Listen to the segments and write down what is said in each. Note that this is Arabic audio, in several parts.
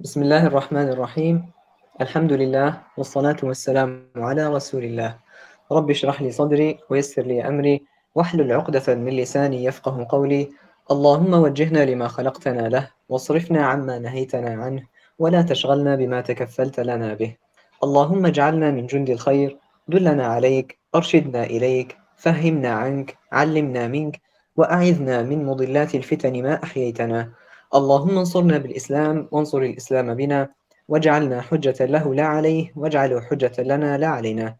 بسم الله الرحمن الرحيم الحمد لله والصلاة والسلام على رسول الله رب اشرح لي صدري ويسر لي أمري واحلل عقدة من لساني يفقه قولي اللهم وجهنا لما خلقتنا له واصرفنا عما نهيتنا عنه ولا تشغلنا بما تكفلت لنا به اللهم اجعلنا من جند الخير دلنا عليك أرشدنا إليك فهمنا عنك علمنا منك وأعذنا من مضلات الفتن ما أحييتنا اللهم انصرنا بالإسلام وانصر الإسلام بنا واجعلنا حجة له لا عليه واجعله حجة لنا لا علينا.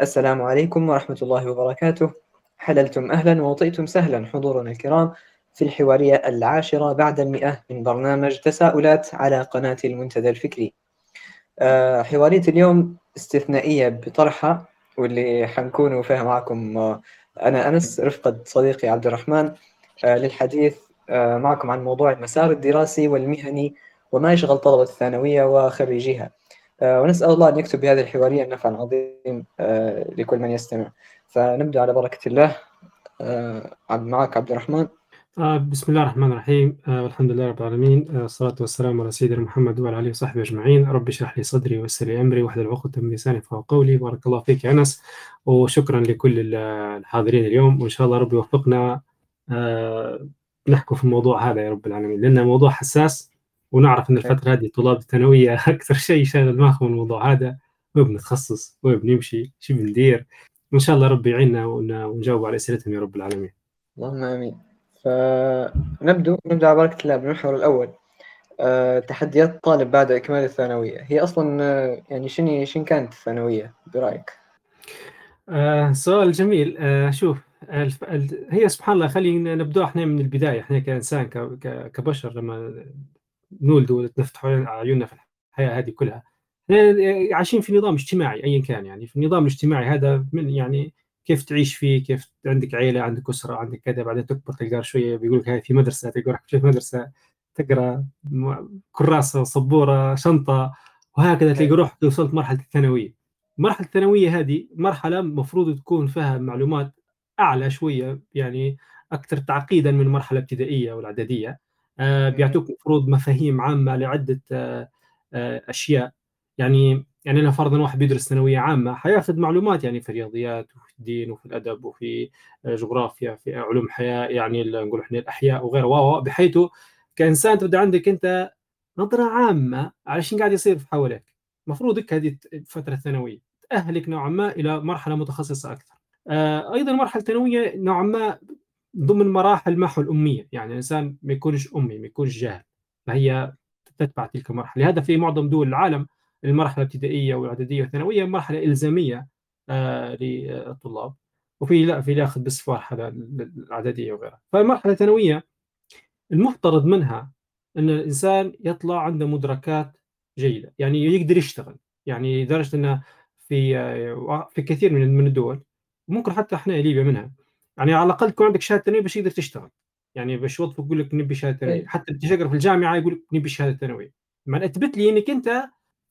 السلام عليكم ورحمة الله وبركاته. حللتم أهلا ووطئتم سهلا حضورنا الكرام في الحوارية العاشرة بعد المئة من برنامج تساؤلات على قناة المنتدى الفكري. آه، حوارية اليوم استثنائية بطرحها واللي حنكون فيها معكم آه، أنا أنس رفقة صديقي عبد الرحمن. آه، للحديث معكم عن موضوع المسار الدراسي والمهني وما يشغل طلبة الثانوية وخريجيها. آه، ونسأل الله أن يكتب بهذه الحوارية النفع العظيم آه، لكل من يستمع. فنبدأ على بركة الله. معك عبد الرحمن. بسم الله الرحمن الرحيم. والحمد لله رب العالمين. الصلاة والسلام على سيدنا محمد وعلى آله وصحبه أجمعين. رب اشرح لي صدري ويسر لي أمري واحلل عقدة من لساني فهو قولي. بارك الله فيك يا أنس. وشكرا لكل الحاضرين اليوم. وإن شاء الله ربي يوفقنا. نحكوا في الموضوع هذا يا رب العالمين لأنه موضوع حساس ونعرف أن الفترة هذه طلاب الثانوية أكثر شيء شاغل دماغهم الموضوع هذا وين بنتخصص؟ وين بنمشي؟ شو بندير؟ وإن شاء الله ربي يعيننا ونجاوب على أسئلتهم يا رب العالمين. اللهم آمين. فنبدأ نبدأ على بركة الله بالمحور الأول. أه تحديات الطالب بعد إكمال الثانوية. هي أصلا أه يعني شنو شن كانت الثانوية برأيك؟ آه سؤال جميل. آه شوف هي سبحان الله خلينا نبدأ إحنا من البداية. إحنا كإنسان كبشر لما نولد ونفتح عيوننا في الحياة هذه كلها عايشين في نظام اجتماعي ايا كان يعني. في النظام الاجتماعي هذا من يعني كيف تعيش فيه كيف عندك عيلة عندك أسرة عندك كذا بعدين تكبر تلقى شوية بيقول لك هاي في مدرسة تقرا في مدرسة تقرأ كراسة سبوره شنطة وهكذا تلاقي روحك وصلت مرحلة الثانوية. المرحلة الثانوية هذه مرحلة المفروض تكون فيها معلومات أعلى شوية يعني أكثر تعقيدا من المرحله الابتدائيه والاعداديه آه بيعطوك مفروض مفاهيم عامة لعدة آه آه أشياء. يعني يعني أنا فرضا واحد بيدرس ثانوية عامة حياخذ معلومات يعني في الرياضيات وفي الدين وفي الأدب وفي جغرافيا في علوم حياة يعني نقول إحنا الأحياء وغيره. بحيث كإنسان تبدأ عندك أنت نظرة عامة على شو قاعد يصير في حواليك المفروض هذه الفترة الثانويه تأهلك نوعا ما إلى مرحلة متخصصة أكثر. أيضا المرحله الثانويه نوعا ما ضمن مراحل محو الأمية. يعني الإنسان ما يكونش أمي ما يكونش جاهل. فهي تتبع تلك المرحلة. لهذا في معظم دول العالم المرحلة الابتدائية والإعدادية والثانوية مرحلة إلزامية آه للطلاب. وفي لا في ياخذ بس مرحله الإعدادية وغيرها. فالمرحلة الثانوية المفترض منها أن الإنسان يطلع عنده مدركات جيدة. يعني يقدر يشتغل. يعني لدرجة أنه في آه، في كثير من الدول ممكن حتى إحنا ليبيا منها. يعني على الأقل تكون عندك شهادة ثانوية باش تقدر تشتغل. يعني باش يوظفك يقول لك نبي شهادة ثانوية. إيه. حتى تشتغل في الجامعة يقول لك نبي شهادة ثانوية. ما أثبت لي إنك أنت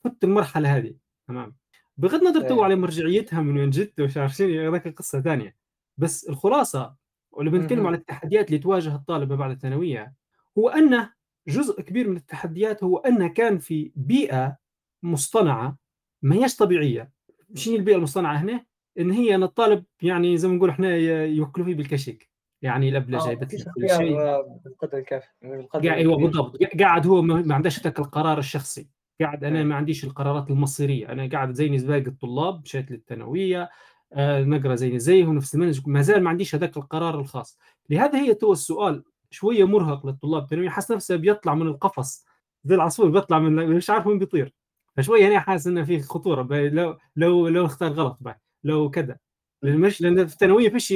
فت المرحلة هذه. تمام؟ بغض النظر تو إيه. على مرجعيتها من وين جت وش عارف شنو هذاك قصة ثانية. بس الخلاصة ولما نتكلم على التحديات اللي تواجه الطالب بعد الثانوية هو أنه جزء كبير من التحديات هو أنه كان في بيئة مصطنعة ما هيش طبيعية. شنو البيئة المصطنعة هنا؟ إن هي أن الطالب يعني زي ما نقول إحنا يوكلوا فيه بالكشك. يعني الابله جايبة كل شيء. بالقدر الكافي أيوه بالضبط. قاعد هو ما عندهش ذاك القرار الشخصي. قاعد أنا ما عنديش القرارات المصيرية. أنا قاعد زيني زي باقي الطلاب مشيت للثانوية آه نقرأ زيني زيهم نفس المنهج. ما زال ما عنديش هذاك القرار الخاص. لهذا هي تو السؤال شوية مرهق للطلاب. الثانويه حاسس نفسه بيطلع من القفص زي العصفور بيطلع من مش عارف وين بيطير. فشوية أنا حاسس إنه في خطورة. لو لو لو اختار غلط بعد. لو كذا. لأن مش لأن في الثانوية فيش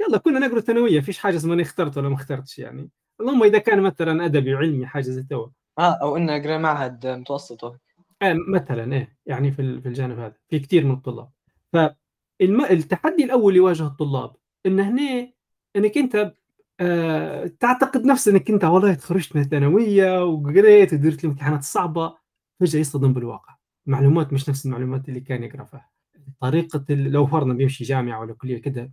يلا كنا نقرأ الثانوية فيش حاجة اسمها اخترت ولا ما اخترتش يعني. اللهم إذا كان مثلا أدبي وعلمي حاجة زي تو. آه أو إنه اقرا معهد متوسط. آه مثلا إيه يعني في في الجانب هذا. في كثير من الطلاب. فالتحدي الأول اللي يواجه الطلاب. إن هنا إنك أنت آه تعتقد نفسك إنك أنت والله تخرجت من الثانوية وقريت ودرت الامتحانات الصعبة فجأة يصطدم بالواقع. معلومات مش نفس المعلومات اللي كان يقرأ فيها. طريقة لو فرضنا بيمشي جامعة ولا كلية كده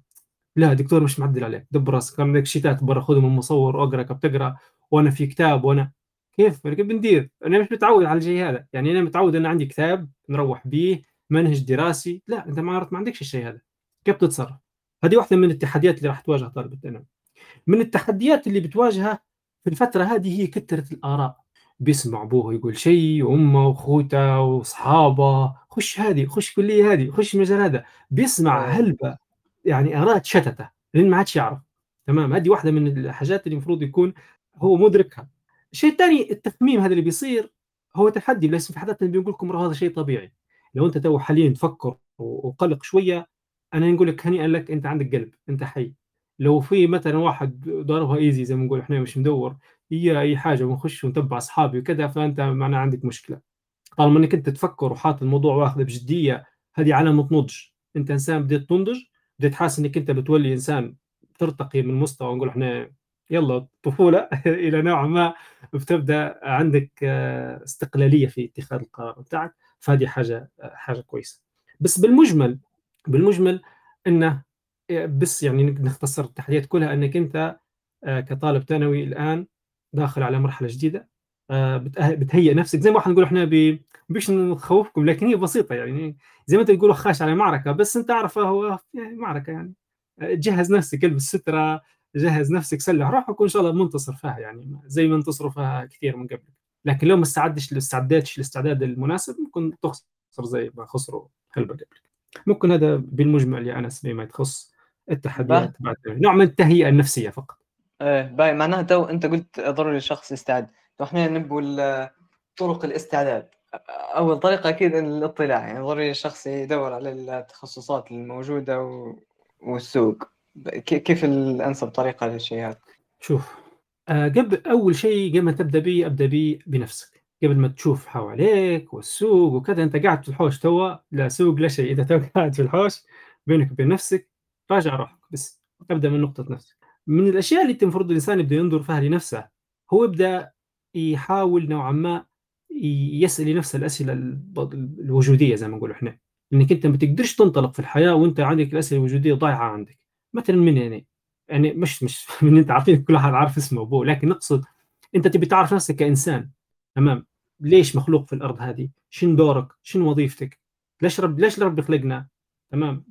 لا دكتور مش معدل عليك دب راسك عندك شيتات برا خذهم من المصور واقرا بتقرأ وأنا في كتاب وأنا كيف كيف بندير؟ أنا مش متعود على الشيء هذا يعني أنا متعود إن عندي كتاب نروح به منهج دراسي لا أنت ما ما عندكش الشيء هذا كيف تتصرف؟ هذه واحدة من التحديات اللي راح تواجه طالب الثانوي من التحديات اللي بتواجهها في الفترة هذه هي كثرة الآراء بيسمع أبوه يقول شيء وأمه وأخوته وأصحابه خش هذه خش كلية هذه خش المجال هذا. بيسمع هلبة يعني اراء شتته لأن ما عادش يعرف. تمام؟ هذه واحدة من الحاجات اللي المفروض يكون هو مدركها. الشيء الثاني التخميم هذا اللي بيصير هو تحدي بس في حدث بيقول لكم هذا شيء طبيعي. لو أنت تو حاليا تفكر وقلق شوية أنا نقول لك هنيئا لك أنت عندك قلب أنت حي. لو في مثلا واحد ضربها إيزي زي ما نقول إحنا مش مدور هي أي حاجة ونخش ونتبع أصحابي وكذا فأنت معناه عندك مشكلة. طالما إنك أنت تفكر وحاط الموضوع واخذه بجدية هذه علامة نضج. أنت إنسان بديت تنضج بديت حاسس إنك أنت بتولي إنسان ترتقي من مستوى نقول إحنا يلا طفولة إلى نوع ما بتبدأ عندك آه، استقلالية في اتخاذ القرار بتاعك. فهذه حاجة حاجة كويسة. بس بالمجمل بالمجمل انه آه، بس يعني نختصر التحديات كلها إنك أنت آه، كطالب ثانوي الآن داخل على مرحلة جديدة. بتهيئ نفسك زي ما إحنا نقول إحنا بيش نخوفكم لكن هي بسيطة يعني. زي ما انت تقول خاش على معركة بس انت عارف هو يعني معركة يعني. جهز نفسك البس سترة جهز نفسك سلح روحك وإن شاء الله منتصر فيها يعني زي ما انتصروا فيها كثير من قبل. لكن لو ما استعدتش استعدتش الاستعداد المناسب ممكن تخسر زي ما خسروا هلبة قبل. ممكن هذا بالمجمل يا أنس بما تخص التحديات بعد نوع من التهيئة النفسية فقط. إيه باهي. معناها تو أنت قلت ضروري الشخص يستعد. إحنا نبوا طرق الاستعداد. أول طريقة أكيد الاطلاع. يعني ضروري الشخص يدور على التخصصات الموجودة والسوق. كيف الأنسب طريقة للشيء هذا؟ شوف آه قبل أول شيء قبل ما تبدأ به أبدأ به بنفسك. قبل ما تشوف حواليك والسوق وكذا أنت قاعد في الحوش توا لا سوق لا شيء. إذا تو قاعد في الحوش بينك وبين نفسك راجع روحك بس. أبدأ من نقطة نفسك. من الأشياء اللي المفروض الإنسان يبدأ ينظر فيها لنفسه. هو يبدأ يحاول نوعا ما يسأل لنفسه الأسئلة الوجودية زي ما نقول إحنا. إنك أنت ما تقدرش تنطلق في الحياة وأنت عندك الأسئلة الوجودية ضايعة عندك. مثلا من يعني يعني مش مش من أنت عارفين كل واحد عارف اسمه ابوه لكن نقصد أنت تبي تعرف نفسك كإنسان. تمام؟ ليش مخلوق في الأرض هذه؟ شنو دورك؟ شنو وظيفتك؟ ليش رب ليش ربي خلقنا؟ تمام؟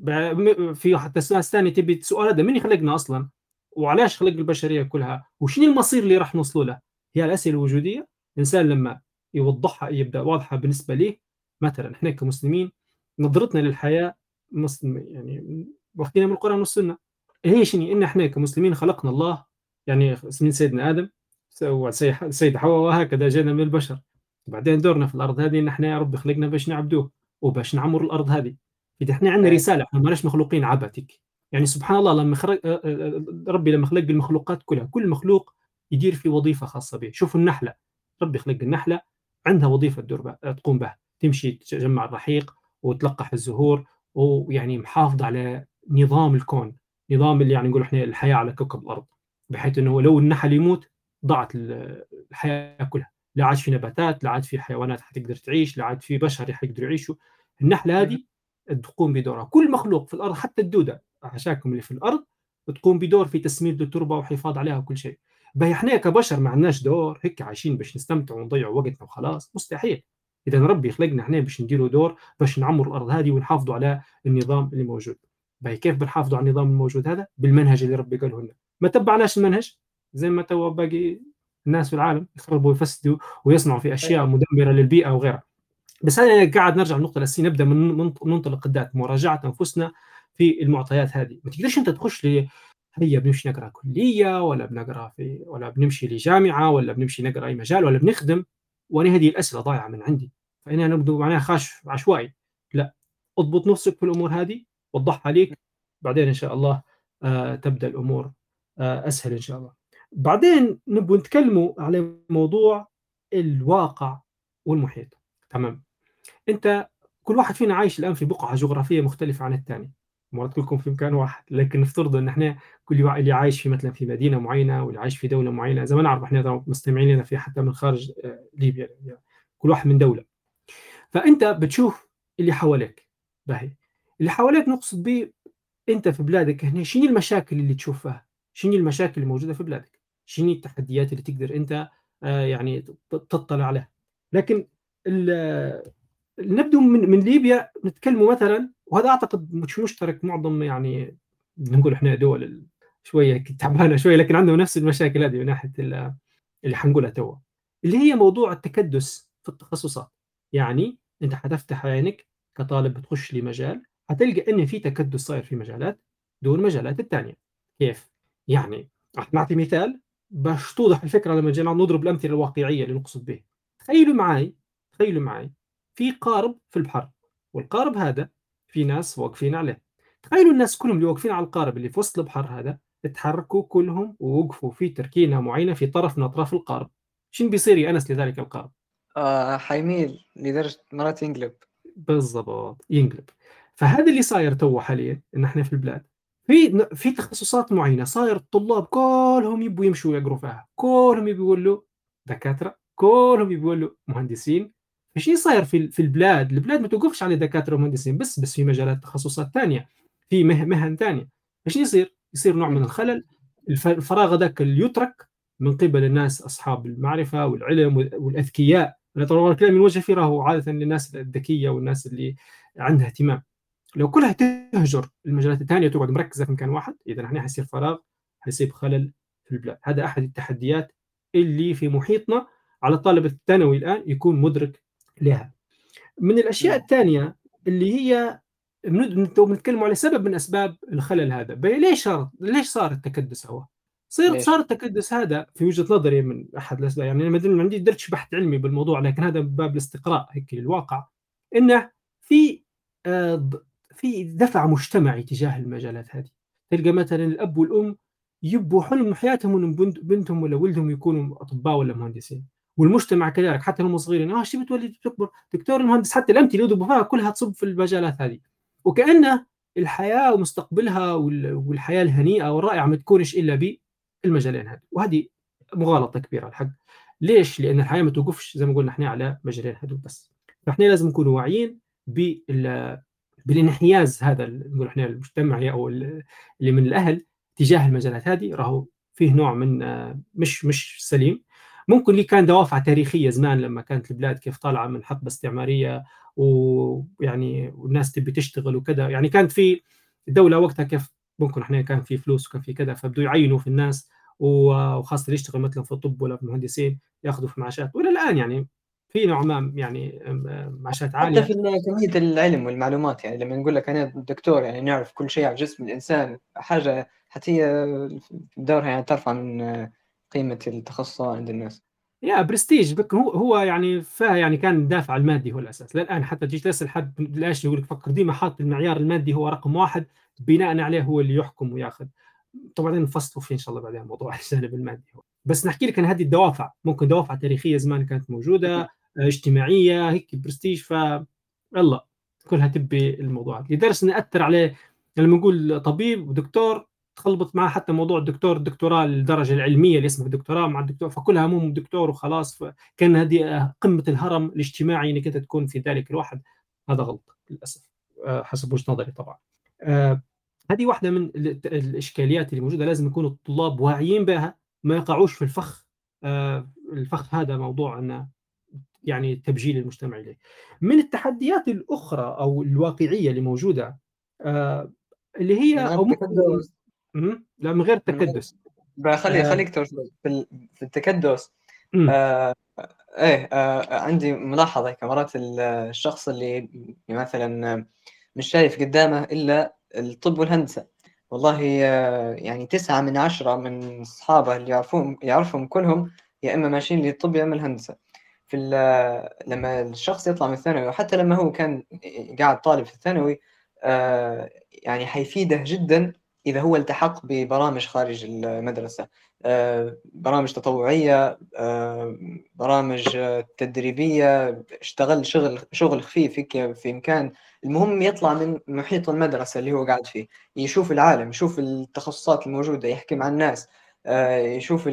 في حتى ناس ثانية تبي السؤال هذا من خلقنا أصلا؟ وعلاش خلق البشرية كلها؟ وشنو المصير اللي راح نوصلوا له؟ هي الأسئلة الوجودية. الإنسان لما يوضحها يبدأ واضحة بالنسبة ليه مثلا إحنا كمسلمين نظرتنا للحياة يعني واخدينها من القرآن والسنة. هي شنو؟ إن إحنا كمسلمين خلقنا الله يعني من سيدنا آدم وسيد حواء وهكذا جينا من البشر. وبعدين دورنا في الأرض هذه إن إحنا يا رب خلقنا باش نعبدوه وباش نعمر الأرض هذه. إذا إحنا عندنا إيه. رسالة إحنا ماناش مخلوقين عبثك. يعني سبحان الله لما خرج ربي لما خلق المخلوقات كلها كل مخلوق يدير في وظيفة خاصة به. شوفوا النحلة. ربي خلق النحلة عندها وظيفة تدور تقوم بها. تمشي تجمع الرحيق وتلقح الزهور ويعني محافظه على نظام الكون. نظام اللي يعني نقول إحنا الحياة على كوكب الأرض. بحيث إنه لو النحل يموت ضاعت الحياة كلها. لا عاد في نباتات لا عاد في حيوانات حتقدر تعيش لا عاد في بشر حيقدروا يعيشوا. النحلة هذه تقوم بدورها. كل مخلوق في الأرض حتى الدودة. عشاكم اللي في الأرض تقوم بدور في تسميد التربة وحفاظ عليها وكل شيء. باهي إحنا كبشر ما عندناش دور هيك عايشين باش نستمتع ونضيع وقتنا وخلاص. مستحيل. إذا ربي خلقنا إحنا باش نديروا دور باش نعمر الأرض هذه ونحافظوا على النظام اللي موجود. باهي كيف بنحافظوا على النظام الموجود هذا؟ بالمنهج اللي ربي قاله لنا. ما تبعناش المنهج زي ما تو باقي الناس في العالم يخربوا ويفسدوا ويصنعوا في أشياء أيوة. مدمرة للبيئة وغيرها. بس هذا قاعد نرجع للنقطة الأساسية نبدأ من منطلق الذات مراجعة أنفسنا في المعطيات هذه. ما تقدرش أنت تخش لي هيا بنمشي نقرأ كلية ولا بنقرأ في ولا بنمشي لجامعة ولا بنمشي نقرأ أي مجال ولا بنخدم وأنا هذه الأسئلة ضايعة من عندي. فأنا نبدو معناها خاش عشوائي. لا اضبط نفسك في الأمور هذه وضحها ليك بعدين إن شاء الله آه تبدأ الأمور آه أسهل إن شاء الله. بعدين نبغى نتكلموا على موضوع الواقع والمحيط. تمام. أنت كل واحد فينا عايش الآن في بقعة جغرافية مختلفة عن الثاني. مرات كلكم في مكان واحد لكن نفترض إن إحنا كل اللي عايش في مثلا في مدينة معينة واللي عايش في دولة معينة زي ما نعرف إحنا مستمعين لنا في حتى من خارج آه، ليبيا يعني كل واحد من دولة. فأنت بتشوف اللي حواليك. باهي. اللي حواليك نقصد به أنت في بلادك هنا شنو المشاكل اللي تشوفها؟ شنو المشاكل اللي موجودة في بلادك؟ شنو التحديات اللي تقدر أنت يعني تطلع عليها؟ لكن نبدو من من ليبيا نتكلموا مثلا وهذا أعتقد مش مشترك معظم يعني نقول إحنا دول شوية تعبانة شوية لكن عندهم نفس المشاكل هذه من ناحية اللي حنقولها تو. اللي هي موضوع التكدس في التخصصات. يعني أنت حتفتح عينك كطالب بتخش لي مجال حتلقى إن في تكدس صاير في مجالات دون مجالات الثانية كيف؟ يعني راح نعطي مثال باش توضح الفكرة لما جينا نضرب الأمثلة الواقعية اللي نقصد به. تخيلوا معي تخيلوا معي في قارب في البحر والقارب هذا في ناس واقفين عليه. تخيلوا الناس كلهم اللي واقفين على القارب اللي في وسط البحر هذا تحركوا كلهم ووقفوا في تركينة معينة في طرف من أطراف القارب. شنو بيصير يأنس لذلك القارب؟ آه حيميل لدرجة مرات ينقلب. بالضبط ينقلب. فهذا اللي صاير تو حاليا إن إحنا في البلاد. في في تخصصات معينة صاير الطلاب كلهم يبوا يمشوا يقروا فيها كلهم يبوا يقولوا دكاترة كلهم يبوا يقولوا مهندسين إيش صاير في في البلاد. البلاد ما توقفش على دكاترة ومهندسين بس بس في مجالات تخصصات ثانية في مهن ثانية إيش يصير؟ يصير نوع من الخلل. الفراغ ذاك اللي يترك من قبل الناس أصحاب المعرفة والعلم والأذكياء. أنا طبعا الكلام من وجه فيه راهو عادة للناس الذكية والناس اللي عندها اهتمام. لو كلها تهجر المجالات الثانية وتقعد مركزة في مكان واحد إذا هنا حيصير فراغ حيصيب خلل في البلاد. هذا أحد التحديات اللي في محيطنا على الطالب الثانوي الآن يكون مدرك لها. من الأشياء الثانية اللي هي بنتكلم على سبب من أسباب الخلل هذا. ليش صار ليش صار التكدس هو؟ صار صار التكدس هذا في وجهة نظري من أحد الأسباب. يعني أنا ما عندي درتش بحث علمي بالموضوع لكن هذا باب الاستقراء هيك للواقع. إنه في آه في دفع مجتمعي تجاه المجالات هذه. تلقى مثلا الأب والأم يبوا حلم حياتهم ان بنتهم ولا ولدهم يكونوا أطباء ولا مهندسين. والمجتمع كذلك حتى هم صغيرين. آه شو بتولد تكبر؟ دكتور المهندس حتى الأمثلة اللي فيها كلها تصب في المجالات هذه. وكأنه الحياة ومستقبلها والحياة الهنيئة والرائعة ما تكونش إلا بالمجالين هذه وهذه مغالطة كبيرة الحق. ليش؟ لأن الحياة ما توقفش زي ما قلنا إحنا على مجالين هذول بس. فإحنا لازم نكون واعيين بال بالانحياز هذا نقول إحنا المجتمعي أو اللي من الأهل تجاه المجالات هذه. راهو فيه نوع من مش مش سليم. ممكن لي كان دوافع تاريخية زمان لما كانت البلاد كيف طالعة من حقبة استعمارية ويعني والناس تبي تشتغل وكذا. يعني كانت في الدولة وقتها كيف ممكن إحنا كان في فلوس وكان في كذا فبدوا يعينوا في الناس وخاصة اللي يشتغل مثلا في الطب ولا في المهندسين يأخذوا في معاشات. وإلى الآن يعني في نوع ما يعني معاشات عالية. حتى في كميه العلم والمعلومات يعني لما نقول لك أنا دكتور يعني نعرف كل شيء عن جسم الإنسان حاجة حتى هي دورها يعني ترفع من قيمة التخصص عند الناس. يا برستيج. هو هو يعني فيها يعني كان الدافع المادي هو الأساس. للآن حتى تجي تسأل حد ليش؟ يقول لك فكر ديما حاط المعيار المادي هو رقم واحد بناء عليه هو اللي يحكم وياخذ. طبعا نفصلوا فيه إن شاء الله بعدين موضوع الجانب المادي هو. بس نحكي لك عن هذه الدوافع ممكن دوافع تاريخية زمان كانت موجودة اجتماعية هيك برستيج ف يلا كلها تبي الموضوع. لدرجة إنه أثر عليه لما نقول طبيب ودكتور تخلبط معاه حتى موضوع الدكتور الدكتوراه الدرجه العلمية اللي اسمها دكتوراه مع الدكتور فكلها همهم دكتور وخلاص كان هذه قمة الهرم الاجتماعي إنك أنت تكون في ذلك الواحد. هذا غلط للأسف آه، حسب وجهة نظري طبعا. آه، هذه واحدة من الإشكاليات اللي موجودة لازم يكونوا الطلاب واعيين بها ما يقعوش في الفخ. آه، الفخ هذا موضوع انه يعني تبجيل المجتمع إليه. من التحديات الأخرى أو الواقعية اللي موجودة اللي هي أو لا من غير التكدس. خلي آه. خليك في التكدس. آه إيه آه عندي ملاحظة كمرات الشخص اللي مثلا مش شايف قدامه إلا الطب والهندسة. والله آه يعني تسعة من عشرة من أصحابه اللي يعرفون يعرفهم كلهم يا إما ماشيين للطب يا إما الهندسة. في لما الشخص يطلع من الثانوي وحتى لما هو كان قاعد طالب في الثانوي آه يعني حيفيده جدا إذا هو التحق ببرامج خارج المدرسة آه، برامج تطوعية آه، برامج تدريبية اشتغل شغل شغل خفيف في إمكان المهم يطلع من محيط المدرسة اللي هو قاعد فيه يشوف العالم يشوف التخصصات الموجودة يحكي مع الناس آه، يشوف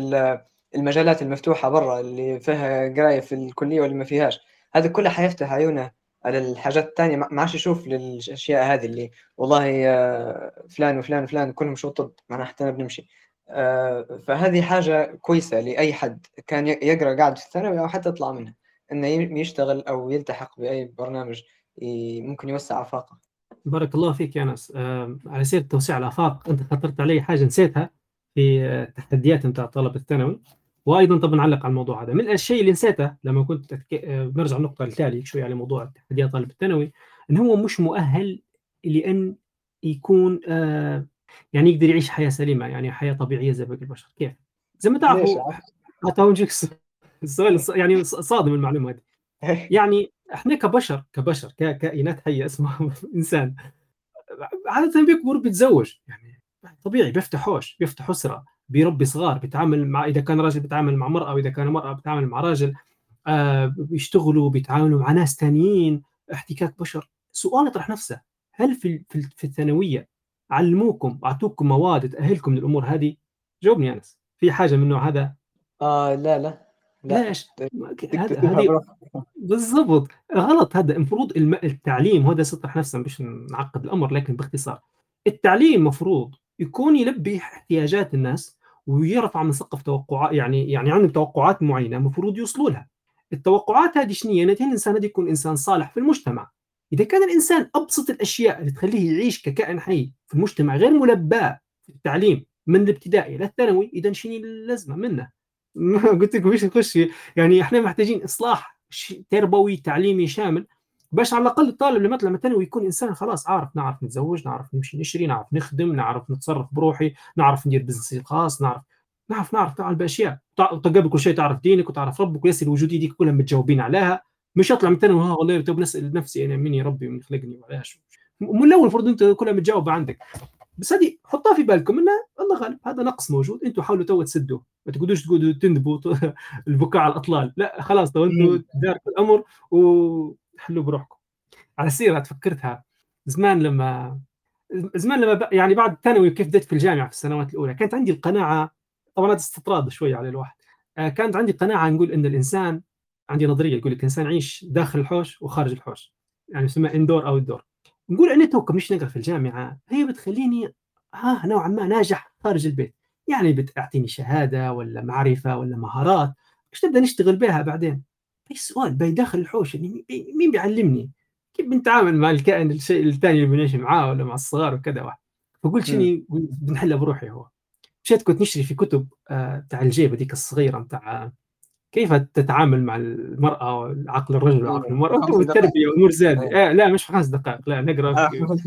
المجالات المفتوحة برا اللي فيها قراية في الكلية واللي ما فيهاش. هذا كله حيفتح عيونه الحاجات الثانية ما عادش يشوف للأشياء هذه اللي والله آه، فلان وفلان وفلان كلهم شو طب معناها حتى أنا بنمشي. آه، فهذه حاجة كويسة لأي حد كان يقرأ قاعد في الثانوي أو حتى يطلع منها إنه يشتغل أو يلتحق بأي برنامج ممكن يوسع آفاقه. بارك الله فيك يا أنس آه على سيرة توسيع الآفاق أنت خطرت علي حاجة نسيتها في التحديات نتاع طلبة الثانوي. وأيضا طب نعلق على الموضوع هذا. من الشيء اللي نسيته لما كنت أتك... نرجع النقطه التالية شوي على موضوع تحديات طالب الثانوي إن هو مش مؤهل لأن يكون آه يعني يقدر يعيش حياة سليمة يعني حياة طبيعية زي باقي البشر. كيف؟ زي ما تعرفوا حتى السؤال يعني صادم المعلومة هذه. يعني إحنا كبشر كبشر ككائنات حية اسمها إنسان عادة بيكبر بيتزوج يعني طبيعي بيفتح حوش بيفتح أسرة. بيربي صغار بيتعامل مع إذا كان راجل بيتعامل مع مرأة واذا كان مرأة بيتعامل مع راجل آه بيشتغلوا بيتعاملوا مع ناس ثانيين احتكاك بشر. سؤال يطرح نفسه هل في في الثانوية علموكم أعطوكم مواد تأهلكم للأمور هذه؟ جاوبني أنس في حاجة من النوع هذا؟ آه لا لا لا. بالضبط. غلط هذا المفروض التعليم وهذا سطح نفسه مش نعقد الأمر لكن باختصار. التعليم مفروض يكون يلبي احتياجات الناس ويرفع من سقف توقعات يعني يعني عندهم توقعات معينة المفروض يوصلوا لها. التوقعات هذه شنو هي؟ الإنسان هذا يكون إنسان صالح في المجتمع. إذا كان الإنسان أبسط الأشياء اللي تخليه يعيش ككائن حي في المجتمع غير ملباه في التعليم من الابتدائي إلى الثانوي اذا شنو اللازمة منه؟ قلت لكم إيش نخش يعني إحنا محتاجين إصلاح تربوي تعليمي شامل باش على الأقل الطالب اللي مثلا مثلا يكون إنسان خلاص عارف نعرف نتزوج نعرف نمشي نشري نعرف نخدم نعرف نتصرف بروحي نعرف ندير بزنس خاص نعرف نعرف نعرف تعال بأشياء. قبل كل شيء تعرف دينك وتعرف ربك والاسئله الوجودية دي كلها متجاوبين عليها. مش أطلع مثلا ها والله تو بنسال نفسي أنا مين ربي ومن خلقني وعلاش من الأول المفروض أنت كلها متجاوبة عندك. بس هذه حطها في بالكم إنه الله غالب هذا نقص موجود. أنتم حاولوا تو تسدوه ما تقعدوش تقعدوا تندبوا البكاء على الأطلال. لا خلاص تو أنتم تداركوا الأمر وحلوا بروحكم. على سيره تفكرتها. زمان لما زمان لما يعني بعد الثانوي كيف بديت في الجامعة في السنوات الأولى كانت عندي القناعه طبعا هذا استطراد شوي على الواحد. آه، كانت عندي قناعة نقول إن الانسان عندي نظرية يقول لك الانسان يعيش داخل الحوش وخارج الحوش. يعني يسمى اندور أو الدور نقول اني توك مش نقرأ في الجامعة هي بتخليني ها نوعا ما ناجح خارج البيت. يعني بتعطيني شهادة ولا معرفة ولا مهارات إيش تبدأ نشتغل بها بعدين. السؤال باي داخل الحوش يعني مين بيعلمني؟ كيف بنتعامل مع الكائن الشيء الثاني اللي بنعيش معاه ولا مع الصغار وكذا واحد؟ فقلت شنو بنحلها بروحي هو. مشيت كنت نشتري في كتب آه تاع الجيب هذيك الصغيرة بتاع كيف تتعامل مع المرأة وعقل الرجل وعقل المرأة والتربية وامور زاده آه لا مش في خمس دقائق لا نقرأ آه.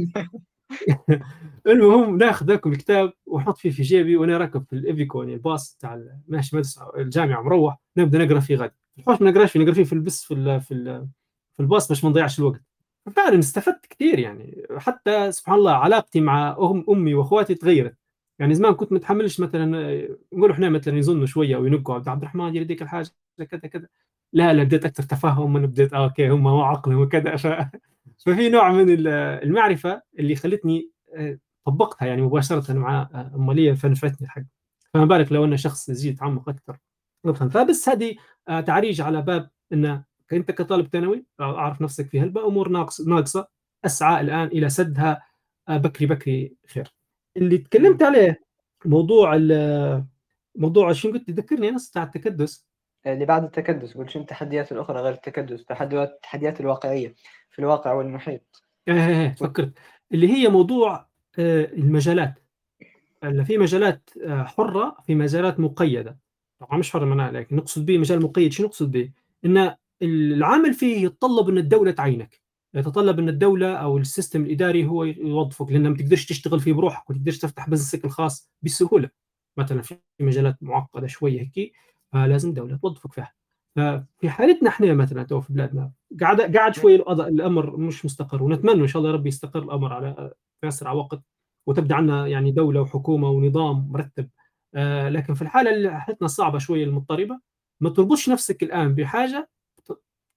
المهم ناخذ ذاك الكتاب واحط فيه في جيبي وأنا راكب في الإيفيكو يعني الباص تاع ماشي مدرسه الجامعة مروح نبدأ نقرأ فيه غد. الحوش ما نقراش فيه نقرا فيه في البس في ال في ال في الباص باش ما نضيعش الوقت. فعلا استفدت كثير يعني. حتى سبحان الله علاقتي مع أم أمي وأخواتي تغيرت. يعني زمان كنت متحملش مثلا نقولوا إحنا مثلا يظنوا شوية أو ينقوا عبد الرحمن يديك الحاجة كذا كذا. لا لا بديت أكثر تفهم من بديت آه أوكي هم ما عقلهم وكذا. ف... ففي نوع من المعرفة اللي خلتني آه، طبقتها يعني مباشرة مع أمالية فنفتني الحق. فما بالك لو ان شخص يزيد يتعمق أكثر. فبس هذه آه، تعريج على باب انه أنت كطالب ثانوي أعرف نفسك في هلبة أمور ناقص ناقصة أسعى الآن إلى سدها آه، بكري بكري خير. اللي تكلمت عليه موضوع موضوع شو قلت؟ تذكرني نص بتاع التكدس. اللي بعد التكدس قلت شنو التحديات الأخرى غير التكدس؟ التحديات الواقعية في الواقع والمحيط. إيه إيه, إيه، فكرت. اللي هي موضوع آه، المجالات. في مجالات آه، حرة في مجالات مقيدة. طبعا مش حره منها لكن نقصد به مجال مقيد شو نقصد به؟ إن العامل فيه يتطلب أن الدولة تعينك. يتطلب أن الدولة أو ال system الإداري هو يوظفك لأن ما تقدرش تشتغل فيه بروحك وما تقدرش تفتح business ك الخاص بسهولة. مثلا في مجالات معقدة شوية هيك فلازم الدولة توظفك فيها. ففي حالتنا إحنا مثلا تو في بلادنا قاعد قاعد شوي الأمر مش مستقر ونتمنى إن شاء الله ربي يستقر الأمر على في أسرع وقت وتبدأ عندنا يعني دولة وحكومة ونظام مرتب لكن في الحالة اللي حالتنا صعبة شوية المضطربة ما تربطش نفسك الآن بحاجة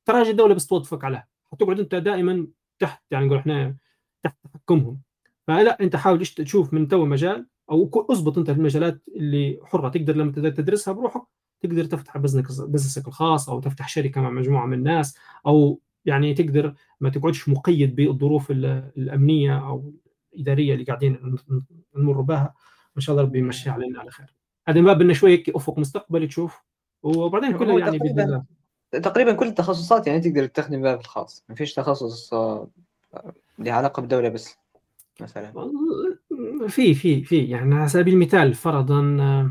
تراجع الدولة بس توظفك عليها. حتقعد أنت دائما تحت يعني نقول إحنا تحت تحكمهم. فلا أنت حاول تشوف من تو مجال أو أضبط أنت المجالات اللي حرة تقدر لما تدرسها بروحك تقدر تفتح بزنسك الخاص أو تفتح شركة مع مجموعة من الناس أو يعني تقدر ما تقعدش مقيد بالظروف الأمنية أو الإدارية اللي قاعدين نمر بها. وان شاء الله ربي يمشيها علينا على خير. هذا ما بدنا شوي هيك أفق مستقبلي تشوف. وبعدين كله يعني باذن تقريبا الله تقريبا كل التخصصات يعني تقدر تستخدم باب الخاص ما فيش تخصص آه، له علاقة بالدولة بس مثلا. في في في. يعني على سبيل المثال فرضا آه،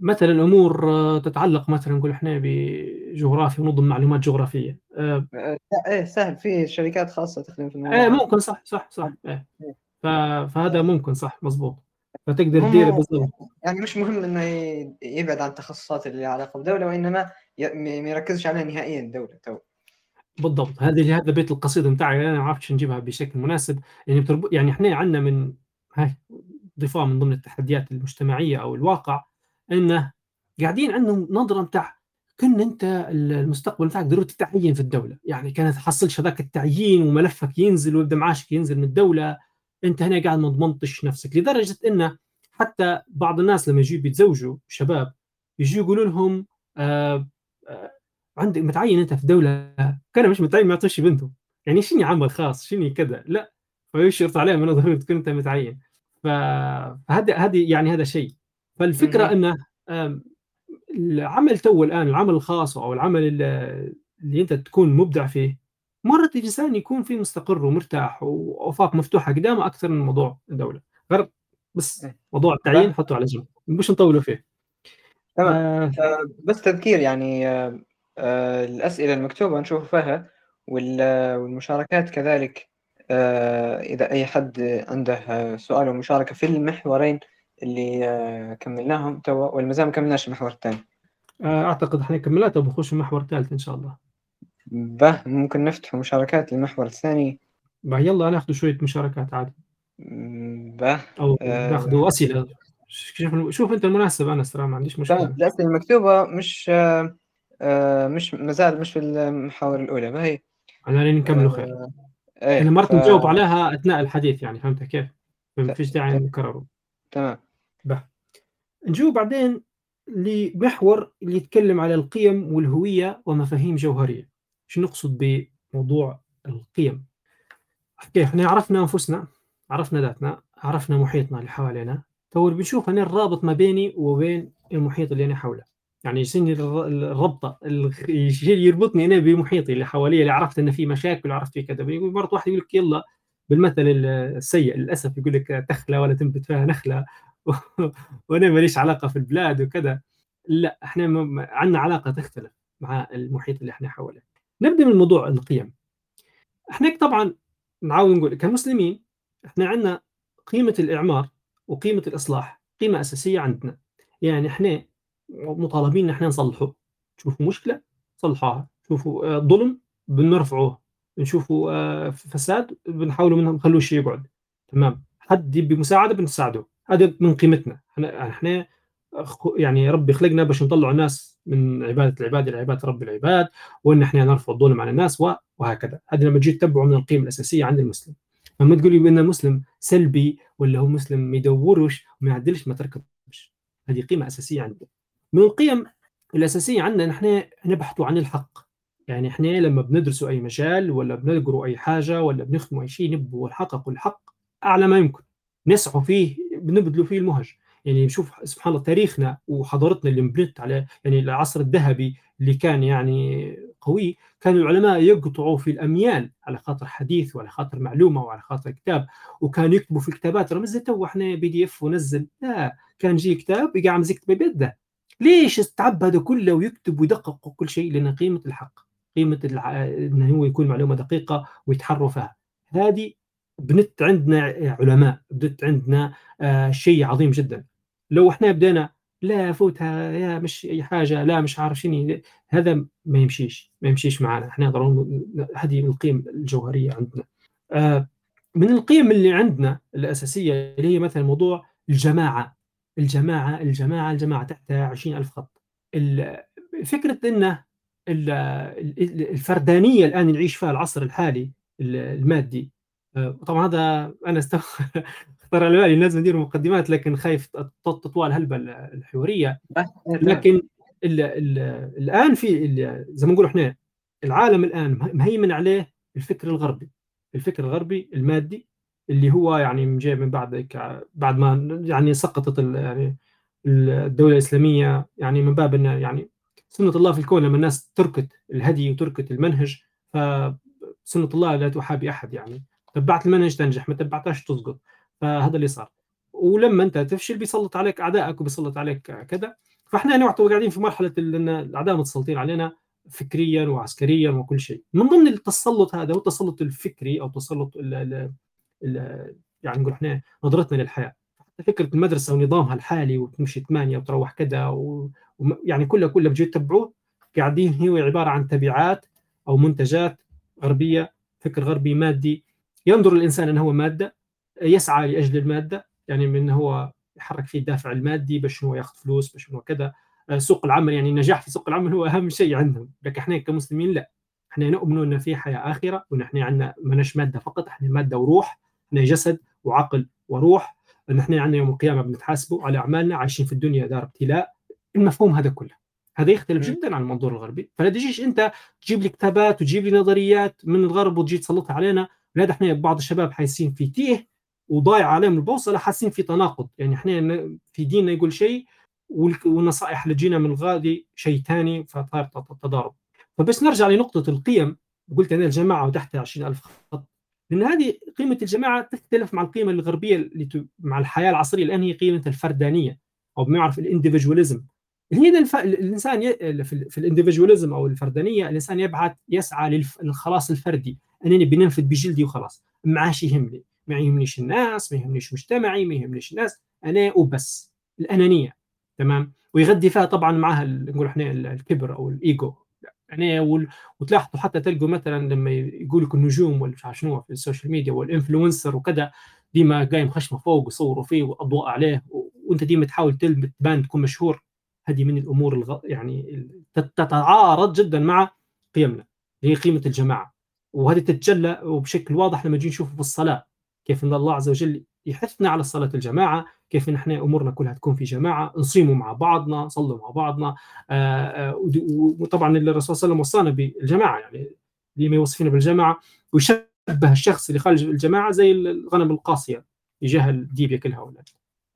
مثلا أمور آه، تتعلق مثلا نقول إحنا بجغرافيا ونظم معلومات جغرافية. آه، إيه سهل. في شركات خاصة تخدم في الموضوع. إيه. ممكن صح صح صح. إيه. ف- فهذا ممكن صح مزبوط فتقدر تدير بالضبط. يعني مش مهم إنه يبعد عن التخصصات اللي لها علاقة بالدولة وإنما ما يركزش عليها نهائيا الدولة تو. بالضبط. هذه هذا بيت القصيده بتاعي. أنا ما عرفتش نجيبها بشكل مناسب. يعني بتربط يعني إحنا عندنا من هاي ضفاء من ضمن التحديات المجتمعية أو الواقع إنه قاعدين عندهم نظرة بتاع كن أنت المستقبل بتاعك ضروري تتعين في الدولة. يعني كانت تحصلش هذاك التعيين وملفك ينزل ويبدأ معاشك ينزل من الدولة. انت هنا قاعد ما ضمنتش نفسك لدرجة انه حتى بعض الناس لما يجوا بيتزوجوا شباب يجوا يقولوا لهم آه آه عندك متعين أنت في دولة؟ كان مش متعين ما يعطوش بنته يعني شنو عمل خاص شنو كذا؟ لا. فيشرط عليهم إنه ضروري تكون أنت متعين. فهذا هذه يعني هذا شيء. فالفكرة. إنه العمل تو الآن العمل الخاص أو العمل ال- اللي أنت تكون مبدع فيه مرات الإنسان يكون فيه مستقر ومرتاح وافاق مفتوحة قدامه أكثر من موضوع الدولة. غير بس إيه. موضوع التعيين حطه على جنب. مش نطولوا فيه. تمام. آه. آه، بس تذكير يعني آه، آه، الأسئلة المكتوبة نشوف فيها وال- والمشاركات كذلك. آه، إذا أي حد عنده آه، سؤال ومشاركة في المحورين اللي آه، كملناهم توا ما كملناش المحور الثاني. آه، أعتقد إحنا كملنا بنخش المحور الثالث إن شاء الله. به ممكن نفتح مشاركات للمحور الثاني بقى يلا ناخذ شوية مشاركات عادي. به. أو آه، ناخذ أسئلة. شوف شوف أنت المناسب أنا ترى ما عنديش مشكلة. الأسئلة المكتوبة مش آه، آه، مش ما زال مش في المحاور الأولى ما هي؟ على ان نكملوا خير. إيه إحنا مرات ف- نجاوب عليها أثناء الحديث يعني فهمت كيف؟ ما فيش داعي ت- نكرره. تمام. به. نجو بعدين لمحور اللي يتكلم على القيم والهوية ومفاهيم جوهرية. شو نقصد بموضوع القيم؟ كيف إحنا عرفنا أنفسنا عرفنا ذاتنا عرفنا محيطنا اللي حوالينا. تو بنشوف هنا الرابط ما بيني وبين المحيط اللي أنا حوله. يعني الر- الربطة يربطني أنا بمحيطي اللي حواليه اللي عرفت ان في مشاكل وعرفت في كذا. بيقول مرات واحد يقول لك يلا بالمثل السيء للأسف يقول لك تخله ولا تنبت فيها نخلة وأنا ماليش علاقة في البلاد وكذا. لا إحنا عندنا علاقة تختلف مع المحيط اللي إحنا حوله. نبدأ من موضوع القيم. إحنا طبعا نعاود نقول كمسلمين إحنا عندنا قيمة الإعمار وقيمة الإصلاح قيمة أساسية عندنا. يعني إحنا مطالبين إن إحنا نصلحه. تشوفوا مشكلة صلحوها. تشوفوا آه، ظلم بنرفعوه نشوفوا آه، فساد بنحاولوا منهم نخلوه شيء يقعد تمام. حد يبي مساعدة بنساعده. هذا من قيمتنا. إحنا إحنا يعني ربي خلقنا باش نطلع الناس من عبادة العباد إلى عبادة رب العباد وإن إحنا نرفع الظلم عن الناس وهكذا. هذه لما تجي تتبعوا من القيم الأساسية عند المسلم. لما تقولي بأن مسلم سلبي ولا هو مسلم ما يدورش وما يعدلش ما تركبش. هذه قيمة أساسية عندنا. من القيم الأساسية عندنا نحن نبحثوا عن الحق. يعني إحنا لما بندرسوا أي مجال ولا بنقروا أي حاجة ولا بنخدموا أي شيء نبغوا نحققوا الحق أعلى ما يمكن. نسعوا فيه بنبذلوا فيه المهج. يعني نشوف سبحان الله تاريخنا وحضارتنا اللي مبنت على يعني العصر الذهبي اللي كان يعني قوي كانوا العلماء يقطعوا في الأميال على خاطر حديث وعلى خاطر معلومة وعلى خاطر كتاب وكانوا يكتبوا في الكتابات رمز زي تو إحنا PDF ونزل. لا كان يجي كتاب يقع يكتب بيده ليش استعب هذا كله ويكتب ويدقق كل شيء لأن قيمة الحق؟ قيمة الع... انه هو يكون معلومة دقيقة ويتحروا فيها. هذه بنت عندنا علماء بنت عندنا آه شيء عظيم جدا. لو إحنا بدينا لا فوتها يا مش أي حاجة لا مش عارف شنو هذا ما يمشيش ما يمشيش معنا. إحنا ضروري هذه من القيم الجوهرية عندنا. آه من القيم اللي عندنا الأساسية اللي هي مثلا موضوع الجماعة. الجماعة الجماعة الجماعة تحتها 20000 خط. فكرة انه ال- ال- الفردانية الآن نعيش فيها العصر الحالي ال- المادي. آه، طبعا هذا أنا خطر على بالي لازم ندير مقدمات لكن خايف تطوال هلبة الحواريه لكن ال ال الآن في زي ما نقول إحنا العالم الآن مهيمن عليه الفكر الغربي. الفكر الغربي المادي اللي هو يعني جاي من بعد بعد ما يعني سقطت ال- يعني الدولة الإسلامية يعني من باب إنه يعني سنة الله في الكون لما الناس تركت الهدي وتركت المنهج فسنه الله لا تحابي أحد يعني. تبعت المنهج تنجح ما تبعتهاش تسقط. فهذا اللي صار. ولما انت تفشل بيسلط عليك أعدائك وبيسلط عليك كذا. فإحنا نعتبر قاعدين في مرحلة إن الأعداء متسلطين علينا فكريا وعسكريا وكل شيء. من ضمن التسلط هذا هو التسلط الفكري أو التسلط ال ال ال يعني نقول إحنا نظرتنا للحياة. فكرة المدرسة ونظامها الحالي وتمشي ثمانية وتروح كذا ويعني كلها كلها بجي تتبعوه قاعدين هي عبارة عن تبعات أو منتجات غربية فكر غربي مادي. ينظر الإنسان انه هو مادة يسعى لأجل المادة يعني من هو يحرك فيه الدافع المادي باش هو ياخذ فلوس باش هو كذا. آه، سوق العمل يعني النجاح في سوق العمل هو أهم شيء عندهم. لكن إحنا كمسلمين لا. إحنا نؤمن إن في حياة آخرة وإن إحنا عندنا ماناش مادة فقط إحنا مادة وروح إحنا جسد وعقل وروح. إن إحنا عندنا يوم القيامة بنتحاسبوا على أعمالنا عايشين في الدنيا دار ابتلاء المفهوم هذا كله. هذا يختلف جدا عن المنظور الغربي. فلا تجيش أنت تجيب لي كتابات وتجيب لي نظريات من الغرب وتجي تسلطها علينا. لا إحنا بعض الشباب حاسين في تيه. وضايع عليهم البوصله حاسين في تناقض. يعني إحنا في ديننا يقول شيء والنصائح اللي تجينا من الغادي شيء ثاني فصار تضارب. فبس نرجع لنقطة القيم. قلت أنا الجماعة وتحتها 20000 خط. لأن هذه قيمة الجماعة تختلف مع القيمة الغربية اللي مع الحياة العصرية. الآن هي قيمة الفردانية أو بما يعرف الانديفيدواليزم. هي الف... الإنسان ي... في, في الانديفيدواليزم أو الفردانية الإنسان يبحث يسعى للخلاص الفردي. انني بننفذ بجلدي وخلاص. ما عادش يهمني. ما يهمنيش الناس ما يهمنيش مجتمعي ما يهمنيش الناس. أنا وبس الأنانية تمام؟ ويغذي فيها طبعا معها نقول إحنا الكبر أو الإيجو. يعني وتلاحظوا حتى تلقوا مثلا لما يقول لك النجوم ولا مش شنو في ال social media وال influencer وكذا ديما قايم خشمة فوق ويصوروا فيه وأضواء عليه وأنت ديما تحاول تبان تكون مشهور. هذه من الأمور الغ... يعني تتعارض جدا مع قيمنا هي قيمة الجماعة. وهذه تتجلى بشكل واضح لما نجي نشوف في الصلاة. كيف أن الله عز وجل يحثنا على صلاه الجماعة كيف نحن أمورنا كلها تكون في جماعة نصيموا مع بعضنا نصلوا مع بعضنا آه، آه، وطبعا الرسول صلى الله عليه وسلم وصانا بالجماعة يعني لما يوصفنا بالجماعة ويشبه الشخص اللي خارج الجماعة زي الغنم القاسيه يجاه الديب ياكلها ولا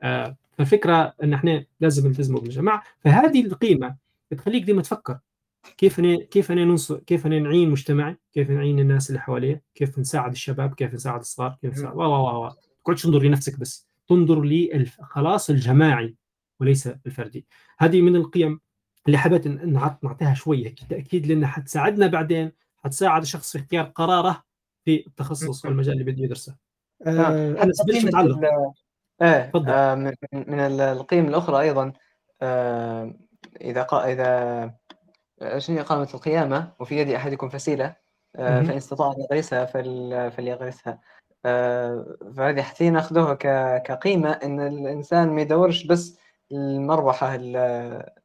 آه، فالفكرة أن إحنا لازم نلتزموا بالجماعة فهذه القيمة تخليك ديما تفكر. كيف أنا كيف أنا ننصر كيف أنا نعين مجتمعي كيف نعين الناس اللي حواليه كيف نساعد الشباب كيف نساعد الصغار كيف نساعد وا وا وا تقعدش تنظر لنفسك بس. تنظر للخلاص الجماعي وليس الفردي. هذه من القيم اللي حبيت نعطيها شوية تاكيد لانها حتساعدنا بعدين حتساعد الشخص في اختيار قراره في التخصص والمجال اللي بده يدرسه. آه, آه، أنا متعلق. إيه آه من, من القيم الأخرى أيضا آه إذا قا إذا شنو قامت القيامة وفي يد أحدكم فسيلة آه، فإن استطاع أن يغرسها فليغرسها. آه، فهذه حتى ناخذوها كقيمة إن الإنسان ما يدورش بس المربحة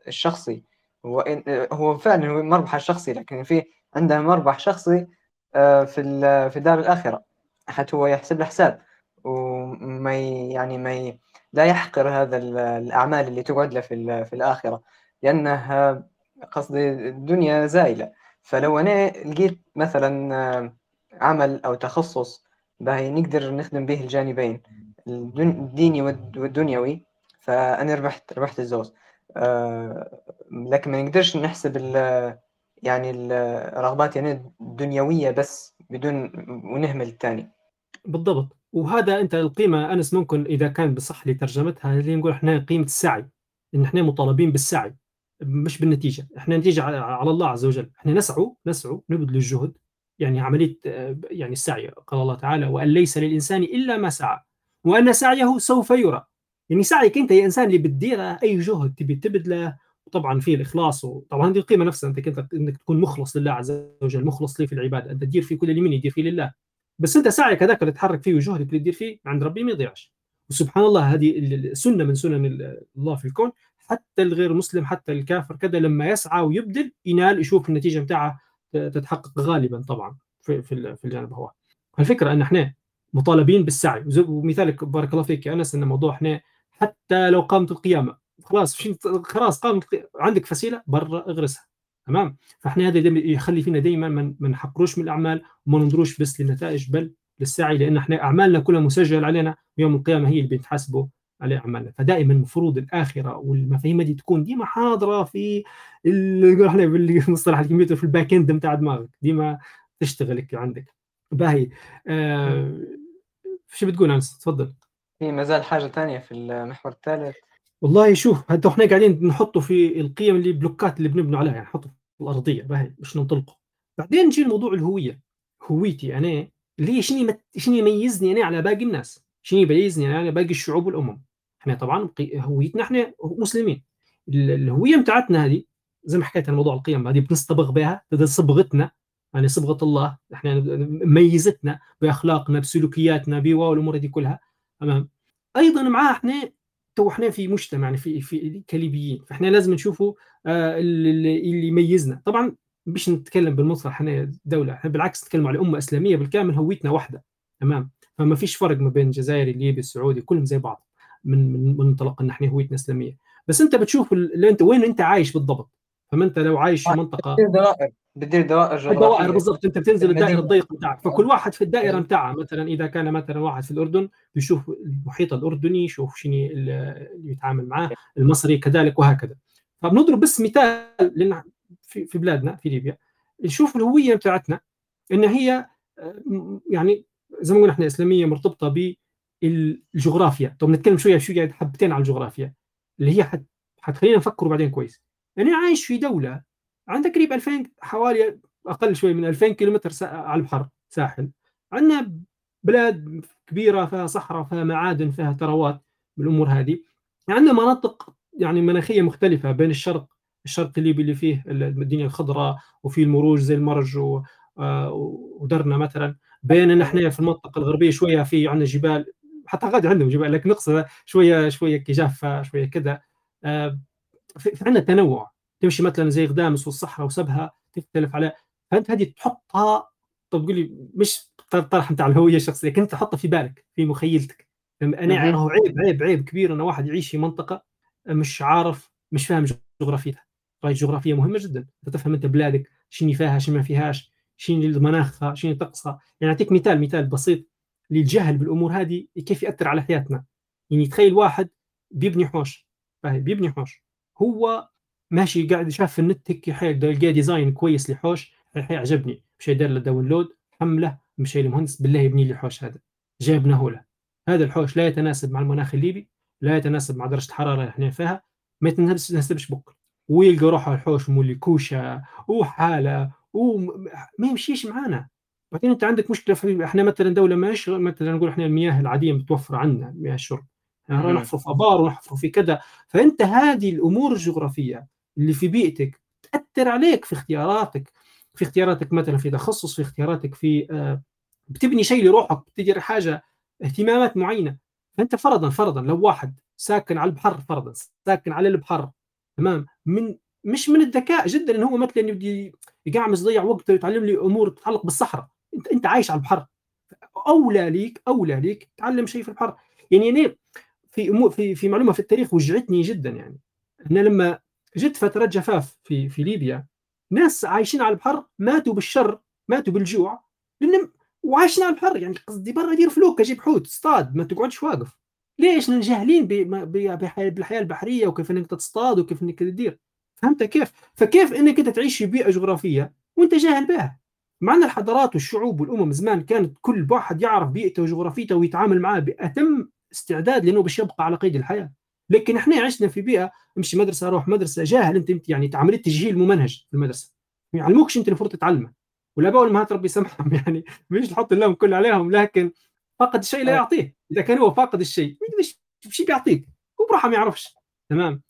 الشخصي. هو هو فعلا هو مربحة الشخصي لكن في عنده مربح شخصي آه، في في دار الآخرة. حتى هو يحسب له حساب وما يعني ما لا يحقر هذا الأعمال اللي تقعد له في في الآخرة. لأنه قصدي الدنيا زايلة. فلو أنا لقيت مثلا آه، عمل أو تخصص باهي نقدر نخدم به الجانبين الديني والدنيوي. فأنا ربحت ربحت الزوز. آه، لكن ما نقدرش نحسب ال يعني الرغبات يعني الدنيوية بس بدون ونهمل الثاني بالضبط. وهذا أنت القيمة أنس ممكن إذا كان بصح لي ترجمتها اللي نقول إحنا قيمة السعي. إن إحنا مطالبين بالسعي. مش بالنتيجة. إحنا نتيجة على الله عز وجل. إحنا نسعى نسعى نبذل الجهد يعني عملية يعني السعي قال الله تعالى وأن ليس للإنسان إلا ما سعى. وأن سعيه سوف يرى. يعني سعيك أنت يا إنسان اللي بتدير أي جهد تبي تبذله. طبعا في الإخلاص وطبعا هذه القيمة نفسها أنت كنت إنك تكون مخلص لله عز وجل مخلص لي في العبادة. أنت تدير في كل اليمين يدير فيه لله. بس أنت سعيك هذاك اللي تحرك فيه وجهدك اللي تدير فيه عند ربي ما يضيعش. وسبحان الله هذه سنه من سنن الله في الكون. حتى الغير مسلم حتى الكافر كذا لما يسعى ويبذل ينال يشوف النتيجة بتاعها تتحقق غالبا طبعا في في, في الجانب هو. الفكرة إن إحنا مطالبين بالسعي. ومثالك بارك الله فيك يا أنس إن موضوع إحنا حتى لو قامت القيامة خلاص خلاص قامت عندك فسيلة برا اغرسها. تمام؟ فإحنا هذا يخلي فينا دائما ما نحقروش من الأعمال وما ننظروش بس للنتائج بل للسعي لأن إحنا أعمالنا كلها مسجل علينا ويوم القيامة هي اللي بنتحاسبوا عليه أعمالنا. فدائما المفروض الآخرة والمفاهيم دي تكون ديما حاضرة في اللي إحنا بالمصطلح الكمبيوتر في ال back end بتاع دماغك. ديما تشتغل عندك. باهي. آه شو بتقول أنس؟ تفضل. في مازال حاجة ثانية في المحور الثالث؟ والله شوف هذا إحنا قاعدين نحطه في القيم اللي blockات اللي بنبنوا عليها يعني نحطه في الأرضية. باهي مش ننطلقه. بعدين نجي لموضوع الهوية. هويتي أنا هي شنو شنو يميزني أنا على باقي الناس؟ شنو يميزني أنا على باقي الشعوب والأمم؟ إحنا طبعا هويتنا إحنا مسلمين. الهوية بتاعتنا هذه زي ما حكيت عن موضوع القيم هذه بنصطبغ بها صبغتنا يعني صبغة الله إحنا ميزتنا بأخلاقنا بسلوكياتنا بالامور دي كلها. تمام؟ أيضا معاه إحنا تو إحنا في مجتمع يعني في في كليبيين فاحنا لازم نشوفوا آه اللي, يميزنا. طبعا مش نتكلم بالمصطلح إحنا دولة إحنا بالعكس نتكلم على أمة إسلامية بالكامل هويتنا واحدة تمام؟ فما فيش فرق ما بين الجزائري الليبي السعودي كلهم زي بعض. من من منطلق ان إحنا هويتنا اسلاميه بس أنت بتشوف اللي أنت وين أنت عايش بالضبط. فما أنت لو عايش في آه، منطقة بتدير دوائر جغرافيه دوائر بالضبط. أنت بتنزل الدائرة الضيقة بتاعك. فكل واحد في الدائرة بتاعه مثلا إذا كان مثلا واحد في الأردن بيشوف المحيط الأردني يشوف شنو اللي يتعامل معاه المصري كذلك وهكذا. فبنضرب بس مثال لأن في, في بلادنا في ليبيا. نشوف الهوية بتاعتنا إن هي يعني زي ما قلنا إحنا إسلامية مرتبطة بالجغرافيا طب نتكلم شوية شوية حبتين على الجغرافيا اللي هي حتخلينا نفكر بعدين كويس. أنا يعني عايش في دولة عندها قريب 2000 حوالي أقل شوي من 2000 كيلومتر على البحر ساحل. عندنا بلاد كبيرة فيها صحراء فيها معادن فيها ثروات بالأمور هذه. عندنا مناطق يعني مناخية مختلفة بين الشرق الشرق الليبي اللي فيه الدنيا الخضراء وفي المروج زي المرج آه، ودرنا مثلا. بين إحنا في المنطقة الغربية شوية في عندنا جبال حتى غادي عندهم جبال لكن نقصد شوية شوية كجافه شوية كذا. آه، في عندنا تنوع تمشي مثلا زي غدامس والصحراء وسبها تختلف على فأنت هذه تحطها طب قول لي مش طرح بتاع الهوية الشخصية كنت تحطها في بالك في مخيلتك. أنا عيب عيب عيب كبير إن واحد يعيش في منطقة مش عارف مش فاهم جغرافيتها. قرايه جغرافيه مهمة جدا. تفهم أنت بلادك شنو فيها شنو ما فيهاش شنو مناخها شنو طقسها. يعني أعطيك مثال مثال بسيط. للجهل بالأمور هذه كيف يأثر على حياتنا. يعني تخيل واحد بيبني حوش بيبني حوش. هو ماشي قاعد شاف في النت هيك لقى design كويس لحوش. عجبني مشى دار له download حمله مشى للمهندس بالله يبني لي الحوش هذا. جابناه له. هذا الحوش لا يتناسب مع المناخ الليبي لا يتناسب مع درجة الحرارة اللي إحنا فيها. ما يتناسبش بكل ويلقى روحه الحوش مولي كوشة وحالة وما يمشيش معانا. بعدين انت عندك مشكلة في إحنا مثلا دولة ماشي مثلا نقول إحنا المياه العادية متوفرة عندنا مياه الشرب. يعني نحفر في أبار ونحفر في كذا. فأنت هذه الأمور الجغرافية اللي في بيئتك تأثر عليك في اختياراتك. في اختياراتك مثلا في تخصص في اختياراتك في آه، بتبني شيء لروحك بتجري حاجة اهتمامات معينة. فأنت فرضا فرضا لو واحد ساكن على البحر فرضا ساكن على البحر تمام؟ من مش من الذكاء جدا إن هو مثلا يبدي يقعمز يضيع وقته ويتعلم لي أمور تتعلق بالصحراء. انت أنت عايش على البحر أولى ليك أولى ليك تعلم شيء في البحر يعني يعني في في في معلومة في التاريخ وجعتني جدا يعني أنا لما جت فترات جفاف في في ليبيا ناس عايشين على البحر ماتوا بالشر ماتوا بالجوع لأن وعايشين على البحر يعني قصدي برا دير فلوك جيب حوت اصطاد ما تقعدش واقف ليش؟ جاهلين بالحياة البحرية وكيف إنك تصطاد وكيف إنك تدير فهمت كيف؟ فكيف إنك أنت تعيش في بيئة جغرافية وأنت جاهل بها؟ مع أن الحضارات والشعوب والأمم زمان كانت كل واحد يعرف بيئته وجغرافيته ويتعامل معاه بأتم استعداد لأنه باش يبقى على قيد الحياة. لكن إحنا عشنا في بيئة امشي مدرسة أروح مدرسة جاهل أنت يعني عمليه تجهيل ممنهج في المدرسة. ما يعلموكش أنت المفروض تتعلمه. والاباء والامهات ربي يسامحهم يعني مش نحط اللوم كله عليهم لكن فقد الشيء لا يعطيه إذا كان هو فاقد الشيء شيء بيعطيك؟ هو بروحه ما يعرفش. تمام؟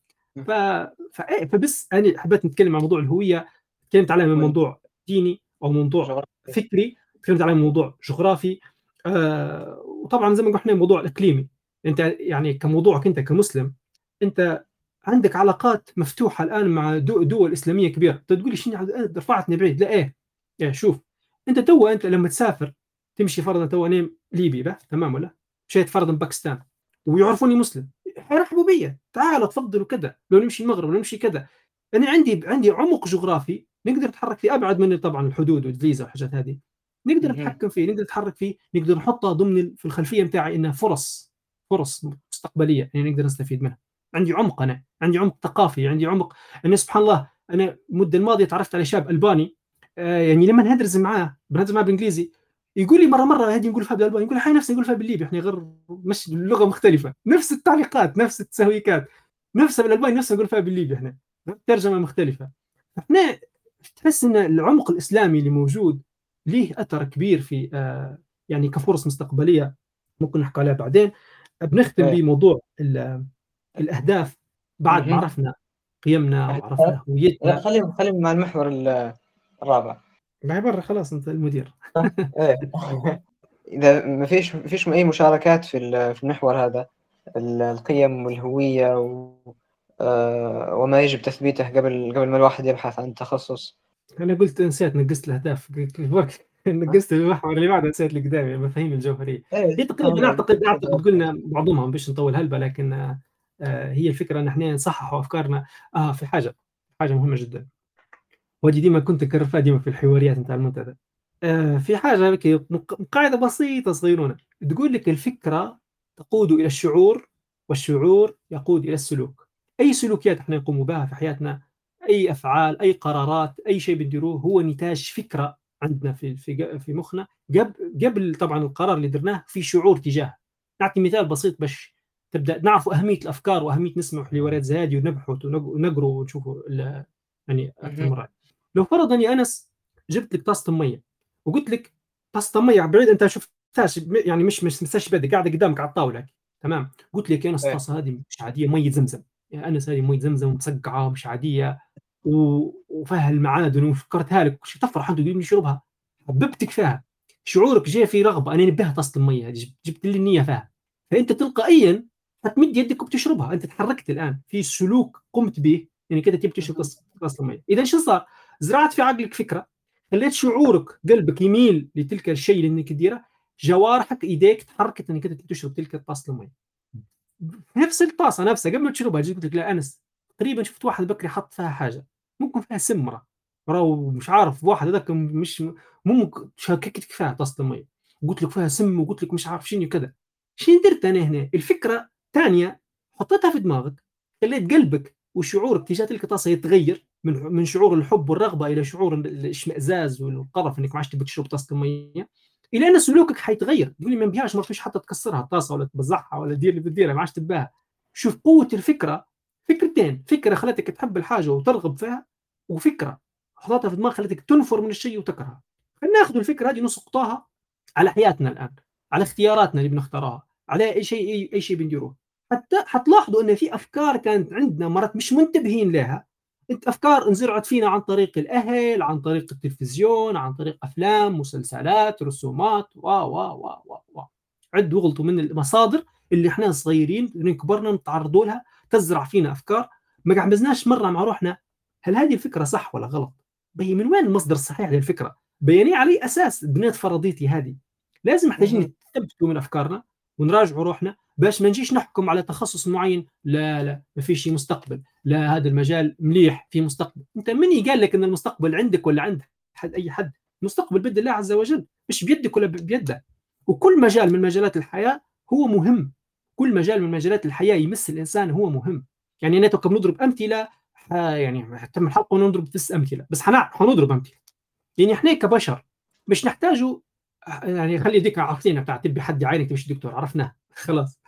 ف... إيه، فبس أنا حبيت نتكلم عن موضوع الهوية تكلمت عليه من موضوع ديني. أو موضوع فكري تكلمت عليه من موضوع جغرافي. آه وطبعا زي ما قلنا موضوع إقليمي. أنت يعني كموضوعك أنت كمسلم أنت عندك علاقات مفتوحة الآن مع دول إسلامية كبيرة. تقول لي شنو رفعتني بعيد. لا إيه يعني شوف. أنت تو أنت لما تسافر تمشي فرضا تو أنا ليبي بقى تمام ولا؟ مشيت فرضا باكستان. ويعرفوني مسلم. حيرحبوا بي تعال تفضل وكذا لو نمشي المغرب لو نمشي كذا. أنا عندي عندي عمق جغرافي نقدر نتحرك فيه أبعد من طبعا الحدود والفيزا والحاجات هذه. نقدر نتحكم فيه نقدر نتحرك فيه نقدر نحطها ضمن في الخلفية بتاعي انها فرص فرص مستقبلية يعني نقدر نستفيد منها. عندي عمق أنا عندي عمق ثقافي عندي عمق أنا سبحان الله أنا المدة الماضية تعرفت على شاب ألباني آه يعني لما ندرس معاه بندرس معاه بالانجليزي يقول لي مرة مرة هذه نقول فيها بالألباني يقول حي نفسي نقول فيها بالليبي إحنا غير مش اللغة مختلفة نفس التعليقات نفس التسويكات نفسها بالألباني نفسها نقول فيها بالليبي إحنا ترجمة مختلفة. إحنا تحس إن العمق الإسلامي اللي موجود ليه أثر كبير في آه يعني كفرص مستقبلية ممكن نحكي عليها بعدين بنختم إيه. بموضوع الأهداف بعد ما. عرفنا قيمنا. وعرفنا هويتنا خليهم خليهم مع المحور ال- الرابع لا برا خلاص أنت المدير إيه إذا ما فيش ما فيش أي مشاركات في في المحور هذا ال- القيم والهوية و وما يجب تثبيته قبل قبل ما الواحد يبحث عن تخصص أنا قلت نسيت نقصت الأهداف نقصت المحور اللي بعده نسيت اللي قدامي المفاهيم الجوهرية. إيه هي تقريبا اعتقد أعتقد قلنا بعضهم باش نطول هلبة لكن آه، آه، هي الفكرة إن إحنا نصححوا أفكارنا. آه في حاجة حاجة مهمة جدا. ودي ديما كنت نكرر فيها ديما في الحواريات نتاع المنتدى. آه، في حاجة قاعدة بسيطة صغيرونة. تقول لك الفكرة تقود إلى الشعور والشعور يقود إلى السلوك. أي سلوكيات إحنا نقوم بها في حياتنا أي أفعال أي قرارات أي شيء بنديروه هو نتاج فكرة عندنا في في في مخنا. قبل قبل طبعا القرار اللي درناه في شعور تجاهه نعطي مثال بسيط باش تبدأ. نعرف أهمية الأفكار وأهمية نسمع حوارات هذه ونبحث ونق- ونقروا ونشوفوا ال- يعني أكثر. مرات لو فرضا يا أنس جبت لك طاسه مية وقلت لك طاسه مية بعيد أنت شفتهاش يعني مش مش مساش قاعدة قدامك على الطاولة تمام. قلت لك يا أنس إيه. الطاسه هذه مش عادية مية زمزم. يا أنس هذه ميه زمزم مسقعه مش عادية وفيها المعادن وفكرتها لك. تفرح أنت تقول نشربها حببتك فيها. شعورك جاي في رغبة. أنا نبيها طاسه المية. هذه جبت لي النية فيها. فأنت تلقائيا حتمد يدك وبتشربها. أنت تحركت الآن. في سلوك قمت به. يعني كده تبي تشرب طاسة المية. إذا شو صار؟ زرعت في عقلك فكرة. خليت شعورك قلبك يميل لتلك الشيء اللي إنك تديره. جوارحك إيديك تحركت إنك تشرب تلك الطاسه المية. نفس الطاسة نفسها قبل ما تشربها جيت قلت لك لا أنس تقريبا شفت واحد بكري حط فيها حاجة ممكن فيها سمرة راهو مش عارف واحد هذاك مش ممكن شككتك فيها طاسة الميه قلت لك فيها سم وقلت لك مش عارف شنو كذا شنو درت أنا هنا؟ الفكرة ثانية حطيتها في دماغك خليت قلبك وشعورك تجاه تلك الطاسة يتغير من من شعور الحب والرغبة إلى شعور الإشمئزاز والقرف إنك ما عادش تبي تشرب طاسة الميه إلى أن سلوكك حيتغير. تقول لي ما نبيهاش ما فيش حتى تكسرها الطاسة ولا تبزعها ولا تدير اللي بتديرها ما عادش تباها شوف قوة الفكرة فكرتين. فكرة خلتك تحب الحاجة وترغب فيها وفكرة حطيتها في دماغك خلتك تنفر من الشيء وتكرهه. خلينا ناخذ الفكرة هذه نسقطها على حياتنا الآن على اختياراتنا اللي بنختارها على أي شيء أي, شيء بنديروه. حتى حتلاحظوا أن في أفكار كانت عندنا مرات مش منتبهين لها افكار انزرعت فينا عن طريق الأهل عن طريق التلفزيون عن طريق أفلام مسلسلات رسومات و و و و و عد وغلطوا من المصادر اللي إحنا صغيرين كبرنا نتعرضوا لها تزرع فينا أفكار ما قعمزناش مرة مع روحنا هل هذه الفكرة صح ولا غلط؟ بي من وين المصدر الصحيح للفكرة؟ بياني على أساس بنيت فرضيتي هذه؟ لازم محتاجين نثبتوا من أفكارنا ونراجعوا روحنا باش ما نجيش نحكم على تخصص معين. لا لا ما فيش مستقبل. لا هذا المجال مليح في مستقبل. أنت من قال لك إن المستقبل عندك ولا عند حد أي حد. المستقبل بيد الله عز وجل. مش بيدك ولا بيده وكل مجال من مجالات الحياة هو مهم. كل مجال من مجالات الحياة يمس الإنسان هو مهم. يعني أنا كم نضرب أمثلة يعني تم الحلقة ونضرب تس أمثلة. بس حنضرب أمثلة. يعني إحنا كبشر مش نحتاجوا يعني خلي ديك عارفين بتاع تبي حد يعينك مش دكتور عرفناه. خلاص.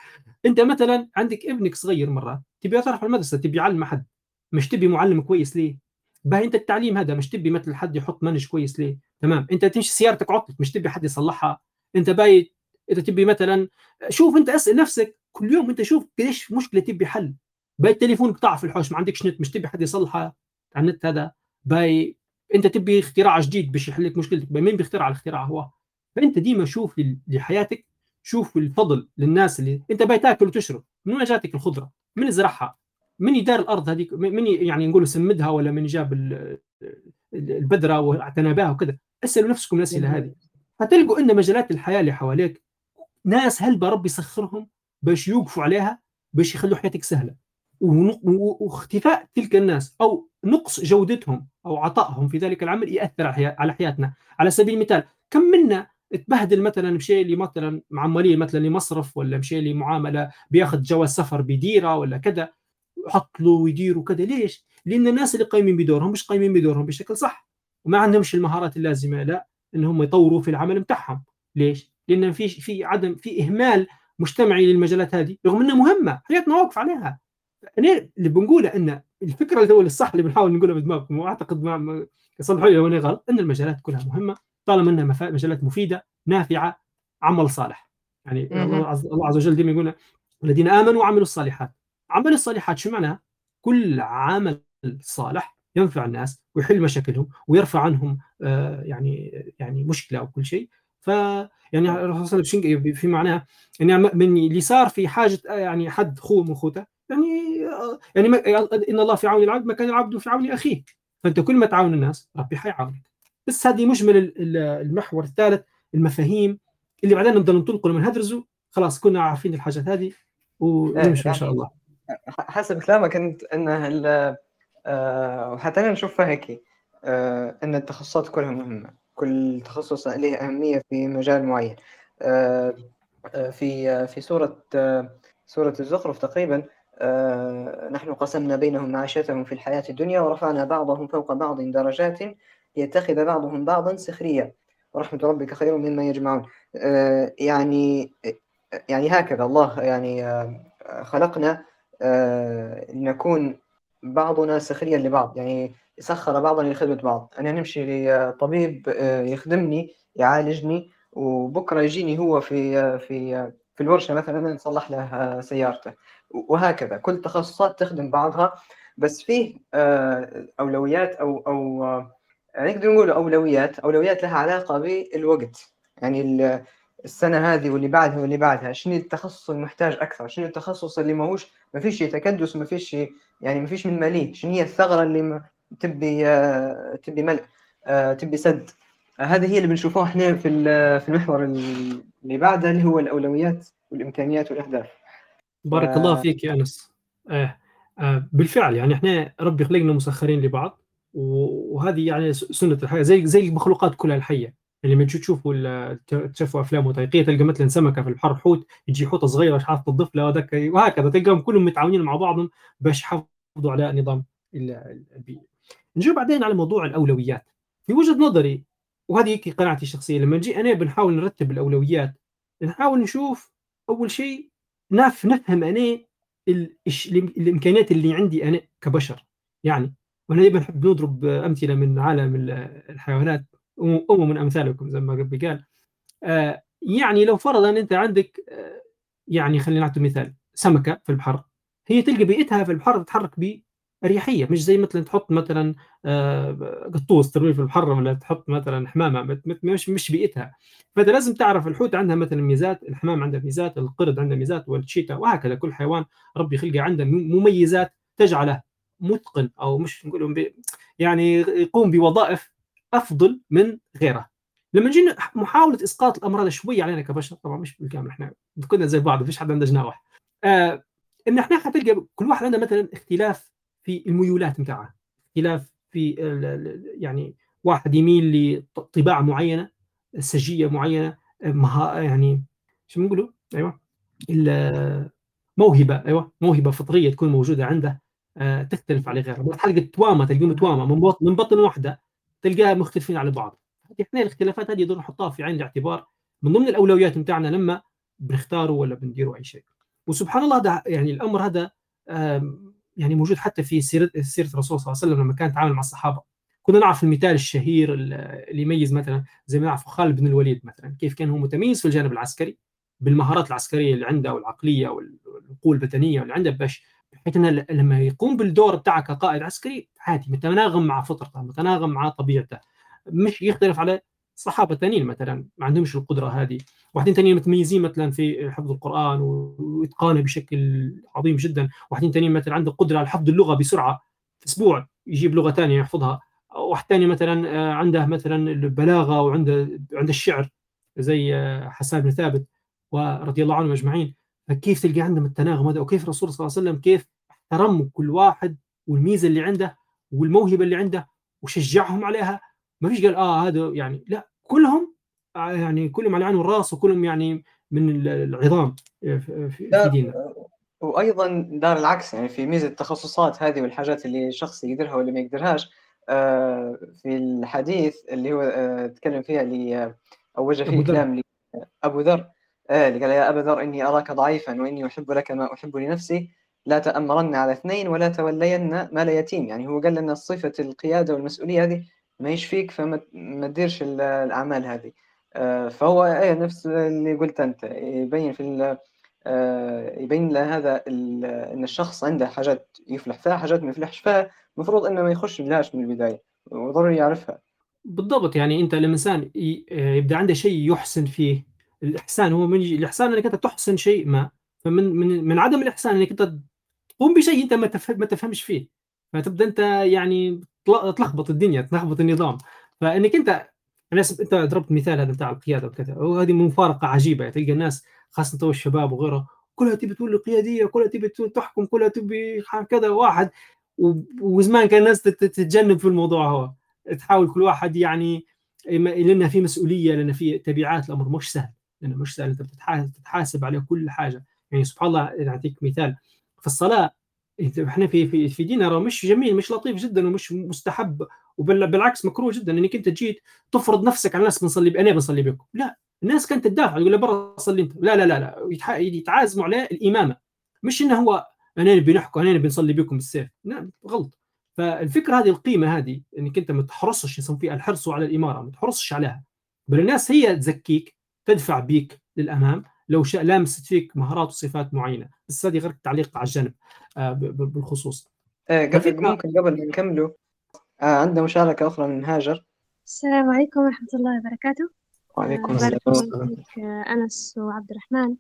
انت مثلا عندك ابنك صغير مرة تبي تعرف المدرسة تبي يعلم حد مش تبي معلم كويس ليه؟ باهي انت التعليم هذا مش تبي مثل حد يحط منهج كويس ليه؟ تمام. انت تمشي سيارتك عطلت مش تبي حد يصلحها. انت باي انت تبي مثلا شوف انت اسأل نفسك كل يوم انت شوف قديش مشكلة تبي حل. باي التليفون قطع في الحوش ما عندكش نت مش تبي حد يصلحها على النت هذا. باي انت تبي اختراع جديد باش يحل لك مشكلتك. باي مين بيخترع الاختراع؟ هو. فانت ديما شوف لحياتك شوف الفضل للناس اللي انت باي تاكل وتشرب من وين جاتك الخضرة؟ من زرعها؟ من يدار الأرض هذيك؟ من يعني نقول سمدها ولا من جاب البذرة واعتنى بها وكذا؟ أسألوا نفسكم الأسئلة هذه هتلقوا إن مجالات الحياة اللي حواليك ناس هلبة ربي يسخرهم باش يوقفوا عليها باش يخلوا حياتك سهلة واختفاء تلك الناس أو نقص جودتهم أو عطائهم في ذلك العمل يأثر على حياتنا على سبيل المثال كم منا تبهدل مثلا مشي لي مثلا معمليه مثلا لمصرف ولا مشي لي معامله بياخذ جواز سفر بديرة ولا كذا يحط له ويدير وكذا ليش؟ لأن الناس اللي قايمين بدورهم مش قايمين بدورهم بشكل صح وما عندهمش المهارات اللازمة لا إنهم يطوروا في العمل بتاعهم ليش؟ لأن في في عدم في إهمال مجتمعي للمجالات هذه رغم إنها مهمة حياتنا واقف عليها أنا اللي بنقوله إن الفكرة اللي الصح اللي بنحاول نقولها بدماغكم واعتقد ما يصلحوا لي لو غلط إن المجالات كلها مهمة طالما إنها مجالات مفيدة نافعة عمل صالح. يعني الله عز وجل دائما يقول الذين آمنوا وعملوا الصالحات. عمل الصالحات شو معناها؟ كل عمل صالح ينفع الناس ويحل مشاكلهم ويرفع عنهم آه يعني يعني مشكلة أو كل شيء. ف يعني الرسول صلى الله عليه وسلم في معناها يعني من اللي صار في حاجة يعني حد خوه من خوته يعني يعني إن الله في عون العبد ما كان العبد في عون أخيه. فأنت كل ما تعاون الناس ربي حيعاونك. بس هذه مجمل المحور الثالث المفاهيم اللي بعدين نبدا ننطلق لما ندرسه خلاص كنا عارفين الحاجات هذه ونمشي إن شاء الله. حسب كلامك أنت إن وحتى أنا نشوفها هيك آه إن التخصصات كلها مهمة. كل تخصص له أهمية في مجال معين. آه في في سورة سورة الزخرف تقريبا آه نحن قسمنا بينهم معيشتهم في الحياة الدنيا ورفعنا بعضهم فوق بعض درجات ليتخذ بعضهم بعضا سخريا ورحمة ربك خير مما يجمعون. آه يعني يعني هكذا الله يعني آه خلقنا لنكون بعضنا سخريا لبعض. يعني سخر بعضا لخدمة بعض. أنا نمشي لطبيب يخدمني يعالجني وبكرة يجيني هو في في في الورشة مثلا نصلح له سيارته. وهكذا. كل تخصصات تخدم بعضها. بس فيه أولويات أو أو نقدر نقول أولويات أولويات لها علاقة بالوقت. يعني السنة هذه واللي بعدها واللي بعدها شنو التخصص المحتاج أكثر؟ شنو التخصص اللي ماهوش؟ ما فيش تكدس ما فيش يعني ما فيش من مليه شنو هي الثغرة اللي تبي تبي ملء تبي سد؟ هذه هي اللي بنشوفوها إحنا في في المحور اللي بعده اللي هو الأولويات والإمكانيات والأهداف. بارك آه. الله فيك يا أنس. آه آه بالفعل يعني إحنا ربي خلقنا مسخرين لبعض. وهذه يعني سنة الحياة زي زي المخلوقات كلها الحية يعني لما تشوفوا تشوفوا أفلام وثائقيه تلقى مثلا سمكة في البحر حوت يجي حوتة صغيرة مش عارف تنظف له وهذاك وهكذا تلقاهم كلهم متعاونين مع بعضهم باش يحافظوا على نظام البيئه. نجي بعدين على موضوع الأولويات. في وجهة نظري وهذه قناعتي الشخصية لما نجي أنا بنحاول نرتب الأولويات نحاول نشوف أول شيء نف نفهم أنا الإمكانيات اللي عندي أنا كبشر يعني وأنا دائما نحب نضرب أمثلة من عالم الحيوانات أم من أمثالكم زي ما ربي قال. آه يعني لو فرضا أنت عندك آه يعني خلينا نعطي مثال سمكة في البحر هي تلقى بيئتها في البحر تتحرك بأريحية مش زي مثلا تحط مثلا آه قطوس ترميه في البحر ولا تحط مثلا حمامة مش مش بيئتها. فأنت لازم تعرف الحوت عندها مثلا ميزات الحمام عندها ميزات القرد عندها ميزات والتشيتا وهكذا. كل حيوان ربي خلقه عنده مميزات تجعله. متقن أو مش نقول يعني يقوم بوظائف أفضل من غيره. لما جينا محاولة إسقاط الأمر هذا شوي علينا كبشر طبعا مش بالكامل إحنا كلنا زي بعض فيش حد عنده جناح آه إن إحنا حتلقى كل واحد عنده مثلا اختلاف في الميولات بتاعه اختلاف في يعني واحد يميل لطباع معينة سجية معينة مها يعني شو بنقولوا أيوه موهبة أيوه موهبة فطرية تكون موجودة عنده. تختلف على غيره حلقة توامه تلقى توامه من بطن من بطن واحدة تلقاها مختلفين على بعض. إحنا الاختلافات هذه يضر نحطها في عين الاعتبار من ضمن الأولويات بتاعنا لما بنختاره ولا بنديروا أي شيء. وسبحان الله ده يعني الأمر هذا يعني موجود حتى في سيره سيرة الرسول صلى الله عليه وسلم لما كان يتعامل مع الصحابة. كنا نعرف المثال الشهير اللي يميز مثلا زي ما نعرف خالد بن الوليد مثلا كيف كان هو متميز في الجانب العسكري بالمهارات العسكرية اللي عنده والعقلية والقوه البدنية اللي عنده باش بحيث إنه لما يقوم بالدور بتاعه كقائد عسكري عادي متناغم مع فطرته متناغم مع طبيعته. مش يختلف على صحابة ثانيين مثلا ما عندهمش القدرة هذه. واحدين ثانيين متميزين مثلا في حفظ القرآن وإتقانه بشكل عظيم جدا. واحدين ثانيين مثلا عنده قدرة على حفظ اللغة بسرعة في أسبوع يجيب لغة ثانية يحفظها. واحد ثاني مثلا عنده مثلا البلاغة وعنده عنده الشعر زي حسان بن ثابت ورضي الله عنهم أجمعين. فكيف تلقى عندهم التناغم هذا وكيف الرسول صلى الله عليه وسلم كيف احترم كل واحد والميزة اللي عنده والموهبة اللي عنده وشجعهم عليها. ما فيش قال آه هذا يعني لا كلهم يعني كلهم على عين والراس وكلهم يعني من العظام في ديننا. وأيضا دار العكس يعني في ميزة التخصصات هذه والحاجات اللي الشخص يقدرها ولا ما يقدرهاش آه، في الحديث اللي هو آه، تكلم فيها اللي أو وجه فيه كلام أبو ذر. قال يا أبا ذر إني أراك ضعيفا وإني أحب لك ما أحب لنفسي. لا تأمرن على اثنين ولا تولين مال يتيم. يعني هو قال لنا صفة القيادة والمسؤولية هذه ما يشفيك فما ما تديرش الأعمال هذه. آه، فهو إيه نفس اللي قلت أنت يبين في آه، يبين له هذا إن الشخص عنده حاجات يفلح فيها حاجات ما يفلحش فيها المفروض إنه ما يخش بلاش من البداية. وضروري يعرفها. بالضبط يعني أنت الإنسان يبدأ عنده شيء يحسن فيه. الإحسان هو من الإحسان إنك أنت تحسن شيء ما. فمن من من عدم الإحسان إنك أنت تقوم بشيء أنت ما ما تفهمش فيه. فتبدأ أنت يعني تلخبط الدنيا تلخبط النظام. فإنك أنت أنا أنت ضربت مثال هذا بتاع القيادة وكذا. وهذه مفارقة عجيبة. تلقى الناس خاصة الشباب وغيره كلها تبي تقول قياديه كلها تبي تحكم كلها تبي كذا واحد. وزمان كان الناس تتجنب في الموضوع هو. تحاول كل واحد يعني لأن في مسؤولية لأن في تبعات الأمر مش سهل. لأنه مش سهل أنت بتتحاسب على كل حاجة. يعني سبحان الله أعطيك مثال في الصلاة إحنا في في في ديننا مش جميل مش لطيف جدا ومش مستحب وبالعكس مكروه جدا. انك أنت جيت تفرض نفسك على الناس بنصلي أنا بنصلي بكم؟ لا. الناس كانت تدافع تقول له برا صلي أنت. لا لا لا لا. يتعازموا عليه الإمامة. مش إنه هو أنا نبي أنا نبي نصلي بكم بالسيف. لا غلط. فالفكرة هذه القيمة هذه إنك أنت ما تحرصش يسمى فيها الحرص على الإمارة ما تحرصش عليها. بل الناس هي تزكيك تدفع بيك للأمام. لو شاء لامست فيك مهارات وصفات معينة. بس هذه غير تعليق على الجانب آه، بالخصوص. آه قبل ممكن قبل ما نكمله آه عندنا مشاركة أخرى من هاجر. السلام عليكم ورحمة الله وبركاته. وعليكم آه، السلام آه أنس وعبد الرحمن.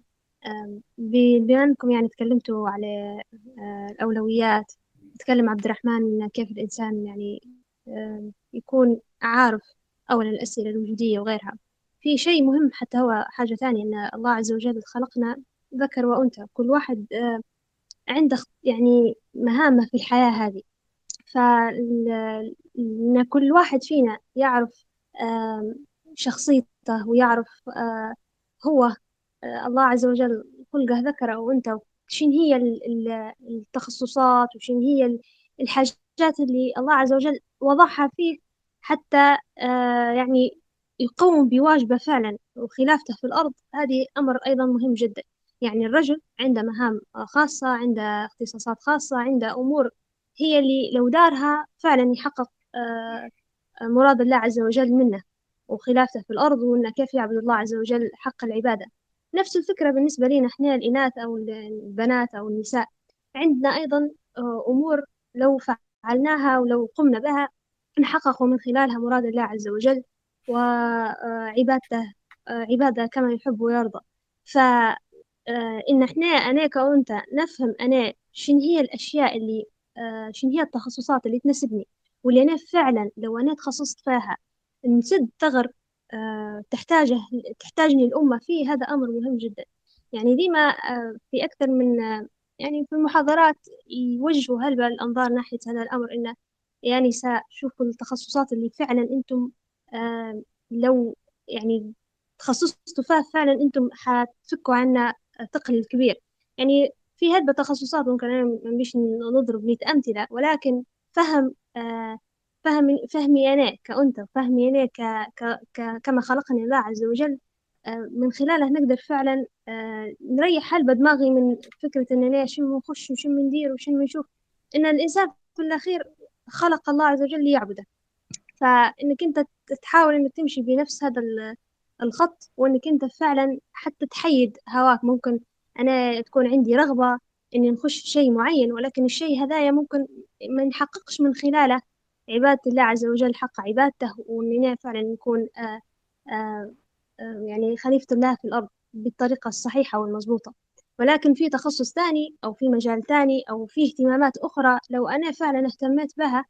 بما أنكم يعني تكلمتوا على الأولويات تكلم عبد الرحمن كيف الإنسان يعني يكون عارف اولا الأسئلة الوجودية وغيرها. في شيء مهم حتى هو حاجة ثانية إن الله عز وجل خلقنا ذكر وأنثى. كل واحد آه، عنده يعني مهامة في الحياة هذه. فإن كل واحد فينا يعرف شخصيته ويعرف آه، هو آه، الله عز وجل خلقه ذكر أو أنثى. شن هي التخصصات وشن هي الحاجات اللي الله عز وجل وضعها فيه حتى يعني يقوم بواجبة فعلا وخلافته في الأرض هذه أمر أيضا مهم جدا. يعني الرجل عنده مهام خاصة عنده اختصاصات خاصة عنده أمور هي اللي لو دارها فعلا يحقق آه، مراد الله عز وجل منه وخلافته في الأرض وإنه كيف يعبد الله عز وجل حق العبادة. نفس الفكرة بالنسبة لنا إحنا الإناث أو البنات أو النساء. عندنا أيضا آه، أمور لو فعلناها ولو قمنا بها نحقق من خلالها مراد الله عز وجل. وعبادته عبادة كما يحب ويرضى. فإن إحنا أنا كأنت نفهم أنا شن هي الأشياء اللي شن هي التخصصات اللي تناسبني. واللي أنا فعلا لو أنا تخصصت فيها نسد ثغر تحتاجه تحتاجني الأمة فيه هذا أمر مهم جدا. يعني ديما في أكثر من يعني في المحاضرات يوجهوا هلبة الأنظار ناحية هذا الأمر إنه يا نساء شوفوا التخصصات اللي فعلا أنتم لو يعني تخصصتوا فيها فعلا أنتم حتفكوا عنا ثقل كبير. يعني في هذه التخصصات ممكن أنا مش نضرب مئة أمثلة ولكن فهم آه، فهم فهمي أنا كأنثى فهمي أنا ك ك كما خلقني الله عز وجل آه، من خلاله نقدر فعلا آه، نريح حال دماغي من فكرة إن أنا شو نخش وشو ندير وشو نشوف. إن الإنسان في الأخير خلق الله عز وجل ليعبده. فإنك أنت تحاول إنك تمشي بنفس هذا الخط وإنك أنت فعلا حتى تحيد هواك. ممكن أنا تكون عندي رغبة إني نخش في شيء معين ولكن الشيء هذايا ممكن ما نحققش من خلاله. عبادة الله عز وجل حق عبادته وإننا فعلا نكون آآ آه، آآ آه، يعني خليفة الله في الأرض بالطريقة الصحيحة والمضبوطة. ولكن في تخصص ثاني أو في مجال ثاني أو في اهتمامات أخرى لو أنا فعلا اهتميت بها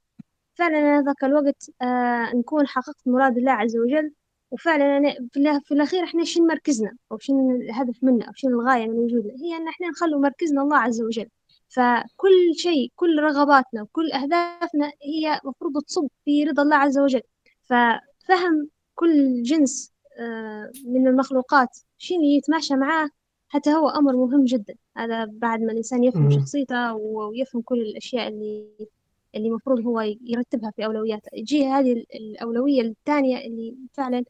فعلا أنا ذاك الوقت آه نكون حققت مراد الله عز وجل وفعلا أنا في الأخير إحنا شنو مركزنا؟ أو شنو الهدف منا؟ أو شنو الغاية من وجودنا؟ هي أن إحنا نخلو مركزنا الله عز وجل. فكل شيء كل رغباتنا وكل أهدافنا هي مفروض تصب في رضا الله عز وجل. ففهم كل جنس آه، من المخلوقات شنو يتماشى معاه حتى هو أمر مهم جدا. هذا بعد ما الإنسان يفهم. شخصيته ويفهم كل الأشياء اللي اللي المفروض هو يرتبها في أولوياته يجي هذه ال- الأولوية الثانية اللي فعلا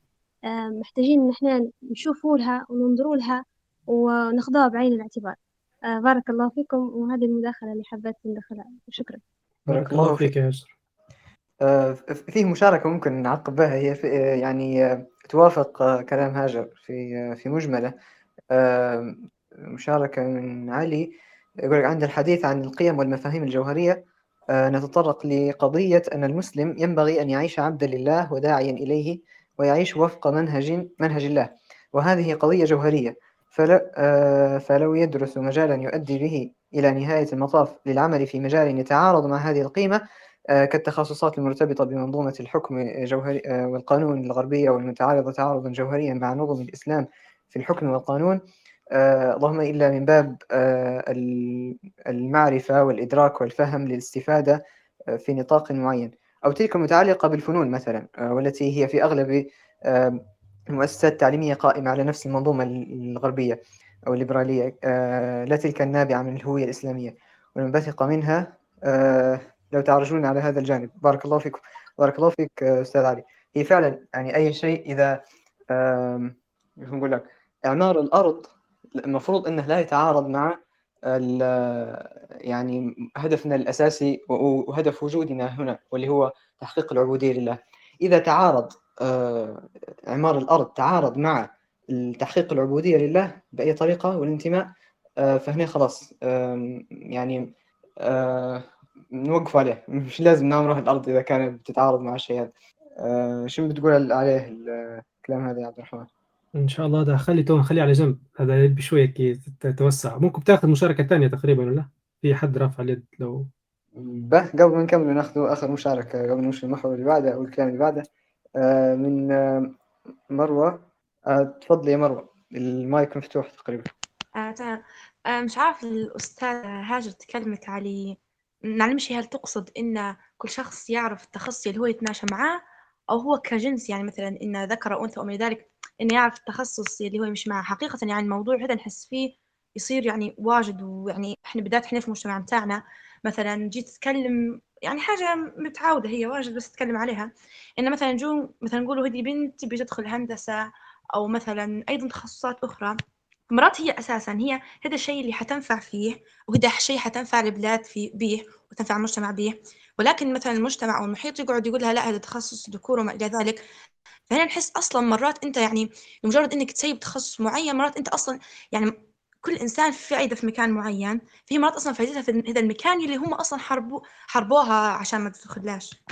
آه، محتاجين إن إحنا نشوفوا لها وننظروا لها وناخذوها بعين الاعتبار. آه، بارك الله فيكم وهذه المداخلة اللي حبيت ندخلها. شكرا. بارك الله فيك يا يسر. آه، فيه مشاركة ممكن نعقب بها. هي يعني توافق كلام هاجر في في مجمله. مشاركة من علي. يقول لك عند الحديث عن القيم والمفاهيم الجوهرية نتطرق لقضية أن المسلم ينبغي أن يعيش عبدا لله وداعيا إليه ويعيش وفق منهج منهج الله. وهذه قضية جوهرية آه، فلو يدرس مجالا يؤدي به إلى نهاية المطاف للعمل في مجال يتعارض مع هذه القيمة آه، كالتخصصات المرتبطة بمنظومة الحكم الجوهري آه، والقانون الغربية والمتعارضة تعارضا جوهريا مع نظم الإسلام في الحكم والقانون. آه، اللهم إلا من باب آه، ال- المعرفة والإدراك والفهم للاستفادة آه، في نطاق معين أو تلك المتعلقة بالفنون مثلا والتي هي في أغلب المؤسسات التعليمية قائمة على نفس المنظومة الغربية أو الليبرالية لا تلك النابعة من الهوية الإسلامية. والمنبثقة منها لو تعرجون على هذا الجانب. بارك الله فيكم. بارك الله فيك أستاذ علي. هي فعلا يعني أي شيء إذا نقول لك إعمار الأرض المفروض أنه لا يتعارض مع يعني هدفنا الأساسي و- وهدف وجودنا هنا واللي هو تحقيق العبودية لله. إذا تعارض آه، إعمار الأرض تعارض مع تحقيق العبودية لله بأي طريقة والانتماء آه، فهنا خلاص يعني آه، نوقف عليه. مش لازم نعمره الأرض إذا كانت بتتعارض مع الشيء هذا. شو بتقول عليه الكلام هذا يا عبد الرحمن؟ إن شاء الله. ده خلي تو نخليه على جنب. هذا بشوية كي تتوسع. ممكن تاخذ مشاركة ثانية تقريبا ولا في حد رافع اليد له. به قبل ما نكمل ناخذ آخر مشاركة قبل ما نمشي المحور اللي بعده أو الكلام اللي بعده آه، من آه، مروة. آه، تفضلي يا مروة. المايك مفتوح تقريبا. آه تمام. آه مش عارف الأستاذ هاجر تكلمت على نعلمش هل تقصد إن كل شخص يعرف التخصص اللي هو يتماشى معاه أو هو كجنس؟ يعني مثلا إن ذكر أو أنثى وما ذلك إنه يعرف التخصص اللي هو يمشي معاه حقيقة يعني الموضوع هذا نحس فيه يصير يعني واجد ويعني إحنا بالذات إحنا في المجتمع بتاعنا مثلا جيت تتكلم يعني حاجة متعودة هي واجد بس تتكلم عليها. إن مثلا جو مثلا نقولوا هذه بنت تبي تدخل هندسة أو مثلا أيضا تخصصات أخرى مرات هي أساسا هي هذا الشيء اللي حتنفع فيه وهذا الشيء حتنفع البلاد في به وتنفع المجتمع به ولكن مثلا المجتمع أو المحيط يقعد يقول لها لا هذا تخصص ذكور وما إلى ذلك. فهنا نحس أصلا مرات أنت يعني لمجرد أنك تسيب تخصص معين مرات أنت أصلا يعني كل إنسان في فائدة في مكان معين فهي مرات أصلا فائدتها في هذا المكان اللي هم أصلا حربوا حربوها عشان ما تدخلهاش.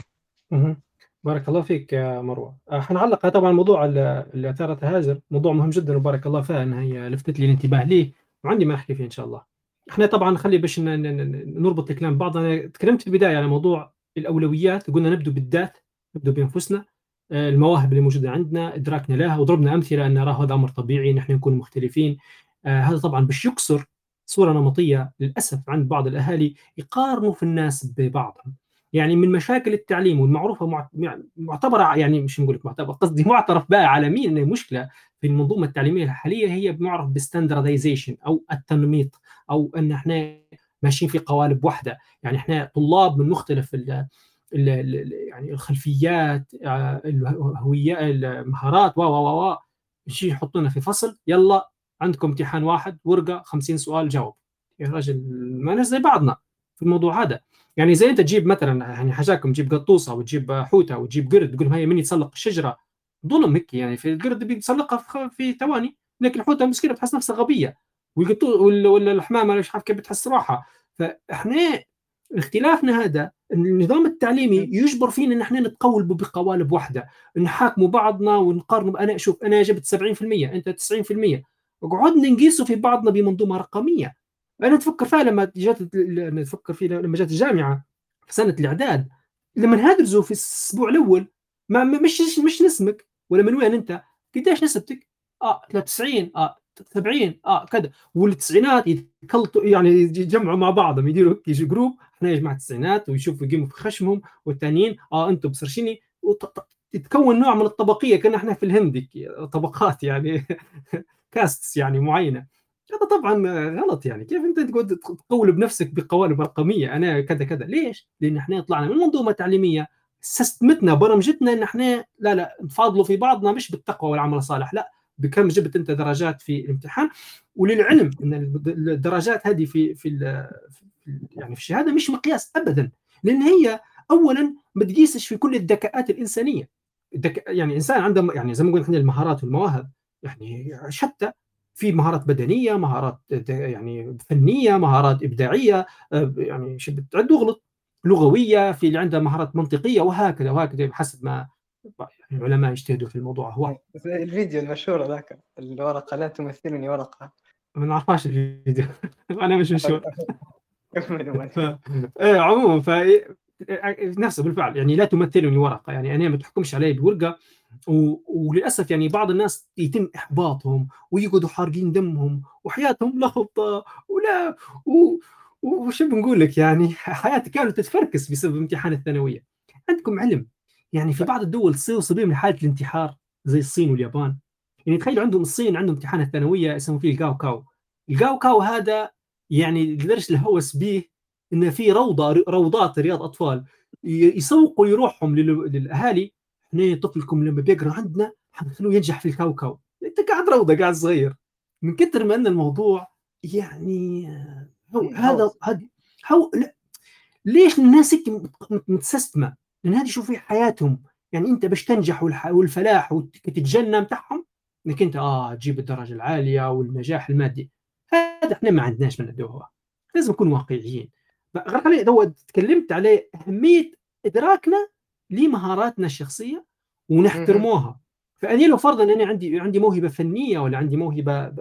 بارك الله فيك يا مروة. آه، حنعلق طبعا الموضوع اللي اثارته هاجر موضوع مهم جدا وبارك الله فيها إنها هي لفتت لي الانتباه ليه وعندي ما احكي فيه إن شاء الله. إحنا طبعا خلي باش نربط الكلام ببعض أنا تكلمت في البداية على موضوع الأولويات قلنا نبدا بالذات نبدا بأنفسنا. المواهب اللي موجودة عندنا إدراكنا لها وضربنا أمثلة أن نرى هذا أمر طبيعي نحن نكون مختلفين. آه، هذا طبعا باش يكسر صورة نمطية للأسف عند بعض الأهالي يقارنوا في الناس ببعضهم. يعني من مشاكل التعليم والمعروفة مع- مع- معتبرة يعني مش نقول لك معتبر قصدي معترف بها عالميا ان مشكلة في المنظومة التعليمية الحالية هي معرف بالستاندردايزيشن أو التنميط أو إن إحنا ماشيين في قوالب واحدة. يعني إحنا طلاب من مختلف يعني الخلفيات آه، الهويات المهارات و و و يجي يحطونا في فصل يلا عندكم امتحان واحد ورقة 50 سؤال جاوب يا رجل ما زي بعضنا في الموضوع هذا. يعني زي انت تجيب مثلا يعني حاجاكم تجيب قطوسة وتجيب حوتة وتجيب قرد تقول لهم هي من يتسلق الشجرة. ظلم هيك يعني في القرد بيتسلقها في, ثواني لكن الحوتة مسكينة بتحس نفسها غبية. والقطو ولا الحمامه مش عارف كيف بتحس روحها. فإحنا اختلافنا هذا النظام التعليمي يجبر فينا إن إحنا نتقولب بقوالب واحدة. نحاكموا بعضنا ونقارنوا أنا شوف أنا جبت 70% أنت 90% وقعدنا نقيسوا في بعضنا بمنظومة رقمية. أنا تفكر فيها لما جات تفكر فيها لما جات الجامعة في سنة الإعداد. لما ندرسوا في الأسبوع الأول ما مش مش نسمك. ولا من وين أنت؟ قديش نسبتك؟ آه 93 آه 70 آه كذا. والتسعينات يتكلطوا يعني يجمعوا مع بعضهم يديروا جروب إحنا جماعة التسعينات ويشوفوا يقيموا في خشمهم والثانيين آه أنتم ط- تتكون نوع من الطبقية كنا إحنا في الهند طبقات يعني كاستس يعني معينة. هذا طبعا غلط يعني. كيف أنت تقعد تقول بنفسك بقوالب رقمية؟ أنا كذا كذا. ليش؟ لأن إحنا طلعنا من منظومة تعليمية سستمتنا برمجتنا إن إحنا لا لا نفاضلوا في بعضنا مش بالتقوى والعمل الصالح لا. بكم جبت أنت درجات في الامتحان؟ وللعلم إن الدرجات هذه في في يعني في الشهادة مش مقياس ابدا لأن هي اولا ما تقيسش في كل الذكاءات الإنسانية. الدك... يعني إنسان عنده يعني زي ما قلنا إحنا المهارات والمواهب يعني شتى في مهارات بدنية مهارات يعني فنية مهارات إبداعية يعني تعد وغلط لغوية في اللي عنده مهارات منطقية وهكذا وهكذا حسب ما العلماء يجتهدوا في الموضوع. هو الفيديو المشهور ذاك الورقه لا تمثلني ورقة. ما نعرفهاش الفيديو. أنا مش مشهور. إيه عموما ف نفسه بالفعل يعني لا تمثلني ورقة يعني أنا ما تحكمش علي بورقة و... وللأسف يعني بعض الناس يتم إحباطهم ويقعدوا حارقين دمهم وحياتهم لخبطه ولا و... وش بنقول لك يعني حياتي كانت تتفركس بسبب امتحان الثانوية. عندكم علم يعني في بعض الدول تصير بهم لحالة الانتحار زي الصين واليابان. يعني تخيلوا عندهم الصين عندهم امتحان الثانوية يسمون فيه الجاو كاو. الجاو كاو هذا يعني لدرجه الهوس به انه في روضة روضات رياض أطفال. يسوقوا يروحهم للأهالي. إحنا طفلكم لما بيقرأ عندنا حنخلوه ينجح في الكاوكاو. أنت قاعد روضة قاعد صغير. من كثر ما إن الموضوع يعني هو هذا هذا هو لا ليش الناس متسستمة؟ لأن هذه شوفي حياتهم. يعني أنت باش تنجح والفلاح وتتجنى بتاعهم إنك أنت آه تجيب الدرجة العالية والنجاح المادي. هذا إحنا ما عندناش من الدواء لازم نكون واقعيين. غير دو تكلمت عليه أهمية إدراكنا لمهاراتنا الشخصية ونحترموها. فاني لو فرضا اني عندي عندي موهبة فنية ولا عندي موهبة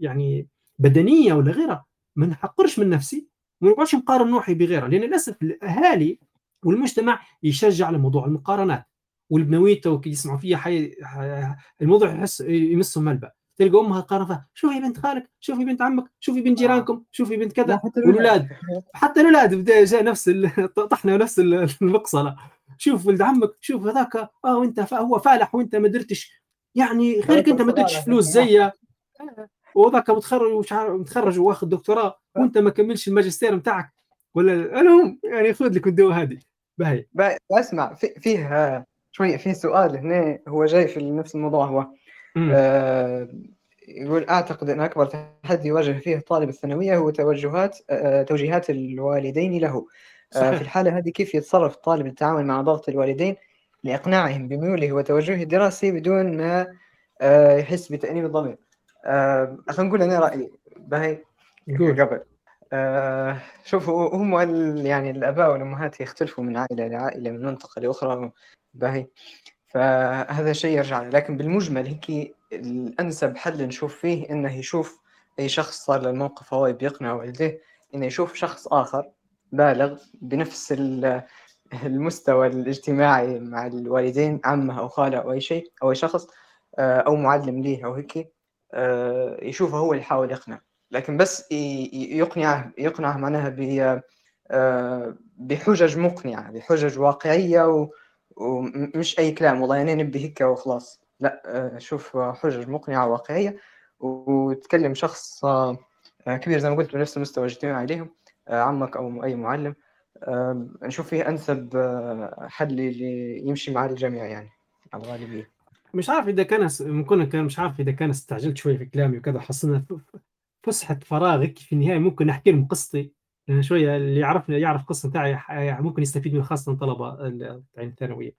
يعني بدنية ولا غيرها ما نحقرش من نفسي وما نقعدش نقارن روحي بغيرها. لأن للأسف الأهالي والمجتمع يشجع على موضوع المقارنات. والبنويته وكي يسمعوا فيها حي... الموضوع يحس يمسهم ملبى تلقى أمها فيها شوفي بنت خالك شوفي بنت عمك شوفي بنت جيرانكم شوفي بنت كذا والأولاد. حتى الأولاد جاء نفس طحنا نفس المقصلة. شوف ولد عمك شوف هذاك آه وأنت هو فالح وأنت ما درتش. يعني خيرك أنت ما درتش فلوس زيه وذاك متخرج متخرج واخذ دكتوراه وأنت ما كملش الماجستير بتاعك ولا المهم يعني خذ لك الدواء هذه. باهي. اسمع في فيه شوية في سؤال هنا هو جاي في نفس الموضوع هو. آه يقول أعتقد أن أكبر تحدي يواجه فيه طالب الثانوية هو توجهات آه توجيهات الوالدين له. آه في الحالة هذه كيف يتصرف الطالب للتعامل مع ضغط الوالدين لإقناعهم بميوله وتوجهه الدراسي بدون ما آه يحس بتأنيب الضمير؟ آه عشان نقول أنا رأيي. باهي؟ قبل. آه شوفوا هم يعني الأباء والأمهات يختلفوا من عائلة لعائلة من منطقة لأخرى. باهي؟ فهذا شيء يرجع لكن بالمجمل هيك الأنسب حل نشوف فيه إنه يشوف أي شخص صار له الموقف هو بيقنع والديه إنه يشوف شخص آخر بالغ بنفس المستوى الاجتماعي مع الوالدين عمه أو خاله أو أي شيء أو أي شخص أو معلم ليه أو هيك يشوفه هو اللي يحاول يقنع لكن بس يقنعه يقنعه معناها ب بحجج مقنعة بحجج واقعية ومش أي كلام والله أنا نبي هيك وخلاص. لا شوف حجج مقنعة واقعية وتكلم شخص كبير زي ما قلت بنفس المستوى الاجتماعي عليهم عمك أو أي معلم. نشوف فيه أنسب حل اللي يمشي مع الجميع يعني على الغالبية. مش عارف إذا كان ممكن كان مش عارف إذا كان استعجلت شوي في كلامي وكذا حصلنا فسحة فراغك في النهاية ممكن أحكي لهم قصتي. لأن شوية اللي يعرف يعرف قصة تاعي ممكن يستفيد من خاصة طلبة الثانوية.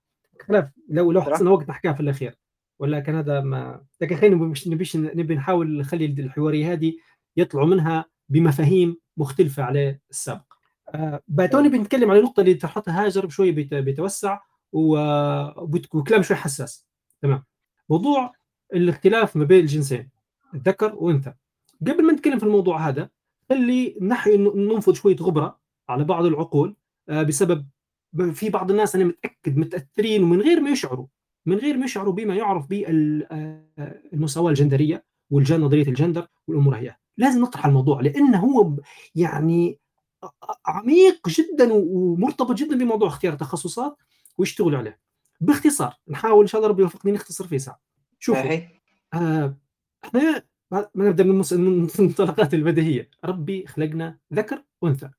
خلاف لو لو حصلنا وقت نحكيها في الأخير. ولا كان هذا ما لكن خلينا مش نبيش نبي نحاول نخلي الحواريه هذه يطلعوا منها بمفاهيم مختلفة على السابق. آه باتوني بنتكلم على النقطة اللي طرحتها هاجر بشويه بيتوسع وكلام شوي حساس. تمام. موضوع الاختلاف ما بين الجنسين. الذكر وأنثى. قبل ما نتكلم في الموضوع هذا خلي نحي ننفض شوية غبرة على بعض العقول آه بسبب في بعض الناس أنا متأكد متأثرين ومن غير ما يشعروا من غير ما يشعروا بما يعرف بالمساواه الجندرية والجن نظرية الجندر والأمور هي. لازم نطرح الموضوع لأنه هو يعني عميق جدا ومرتبط جدا بموضوع اختيار التخصصات ويشتغلوا عليه. باختصار نحاول إن شاء الله ربي يوفقني نختصر فيه ساعه شوفوا آه، إحنا ما نبدأ من المنطلقات البديهية. ربي خلقنا ذكر وأنثى.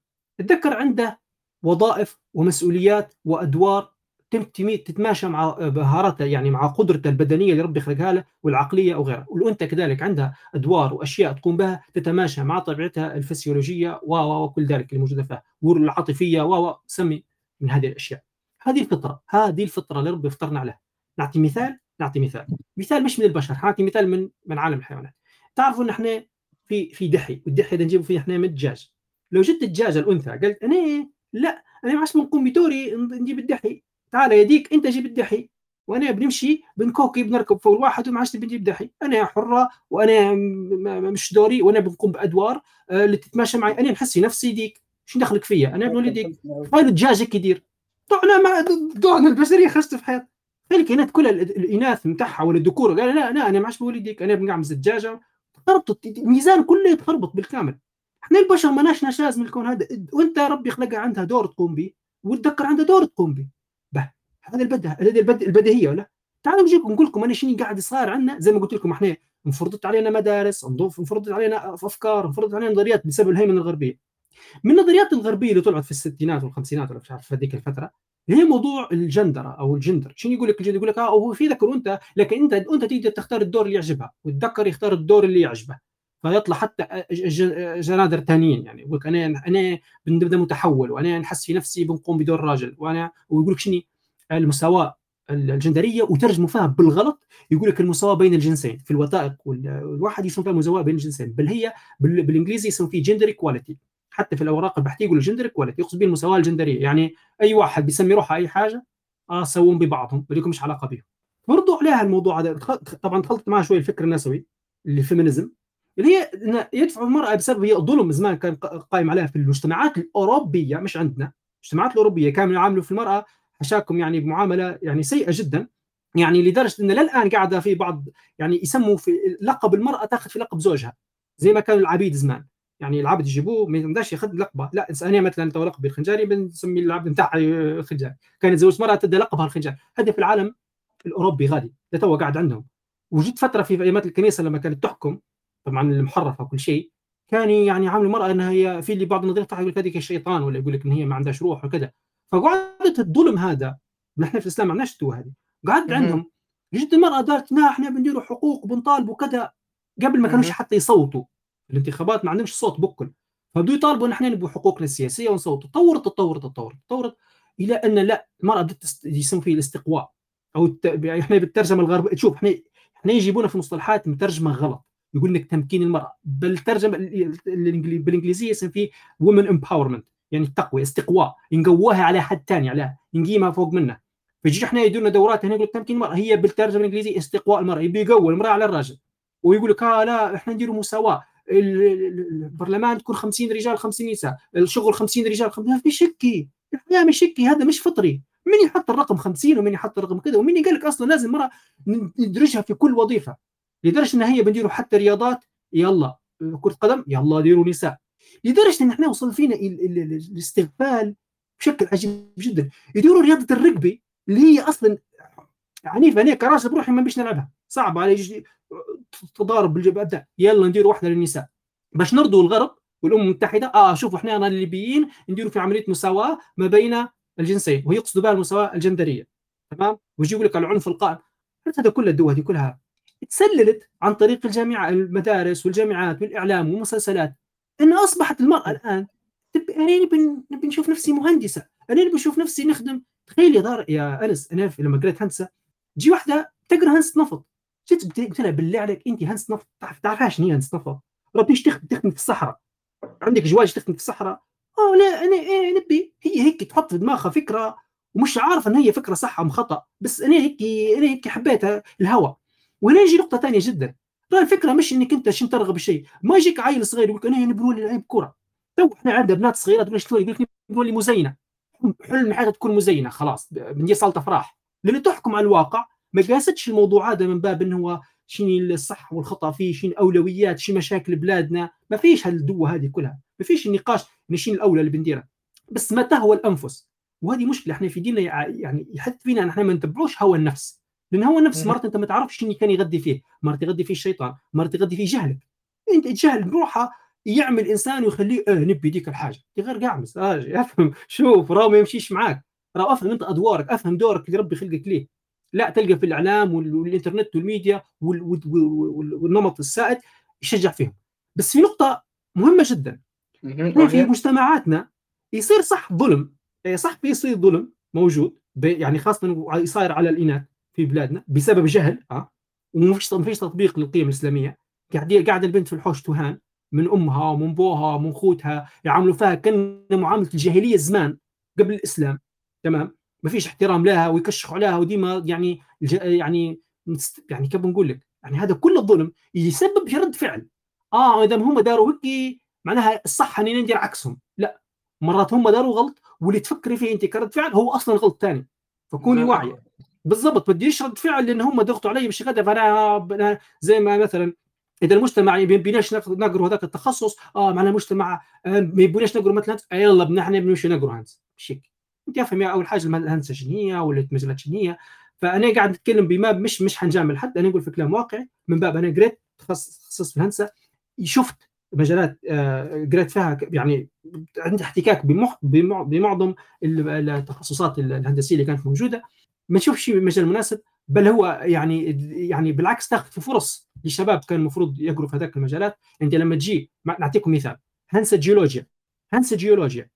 الذكر عنده وظائف ومسؤوليات وأدوار تتماشى مع مهاراته يعني مع قدرته البدنية اللي ربي خلقها له والعقلية أو غيرها والأنثى كذلك عندها أدوار وأشياء تقوم بها تتماشى مع طبيعتها الفسيولوجية و و وكل ذلك اللي موجودة فيها. والعاطفيه و و سمي من هذه الأشياء. هذه الفطرة هذه الفطرة اللي ربي فطرنا عليها. نعطي مثال نعطي مثال. مثال مش من البشر نعطي مثال من من عالم الحيوانات. تعرفوا ان إحنا في في دحي والدحي ده نجيبه فيه إحنا من الدجاج. لو جبت الدجاجه الأنثى قلت أنا لا أنا ما عادش بنقوم بدوري نجيب الدحي. تعال يديك أنت جيب الدحي وأنا بنمشي بنكوكي بنركب فوق الواحد وما عادش بنجيب دحي. أنا حرة وأنا مش دوري وأنا بنقوم بأدوار آه، اللي تتماشى معي. أنا نحس نفسي ديك. شو دخلك فيا؟ أنا ابن ولديك هاي الدجاج هيك يدير. طعنا مع طعنا البشرية خرجت في حياتي. الكائنات كلها ال- الإناث نتاعها ولا الذكور. قال لا لا أنا ما عادش بولديك أنا بنقعمز الدجاجه تخربط الميزان كله يتخربط بالكامل. إحنا البشر ما ناش نشاز من الكون هذا. وإنت ربي خلقها عندها دور تقوم به والذكر عنده دور تقوم به. به هذا البدء هذه البد... البديهية ولا؟ تعالوا نجيكم نقول لكم أنا شنو قاعد صار عندنا؟ زي ما قلت لكم إحنا انفرضت علينا مدارس انفرضت علينا أفكار انفرضت علينا نظريات بسبب الهيمنة الغربية. من النظريات الغربية اللي طلعت في الستينات والخمسينات ولا مش عارف في هذيك الفترة هي موضوع الجندرة أو الجندر؟ شنو يقول لك الجندر؟ يقول لك آه هو في ذكر وانثى لكن أنت أنت تقدر تختار الدور اللي يعجبها والذكر يختار الدور اللي يعجبه فيطلع حتى جنادر ثانيين يعني. يقول لك أنا أنا بنبدأ متحول وأنا نحس في نفسي بنقوم بدور راجل وأنا ويقول لك شنو؟ المساواة الجندرية وترجموا فيها بالغلط يقول لك المساواة بين الجنسين في الوثائق وال- والواحد يسمى فيها مساواة بين الجنسين بل هي بال- بالإنجليزي يسمى فيه gender equality حتى في الأوراق البحثيه يقول gender equality يقصد به المساواة الجندرية. يعني أي واحد بيسمي روحه أي حاجة آه سووهم ببعضهم ما لكمش علاقة بهم برضو عليها الموضوع هذا. طبعا دخلت معها شوي الفكر النسوي ال feminism اللي هي يدفع المرأة بسبب هي ظلم زمان كان قائم عليها في المجتمعات الأوروبية مش عندنا المجتمعات الأوروبية كانوا يعاملوا في المرأة حشاكم يعني بمعاملة يعني سيئة جدا. يعني لدرجة إن للآن قاعدة في بعض يعني يسموا في لقب المرأة تأخذ في لقب زوجها زي ما كانوا العبيد زمان. يعني العبد يجيبوه ما يقدرش ياخذ لقبة. لا أنا مثلا تو لقبي الخنجاري بنسمي العبد نتاعي خنجاري كانت زوج مرأة تدي لقبها الخنجاري هذا في العالم الأوروبي غادي. تو قاعد عندهم. وجدت فترة في أيامات الكنيسة لما كانت تحكم طبعا المحرفة وكل شيء كان يعني عامل المرأة إنها هي في اللي بعض النظريات يقول لك هذيك الشيطان ولا يقول لك إن هي ما عندهاش روح وكذا. فقعدت الظلم هذا. نحن في الإسلام ما عندناش التوه هذه. قعدت. عندهم. جد المراه لا إحنا بنديروا حقوق وبنطالبوا كذا قبل ما كانوش. حتى يصوتوا. الانتخابات ما عندهمش صوت بكل. فبدوا يطالبوا ان إحنا نبغوا حقوقنا السياسية ونصوتوا تطورت تطورت تطورت تطورت إلى أن لا المراه بدأت يسموا فيه الاستقواء. أو الت... إحنا بالترجمة الغربيه شوف إحنا إحنا يجيبونا في مصطلحات مترجمة غلط. يقول لك تمكين المرأة. بل الترجمه ال- الإنجلي- بالإنجليزية يسمى فيه women empowerment يعني التقوية استقواء. ينقوها على حد ثاني عليها نقيمها فوق منها فيجي إحنا يدورنا دورات هنا يقول تمكين المرأة. هي بالترجمة الإنجليزية استقواء المرأة. يبي يقوي المرأة على الراجل ويقول لك آه لا إحنا نديروا مساواة. البرلمان تكون 50 رجال 50 نساء. الشغل 50 رجال 50 مش هيك الحياة مش هذا مش فطري. مين يحط الرقم 50 ومين يحط الرقم كذا؟ ومين قال لك أصلا لازم المراه ندرجها في كل وظيفة. لدرجة إن هي بنديروا حتى رياضات يلا كرة قدم يلا ديروا نساء. لدرجة إن إحنا وصل فينا ال- ال- ال- الاستغفال بشكل عجيب جدا. يديروا رياضة الركبي اللي هي أصلا عنيفة أنا كراجل بروحي ما بيش نلعبها. صعب علي تضارب بالجبهة يلا ندير واحدة للنساء. باش نرضوا الغرب والأمم المتحدة آه شوفوا إحنا الليبيين نديروا في عملية مساواة ما بين الجنسين ويقصدوا بها المساواة الجندرية. تمام؟ ويجي يقول لك العنف القائم. هذا كل الدول هذه كلها؟ تسللت عن طريق الجامعة المدارس والجامعات والإعلام والمسلسلات. أن أصبحت المرأة الآن تب... أنا نبي نشوف نفسي مهندسة. أنا نبي نشوف نفسي نخدم. تخيل يا دار يا أنس أنا في- لما قريت هندسة تجي واحدة تقرأ هندسة نفط. جيت قلت لها بالله عليك أنت هندسة نفط تعرف تعرفها شنو هي نفط ربيش تخدم تخدم في الصحراء. عندك جواز تخدم في الصحراء؟ آه لا أنا إيه نبي هي هيك تحط في دماغها فكرة ومش عارفة إن هي فكرة صح أم خطأ بس أنا هيك أنا هيك حبيتها الهوى وهنا يجي نقطة ثانية جدا. ترى الفكرة مش إنك أنت شن ترغب الشيء ما يجيك عيل صغير يقول لك أنا نبي نولي لعيب كرة. تو إحنا عندنا بنات صغيرة تقول لك يقول لك نولي مزينة. حلم حياتها تكون مزينة خلاص بندير صاله افراح لأن تحكم على الواقع ما قاستش الموضوع هذا من باب انه هو شنو الصح والخطأ فيه شنو اولويات شنو مشاكل بلادنا. ما فيش هالدوة هذه كلها. ما فيش النقاش شنو الأولى اللي بنديره بس ما تهوى الأنفس؟ وهذه مشكلة. إحنا في ديننا يعني يحث فينا إن إحنا ما نتبعوش هوى النفس. لأن هو النفس مرات أنت ما تعرفش شنو كان يغذي فيه. مرات يغذي فيه الشيطان مرات يغذي فيه جهلك. أنت الجهل بروحه يعمل إنسان ويخليه آه نبي ديك الحاجة. غير قاعمس آه افهم شوف راه ما يمشيش معاك. راه أفهم أنت أدوارك أفهم دورك اللي ربي خلقك ليه. لا تلقى في الإعلام والإنترنت والميديا والنمط السائد يشجع فيهم. بس في نقطة مهمة جدا. في مجتمعاتنا يصير صح ظلم إيه، صح في يصير ظلم موجود يعني خاصة يصير على الإناث في بلادنا بسبب جهل آه وما فيش ما فيش تطبيق للقيم الإسلامية. قاعد قاعد البنت في الحوش تهان من أمها ومن بوها ومن خوتها يعاملوا فيها كان معاملة الجاهلية زمان قبل الإسلام تمام؟ ما فيش احترام لها ويكشخوا عليها وديما يعني يعني يعني كيف بنقول لك؟ يعني هذا كل الظلم يسبب في رد فعل. آه اذا هم داروا هيك معناها الصح إني ندير عكسهم لا مرات هم داروا غلط واللي تفكري فيه انت كرد فعل هو أصلا غلط ثاني. فكوني. واعية. بالضبط بديش رد فعل لأن هم ضغطوا علي مش غدا فأنا زي ما مثلا إذا المجتمع ما يبيناش نقروا هذاك التخصص آه معناها المجتمع آه ما يبوناش نقروا مثلا آه يلا نحن بنمشي نقروا هانس شيك انت افهم أول حاجة الهندسه شنو ولا المجالات شنو فأنا قاعد اتكلم بما مش مش حنجامل حد أنا أقول في كلام واقعي. من باب أنا قريت تخصص في الهندسة شفت مجالات آه، قريت فيها يعني عندي احتكاك بمعظم التخصصات الهندسية اللي كانت موجودة. ما نشوفش مجال مناسب بل هو يعني يعني بالعكس تاخذ في فرص للشباب كان المفروض يقروا في هذاك المجالات. أنت لما تجي نعطيكم مثال. هندسة جيولوجيا. هندسة جيولوجيا.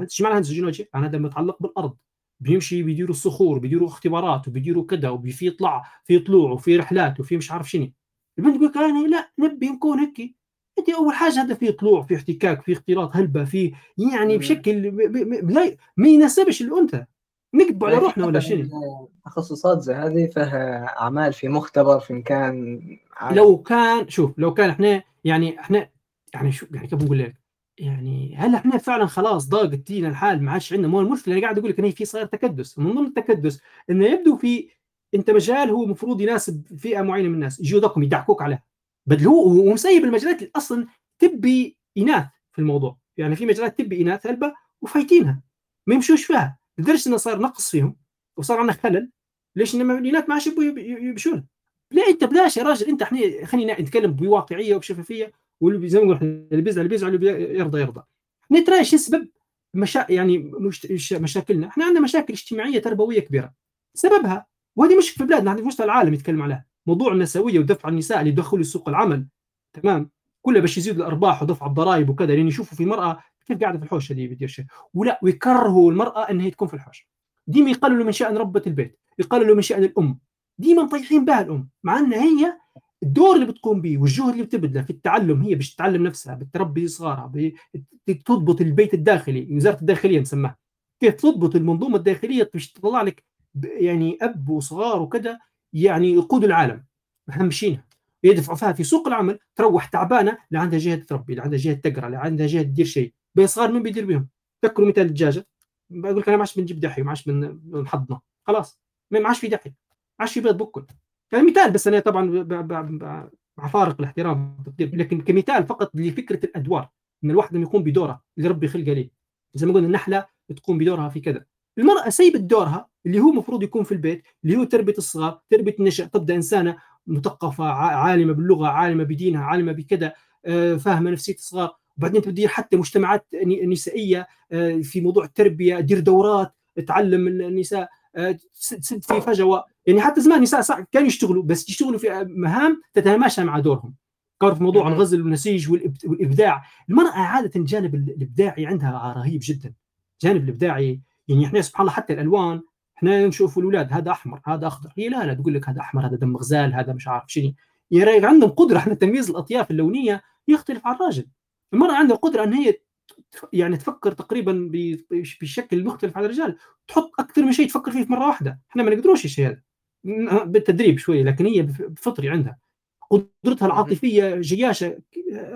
إيش معنى هندسه جيولوجيا؟ أنا هذا متعلق بالأرض. بيمشي بيديروا الصخور بيديروا اختبارات وبيديروا كذا وفي يطلع في طلوع وفي رحلات وفي مش عارف شنو. البنت تقول أنا لا نبي نكون هيك أنت أول حاجة هذا في طلوع في احتكاك في اختلاط هلبة في يعني بشكل ما يناسبش الأنثى. نكذب على روحنا ولا شيء تخصصات زي هذه فيها أعمال في مختبر في مكان عالي. لو كان شوف لو كان إحنا يعني إحنا يعني شو يعني كيف بنقول لك؟ يعني هل إحنا فعلا خلاص ضاقت فينا الحال ما عادش عندنا مو المشكلة أنا قاعد أقول لك إن في صاير تكدس. من ضمن التكدس إنه يبدو في أنت مجال هو المفروض يناسب فئة معينة من الناس يجوا ذاكم يدعكوك عليه بل هو ومسيب المجالات اللي أصلا تبي إناث في الموضوع. يعني في مجالات تبي إناث هلبة وفايتينها ما يمشوش فيها. لدرجة إنه صار نقص فيهم وصار عندنا خلل. ليش؟ ان الإناث ما عادش يمشون لا أنت بلاش يا راجل؟ أنت إحنا خلينا نتكلم بواقعية وبشفافية. واللي زي ما نقول اللي بيزعل بيزعل اللي يرضى يرضى. إحنا ترى إيش سبب مشا... يعني مش... مشاكلنا. إحنا عندنا مشاكل اجتماعية تربويه كبيرة. سببها وهذه مش في بلادنا في مستوى العالم يتكلم عليها. موضوع النسوية ودفع النساء اللي يدخلوا سوق العمل تمام؟ كله باش يزيدوا الأرباح ودفع الضرائب وكذا لأن يشوفوا في مرأة كيف قاعدة في الحوش هذه شيء ولا ويكرهوا المرأة إنها تكون في الحوش ديما يقللوا من شأن ربة البيت يقللوا من شأن الأم. ديما مطيحين بها الأم مع ان هي الدور اللي بتقوم به والجهد اللي بتبذله في التعلم هي باش تتعلم نفسها بتربي صغارها بتضبط البيت الداخلي وزارة الداخلية نسمها كيف تضبط المنظومة الداخلية باش تطلع لك يعني أب وصغار وكذا يعني يقود العالم. مهمشينها يدفعوا فيها في سوق العمل تروح تعبانة لا عندها جهة تربي لا عندها جهة تقرأ لا عندها جهة تدير شيء. بين صغار من بيدير بهم تذكروا مثال الدجاجة. بقول لك أنا ما عادش بنجيب دحي ما عادش بنحضنه. خلاص. ما عادش في دحي. ما عادش في بيض بكل. كان مثال بس أنا طبعا مع فارق الاحترام لكن كمثال فقط لفكرة الأدوار إن الواحد يقوم بدوره اللي ربي خلقه ليه زي ما قلنا النحلة تقوم بدورها في كذا. المرأة سيبت دورها اللي هو المفروض يكون في البيت اللي هو تربية الصغار تربية النشأ تبدأ إنسانة مثقفة عالمة باللغة عالمة بدينها عالمة بكذا آه، فاهمة نفسية الصغار. وبعدين تدير حتى مجتمعات نسائية آه، في موضوع التربية دير دورات تعلم النساء تسد آه، في فجوة. يعني حتى زمان النساء كانوا يشتغلوا بس يشتغلوا في مهام تتماشى مع دورهم. كانوا في موضوع الغزل والنسيج والإبداع. المرأة عادة الجانب الإبداعي عندها رهيب جدا. الجانب الإبداعي يعني إحنا سبحان الله حتى الألوان إحنا نشوف الأولاد هذا أحمر هذا أخضر. هي لا لا تقول لك هذا أحمر هذا دم غزال هذا مش عارف شنو. يعني عندهم قدرة إحنا تمييز الأطياف اللونية يختلف عن الراجل. المرأة عندها قدرة إن هي يعني تفكر تقريبا بشكل مختلف عن الرجال. تحط أكثر من شيء تفكر فيه في مرة واحدة. إحنا ما نقدروش الشيء هذا. بالتدريب شوية لكن هي بفطري عندها. قدرتها العاطفية جياشة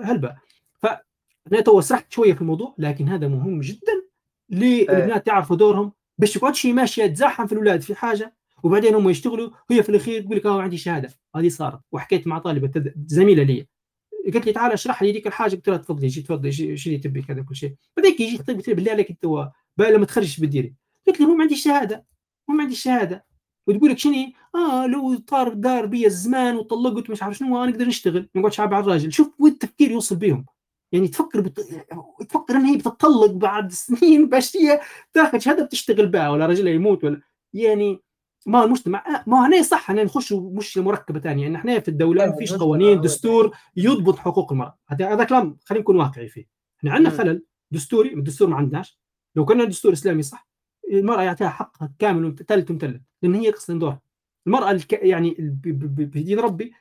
هلبة. فانا تو سرحت شوية في الموضوع لكن هذا مهم جدا للبنات تعرفوا دورهم. باش تقعدش ماشية تزاحم في الأولاد في حاجة وبعدين هم يشتغلوا هي في الأخير تقول لك آه عندي شهادة. هذه صارت. وحكيت مع طالبة زميلة لي. قالت لي تعال اشرح لي ديك الحاجة. قلت لها تفضلي جي تفضلي اللي تبي كذا كل شيء. بعدين يجي طيب بالله عليك أنت لما تخرج بتديري قلت له هو ما عندي شهادة. هو ما عندي شهادة. وتقول لك شنو آه لو طار دار بي الزمان وطلقت مش عارف شنو أنا أقدر نشتغل نقعد شعب على الراجل. شوف وين التفكير يوصل بيهم. يعني تفكر بت... تفكر إن هي بتطلق بعد سنين باش هي تاخذ شهادة بتشتغل بها ولا رجلها يموت ولا يعني ما المجتمع ما هنا صح إحنا نخش مش مركبة ثانية يعني إحنا في الدولة ما فيش قوانين دستور يضبط حقوق المرأة. هذا كلام خلينا نكون واقعي فيه. إحنا عندنا خلل. دستوري الدستور ما عندناش. لو كان دستور إسلامي صح المرأة يعطيها حقها كامل وثلث ومثلث لأن هي أصلا دورها. المرأة الك... يعني بدين ربي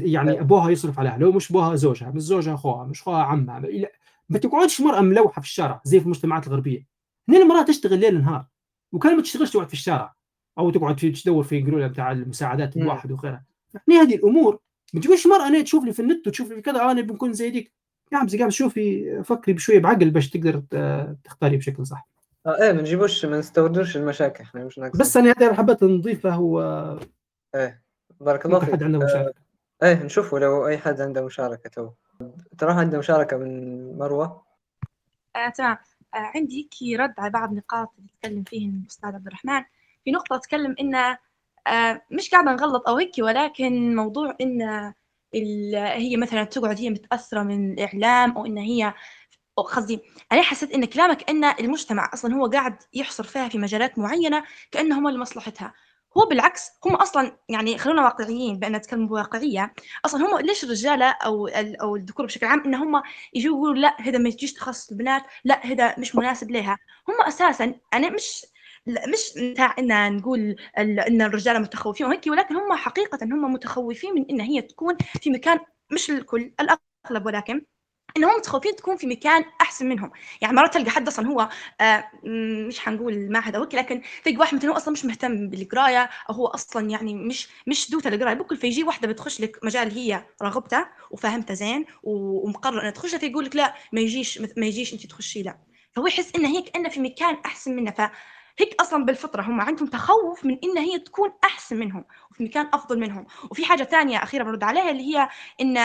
يعني أبوها يصرف عليها لو مش أبوها زوجها مش زوجها أخوها مش أخوها عمها ما تقعدش مرأة ملوحة في الشارع زي في المجتمعات الغربية. هنا المرأة تشتغل ليل نهار؟ وكان ما تشتغلش تقعد في الشارع أو تقعد في تدور في يقولوا بتاع المساعدات الواحد وغيرها هنا هذه الأمور ما تجيبش مرأة أنا تشوف لي في النت وتشوف لي كذا أنا بنكون زي ديك. يا عم قام شوفي فكري بشوية بعقل باش تقدر تختاري بشكل صح. آه إيه ما نجيبوش ما نستوردوش المشاكل إحنا مش ناقصين. بس أنا هذا حبيت نضيفة هو إيه بارك الله فيك. حد عنده مشاركة. إيه نشوفوا لو أي حد عنده مشاركة. تو ترى عنده مشاركة من مروة؟ آه، تمام. آه، عندي كي رد على بعض النقاط اللي تكلم فيهن الأستاذ عبد الرحمن. في نقطة تكلم إن آه، مش قاعدة نغلط أو هيك ولكن موضوع إن ال- هي مثلا تقعد هي متأثرة من الإعلام أو إن هي قصدي أنا حسيت إن كلامك إن المجتمع أصلا هو قاعد يحصر فيها في مجالات معينة كأنه هم لمصلحتها. هو بالعكس هم أصلا يعني خلونا واقعيين بأن نتكلم بواقعية أصلا هم ليش الرجالة أو أو الذكور بشكل عام إن هم يجوا يقولوا لا هذا ما يجيش تخصص البنات لا هذا مش مناسب لها هم أساسا أنا مش مش بتاع إن نقول إن الرجال متخوفين وهيك ولكن هم حقيقة هم متخوفين من إن هي تكون في مكان مش الكل الأغلب ولكن انهم متخوفين تكون في مكان أحسن منهم. يعني مرات تلقى حد أصلا هو آه مش حنقول معهد أو هيك لكن تلقى واحد مثلا هو أصلا مش مهتم بالقراية أو هو أصلا يعني مش مش دوته القرايه بكل فيجي واحدة بتخش لك مجال هي رغبتها وفاهمتها زين ومقرر إنها تخشها فيقول لك لا ما يجيش ما يجيش أنت تخشي لا. فهو يحس ان هي كانها في مكان أحسن منها فهيك أصلا بالفطرة هم عندهم تخوف من ان هي تكون أحسن منهم وفي مكان أفضل منهم. وفي حاجة ثانية أخيرة برد عليها اللي هي إن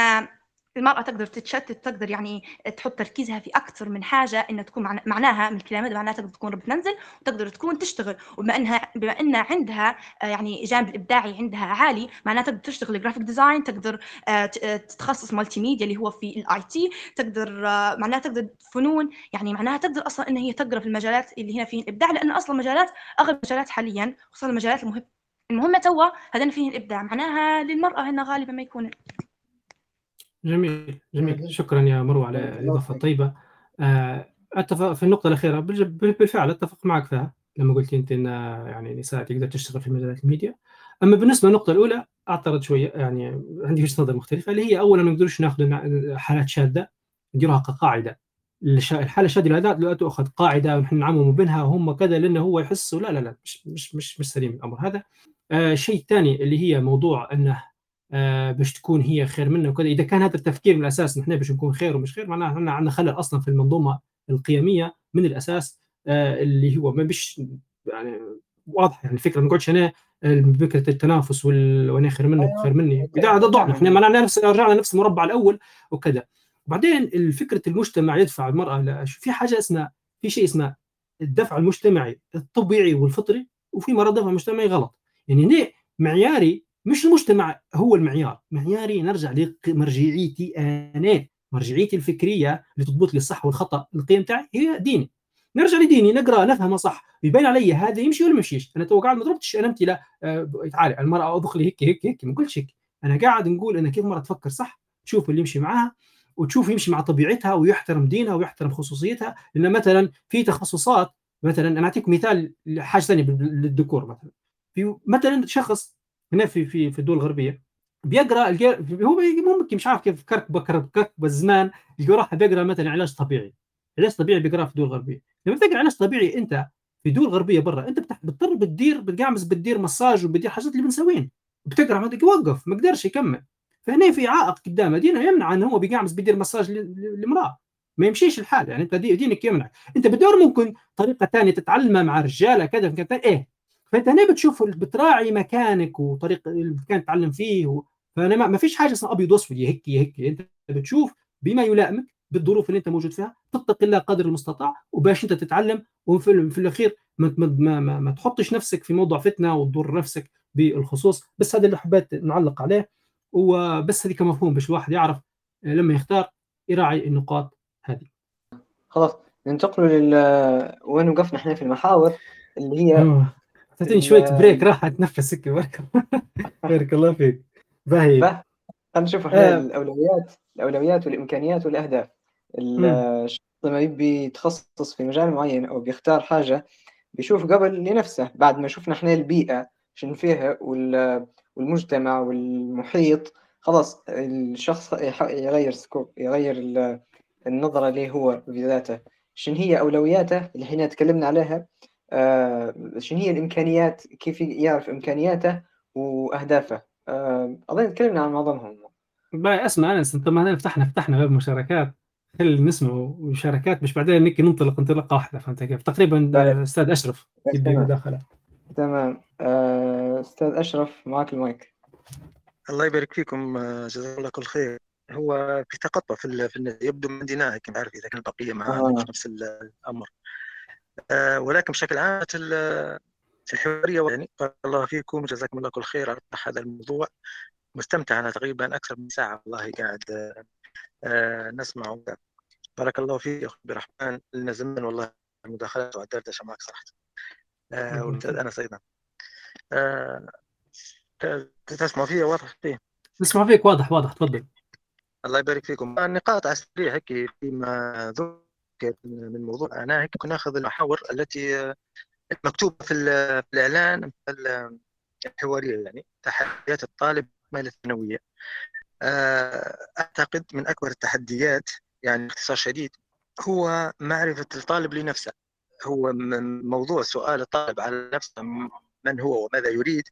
المرأة تقدر تتشتت تقدر يعني تحط تركيزها في أكثر من حاجة إنها تكون معناها من الكلمات معناها تقدر تكون ربة منزل وتقدر تكون تشتغل. وبما إنها بما إن عندها آه، يعني جانب الإبداعي عندها عالي معناها تقدر تشتغل graphic design تقدر آه، آه، تتخصص multimedia اللي هو في ال IT تقدر معناها تقدر فنون يعني معناها تقدر أصلا إن هي تقرأ في المجالات اللي هنا فيه الإبداع لأن أصلا مجالات أغلب المجالات حاليا خصوصا المجالات المهم المهمة توا هذا فيه الإبداع معناها للمرأة هنا غالبا ما يكون جميل جميل. شكرا يا مروة على الإضافة الطيبة. آه، أتفق في النقطة الأخيرة. بالفعل أتفق معك فيها لما قلت أنت إن يعني النساء تقدر تشتغل في مجالات الميديا. أما بالنسبة للنقطة الأولى أعترض شوية يعني عندي وجهة نظر مختلفة اللي هي اولا ما نقدرش ناخذ حالات شاذة نديرها كقاعدة. الحالة الشاذة لا لا تؤخذ قاعدة ونحن نعمم بينها هم كذا لأنه هو يحس لا لا لا مش مش مش, مش سليم الأمر هذا. آه شيء ثاني اللي هي موضوع أنه آه باش تكون هي خير منا وكذا. إذا كان هذا التفكير من الأساس نحن باش نكون خير ومش خير معناها إحنا عندنا خلل أصلا في المنظومة القيمية من الأساس آه اللي هو ما بيش يعني واضح. يعني الفكرة ما نقعدش هنا آه، فكره التنافس وال... وأنا خير منك. خير مني. ده هذا ضعنا إحنا معناها نفس رجعنا نفس المربع الأول وكذا. وبعدين فكره المجتمع يدفع المرأة في حاجة اسمها في شيء اسمه الدفع المجتمعي الطبيعي والفطري وفي مرات دفع مجتمعي غلط. يعني معياري مش المجتمع هو المعيار. معياري نرجع لمرجعيتي أنا. مرجعيتي الفكرية اللي تضبط لي الصح والخطأ القيم تاعي هي ديني. نرجع لديني نقرأ نفهمه صح. يبين علي هذا يمشي ولا ما يمشيش؟ أنا تو قاعد ما ضربتش أنا امثله آه، تعالى المرأة أضخ لي هيك هيك هيك ما قلتش هيك. أنا قاعد نقول ان كيف المراه تفكر صح تشوف اللي يمشي معاها وتشوف يمشي مع طبيعتها ويحترم دينها ويحترم خصوصيتها. لأن مثلا في تخصصات مثلا أنا أعطيك مثال حاجة ثانية للذكور مثلا. في مثلا شخص هنا في في في الدول الغربية. بيقرأ هو ممكن مش عارف كيف كركبه كركبة الزمان يلقى راح بيقرأ مثلا علاج طبيعي. علاج طبيعي بيقراه في الدول الغربية. لما تقرأ علاج طبيعي أنت في دول غربية برا أنت بتضطر بتدير بتقامس بتدير مساج وبتدير حاجات اللي بنسوين بتقرأ ما يوقف ما قدرش يكمل. فهنا في عائق قدامه دينه يمنع إن هو بيقامس بيدير مساج ل- ل- لامراه ما يمشيش الحال يعني أنت دي- دينك يمنع. أنت بدور ممكن طريقة ثانية تتعلمها مع رجالة كذا ثاني إيه فأنت هنا بتشوف بتراعي مكانك وطريقه المكان تتعلم فيه. فأنا ما فيش حاجة اسمها أبيض وأسود يا هيك يا هيك. أنت بتشوف بما يلائمك بالظروف اللي انت موجود فيها تتقي الله قدر المستطاع وباش انت تتعلم. وفي في الأخير ما, ما, ما, ما تحطش نفسك في موضوع فتنة وتضر نفسك بالخصوص. بس هذا اللي حبيت نعلق عليه. وبس هذه كمفهوم باش الواحد يعرف لما يختار يراعي النقاط هذه. خلاص ننتقل لل وين وقفنا إحنا في المحاور اللي هي اعطيتني شوية بريك راح أتنفس هيك بارك بارك الله فيك. باهي. خلينا نشوف إحنا آه. الأولويات الأولويات والإمكانيات والأهداف. الشخص لما يبي يتخصص في مجال معين أو بيختار حاجة بيشوف قبل لنفسه بعد ما شفنا إحنا البيئة شنو فيها والمجتمع والمحيط خلاص الشخص يغير scope يغير النظرة ليه هو بذاته. شنو هي أولوياته اللي إحنا تكلمنا عليها؟ شنو هي الإمكانيات؟ كيف يعرف إمكانياته وأهدافه؟ آه أظن تكلمنا عن معظمهم. باي أسمع انس انت ما فتحنا فتحنا باب مشاركات. خلي نسمع مشاركات مش بعدين نكي ننطلق انطلاقة واحدة فهمت كيف؟ تقريبا أستاذ أشرف يبدا مداخلة. تمام. آه، أستاذ أشرف معك المايك. الله يبارك فيكم آه، جزاك الله كل خير. هو في تقطع في في يبدو من ديناه كما عارف إذا كان البقية معنا آه. نفس الأمر. آه ولكن بشكل عام الحوارية يعني بارك الله فيكم جزاكم الله كل خير على هذا الموضوع. مستمتع أنا تقريبا أكثر من ساعة والله قاعد آه نسمع بارك الله فيك أخي عبد الرحمن. لنا زمن والله المداخلات والدردشه معك صراحة. آه والأستاذ انس أيضا آه تسمع فيه واضح؟ فيه نسمع فيك واضح واضح تفضل. الله يبارك فيكم. النقاط على السريع هيك فيما ذكر. من الموضوع. أنا هيك كنا ناخذ المحاور التي مكتوبة في, الإعلان الحوارية يعني تحديات الطالب مال الثانوية. آه، أعتقد من أكبر التحديات يعني باختصار شديد هو معرفة الطالب لنفسه. هو موضوع سؤال الطالب على نفسه من هو وماذا يريد.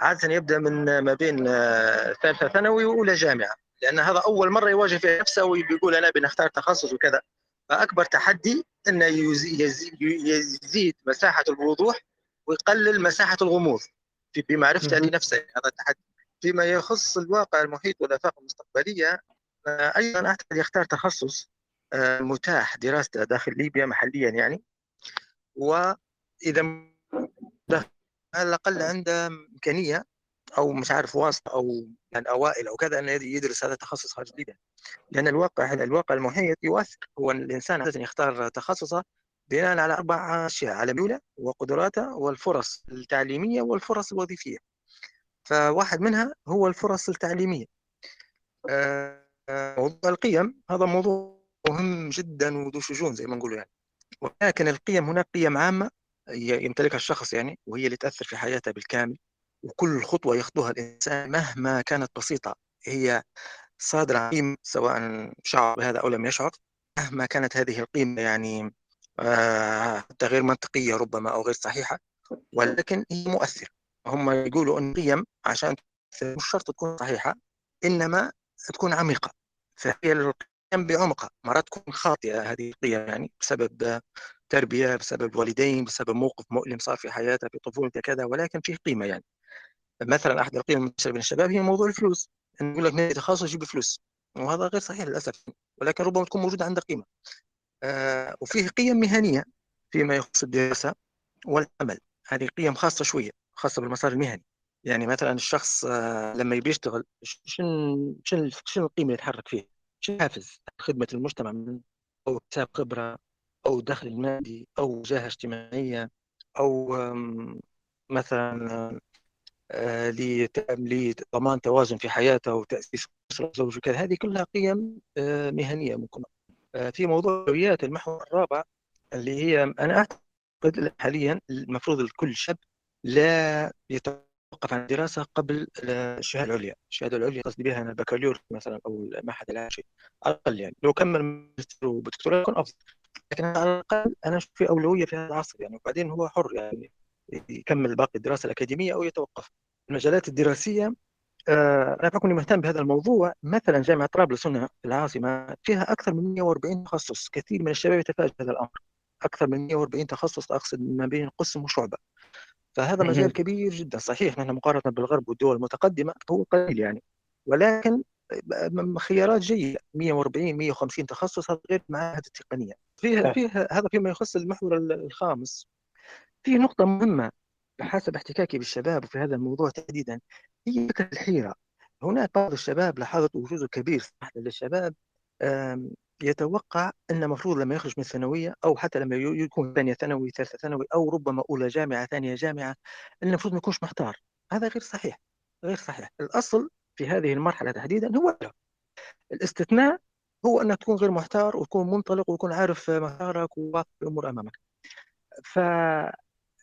عادة يبدأ من ما بين آه، ثالثة ثانوي وأولى جامعة لأن هذا أول مرة يواجه فيها نفسه ويقول أنا بنختار تخصص وكذا. فأكبر تحدي أنه يزيد مساحة الوضوح ويقلل مساحة الغموض في بمعرفته لنفسه هذا التحدي فيما يخص الواقع المحيط والآفاق المستقبلية آه، أيضا أعتقد يختار تخصص آه، متاح دراسته داخل ليبيا محليا يعني. وإذا على الأقل عنده إمكانية أو مش عارف واسطة أو يعني أوائل أو كذا إنه يدرس هذا التخصص ليبيا لأن الواقع الواقع المحيط يؤثر. هو الإنسان لازم يختار تخصصه بناء على أربع أشياء على ميوله وقدراته والفرص التعليمية والفرص الوظيفية. فواحد منها هو الفرص التعليمية. آه، موضوع القيم هذا موضوع مهم جدا وذو شجون زي ما نقولوا يعني. ولكن القيم هناك قيم عامة يمتلكها الشخص يعني وهي اللي تأثر في حياته بالكامل. وكل خطوة يخطوها الإنسان مهما كانت بسيطة هي صادرة قيمة سواء شعر بهذا أو لم يشعر مهما كانت هذه القيمة يعني آه، حتى غير منطقية ربما أو غير صحيحة ولكن هي مؤثرة. هم يقولوا أن القيم عشان مش شرط تكون صحيحة إنما تكون عميقة. فهي القيم بعمقها مرات تكون خاطئة هذه القيم يعني بسبب تربية بسبب الوالدين بسبب موقف مؤلم صار في حياته في طفولته كذا ولكن فيه قيمة يعني. مثلا أحد القيم المنتشره بين الشباب هي موضوع الفلوس. إنه يقول لك نادي تخصص يجيب فلوس وهذا غير صحيح للأسف. ولكن ربما تكون موجودة عنده قيمه آه وفيه قيم مهنية فيما يخص الدراسة والعمل. هذه قيم خاصة شوية خاصة بالمسار المهني. يعني مثلا الشخص آه لما يبي يشتغل شنو شنو شنو القيمة اللي يتحرك فيها؟ شنو حافز؟ خدمة المجتمع من أو اكتساب خبرة أو دخل مادي أو جاهة اجتماعية أو مثلا آه، لضمان توازن في حياته وتأسيس أسرة زوج وكذا. هذه كلها قيم آه، مهنية ممكن. آه، في موضوع أولويات المحور الرابع اللي هي أنا أعتقد حاليا المفروض لكل شاب لا يتوقف عن الدراسة قبل الشهادة العليا. الشهادة العليا قصدي بها أنا البكالوريوس مثلا أو المعهد العاشر أقل يعني. لو كمل ماجستير ودكتوراه يكون أفضل. لكن على الأقل أنا في أولوية في هذا العصر يعني. وبعدين هو حر يعني. يكمل باقي الدراسة الأكاديمية أو يتوقف. المجالات الدراسية آه، أنا بكون مهتم بهذا الموضوع. مثلا جامعة طرابلس هنا في العاصمة فيها أكثر من 140 تخصص. كثير من الشباب يتفاجئ بهذا الأمر. أكثر من 140 تخصص أقصد ما بين قسم وشعبة. فهذا مجال كبير جدا. صحيح نحن مقارنة بالغرب والدول المتقدمة هو قليل يعني. ولكن خيارات جيدة. 140 150 تخصص هذا غير معاهد التقنية. فيها فيها هذا فيما يخص المحور الخامس. في نقطة مهمة بحسب احتكاكي بالشباب في هذا الموضوع تحديدا. هي فكرة الحيرة. هناك بعض الشباب لاحظت وجوده كبير صراحة للشباب يتوقع أن المفروض لما يخرج من الثانوية أو حتى لما يكون ثانية ثانوي ثالثة ثانوي أو ربما أولى جامعة ثانية جامعة أن المفروض ما يكونش محتار. هذا غير صحيح غير صحيح. الأصل في هذه المرحلة تحديدا هو الاستثناء هو انك تكون غير محتار وتكون منطلق وتكون عارف مسارك وواقف الأمور امامك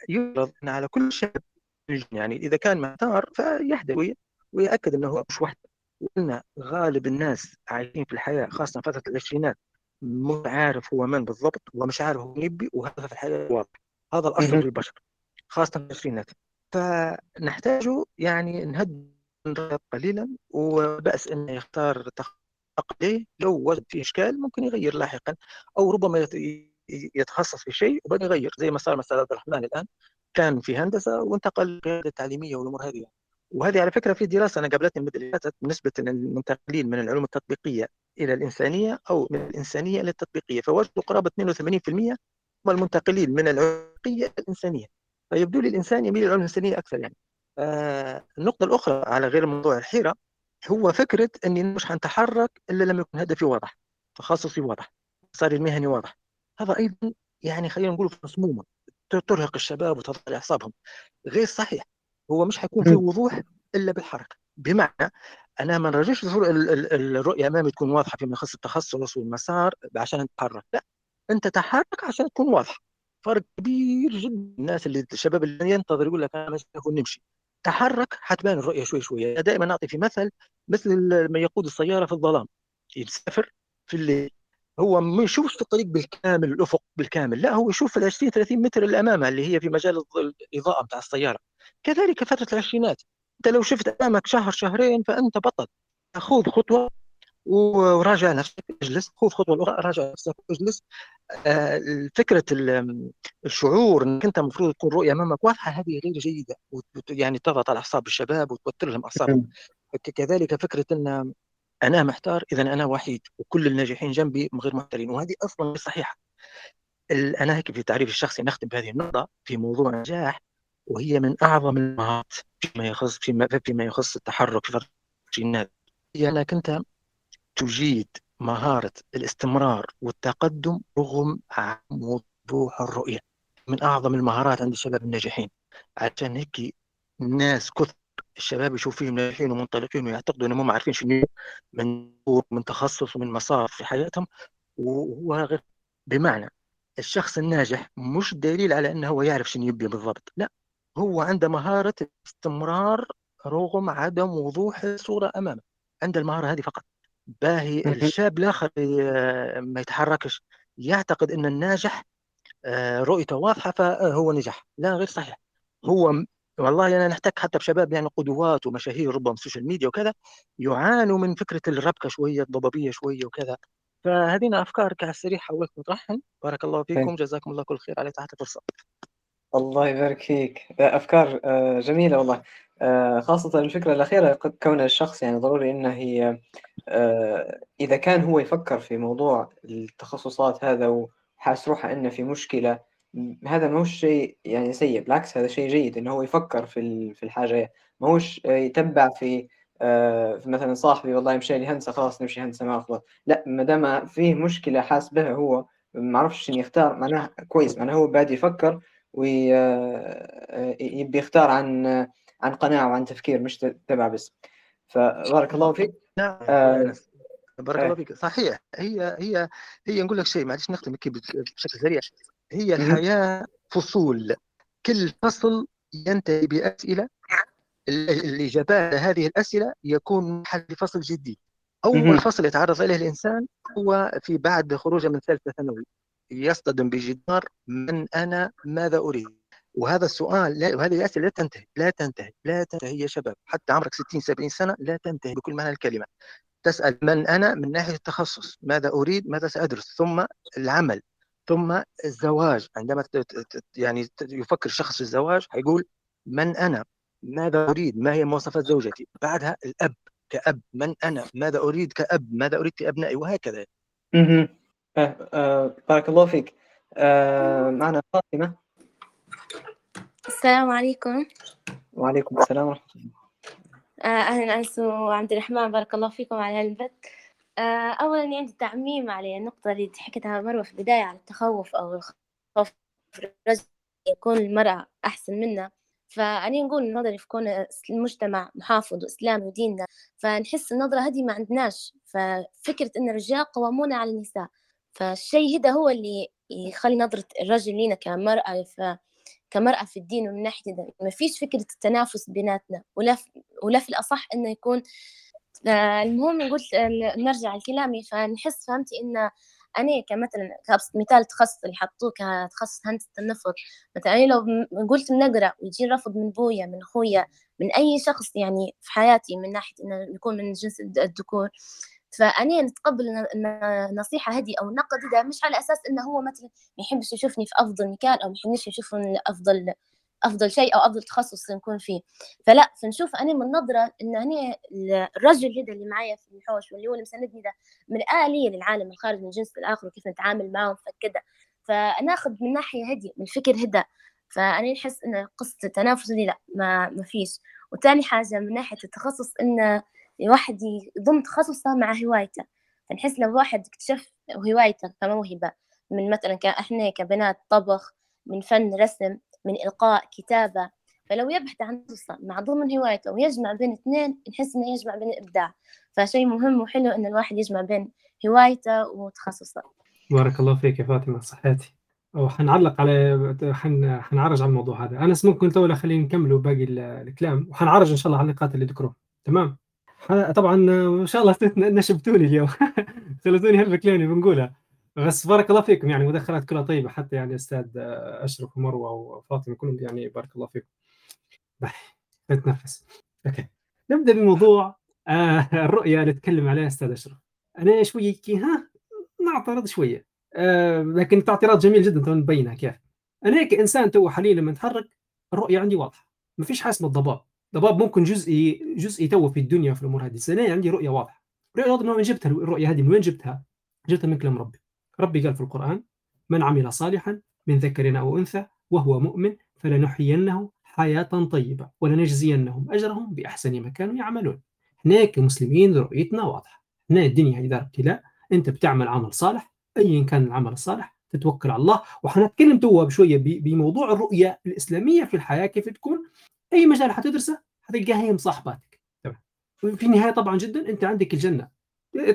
فيفرض إن على كل شاب يعني إذا كان محتار فيحذر ويأكد إنه هو مش وحده. وقلنا غالب الناس عايشين في الحياة خاصة فترة العشرينات مش عارف هو من بالضبط ومش عارف هو يبي وهذا في الحياة واضح. هذا الأصل للبشر خاصة في العشرينات. فنحتاج يعني نهد قليلا وبأس إنه يختار تقليه لو وجد فيه إشكال ممكن يغير لاحقا أو ربما يتخصص في شيء وبعدين يغير. زي ما صار مثلا عبد الرحمن الآن كان في هندسة وانتقل للقياده التعليمية والأمور هذه. وهذه على فكرة في دراسة أنا قابلتني المدة اللي فاتت نسبة المنتقلين من العلوم التطبيقية إلى الإنسانية أو من الإنسانية إلى التطبيقية. فوجدوا قرابة 82% هم المنتقلين من العلوم إلى الإنسانية. فيبدو لي الانسان يميل للعلوم الإنسانية أكثر يعني. آه النقطة الأخرى على غير موضوع الحيرة هو فكرة إني مش حنتحرك إلا لما يكون هدفي واضح تخصصي واضح مساري المهني واضح. هذا أيضا يعني خلينا نقول في مسمومه ترهق الشباب وتضغط إعصابهم. غير صحيح هو مش حيكون في وضوح إلا بالحركة. بمعنى أنا ما نرجعش الرؤية أمامي تكون واضحة فيما يخص التخصص والمسار عشان نتحرك لا أنت تحرك عشان تكون واضحة. فرق كبير جدا. الناس اللي الشباب اللي ينتظر يقول لك أنا بس نمشي. تحرك حتبان الرؤية شوي شوي. دائما نعطي في مثل مثل من يقود السيارة في الظلام. يسافر في الليل. هو ما يشوفش الطريق بالكامل الأفق بالكامل. لا هو يشوف ال 20 30 متر اللي امامه اللي هي في مجال الإضاءة بتاع السيارة. كذلك فترة العشرينات. أنت لو شفت أمامك شهر شهرين فأنت بطل. خذ خطوة وراجع نفسك اجلس خذ خطوة أخرى راجع نفسك اجلس آه، فكرة الشعور إنك أنت المفروض تكون رؤية أمامك واضحة هذه غير جيدة. يعني تضغط على أعصاب الشباب وتوتر لهم أعصابهم. كذلك فكرة إن أنا محتار إذا أنا وحيد وكل الناجحين جنبي غير محتارين وهذه أصلا غير صحيحة. أنا هيك في تعريف الشخصي نختم بهذه النقطة في موضوع النجاح وهي من أعظم المهارات فيما يخص فيما, فيما يخص التحرك في الجينات. هي انك أنت تجيد مهارة الاستمرار والتقدم رغم عدم وضوح الرؤية. من أعظم المهارات عند الشباب الناجحين. عشان هيك ناس كثر الشباب يشوف فيهم ناجحين ومنطلقين ويعتقدوا إنهم عارفين شنو من من تخصص ومن مسار في حياتهم وهو غير بمعنى الشخص الناجح مش دليل على إنه هو يعرف شنو يبي بالضبط لا هو عنده مهارة استمرار رغم عدم وضوح الصورة أمامه عنده المهارة هذه فقط. باهي الشاب الآخر ما يتحركش يعتقد أن الناجح آه، رؤيته واضحة فهو نجح. لا غير صحيح. هو والله أنا نحتاج حتى بشباب يعني قدوات ومشاهير ربما في السوشيال ميديا وكذا يعانوا من فكرة الربكة شوية الضبابية شوية وكذا. فهذه أفكار على السريع حاولت نطرحهم بارك الله فيكم. جزاكم الله كل خير على تحت الفرصة. الله يبارك فيك. أفكار آه، جميلة والله. آه، خاصة الفكرة الأخيرة كون الشخص يعني ضروري إنه هي آه، إذا كان هو يفكر في موضوع التخصصات هذا وحاس روحه إنه في مشكلة هذا ما هوش شيء يعني سيء بالعكس هذا شيء جيد إنه هو يفكر في في الحاجة. ما هوش يتبع في في مثلا صاحبي والله مشى لي هندسة خلاص نمشي هندسة ما أفضل لا ما دام فيه مشكلة حاس بها هو ما عرفش شنو يختار معناه كويس معناه هو بعد يفكر ويبي آه، يختار عن عن قناعة وعن تفكير مش تبع بس. فبارك الله فيك. نعم آه بارك الله فيك. صحيح هي هي هي نقول لك شيء معلش نختم بشكل سريع. هي الحياة فصول. كل فصل ينتهي بأسئلة. الإجابات هذه الأسئلة يكون محل فصل جديد أول فصل يتعرض إليه الإنسان هو في بعد خروجه من ثالثة ثانوي. يصطدم بجدار من أنا ماذا أريد؟ وهذا السؤال وهذه الأسئلة لا تنتهي لا تنتهي لا تنتهي يا شباب. حتى عمرك 60 70 سنة لا تنتهي بكل معنى الكلمة. تسأل من أنا من ناحية التخصص. ماذا أريد؟ ماذا سأدرس؟ ثم العمل. ثم الزواج. عندما يعني يفكر الشخص في الزواج حيقول من أنا؟ ماذا أريد؟ ما هي مواصفات زوجتي؟ بعدها الأب كأب. من أنا؟ ماذا أريد كأب؟ ماذا أريد كأبنائي؟ وهكذا. آه، آه، بارك الله فيك. آه، معنا فاطمة. السلام عليكم. وعليكم السلام ورحمة الله. آه، أهلا أنس وعبد الرحمن. بارك الله فيكم على هالبث أولا عندي تعميم على النقطة اللي حكيتها مروة في البداية على التخوف أو الخوف الرجل يكون المرأة أحسن منا. فأنا نقول نظري في كون المجتمع محافظ وإسلامي وديننا. فنحس النظرة هذه ما عندناش. ففكرة إن الرجال قوامون على النساء. فالشيء هذا هو اللي يخلي نظرة الرجل لينا كمرأة ف كمرأة في الدين ومن ناحية ما فيش فكرة التنافس بيناتنا. ولا في ولا في الأصح إنه يكون آه، المهم قلت نرجع لكلامي. فنحس فهمتي إن أنا كمثلا مثال التخصص اللي حطوه كتخصص هندسة النفط مثلا أنا لو قلت بنقرأ ويجي رفض من بويا من أخويا من أي شخص يعني في حياتي من ناحية إنه يكون من جنس الذكور فأنا نتقبل النصيحة هذه أو النقد ده مش على أساس إنه هو مثلا ما يحبش يشوفني في أفضل مكان أو ما يحبش يشوفني أفضل أفضل شيء أو أفضل تخصص نكون فيه. فلا فنشوف أنا من نظرة إن أنا الرجل هذا اللي معايا في الحوش واللي هو اللي مساندني ده مرآة لي للعالم الخارج من الجنس الآخر وكيف نتعامل معهم فكذا فناخذ من ناحية هذه من الفكر هذا. فأنا نحس إن قصة التنافس دي لا ما ما فيش. وتاني حاجة من ناحية التخصص إن الواحد يضم تخصصه مع هوايته. فنحس لو واحد اكتشف هوايته كموهبة من مثلا كإحنا كبنات طبخ من فن رسم من إلقاء كتابة. فلو يبحث عن تخصصه مع ضمن هوايته ويجمع بين اثنين نحس إنه يجمع بين الإبداع فشيء مهم وحلو إن الواحد يجمع بين هوايته وتخصصه بارك الله فيك يا فاطمة صحتي وحنعلق على حن... حنعرج على الموضوع هذا. أنس ممكن تو خلينا نكملوا باقي ال- الكلام وحنعرج إن شاء الله على النقاط اللي ذكروها. تمام؟ طبعا ما شاء الله نشبتوني اليوم. خلتوني هالبكلاني بنقولها. بس بارك الله فيكم يعني مداخلات كلها طيبة حتى يعني أستاذ أشرف ومروة وفاطمة كلهم يعني بارك الله فيكم. باهي نتنفس. okay. نبدأ بموضوع آه الرؤية اللي تكلم عليها أستاذ أشرف. أنا شوي كي ها نعترض شوية. آه لكن اعتراض جميل جدا تو نبينها كيف. أنا كإنسان تو حاليا لما نتحرك الرؤية عندي واضحة. ما فيش حاجة اسمها الضباب ضباب ممكن جزئي جزئي تو في الدنيا في الأمور هذه. بس أنا عندي رؤية واضحة. رؤية واضحة من وين جبتها؟ الرؤية هذه من وين جبتها؟ جبتها من كلام ربي. ربي قال في القرآن من عمل صالحا من ذكر أو أنثى وهو مؤمن فلنحيينه حياة طيبة ولنجزينهم أجرهم بأحسن ما كانوا يعملون. إحنا كمسلمين رؤيتنا واضحة. إحنا الدنيا هي دار ابتلاء أنت بتعمل عمل صالح ايا كان العمل الصالح تتوكل على الله. وحنتكلم توا بشوية بموضوع الرؤية الإسلامية في الحياة كيف تكون. أي مجال حتدرسه حتلقاها هي مصاحباتك. في النهاية طبعا جدا أنت عندك الجنة.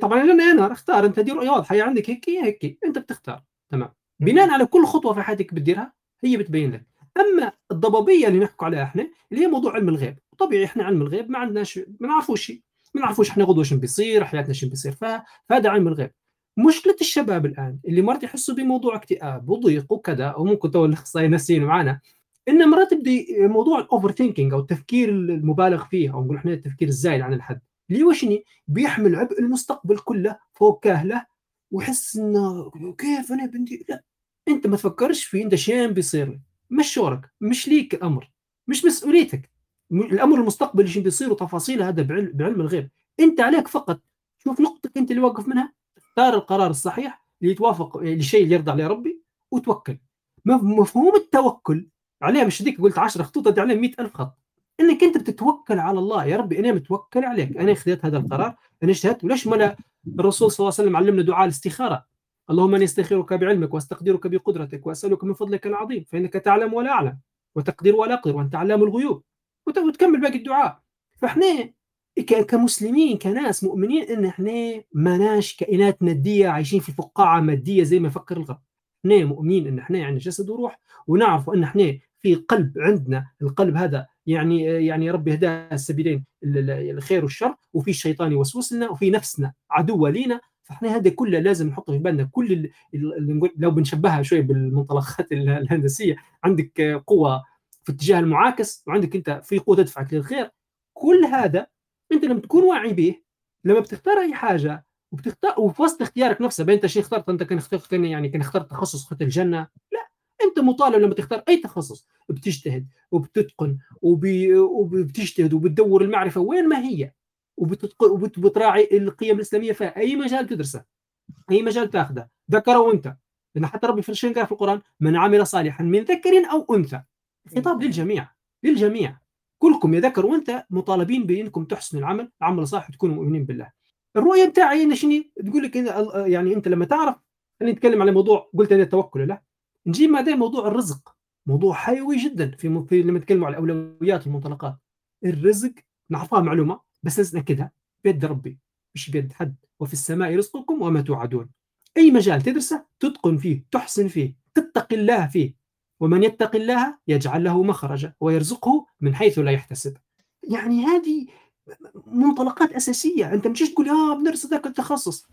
طبعا الجنه يا نار أختار. أنت دي رؤيه واضحه هي عندك هيك هي هيك. أنت بتختار. تمام. بناء على كل خطوة في حياتك بتديرها هي بتبين لك. أما الضبابية اللي نحكوا عليها إحنا اللي هي موضوع علم الغيب. طبيعي إحنا علم الغيب ما عندناش ما نعرفوش شيء. ما نعرفوش إحنا غدوة شنو بيصير حياتنا شنو بيصير. فهذا علم الغيب. مشكلة الشباب الآن اللي مرات يحسوا بموضوع اكتئاب وضيق وكذا وممكن تو الأخصائيين النفسيين معنا إن مرات تبدا موضوع ال overthinking أو التفكير المبالغ فيه أو نقول إحنا التفكير الزايد عن الحد. اللي هو شنو بيحمل عبء المستقبل كله فوق كاهله ويحس إنه كيف أنا بندي؟ لا أنت ما تفكرش في انت شين بيصير. مش شورك مش ليك الامر مش مسؤوليتك. الأمر المستقبلي شو بيصير وتفاصيله هذا بعلم, الغيب. أنت عليك فقط. شوف نقطتك أنت اللي واقف منها. اختار القرار الصحيح اللي يتوافق للشيء اللي يرضى عليه ربي وتوكل. مف- مفهوم التوكل عليه مش ديك قلت 10 خطوط عليه 100000 خط. إنك أنت بتتوكل على الله. يا ربي أنا متوكل عليك. أنا اخذت هذا القرار. أنا اجتهدت. وليش ما الرسول صلى الله عليه وسلم علمنا دعاء الاستخارة؟ اللهم إني أستخيرك بعلمك وأستقدرك بقدرتك وأسألك من فضلك العظيم فإنك تعلم ولا أعلم وتقدر ولا أقدر وأنت علام الغيوب. وت- وتكمل باقي الدعاء. فإحنا كمسلمين كناس مؤمنين إن إحنا ماناش كائنات ماديه عايشين في فقاعة مادية زي ما يفكر الغرب. إحنا مؤمنين إن إحنا يعني جسد وروح ونعرف إن إحنا في قلب عندنا القلب هذا يعني يعني يا رب هداه السبيلين ال- ال- الخير والشر وفي الشيطان يوسوس لنا وفي نفسنا عدوه لينا. فإحنا هذا كله لازم نحطه في بالنا. كل ال- ال- اللي نقول لو بنشبهها شوي بالمنطلقات ال- الهندسية عندك قوة في اتجاه المعاكس وعندك أنت في قوة تدفعك للخير. كل هذا أنت لما تكون واعي به لما بتختار أي حاجة وبتختار وفي وسط اختيارك نفسه بين انت شيء اخترت أنت كان اخترت يعني كان اخترت تخصص اخترت الجنة لا. انت مطالب لما تختار اي تخصص بتجتهد وبتتقن وبتجتهد وبتدور المعرفة وين ما هي وبتراعي القيم الإسلامية في أي مجال تدرسه أي مجال تاخذه ذكر وانثى لأن حتى ربي في قال في القرآن من عمل صالحا من ذكر أو أنثى خطاب للجميع للجميع. كلكم يا ذكر وأنثى مطالبين بإنكم تحسنوا العمل عمل صالح وتكونوا مؤمنين بالله. الرؤية بتاعي شنو؟ تقول لك يعني أنت لما تعرف خلينا نتكلم على موضوع قلت أنا التوكل لا نجيب بعدين موضوع الرزق. موضوع حيوي جدا في, في لما نتكلم على الأولويات والمنطلقات. الرزق نعرفها معلومة بس لازم نأكدها. بيد ربي. مش بيد حد. وفي السماء رزقكم وما توعدون. أي مجال تدرسه تتقن فيه تحسن فيه تتقي الله فيه. ومن يتق الله يجعل له مخرجا ويرزقه من حيث لا يحتسب. يعني هذه منطلقات أساسية. أنت مش تقول آه بندرس ذاك التخصص.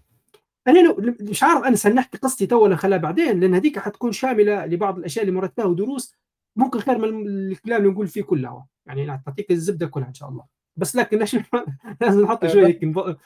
أنا لو مش عارف أنا سنحكي قصتي تو ولا خليها بعدين لأن هذيك حتكون شاملة لبعض الأشياء اللي مرت بها ودروس ممكن خير من الكلام اللي نقول فيه كله يعني نعطيك الزبدة كلها إن شاء الله. بس لكن لازم نحط شوية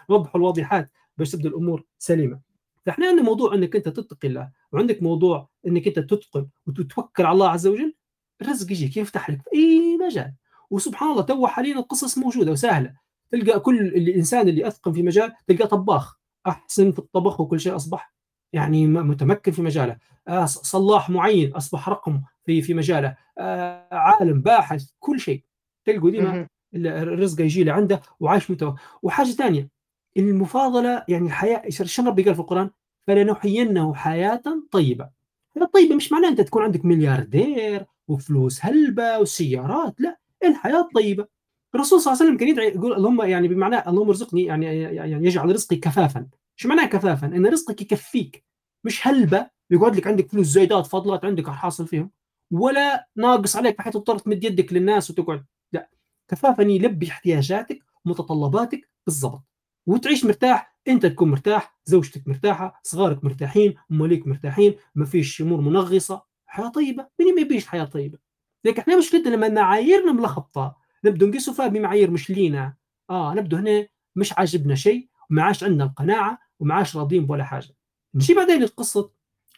نوضح الواضحات باش تبدأ الأمور سليمة. فإحنا عندنا موضوع إنك أنت تتقي الله وعندك موضوع إنك أنت تتقن وتتوكل على الله عز وجل. الرزق يجيك يفتح لك في أي مجال. وسبحان الله تو حاليا القصص موجودة وسهلة. تلقى كل الإنسان اللي اثقل في مجال تلقاه طباخ. أحسن في الطبخ وكل شيء أصبح يعني متمكن في مجاله. آه، صلاح معين أصبح رقم في في مجاله. آه، عالم باحث كل شيء. تلقوا ديما الرزق يجي له عنده وعايش متوى وحاجة ثانية المفاضلة يعني الحياة شنو ربي قال في القرآن؟ فلنحيينه حياة طيبة. الحياة الطيبه مش معناه أنت تكون عندك ملياردير وفلوس هلبة وسيارات لا الحياة الطيبه الرسول صلى الله عليه وسلم كان يدعي يقول اللهم يعني بمعنى اللهم ارزقني يعني يعني يجعل رزقي كفافا. شو معناه كفافا؟ إن رزقك يكفيك. مش هلبة يقعد لك عندك فلوس زايدات فضلات عندك حاصل فيهم ولا ناقص عليك بحيث تضطر تمد يدك للناس وتقعد. لا. كفافا يلبي احتياجاتك متطلباتك بالضبط. وتعيش مرتاح. أنت تكون مرتاح زوجتك مرتاحة صغارك مرتاحين اماليك مرتاحين ما فيش أمور منغصة. حياة طيبة. مين ما يبيش حياة طيبة. لكن إحنا مشكلتنا لما معاييرنا ملخبطة. نبدو نقيسوا فيها بمعايير مش لينا. آه نبدو هنا مش عاجبنا شيء وما عادش عندنا القناعة وما عادش راضيين بولا حاجة. نجي بعدين للقصه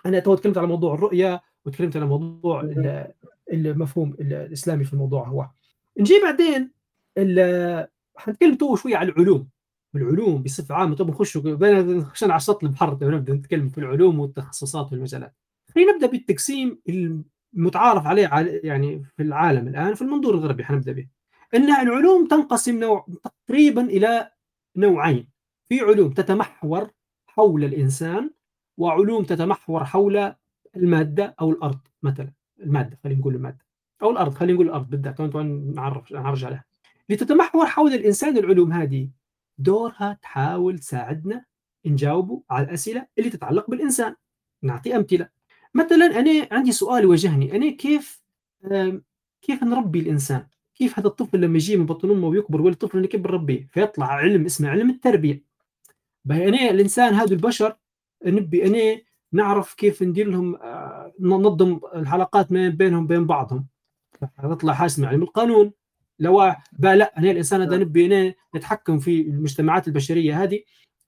أنا تو تكلمت على موضوع الرؤية وتكلمت على موضوع المفهوم الإسلامي في الموضوع هو. نجي بعدين حنتكلم تو شوية على العلوم. العلوم بصفة عامة. طب نخش عشان على شط البحر. نبدأ نتكلم في العلوم والتخصصات والمجالات. خلينا نبدأ بالتقسيم المتعارف عليه يعني في العالم الآن في المنظور الغربي حنبدأ به. إن العلوم تنقسم نوع تقريبا إلى نوعين. في علوم تتمحور حول الإنسان وعلوم تتمحور حول المادة أو الأرض مثلا المادة خلينا نقول المادة أو الأرض خلينا نقول الأرض بالذات نعرف نعرج عليها لتتمحور حول الإنسان العلوم هذه دورها تحاول تساعدنا نجاوبوا على الأسئلة اللي تتعلق بالإنسان. نعطي أمثلة. مثلا أنا عندي سؤال واجهني أنا كيف كيف نربي الإنسان؟ كيف هذا الطفل لما يجي من بطن أمه ويكبر ولا الطفل اللي كيف بنربيه فيطلع علم اسمه علم التربية. باهي أنا الإنسان هذا البشر نبي أنا نعرف كيف ندير لهم آه، ننظم الحلقات ما بينهم بين بعضهم. تطلع حاجة اسمها علم القانون. لو لا أنا الإنسان هذا نبي أنا نتحكم في المجتمعات البشرية هذه.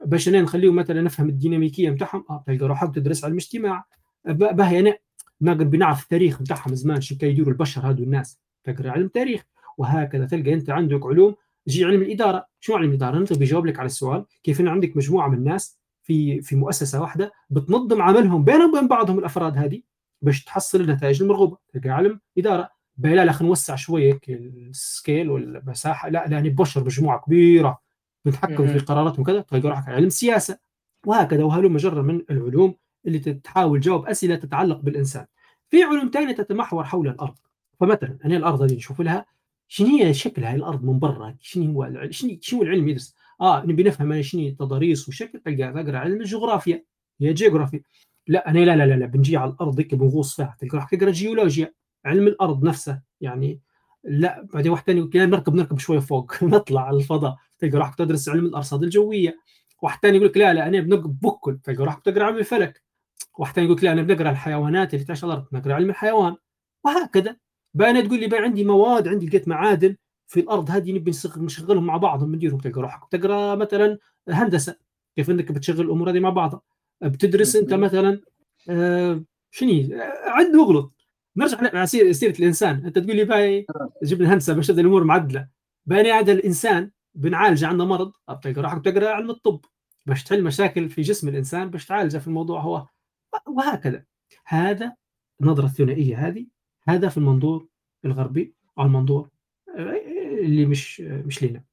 باش أنا نخليهم مثلا نفهم الديناميكية بتاعهم آه تلقى روحك تدرس علم الاجتماع باهي أنا نقدر بنعرف التاريخ بتاعهم زمان شو يديروا البشر هذو الناس. تقرا علم تاريخ وهكذا. تلقى أنت عندك علوم. يجي علم الإدارة. شو علم الإدارة؟ أنت بيجاوب لك على السؤال كيف أن عندك مجموعة من الناس في في مؤسسة واحدة بتنظم عملهم بينهم وبين بعضهم الأفراد هذه باش تحصل النتائج المرغوبة. تلقى علم إدارة. لا لا خلينا نوسع شوية السكيل والمساحة. لا لا بشر مجموعة كبيرة بنتحكم في قراراتهم وكذا. تلقى روحك علم سياسة. وهكذا. وهلم مجرة من العلوم اللي تحاول تجاوب أسئلة تتعلق بالإنسان. في علوم ثانية تتمحور حول الأرض. فمثلا أنا الأرض هذه نشوف لها شنو هي شكلها الأرض من برا؟ شنو هو شنو شنو العلم يدرس؟ آه نبي نفهم أنا شنو التضاريس وشكل تلقى تقرا علم الجغرافيا. هي جيوغرافي لا أنا لا لا لا, لا بنجي على الأرض هيك بنغوص فيها تلقى راح تقرأ جيولوجيا علم الأرض نفسه يعني لا بعدين واحد ثاني يقول نركب نركب شوية فوق نطلع على الفضاء تلقى راح تدرس علم الأرصاد الجوية. واحد ثاني يقول لك لا لا أنا بنقب بكل تلقى راح تقرا علم الفلك. واحد ثاني يقول لك لا أنا بنقرأ الحيوانات اللي تعيش على الأرض نقرأ علم الحيوان. وهكذا. بقى تقول لي بقى عندي مواد عندي لقيت معادن في الأرض هذه نبي نشغلهم مع بعضهم نديرهم تلقى روحك. تقرا مثلا هندسة كيف إنك بتشغل الأمور هذه مع بعضها بتدرس أنت مثلا آه شنو عد واغلط. نرجع على سيرة الإنسان. أنت تقول لي باي جبنا هندسة باش الأمور معدلة. باني هذا الإنسان بنعالج عندنا مرض. بتقرا روحك بتقرا علم الطب. باش تحل مشاكل في جسم الإنسان باش تعالجها في الموضوع هو. وهكذا. هذا النظره الثنائيه هذه. هذا في المنظور الغربي أو المنظور اللي مش مش لينا.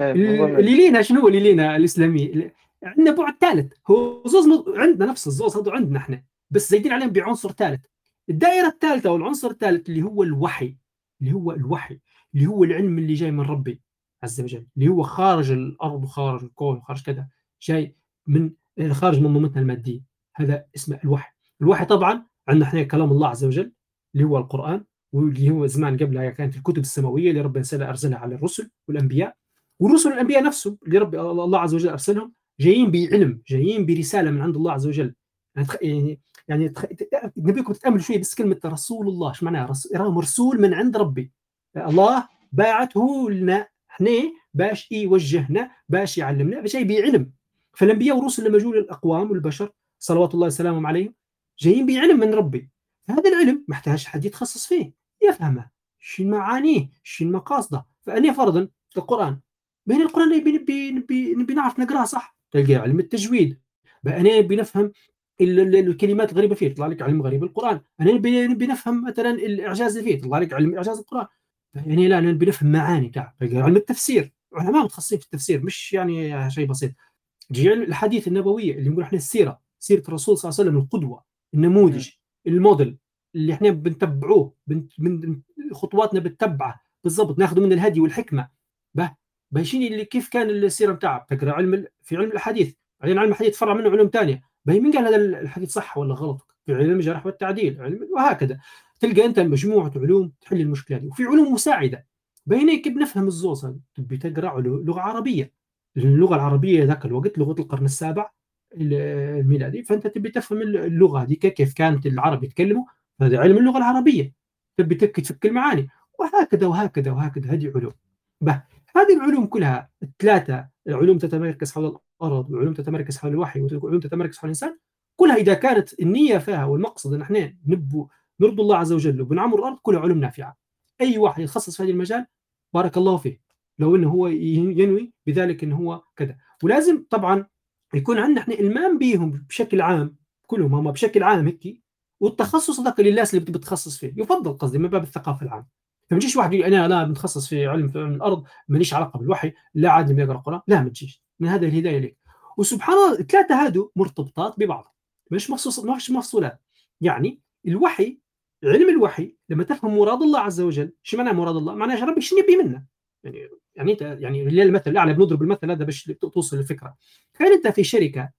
اللي لينا شنو اللي لينا الإسلامي؟ عندنا بعد ثالث. هو زوز عندنا نفس الزوز هذا عندنا إحنا بس زايدين عليهم بعنصر ثالث. الدائرة الثالثة أو العنصر الثالث اللي هو الوحي اللي هو الوحي اللي هو العلم اللي جاي من ربي عز وجل اللي هو خارج الأرض وخارج الكون وخارج كذا جاي من خارج منظومتنا المادية. هذا اسمه الوحي. الوحي طبعا عندنا إحنا كلام الله عز وجل اللي هو القرآن واللي هو زمان قبلها كانت الكتب السماوية اللي ربنا أرسلها على الرسل والأنبياء. والرسل الانبياء نفسهم اللي رب الله عز وجل أرسلهم جايين بعلم جايين برسالة من عند الله عز وجل. يعني يعني تخ... نبيكم تتأملوا شوية بس كلمة رسول الله إيش معناها؟ رسول مرسول من عند ربي. الله باعته لنا إحنا باش يوجهنا باش يعلمنا باش يبي علم فالأنبياء والرسل لما جو للأقوام والبشر صلوات الله وسلامه عليهم جايين بعلم من ربي. هذا العلم محتاج حد يتخصص فيه يفهمه. شنو معانيه؟ شنو مقاصده؟ فأنا فرضا القرآن. بين القرآن نبي نبي نبي, نعرف نقراه صح؟ تلقى علم التجويد. أنا نبي نفهم الكلمات الغريبة فيه يطلع لك علم غريب القرآن. أنا نبي نفهم مثلا الإعجاز اللي فيه يطلع لك علم إعجاز القرآن. يعني لا نبي نفهم معاني تاع علم التفسير. علماء متخصصين في التفسير مش يعني شيء بسيط. جي الحديث النبوية اللي نقول إحنا السيرة سيرة الرسول صلى الله عليه وسلم القدوة النموذج. الموديل اللي إحنا بنتبعوه من خطواتنا بتتبعه. بالضبط ناخذ من الهدي والحكمة. به بايشيني اللي كيف كان السيرة بتاعه تقرأ علم في علم الحديث بعدين علم الحديث فرع منه علوم ثانية باهي مين قال هذا الحديث صح ولا غلط؟ في علم الجرح والتعديل علم وهكذا. تلقى أنت مجموعة علوم تحل المشكلة دي وفي علوم مساعدة. بين كيف بنفهم الزوز تبي تقرأ لغة عربية. اللغة العربية ذاك الوقت لغة القرن السابع الميلادي. فأنت تبي تفهم اللغة هذيك كيف كانت العرب يتكلموا هذا علم اللغة العربية. تبي تفك المعاني. وهكذا وهكذا وهكذا. هذه علوم. به هذه العلوم كلها الثلاثة العلوم تتمركز حول الأرض وعلوم تتمركز حول الوحي وعلوم تتمركز حول الإنسان. كلها إذا كانت النية فيها والمقصد إن إحنا نبو نرضي الله عز وجل وبنعمر الأرض كلها علوم نافعة. أي واحد يتخصص في هذا المجال بارك الله فيه. لو إنه هو ينوي بذلك إنه هو كذا. ولازم طبعا يكون عندنا إحنا إلمام بيهم بشكل عام كلهم هم بشكل عام هيك والتخصص هذاك للناس اللي بتتخصص فيه يفضل قصدي من باب الثقافة العامة فما تجيش واحد يقول أنا لا متخصص في علم في الأرض ماليش علاقة بالوحي لا عاد يقرا القرآن لا ما تجيش من هذا الهداية لك وسبحان الله الثلاثة هادو مرتبطات ببعض مش مخصوص مش مفصولات يعني الوحي علم الوحي لما تفهم مراد الله عز وجل شو معنى مراد الله؟ معناه ربي شنو يبي منا؟ يعني يعني انت يعني اللي المثل الأعلى بنضرب المثل هذا باش توصل الفكرة. تخيل انت في شركة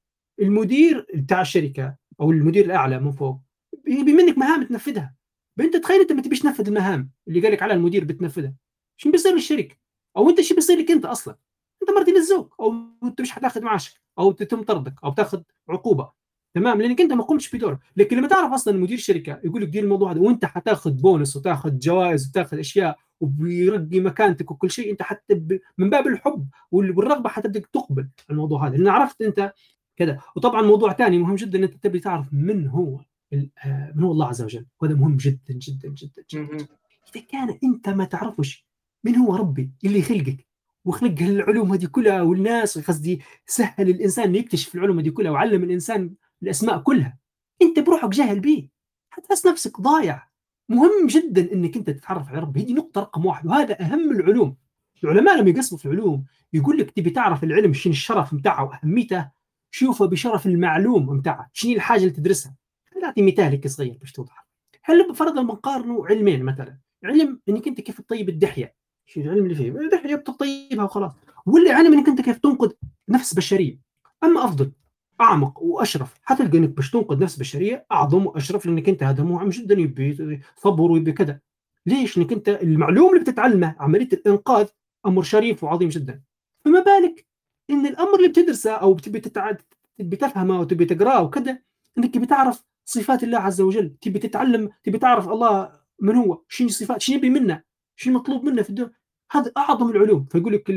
المدير بتاع الشركة أو المدير الأعلى من فوق يبي منك مهام تنفذها. انت تخيل انت ما تبيش تنفذ المهام اللي قال لك عليها المدير بتنفذها. شو بيصير للشركة؟ أو انت شو بيصير لك انت أصلا؟ انت مرتين الزوج أو انت مش حتاخذ معاشك أو تتم طردك أو تاخذ عقوبة. تمام؟ لأنك أنت ما قمتش بدورك لكن لما تعرف أصلا مدير الشركة يقول لك دير الموضوع هذا وأنت حتاخذ بونس وتاخذ جوائز وتاخذ أشياء وبيرقي مكانتك وكل شيء أنت حتى من باب الحب والرغبة حتبدا تقبل الموضوع هذا. لأن عرفت أنت كذا. وطبعا موضوع ثاني مهم جدا ان أنت تبي تعرف من هو آه، من هو الله عز وجل. وهذا مهم جدا جدا جدا, جدا. إذا كان أنت ما تعرفش من هو ربي اللي خلقك وخلق العلوم هذه كلها والناس قصدي سهل الإنسان يكتشف العلوم هذه كلها وعلم الإنسان الأسماء كلها. أنت بروحك جاهل به حتحس نفسك ضايع. مهم جدا إنك أنت تتعرف على ربي. هذه نقطة رقم واحد وهذا أهم العلوم. العلماء لما يقسموا في العلوم يقول لك تبي تعرف العلم شنو الشرف بتاعه وأهميته شوفه بشرف المعلوم بتاعه شنو الحاجة اللي تدرسها؟ نعطي مثال هيك صغير باش توضح. هل فرضا بنقارنوا علمين مثلا؟ علم إنك أنت كيف تطيب الدحية. شو العلم اللي فيه؟ الدحية بتطيبها وخلاص. ولا علم إنك أنت كيف تنقذ نفس بشرية. أما أفضل أعمق وأشرف. حتلقى إنك باش تنقذ نفس بشرية أعظم وأشرف لأنك أنت هذا مهم جدا يبي صبر ويبي كذا. ليش؟ انك أنت المعلوم اللي بتتعلمه عملية الإنقاذ أمر شريف وعظيم جدا. فما بالك إن الأمر اللي بتدرسه أو بتبي تتع... تبي تفهمه وتبي تقرأه وكذا إنك بتعرف صفات الله عز وجل. تبي تتعلم تبي تعرف الله من هو شنو صفات شنو يبي منا شنو مطلوب منا في الدنيا. هذا أعظم العلوم. فيقول لك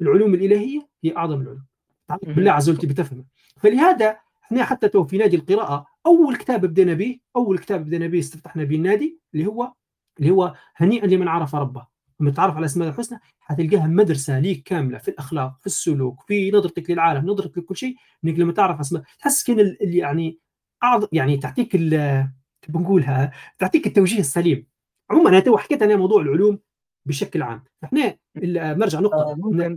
العلوم الإلهية هي أعظم العلوم. بالله عز وجل تبي تفهمه. فلهذا إحنا حتى تو في نادي القراءة أول كتاب بدينا به أول كتاب بدينا به استفتحنا به النادي اللي هو اللي هو هنيئا لمن عرف ربه. لما تتعرف على أسماء الحسنى حتلقاها مدرسة ليك كاملة في الأخلاق في السلوك في نظرتك للعالم نظرتك لكل شيء إنك لما تعرف اسماء تحس كأن ال- ال- يعني أعظم يعني تعطيك ال- بنقولها؟ تعطيك التوجيه السليم. عموما أنا تو حكيت أنا موضوع العلوم بشكل عام. إحنا مرجع نقطة. آه،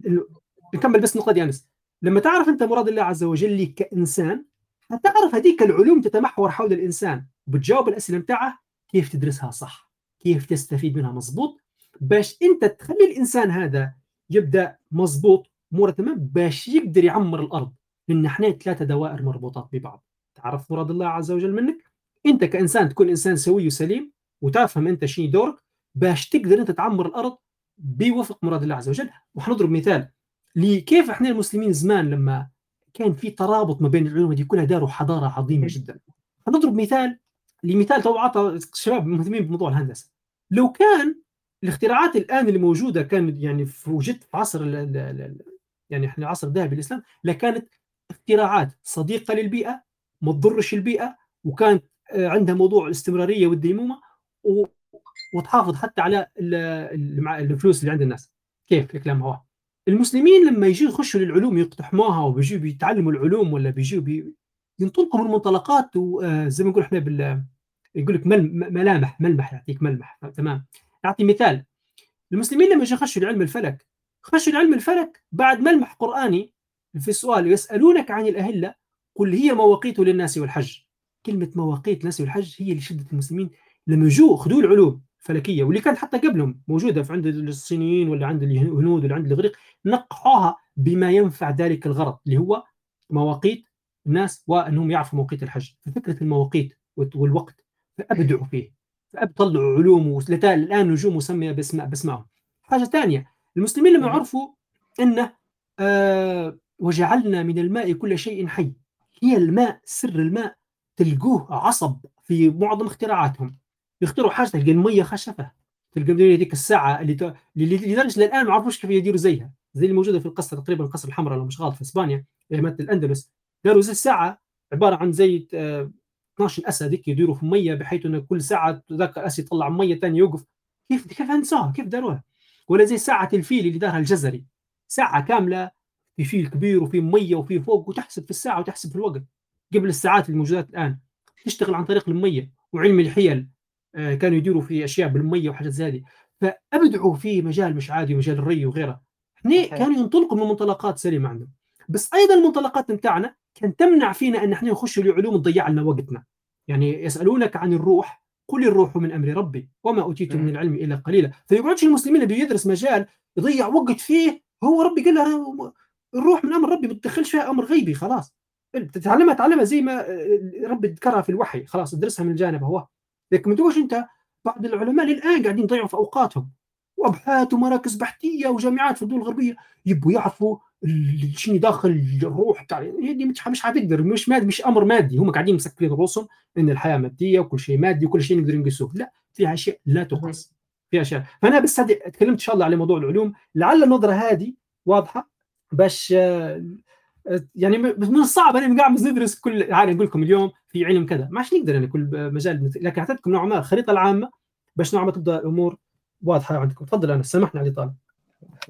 نكمل بس النقطه دي أنس. لما تعرف أنت مراد الله عز وجل كإنسان هتعرف هذيك العلوم تتمحور حول الإنسان. وبتجاوب الأسئلة بتاعها كيف تدرسها صح؟ كيف تستفيد منها مظبوط؟ باش أنت تخلي الإنسان هذا يبدأ مظبوط اموره تمام باش يقدر يعمر الأرض. لأن إحنا ثلاثة دوائر مربوطات ببعض. تعرف مراد الله عز وجل منك؟ أنت كإنسان تكون إنسان سوي وسليم وتفهم أنت شنو دورك باش تقدر أنت تعمر الأرض بوفق مراد الله عز وجل. وحنضرب مثال. لكيف إحنا المسلمين زمان لما كان في ترابط ما بين العلوم دي كلها داروا حضارة عظيمة جدا. حنضرب مثال لمثال تو عطى الشباب مهتمين بموضوع الهندسة. لو كان الاختراعات الآن اللي موجودة كان يعني وجدت في عصر ال ال ال يعني إحنا عصر الذهبي الإسلام لكانت اختراعات صديقة للبيئة ما تضرش البيئة وكانت آه، عندها موضوع الاستمرارية والديمومة وتحافظ حتى على الفلوس اللي عند الناس. كيف الكلام هو؟ المسلمين لما يجوا يخشوا للعلوم يقتحموها وبيجوا بيتعلموا العلوم ولا بيجوا بي... ينطلقوا من منطلقات وزي ما نقول إحنا بال يقول لك مل... ملامح ملمح يعطيك ملمح تمام؟ اعطي مثال. المسلمين لما يجوا يخشوا لعلم الفلك خشوا لعلم الفلك بعد ملمح قرآني في السؤال يسألونك عن الأهلة قل هي مواقيت للناس والحج. كلمة مواقيت للناس والحج هي اللي شدت المسلمين لما جو خذوا العلوم الفلكية واللي كانت حتى قبلهم موجودة في عند الصينيين ولا عند الهنود ولا عند الإغريق. نقحوها بما ينفع ذلك الغرض اللي هو مواقيت الناس وأنهم يعرفوا مواقيت الحج. ففكرة المواقيت والوقت فأبدعوا فيه فأبطلوا علوم الآن نجوم مسمية باسماء باسمائهم حاجة ثانية المسلمين لما عرفوا إنه آه وجعلنا من الماء كل شيء حي هي الماء سر الماء تلقوه عصب في معظم اختراعاتهم. يخترعوا حاجة تلقى المية خشفة تلقى هذيك الساعة اللي ت... لدرجة للان ما عرفوش كيف يديروا زيها. زي اللي موجودة في القصة تقريبا القصر الحمراء لو مش غلط في إسبانيا ايامات الأندلس. داروا زي الساعة عبارة عن زي 12 أسد هيك يديروا في مية بحيث إنه كل ساعة ذاك الأسد يطلع مية ثانية يوقف. كيف كيف انسوها كيف داروها؟ ولا زي ساعة الفيل اللي دارها الجزري. ساعة كاملة في فيل كبير وفي مية وفي فوق وتحسب في الساعة وتحسب في الوقت قبل الساعات الموجودات الآن. تشتغل عن طريق المية وعلم الحيل آه كانوا يديروا في أشياء بالمية وحاجات زي هذه. فأبدعوا في مجال مش عادي مجال الري وغيره. إحنا كانوا ينطلقوا من منطلقات سليمة عندهم. بس أيضا المنطلقات بتاعنا كان تمنع فينا إن إحنا نخش لعلوم تضيع لنا وقتنا. يعني يسألونك عن الروح قل الروح من أمر ربي وما أوتيتم من العلم إلا قليلا. فيقعدش المسلمين اللي بيدرس مجال يضيع وقت فيه هو ربي قال له الروح من أمر ربي ما تدخلش فيها أمر غيبي خلاص. تتعلمها تعلمها زي ما ربي ذكرها في الوحي خلاص ادرسها من الجانب هو. لكن ما تقولش أنت بعض العلماء للآن قاعدين يضيعوا في أوقاتهم. وابحاث ومراكز بحثية وجامعات في الدول الغربية يبوا يعرفوا شنو داخل الروح بتاع يعني مش مش حتقدر مش مادي مش أمر مادي. هم قاعدين مسكرين رؤوسهم إن الحياة مادية وكل شيء مادي وكل شيء نقدر نقيسوه لا فيها أشياء لا تقاس. فيها أشياء. فأنا بس تكلمت إن شاء الله على موضوع العلوم. لعل النظرة هذه واضحة. باش يعني من الصعب أنا قاعد ندرس كل عادي نقول لكم اليوم في علم كذا. ما عادش نقدر يعني كل مجال. لكن أعطيتكم نوع ما الخريطة العامة باش نوع ما تبدأ الأمور واضحة عندكم. تفضل أنا سامحني على طالب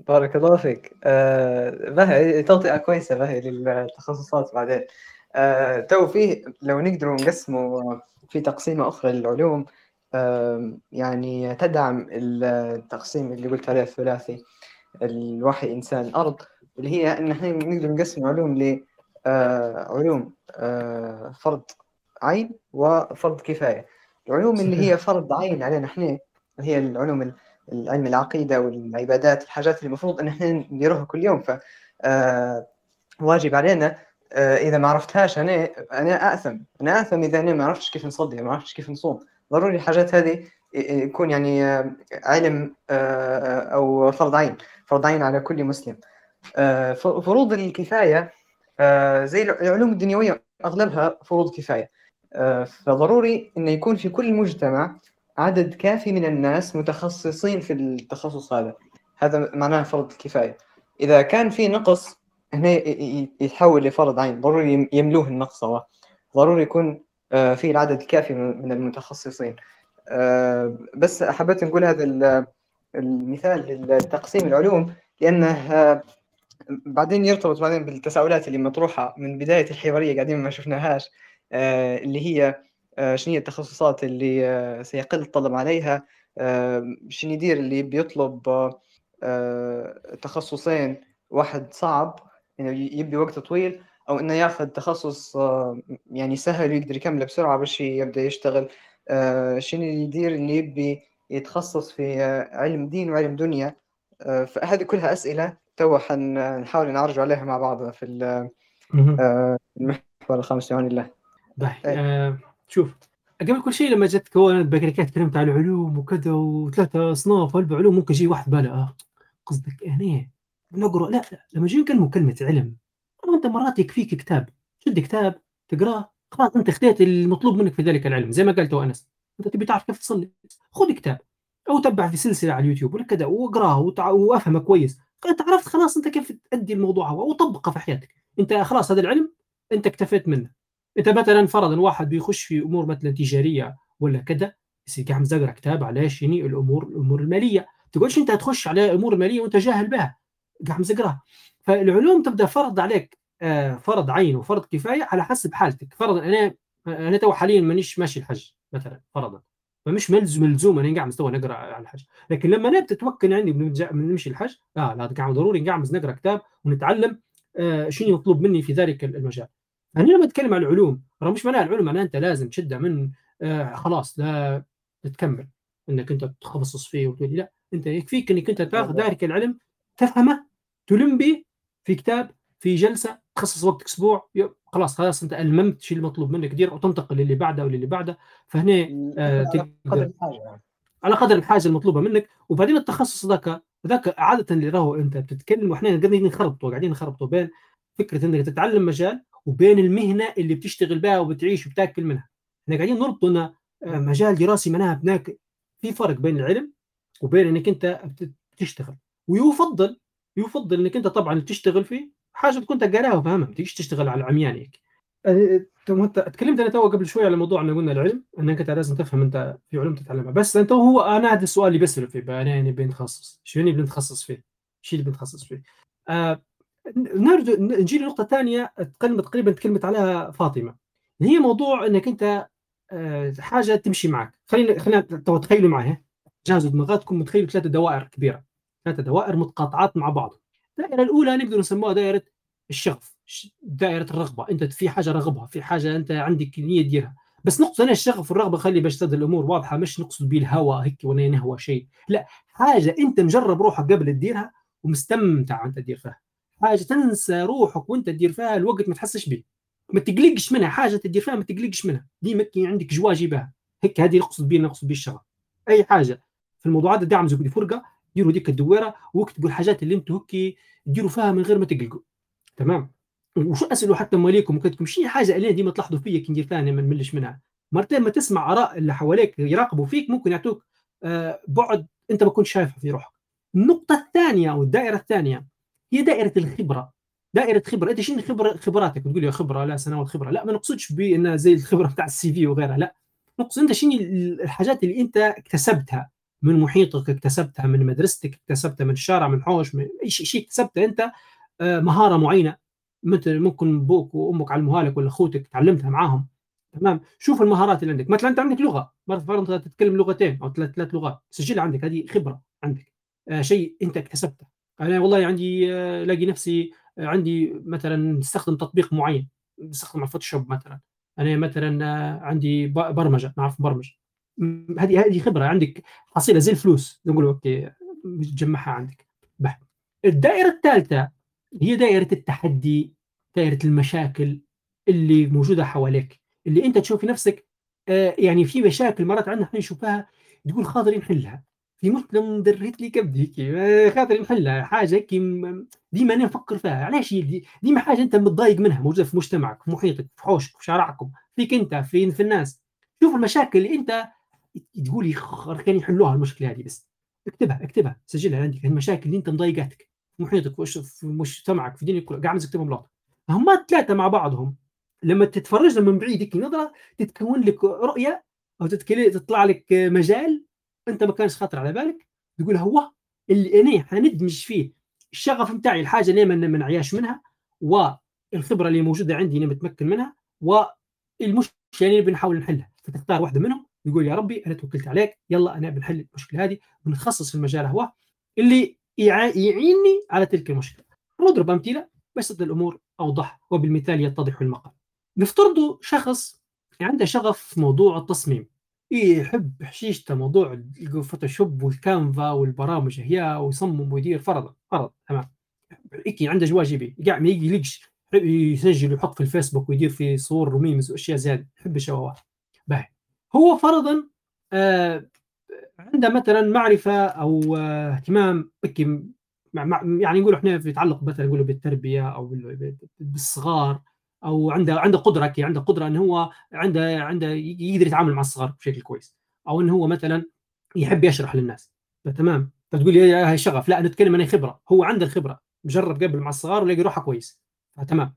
بارك الله فيك. آه باهي تغطية كويسة باهي للتخصصات بعدين. آه تو فيه لو نقدروا نقسموا في تقسيمة أخرى للعلوم آه يعني تدعم التقسيم اللي قلت عليه الثلاثي الوحي إنسان الأرض اللي هي إن إحنا نقدر نقسم علوم ل علوم فرض عين وفرض كفاية. العلوم اللي هي فرض عين علينا إحنا هي العلوم العلم العقيدة والعبادات الحاجات اللي المفروض إن إحنا نديروها كل يوم. ف واجب علينا إذا ما عرفتهاش أنا أنا اثم أنا اثم إذا أنا ما عرفتش كيف نصلي ما عرفتش كيف نصوم. ضروري الحاجات هذه يكون يعني علم أو فرض عين فرض عين على كل مسلم. فروض الكفاية زي العلوم الدنيوية أغلبها فروض كفاية. فضروري انه يكون في كل مجتمع عدد كافي من الناس متخصصين في التخصص هذا. هذا معناه فرض الكفاية إذا كان في نقص هنا يتحول لفرض عين. ضروري يملوه النقص هو. ضروري يكون في العدد الكافي من المتخصصين. بس حبيت نقول هذا المثال لتقسيم العلوم لأنه بعدين يرتبط بعدين بالتساؤلات اللي مطروحة من بداية الحوارية قاعدين ما شفناهاش اللي هي شنو هي التخصصات اللي سيقل الطلب عليها؟ شنو يدير اللي بيطلب تخصصين؟ واحد صعب يعني يبي وقت طويل أو إنه ياخذ تخصص يعني سهل ويقدر يكمله بسرعة باش يبدأ يشتغل. شنو يدير اللي يبي يتخصص في علم دين وعلم دنيا؟ فهذه كلها أسئلة تو حنحاول نعرج عليها مع بعض في المحور الخامس بعون الله. آه شوف قبل كل شيء لما جت كونت بكريكات تكلمت عن العلوم وكذا وثلاثة أصناف وأربع علوم ممكن يجي واحد باله آه قصدك هنا؟ نقرأ لا لا لما يجي نكلموا كلمة علم أنت مرات يكفيك كتاب شد كتاب تقرأه خلاص أنت اخذت المطلوب منك في ذلك العلم زي ما قلت أنس أنت تبي تعرف كيف تصلي خذ كتاب أو تبع في سلسلة على اليوتيوب ولا كذا واقراه وافهمه كويس انت عرفت خلاص أنت كيف تؤدي الموضوع هو وطبقه في حياتك أنت خلاص هذا العلم أنت اكتفيت منه. انت مثلا فرضا واحد بيخش في أمور مثلا تجارية ولا كذا يصير قاعد مزقر كتاب على شنو الأمور الأمور المالية. تقولش أنت تخش على الأمور الماليه وأنت جاهل بها قاعد مزقرها فالعلوم تبدأ فرض عليك فرض عين وفرض كفاية على حسب حالتك. فرضا أنا أنا تو حاليا مانيش ماشي الحج مثلا فرضا. فمش ملزم ملزوم أنا قاعد مستوى نقرأ على الحج. لكن لما أنا تتمكن عندي بنمشي الحج آه لا قاعد ضروري قاعد نقرا كتاب ونتعلم آه شنو يطلب مني في ذلك المجال. أنا لما أتكلم عن العلوم رغم مش معناها العلوم معناها أنت لازم تشدها من آه خلاص لا تكمل إنك أنت تتخصص فيه وتقول لا. أنت يكفيك إنك أنت تاخذ ذلك العلم تفهمه تلم به في كتاب في جلسة تخصص وقت أسبوع خلاص خلاص أنت ألممت شيء المطلوب منك دير وتنتقل للي بعده وللي بعده فهنا آه تقدر. على قدر الحاجة المطلوبة منك. وبعدين التخصص ذاك ذاك عادة اللي راهو أنت بتتكلم وإحنا قاعدين نخربطوا قاعدين نخربطوا بين فكرة إنك تتعلم مجال وبين المهنة اللي بتشتغل بها وبتعيش وبتأكل منها. إحنا قاعدين نربط ان مجال دراسي معناها هناك في فرق بين العلم وبين إنك أنت بتشتغل. ويفضل يفضل إنك أنت طبعا تشتغل فيه حاجة تكون قاريها وفاهمها ما تشتغل على العميان هيك. أنت تكلمت أنا تو قبل شوي على موضوع ان قلنا العلم إنك أنت لازم تفهم أنت في علوم تتعلمها. بس أنت هو أنا هذا السؤال اللي بسأله في بالي يعني بنتخصص. شو يعني بنتخصص فيه؟ شو اللي بنتخصص فيه؟ آه نرجع نجي لنقطة ثانية تقريبا تكلمت عليها فاطمة. هي موضوع إنك أنت آه حاجة تمشي معك. خلينا خلينا تخيلوا معي جهزوا دماغاتكم متخيلوا ثلاثة دوائر كبيرة. ثلاثة دوائر متقاطعات مع بعض. الدائرة الأولى نقدر نسموها دائرة الشغف دائرة الرغبة. أنت في حاجة رغبها في حاجة أنت عندك نية تديرها بس نقصد هنا الشغف والرغبة خلي باش الأمور واضحة. مش نقصد به الهوى هيك ولا نهوى شيء. لا حاجة أنت مجرب روحك قبل تديرها ومستمتع أنت تدير فيها حاجة تنسى روحك وأنت تدير فيها الوقت ما تحسش به ما تقلقش منها حاجة تدير فيها ما تقلقش منها. ديما عندك جواجي بها هيك هذه نقصد بها نقصد به الشغف أي حاجة. في الموضوعات دعم زي فرقة ديروا ديك الدويرة واكتبوا الحاجات اللي أنتم هيك ديروا فيها من غير ما تقلقوا. تمام؟ وشو اسالوا حتى مواليكم وكتبوا شي حاجة اللي ديما تلاحظوا فيا كي ندير فيها ما نملش منها. مرتين ما تسمع آراء اللي حواليك يراقبوا فيك ممكن يعطوك آه بعد أنت ما كنت شايفها في روحك. النقطة الثانية أو الدائره الثانية هي دائرة الخبرة. دائرة خبرة. أنت شنو خبره خبراتك؟ بتقول يا خبرة لا سنوات خبره لا ما نقصدش بانها زي الخبرة بتاع السي في وغيرها لا. نقصد أنت شنو الحاجات اللي أنت اكتسبتها من محيطك اكتسبتها من مدرستك اكتسبتها من الشارع من حوش من أي شيء اكتسبته أنت مهارة معينة. مثل ممكن أبوك وأمك علموها لك ولا أخوتك تعلمتها معاهم. تمام؟ شوف المهارات اللي عندك. مثلا أنت عندك لغة. فرضا تتكلم لغتين أو ثلاث ثلاث لغات. سجلها عندك. هذه خبرة عندك. آه شيء أنت اكتسبته. أنا والله عندي آه لاقي نفسي آه عندي مثلا استخدم تطبيق معين استخدم ال Photoshop مثلا. أنا مثلا آه عندي برمجة نعرف برمج هذه هذه خبرة عندك حصيلة زي الفلوس. نقول okay تجمعها عندك. باهي. الدائرة الثالثة هي دائرة التحدي دائرة المشاكل اللي موجودة حواليك اللي أنت تشوف نفسك آه يعني في مشاكل مرات عندنا إحنا نشوفها تقول خاطري نحلها في مشكله مدريت لي كبدي هيك خاطري نحلها حاجة هيك ديما أنا نفكر فيها علاش دي ديما حاجة أنت متضايق منها موجودة في مجتمعك في محيطك في حوشك في شارعكم فيك أنت في في الناس. شوف المشاكل اللي انت تقولي كان يحلوها المشكلة هذه بس. اكتبها اكتبها سجلها عندك المشاكل اللي أنت مضايقاتك في محيطك في مجتمعك في دينك قاعد تكتبهم بلاط هم الثلاثه مع بعضهم. لما تتفرج من بعيد نظرة تتكون لك رؤية أو تطلع لك مجال انت ما كانش خاطر على بالك؟ تقول هو اللي أنا حندمج فيه الشغف بتاعي الحاجة اللي ما منعياش منها والخبرة اللي موجودة عندي أنا متمكن منها والمشكلة اللي بنحاول نحلها. فتختار واحدة منهم يقول يا ربي أنا توكلت عليك يلا أنا بنحل المشكلة هذه ونتخصص في المجال هو اللي يعيني على تلك المشكلة. نضرب أمثلة بس الأمور أوضح وبالمثال يتضح المقال. نفترض شخص عنده شغف في موضوع التصميم. يحب حشيشته موضوع ال Photoshop وال Canva والبرامج هي ويصمم ويدير فرضا فرض تمام. هيك عنده جوا جيبي قاعد ما يلقش يسجل ويحط في الفيسبوك ويدير في صور و memes وأشياء زيادة يحب الشواوات باهي. هو فرضا آه عنده مثلا معرفة أو آه اهتمام يعني نقول إحنا بيتعلق مثلا نقول بالتربية أو بالصغار أو عنده عنده قدرة كي عنده قدرة إن هو عنده عنده يقدر يتعامل مع الصغار بشكل كويس. أو إن هو مثلا يحب يشرح للناس. تمام فتقول لي هاي شغف. لا نتكلم عن خبرة. هو عنده الخبرة. جرب قبل مع الصغار ولاقي روحه كويس. تمام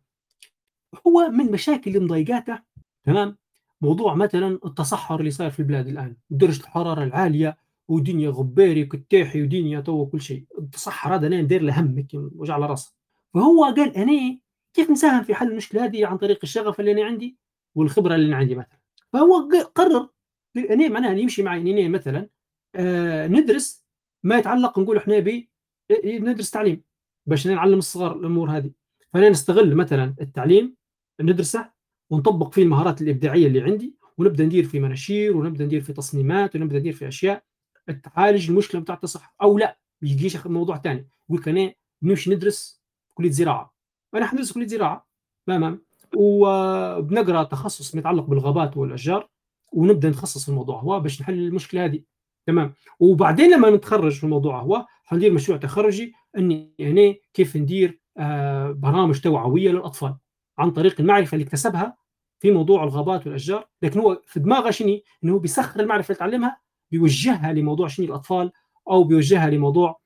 هو من مشاكل اللي مضايقاته تمام موضوع مثلا التصحر اللي صاير في البلاد الآن. درجة الحرارة العالية ودنيا غباري وكتاحي ودنيا تو كل شيء. التصحر هذا أنا ندير له هم وجع على راسه. فهو قال أنا كيف نساهم في حل المشكلة هذه عن طريق الشغف اللي أنا عندي والخبرة اللي أنا عندي مثلا؟ فهو قرر أنا معناها يمشي معي أني مثلا آه ندرس ما يتعلق نقول إحنا ب ندرس تعليم باش نعلم الصغار الأمور هذه. فأنا نستغل مثلا التعليم ندرسه ونطبق فيه المهارات الإبداعية اللي عندي ونبدأ ندير في مناشير ونبدأ ندير في تصميمات ونبدأ ندير في أشياء تعالج المشكلة بتاعت الصحه أو لا. يجيش موضوع ثاني يقول لك أنا نمشي ندرس كلية زراعة. أنا حندرس كليه زراعة تمام؟ وبنقرأ تخصص متعلق بالغابات والأشجار ونبدأ نتخصص في الموضوع هو باش نحل المشكلة هذه تمام؟ وبعدين لما نتخرج في الموضوع هو حندير مشروع تخرجي إني هنا كيف ندير آه برامج توعوية للأطفال عن طريق المعرفة اللي اكتسبها في موضوع الغابات والأشجار لكن هو في دماغه شنو؟ إنه هو بيسخر المعرفة اللي تعلمها بيوجهها لموضوع شنو الأطفال أو بيوجهها لموضوع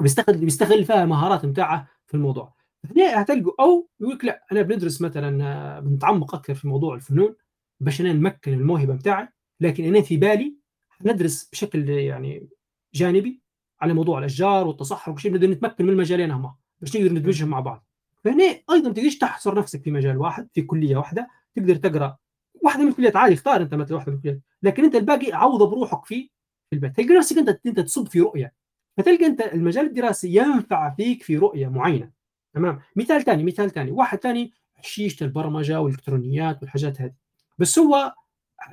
بيستغل بيستغل فيها مهارات بتاعه في الموضوع. هنا هتلقوا أو يقول لك لا أنا بندرس مثلا بنتعمق أكثر في موضوع الفنون باش أنا نمكن الموهبة بتاعي لكن أنا في بالي ندرس بشكل يعني جانبي على موضوع الأشجار والتصحر وكل شيء نقدر نتمكن من المجالين هما باش نقدر ندمجهم مع بعض. فهنا أيضا ما تقدرش تحصر نفسك في مجال واحد في كلية واحدة تقدر تقرأ واحدة من الكليات. عادي اختار أنت مثلا واحدة من الكليات. لكن أنت الباقي عوضه بروحك فيه في البيت. تلقى نفسك أنت أنت تصب في رؤية. فتلقى أنت المجال الدراسي ينفع فيك في رؤية معينة. تمام؟ مثال ثاني مثال ثاني واحد ثاني شيشه البرمجة والإلكترونيات والحاجات هذه. بس هو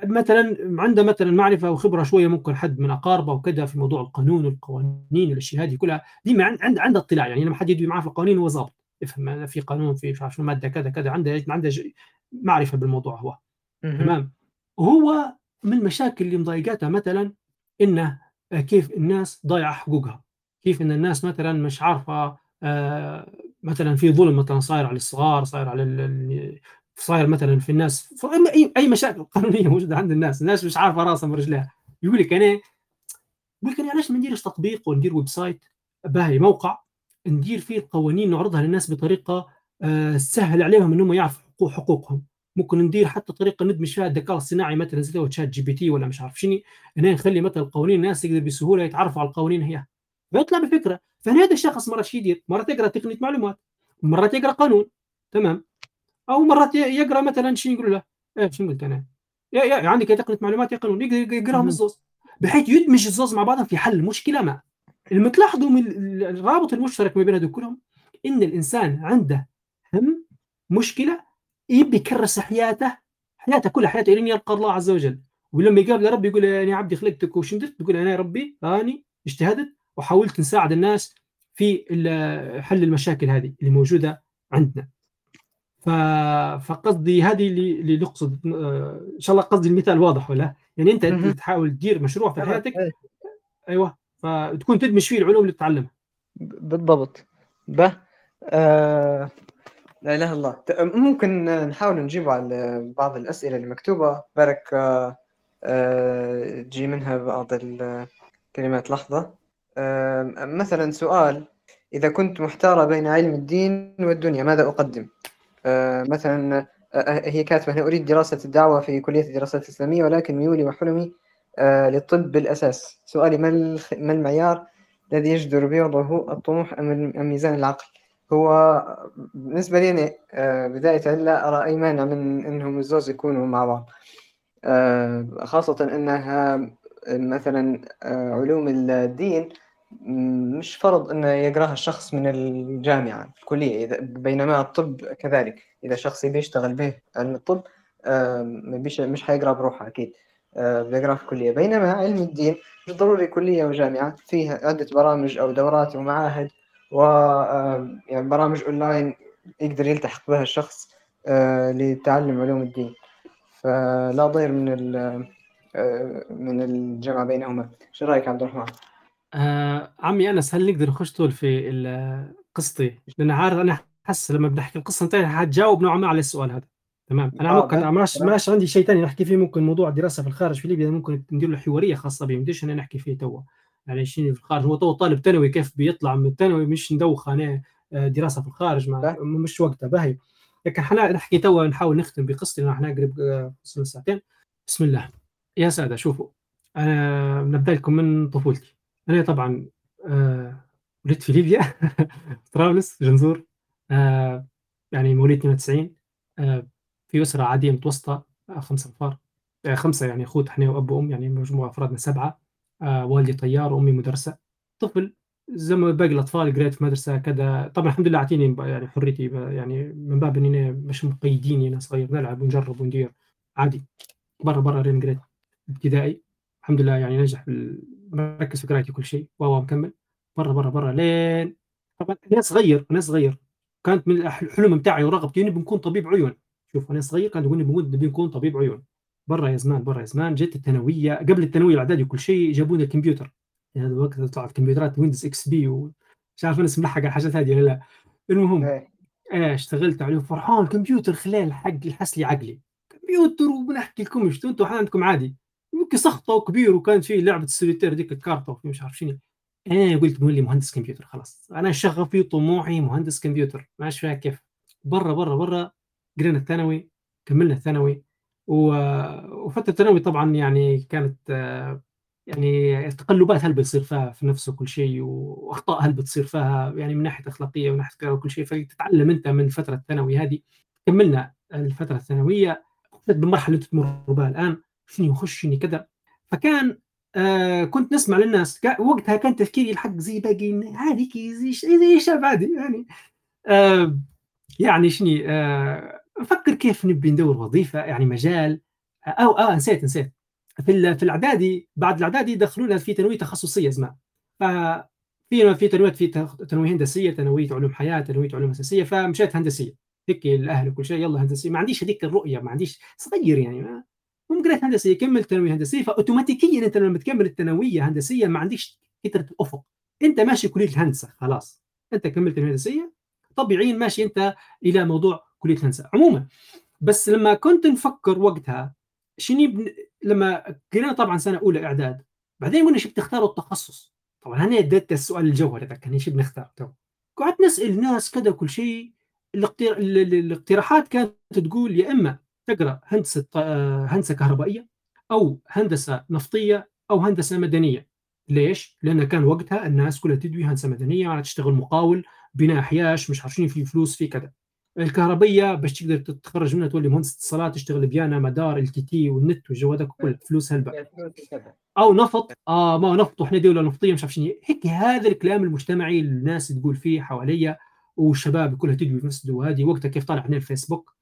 مثلا عنده مثلا معرفة وخبرة شوية ممكن حد من أقاربه وكذا في موضوع القانون والقوانين والأشياء هذه كلها. دي ما عند عنده اطلاع. يعني لما حد يدوي معاه في القوانين هو ظابط يفهم في قانون في مش عارف شو مادة كذا كذا. عنده عنده معرفة بالموضوع هو. تمام؟ وهو من المشاكل اللي مضايقاتها مثلا إنه كيف الناس ضايعة حقوقها. كيف إن الناس مثلا مش عارفة آه مثلا في ظلم مثلا صاير على الصغار صاير على صاير مثلا في الناس اي أي مشاكل قانونية موجودة عند الناس الناس مش عارفة راسها من رجلها يقول لك أنا يقول لك أنا ليش ما نديرش تطبيق وندير website باهي موقع ندير فيه القوانين نعرضها للناس بطريقة آه سهل عليهم انهم يعرفوا حقوقهم. ممكن ندير حتى طريقة ندمج فيها الذكاء الصناعي مثلا زي ChatGPT ولا مش عارف شنو هنا نخلي مثلا القوانين الناس تقدر بسهولة يتعرفوا على القوانين هي. فيطلع بفكرة فهنا هذا الشخص مرات شو يدير؟ مرات يقرأ تقنية معلومات مرات يقرأ قانون تمام أو مرات يقرأ مثلا شنو يقولوا له؟ إيه شنو قلت أنا؟ يا يا عندك تقنية معلومات يا قانون يقرأهم الزوز بحيث يدمج الزوز مع بعضهم في حل مشكلة ما اللي تلاحظوا من الرابط المشترك ما بين هذول كلهم إن الإنسان عنده هم مشكلة يبي يكرس حياته حياته كلها حياته لين يلقى الله عز وجل ولما يقابل ربي يقول يا عبدي خلقتك وش درت؟ تقول أنا يا ربي اني اجتهدت وحاولت نساعد الناس في حل المشاكل هذه اللي موجودة عندنا. فقصدي هذه اللي نقصد إن شاء الله قصدي المثال واضح ولا؟ يعني أنت تحاول تدير مشروع في حياتك؟ أيوه. فتكون تدمج فيه العلوم اللي تتعلمها. بالضبط. به. آه لا إله إلا الله. ممكن نحاول نجيب على بعض الأسئلة اللي مكتوبة. بارك تجي منها بعض الكلمات لحظة. مثلا سؤال إذا كنت محتاره بين علم الدين والدنيا ماذا أقدم؟ مثلا هي كاتبة هنا أريد دراسة الدعوة في كلية الدراسات الإسلامية ولكن ميولي وحلمي للطب بالأساس. سؤالي ما ما المعيار الذي يجدر بيضه الطموح أم ميزان العقل؟ هو بالنسبة لي أنا بداية لا أرى أي مانع من أنهم الزوز يكونوا مع بعض. خاصة أنها مثلا علوم الدين مش فرض أنه يقرأها الشخص من الجامعة الكلية. إذا بينما الطب كذلك. إذا شخص يبي يشتغل به علم الطب مش حيقرأ بروحه أكيد. بيقرأ في الكلية. بينما علم الدين مش ضروري كلية وجامعة. فيها عدة برامج أو دورات ومعاهد و يعني برامج أونلاين يقدر يلتحق بها الشخص لتعلم علوم الدين. فلا ضير من من الجمع بينهما. شو رأيك عبد الرحمن؟ آه عمي انس هل نقدر نخش طول في قصتي؟ لأن عارف أنا حس لما بنحكي القصة انت حتجاوب نوعا ما على السؤال هذا. تمام؟ أنا آه، ممكن ده- ماش عندي شيء ثاني نحكي فيه ممكن موضوع دراسه في الخارج في ليبيا ممكن ندير له حوارية خاصة به مديش أنا نحكي فيه توا. يعني شنو في الخارج؟ هو تو طالب ثانوي كيف بيطلع من الثانوي؟ مش ندوخ أنا آه، دراسة في الخارج ما. مش وقتها باهي. لكن حنا نحكي توا نحاول نختم بقصتي لأن إحنا قريب آه، وصلنا ساعتين. بسم الله. يا سادة شوفوا أنا نبدأ لكم من طفولتي. أنا طبعا آه، ولدت في ليبيا طرابلس جنزور آه، يعني مواليد 92 آه، في متوسطة آه، خمسة أنفار آه، خمسة يعني أخوت إحنا وأب وأم يعني مجموعة أفرادنا سبعة آه، والدي طيار وأمي مدرسة طفل زي ما باقي الأطفال قريت في مدرسة كذا. طبعا الحمد لله أعطيني يعني حريتي يعني من باب إني مش مقيديني أنا صغير نلعب ونجرب وندير عادي. برا برا رين قريت ابتدائي. الحمد لله يعني نجح مركز في قرايتي كل شيء. واو مكمل. برا برا برا لين. طبعا أنا صغير أنا صغير كانت من الح- الحلم بتاعي ورغبتي إني بنكون طبيب عيون. شوف أنا صغير كان يقول لي بنكون نبي نكون طبيب عيون. برا يا زمان برا يا زمان جيت الثانوية قبل الثانوية الاعدادي وكل شيء جابونا الكمبيوتر. يعني هذا الوقت طلعت كمبيوترات Windows XP ومش عارف أنا ملحق على الحاجات هذه ولا لا. المهم إيه. إيه اشتغلت عليه فرحان كمبيوتر خلال حق الحس لي عقلي. كمبيوتر وبنحكي لكم أنتم عندكم عادي. يمكن سخطه وكبير وكان في لعبة السوليتير ديك الكارتا وفي مش عارف شنو. أنا قلت مولي مهندس كمبيوتر خلاص. أنا شغفي طموحي مهندس كمبيوتر ماشي فيها كيف. برا برا برا قرينا الثانوي كملنا الثانوي وفترة الثانوي طبعا يعني كانت يعني تقلبات هل بيصير فيها في نفسه كل شيء وأخطاء هل بتصير فيها يعني من ناحية أخلاقية ومن ناحية وكل شيء. فتتعلم أنت من الفترة الثانوي هذه. كملنا الفترة الثانوية بالمرحله اللي تمر بها الآن. شنو يخش شنو كذا فكان آه كنت نسمع للناس وقتها كان تفكيري الحق زي باقي عادي كي زي زي شاب عادي يعني. آه يعني شنو آه نفكر كيف نبي ندور وظيفة يعني مجال. أو آه نسيت نسيت. في في الأعدادي بعد الأعدادي دخلونا في تنوية تخصصية زمان ففي في تنوية في تنوية هندسية تنوية علوم حياة تنوية علوم أساسية فمشيت هندسية. هيك الأهل وكل شيء يلا هندسية. ما عنديش هذيك الرؤية ما عنديش صغير يعني ما المهم قريت هندسية كملت تنويه هندسية فاوتوماتيكيا أنت لما تكمل الثانوية هندسيه ما عندكش فكره الافق أنت ماشي كلية الهندسة خلاص. أنت كملت تنويه هندسية طبيعيا ماشي أنت إلى موضوع كلية الهندسة. عموما بس لما كنت نفكر وقتها شنو بن... لما قرينا طبعا سنة أولى إعداد بعدين قلنا شو بتختاروا التخصص؟ طبعا أنا اديت السؤال الجوهري ذاك يعني شو بنختار؟ تو. قعدت نسأل ناس كذا كل شيء الاقتر... ال- ال- الاقتراحات كانت تقول يا إما تقرأ هندسة هندسة كهربائية أو هندسة نفطية أو هندسة مدنية. ليش؟ لأن كان وقتها الناس كلها تدوي هندسة مدنية تشتغل مقاول بناء احياش مش عارفين في فلوس في كذا. الكهربيه باش تقدر تتخرج منها تولي مهندس اتصالات تشتغل ليبيانا مدار LTT والنت والجو هذاك كله فلوس هلبة. أو نفط. آه ما هو نفط وإحنا دولة نفطية مش عارف شنو هيك هذا الكلام المجتمعي اللي الناس تقول فيه حواليا والشباب كلها تدوي في نفس الدو هذه. وقتها كيف طلع علينا الفيسبوك؟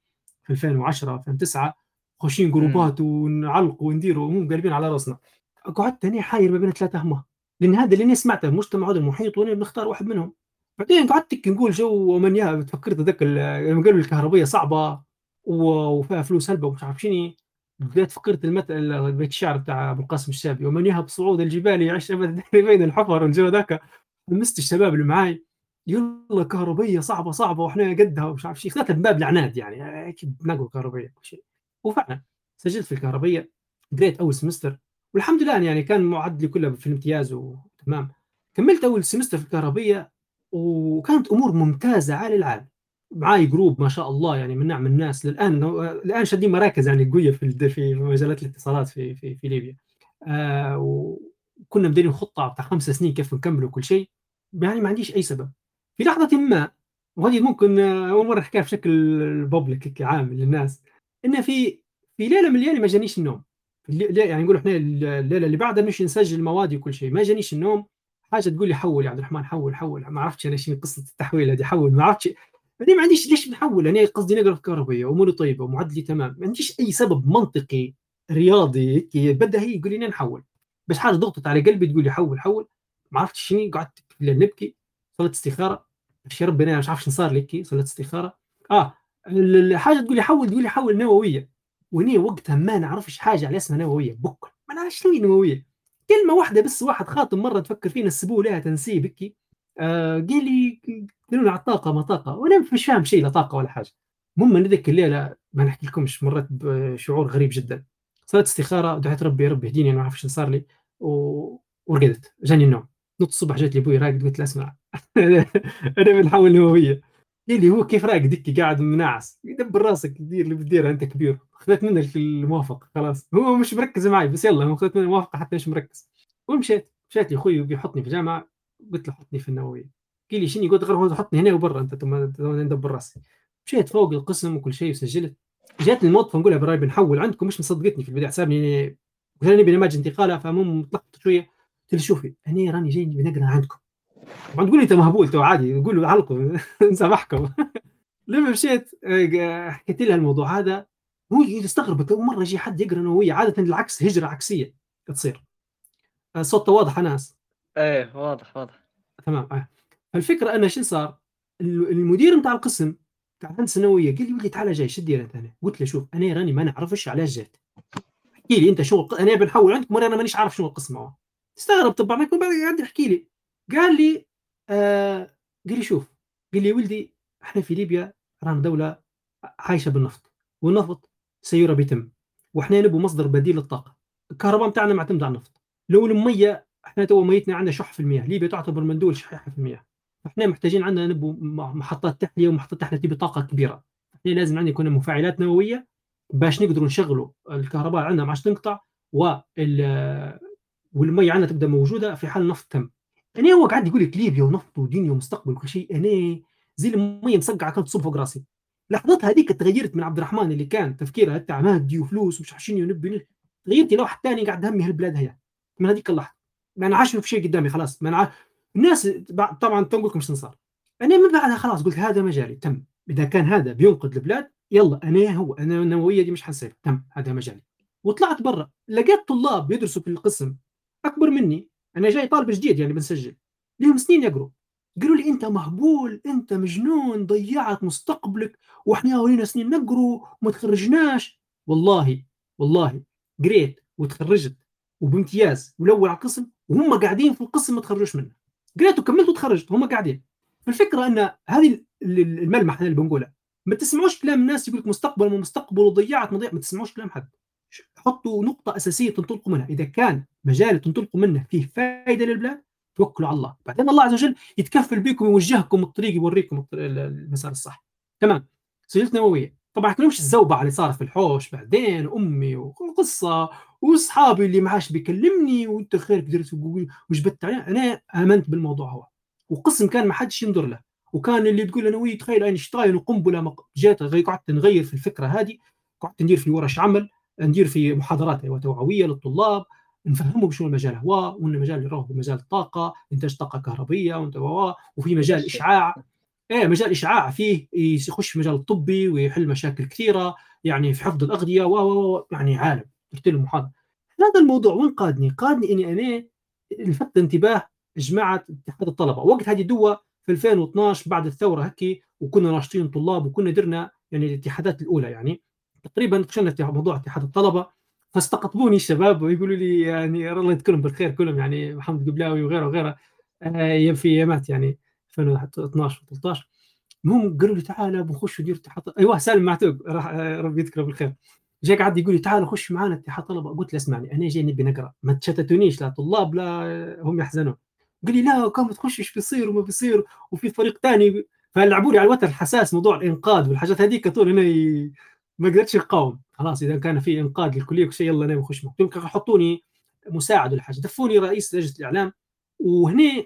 في 2010 2009 خشين جروبات ونعلق وندير وهم قلبين على راسنا. قعدت هنا حاير ما بين ثلاثة همه. لأن هذا اللي أنا سمعته المجتمع هذا المحيط وأنا بنختار واحد منهم. بعدين قعدت نقول جو ومن يا تفكرت ذاك لما قالوا الكهربيه صعبة وفيها فلوس هلبة ومش عارف شنو. بديت فكرت المثل بيت الشعر بتاع أبو القاسم الشابي. ومن يهب صعود الجبال يعيش ابدا بين الحفر والجو ذاك. لمست الشباب اللي معاي. يلا كهربية صعبة صعبة وإحنا قدها ومش عارف شيء اخذتها من باب العناد يعني هيك بنقوا كهربية شيء وفعلا سجلت في الكهربية قريت أول semester والحمد لله يعني كان معدلي كله في الامتياز وتمام كملت أول semester في الكهربية وكانت أمور ممتازة عالي العال معاي group ما شاء الله يعني من نعم الناس. للآن الآن شادين مراكز يعني قوية في في مجالات الاتصالات في في في ليبيا. آه و- كنا مديرين خطة بتاع خمس سنين كيف نكمل وكل شيء. يعني ما عنديش أي سبب. في لحظة ما وهذه ممكن آه، أول مرة نحكيها بشكل public عام للناس إن في في ليلة من الليالي ما جانيش النوم. يعني نقول إحنا الليلة اللي بعدها مش نسجل موادي وكل شيء ما جانيش النوم. حاجة تقول لي حول يا عبد الرحمن حول حول ما عرفتش أنا شنو قصة التحويل هذه حول ما عرفتش. أنا ما عنديش ليش بنحول أنا قصدي نقرأ في كهربائية أموري طيبة ومعدلي تمام. ما عنديش أي سبب منطقي رياضي بدهي يقول لي نحول. بس حاجة ضغطت على قلبي تقول لي حول حول. ما عرفتش شنو قعدت نبكي صليت استخارة. يا ربي أنا مش عارف شنو صار لي صليت استخارة. آه الحاجة تقول لي حول تقول لي حول نووية. وني وقتها ما نعرفش حاجة على اسمها نووية بكل ما نعرفش شنو نووية. كلمة واحدة بس واحد خاطب مرة تفكر فينا نسبوه لها تنسيب هيك آه قال لي على الطاقة ما طاقة. وأنا مش فاهم شيء لا طاقة ولا حاجة. المهم من ذيك الليلة ما نحكي لكمش مرت بشعور غريب جدا. صارت استخارة دعيت ربي يا ربي أنا ما أعرف شو صار لي. و... ورقدت جاني النوم. نط الصبح جات لي أبوي راقد قلت له اسمع أنا بنحول نوويه قال لي هو كيف راقد هيك قاعد مناعس يدبر راسك دير اللي بتديرها أنت كبير. خذت منك الموافقة خلاص. هو مش مركز معي بس يلا خذت مني الموافقة حتى مش مركز. ومشيت مشيت لاخوي بيحطني في الجامعة قلت له حطني في النووية. قال لي شنو قلت غير حطني هنا وبرا أنت ندبر راسي. مشيت فوق القسم وكل شيء وسجلت. جاتني الموظفه نقول لها براي بنحول عندكم مش مصدقتني في البداية حسابني قلت لها نبي نماذج انتقالها فمو متلخبط شوية. قلت لها شوفي أنا راني جاي بنقرا عندكم. طبعا تقول لي أنت مهبول تو عادي يقول له علقوا نسامحكم لما مشيت آه، حكيت لها الموضوع هذا هو استغربت. أول مرة يجي حد يقرأ نوويه عادة العكس هجرة عكسية تصير. الصوت واضح ناس؟ إيه واضح واضح. تمام آه. الفكرة انه شو صار؟ المدير بتاع القسم بتاع الهندسة النووية قال لي ولي تعال جاي شو دير انت أنا قلت له شوف أنا راني ما نعرفش علاش جيت. احكي لي أنت شو أنا بنحول عندكم أنا مانيش عارف شنو القسم هو. استغرب طبعا ما يكون قاعد يحكي لي. قال لي آه قال لي شوف قال لي ولدي إحنا في ليبيا رانا دولة عايشة بالنفط والنفط سيرى بيتم وإحنا نبغى مصدر بديل للطاقة. الكهرباء بتاعنا معتمد على النفط. لو المية إحنا تو ميتنا عندنا شح في المياه ليبيا تعتبر من دول شحيحة في المياه. إحنا محتاجين عندنا نبو محطات تحلية ومحطات تحلية تبي طاقة كبيرة. إحنا لازم عندنا يكون مفاعلات نووية باش نقدروا نشغلوا الكهرباء عندنا ما عادش تنقطع وال والميه عندنا تبدأ موجودة في حال النفط تم. أنا هو قاعد يقول لك ليبيا ونفط ودنيا ومستقبل وكل شيء. أنا زي الميه مسقعة كانت تصب فوق راسي. لحظتها هذيك تغيرت من عبد الرحمن اللي كان تفكيره تاع مادي وفلوس ومش عارفين ونبي تغيرت لواحد ثاني قاعد همي هالبلاد هي من هذيك اللحظة. ما أنا عاش في شيء قدامي خلاص. ما أنا الناس طبعا تنقول لكم صار. أنا من بعدها خلاص قلت هذا مجالي تم. إذا كان هذا بينقذ البلاد يلا أنا هو أنا النووية دي مش حنسيب. تم هذا مجالي. وطلعت برا. لقيت طلاب يدرسوا في القسم. أكبر مني. أنا جاي طالب جديد يعني بنسجل. لهم سنين يقروا. قالوا لي أنت مهبول أنت مجنون ضيعت مستقبلك وإحنا ولينا سنين نقروا وما تخرجناش. والله والله قريت وتخرجت وبامتياز والاول على القسم وهم قاعدين في القسم ما تخرجوش منه. قريت وكملت وتخرجت هم قاعدين. الفكرة إن هذه الملمح اللي بنقولها ما تسمعوش كلام الناس يقول لك مستقبل وما مستقبل وضيعت مضيع ما تسمعوش كلام حد. حطوا نقطة أساسية تنطلقوا منها. إذا كان مجال تنطلقوا منه فيه فائدة للبلاد توكلوا على الله. بعدين الله عز وجل يتكفل بكم ويوجهكم الطريق يوريكم المسار الصح. تمام. سجلت نووية. طبعا كلهمش الزوبعة اللي صارت في الحوش؟ بعدين أمي وقصة وأصحابي اللي معاش بيكلمني وأنت خير قدرت وجبت عليه أنا آمنت بالموضوع هو. وقسم كان ما حدش ينظر له. وكان اللي تقول أنا وي تخيل أينشتاين وقنبلة جات قعدت نغير في الفكرة هذه قعدت ندير في ورش عمل. ندير في محاضرات توعويه للطلاب نفهمهم شنو المجال هو وإن مجال اللي مجال الطاقه إنتاج طاقة كهربية وفي مجال إشعاع. إيه مجال إشعاع فيه يخش في مجال الطبي ويحل مشاكل كثيرة يعني في حفظ الأغذية و يعني عالم. قلت له محاضره هذا الموضوع وين قادني؟ قادني إني أنا لفت انتباه جماعة اتحاد الطلبة. وقت هذه دوا في 2012 بعد الثورة هكي وكنا ناشطين طلاب وكنا درنا يعني الاتحادات الأولى يعني. تقريبا في موضوع اتحاد الطلبة فاستقطبوني الشباب ويقولوا لي يعني الله يذكرهم بالخير كلهم يعني محمد قبلاوي وغيره وغيره أيام في ايامات يعني 2012 و13 المهم قالوا لي تعال بنخش ندير اتحاد أيوه سالم معتوق راح ربي يذكره بالخير. جاي قعد يقول لي تعال خش معنا اتحاد طلبة. قلت له اسمعني أنا جاي نبي نقرأ ما تشتتونيش لا طلاب لا هم يحزنون. قال لي لا كم تخش إيش بيصير وما بيصير وفي فريق ثاني فلعبوا لي على الوتر الحساس موضوع الإنقاذ والحاجات هذيك طول هنا ما قدرتش اقاوم خلاص إذا كان في إنقاذ للكلية وكل يلا أنا بخش ممكن حطوني مساعد ولا حاجة. دفوني رئيس لجنة الإعلام وهنا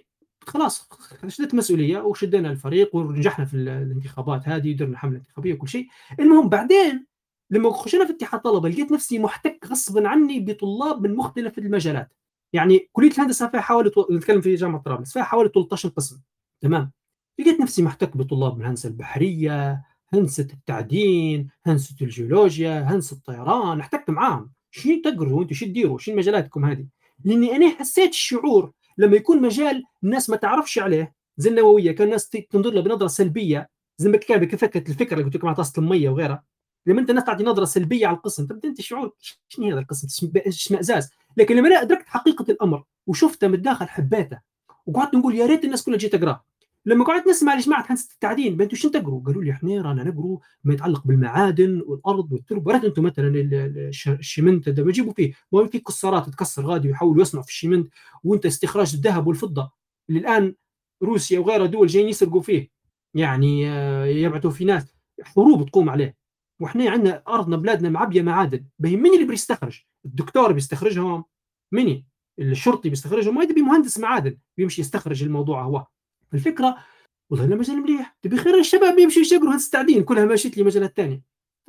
خلاص شدت مسؤولية وشدينا الفريق ونجحنا في الانتخابات هذه ودرنا حملة انتخابية وكل شيء. المهم بعدين لما خشينا في اتحاد طلبة لقيت نفسي محتك غصبا عني بطلاب من مختلف المجالات. يعني كلية الهندسة فيها حوالي نتكلم في جامعة طرابلس فيها حوالي 13 قسم. تمام. لقيت نفسي محتك بطلاب من الهندسة البحرية هندسة التعدين هندسة الجيولوجيا هندسة الطيران احتكت معاهم. شو تقروا وأنتم شو تديروا؟ شو مجالاتكم هذه؟ لأني أنا حسيت الشعور لما يكون مجال الناس ما تعرفش عليه زي النووية كان الناس تنظر له بنظرة سلبية زي ما كان فكره الفكرة اللي قلت لكم على طاسة المية وغيرها. لما أنت الناس تعطي نظرة سلبية على القسم تبدا أنت شعور شنو هذا القسم؟ اشمئزاز لكن لما أدركت حقيقة الأمر وشفته من الداخل حبيته وقعدت نقول يا ريت الناس كلها تجي تقراه. لما قعدت نسمع لجماعه هندسه التعدين. أنتم شنو تقروا؟ قالوا لي إحنا رانا نقروا ما يتعلق بالمعادن والأرض والتربه ريت أنتم مثلا الشمنت ده بيجيبوا فيه. ما في كسارات تكسر غادي ويحاولوا يصنعوا في الشمنت وأنت استخراج الذهب والفضة. اللي الان روسيا وغيرها دول جايين يسرقوا فيه. يعني يبعثوا في ناس. حروب تقوم عليه. وإحنا عندنا أرضنا بلادنا معبية معادن. بيهمني اللي بيستخرج؟ الدكتور بيستخرجهم. مني. الشرطي بيستخرجهم. ما يبي مهندس معادن. بيمشي يستخرج الموضوع هو. الفكرة والله أنا مجال مليح. تبي خير الشباب يمشوا يشقروا هندسه التعدين كلها ماشيت لي مجالات ثانية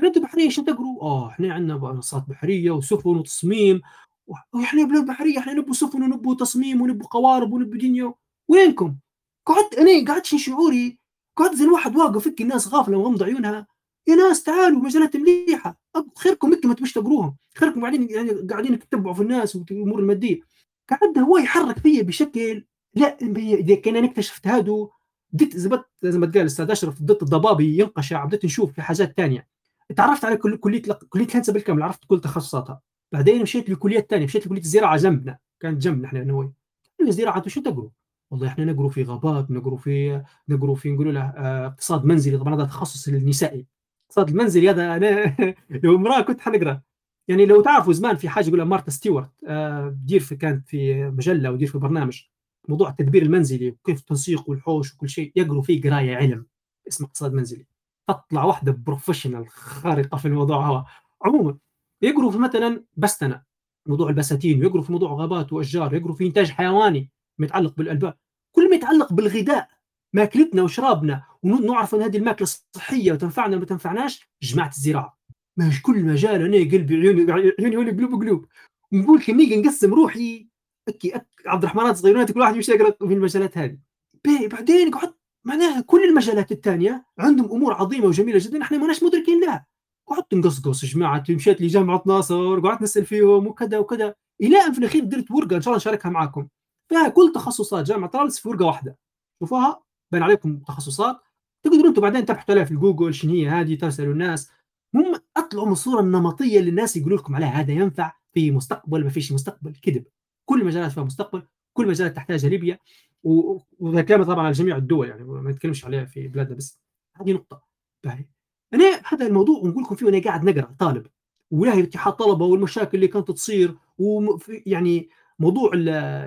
أنتم بحرية شو تقروا؟ آه إحنا عندنا منصات بحرية وسفن وتصميم. وإحنا بلاد بحرية إحنا نبوا سفن ونبوا تصميم ونبوا قوارب ونبوا دنيا. وينكم؟ قعدت أنا قعدت شعوري قعدت زي الواحد واقف فك الناس غافلة وغمض عيونها. يا ناس تعالوا مجالات مليحة. خيركم أنتم ما تبوش تقروهم. خيركم قاعدين يعني قاعدين تتبعوا في الناس والأمور المادية. قعد هو يحرك فيا بشكل لا إذا كان أنا اكتشفت هادو بديت زبط زي ما تقال الأستاذ أشرف بدا الضباب ينقشع بديت نشوف في حاجات ثانية تعرفت على كل كلية كلية الهندسة بالكامل عرفت كل تخصصاتها. بعدين مشيت لكليات ثانية مشيت لكلية الزراعه جنبنا كانت جنبنا إحنا نوي الزراعه شو تقروا؟ والله إحنا نقروا في غابات نقروا في نقروا في نقولوا له آه اقتصاد منزلي. طبعا هذا تخصص النسائي. الاقتصاد المنزلي هذا أنا لو امرأة كنت حنقرأ. يعني لو تعرفوا زمان في حاجة يقولها مارتا ستيوارت آه دير في كانت في مجلة ودير في برنامج. موضوع التدبير المنزلي وكيف التنسيق والحوش وكل شيء يقروا فيه قراية علم اسمه اقتصاد منزلي. تطلع واحدة بروفيشنال خارقة في الموضوع هذا. عموما يقروا في مثلا بستنة موضوع البساتين ويقروا في موضوع غابات وأشجار يقروا في إنتاج حيواني متعلق بالألبان. كل ما يتعلق بالغذاء مأكلتنا وشرابنا ونعرف أن هذه المأكلة صحية وتنفعنا وما تنفعناش جماعة الزراعة. مش كل مجال أنا قلبي عيوني عيوني قلوب قلوب. نقول كم نيجي نقسم روحي أكي أك عبد الرحمن صغيرونات كل واحد يقرأ في المجالات هذه. بعدين قعدت معناها كل المجالات الثانية عندهم أمور عظيمة وجميلة جدا إحنا ما مدركين لها. قعدت نقصقص جماعة مشيت لي جامعه ناصر قعدت نسأل فيهم وكذا وكذا. إلى أن في الأخير درت ورقة إن شاء الله نشاركها معاكم. فيها كل تخصصات جامعة طرابلس في ورقة واحدة. شوفوها بين عليكم تخصصات. تقدروا أنتم بعدين تبحثوا عليها في جوجل شنو هي هذه؟ ترسلوا الناس. هم أطلعوا من الصورة النمطية اللي الناس يقولوا لكم عليها هذا ينفع في مستقبل ما فيش مستقبل كذب. كل المجالات فيها مستقبل كل مجالات تحتاجها ليبيا. كلام طبعا على جميع الدول يعني ما نتكلمش عليها في بلادنا بس هذه نقطة. باهي أنا هذا الموضوع ونقول لكم فيه وأنا قاعد نقرأ طالب. ولاهي اتحاد طلبه والمشاكل اللي كانت تصير ويعني موضوع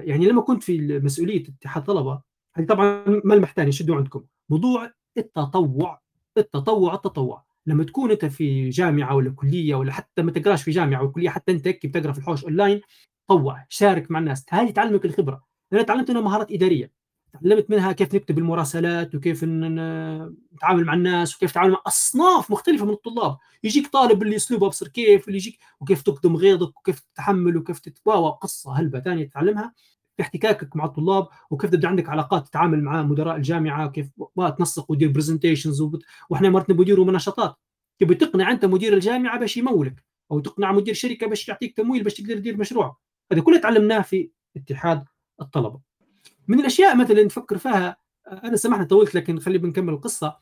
يعني لما كنت في مسؤولية اتحاد طلبه هذه طبعا ملمح ثاني شدوا عندكم. موضوع التطوع التطوع التطوع. لما تكون أنت في جامعة ولا كلية ولا حتى ما تقراش في جامعة ولا كلية حتى أنت بتقرأ في الحوش اونلاين طوع شارك مع الناس. هذه تعلمك الخبرة. أنا تعلمت منها مهارات إدارية تعلمت منها كيف نكتب المراسلات وكيف نتعامل مع الناس وكيف نتعامل مع أصناف مختلفة من الطلاب. يجيك طالب اللي أسلوبه أبصر كيف اللي يجيك وكيف تقدم غيظك وكيف تتحمل وكيف تتواوى قصة هلبة ثانية تتعلمها. في احتكاكك مع الطلاب وكيف تبدأ عندك علاقات تتعامل مع مدراء الجامعة وكيف تنسق ودير برزنتيشنز. وإحنا مرات نديروا مناشطات تبي تقنع أنت مدير الجامعة باش يمولك أو تقنع مدير شركة باش يعطيك تمويل باش تقدر تدير مشروع. هذا كله تعلمناه في اتحاد الطلبة. من الأشياء مثلا نفكر فيها أنا سامحني طولت لكن خلي بنكمل القصة.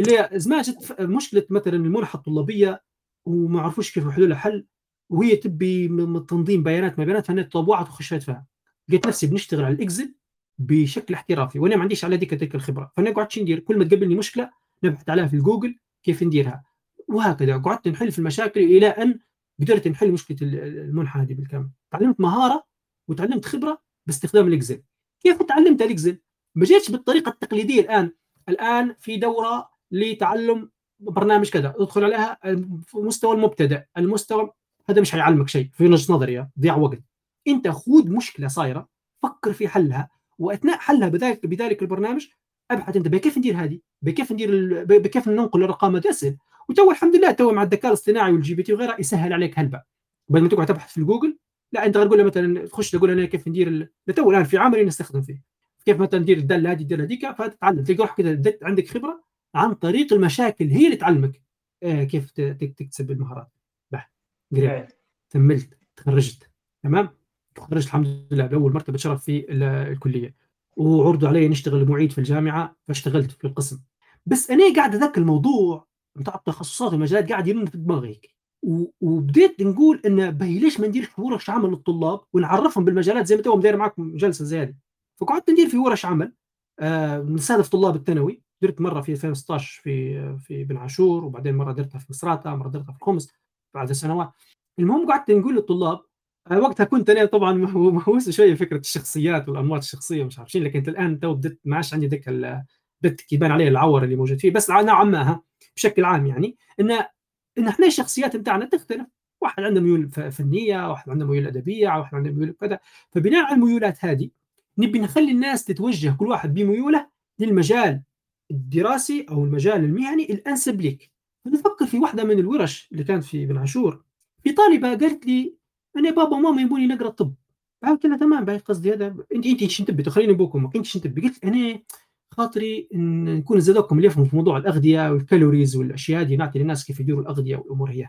اللي زمان جت مشكلة مثلا المنحه الطلابية وما عرفوش كيف يحلوا حل وهي تبي من تنظيم بيانات ما بيانات فانا تطوعت وخشيت فيها. لقيت نفسي بنشتغل على الإكزل بشكل احترافي وأنا ما عنديش على ديك تلك الخبرة. فأنا قعدت ندير كل ما تقابلني مشكلة نبحث عليها في الجوجل كيف نديرها. وهكذا قعدت نحل في المشاكل إلى أن قدرت نحل مشكلة المنحة هذه بالكامل. تعلمت مهارة وتعلمت خبرة باستخدام الاكزل كيف تعلمت الاكزل ما جيتش بالطريقة التقليدية الآن. الآن في دورة لتعلم برنامج كذا. ادخل عليها مستوى المبتدئ المستوى هذا مش حيعلمك شيء في وجهة نظري ضياع وقت. أنت خذ مشكلة صايرة فكر في حلها وأثناء حلها بذلك بذلك البرنامج أبحث أنت بكيف ندير هذه؟ بكيف ندير بكيف ننقل الأرقام؟ اسهل وتو الحمد لله تو مع الذكاء الاصطناعي وال GPT وغيرها يسهل عليك هلبا بدل ما تقعد تبحث في جوجل لا انت تقول له مثلا تخش تقول أنا كيف ندير تو الآن في عملي نستخدم فيه. كيف مثلا ندير الدالة هذه الدالة هذيك فتتعلم. تلقى روحك عندك خبرة عن طريق المشاكل هي اللي تعلمك آه كيف تكتسب المهارات. قريب. كملت تخرجت. تمام؟ تخرجت الحمد لله بأول مرتبة شرف في الكلية. وعرضوا علي نشتغل معيد في الجامعة فاشتغلت في القسم. بس أنا قاعد ذاك الموضوع بتاع التخصصات والمجالات قاعد يرن في دماغي. وبديت نقول انه باهي ليش ما نديرش ورش عمل للطلاب ونعرفهم بالمجالات زي ما تو داير معكم جلسة زي هذه فقعدت ندير في ورش عمل آه نستهدف طلاب الثانوي. درت مرة في 2016 في في بن عاشور وبعدين مرة درتها في مصراتة مرة درتها في الخمس بعد سنوات. المهم قعدت نقول للطلاب آه، وقتها كنت أنا طبعا مهووس شوية فكره الشخصيات والانماط الشخصية مش عارفين لكن الآن تو بدت ما عادش عندي ذاك بدت يبان عليه العور اللي موجود فيه. بس نوعا ما بشكل عام يعني ان إن إحنا الشخصيات بتاعنا تختلف. واحد عنده ميول فنية واحد عنده ميول أدبية واحد عنده ميول كذا. فبناء على الميولات هذه نبي نخلي الناس تتوجه كل واحد بميوله للمجال الدراسي أو المجال المهني الأنسب لك فنفكر في واحدة من الورش اللي كانت في بن عاشور. في طالبة قالت لي أنا بابا وماما يبوني نقرأ طب. قلت لها تمام باهي قصدي هذا. انت أنت إيش تبي؟ تخليني أبوك وامك انت إيش تبي. قلت أنا خاطري نكون زي هادوكم اللي يفهموا في موضوع الأغذية وال calories والأشياء هذه نعطي للناس كيف يديروا الأغذية والأمور هي.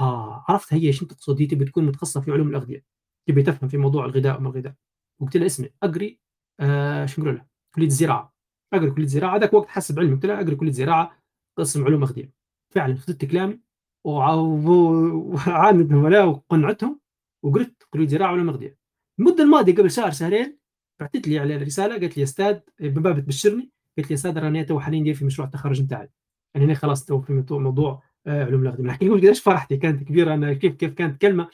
آه عرفت هي إيش تقصد؟ تبي تكون متخصصة في علوم الأغذية. تبي تفهم في موضوع الغذاء وما الغذاء. قلت لها اسمي اقري آه شو نقول لها كلية الزراعه اقري كلية الزراعه هذاك وقت حسب علمي. قلت لها اقري كلية زراعة قسم علوم أغذية. فعلا خذت كلامي وعاندهم ولا وقنعتهم وقلت كلية زراعة علوم أغذية. المدة الماضية قبل شهر شهرين بعثت لي على الرسالة قالت لي أستاذ من باب تبشرني قلت لي أستاذ راني تو حاليا ندير في مشروع التخرج بتاعي يعني أنا خلاص تو في موضوع آه علوم الاغذيه نحكي لكم قديش فرحتي؟ كانت كبيرة أنا كيف كيف كانت كلمة.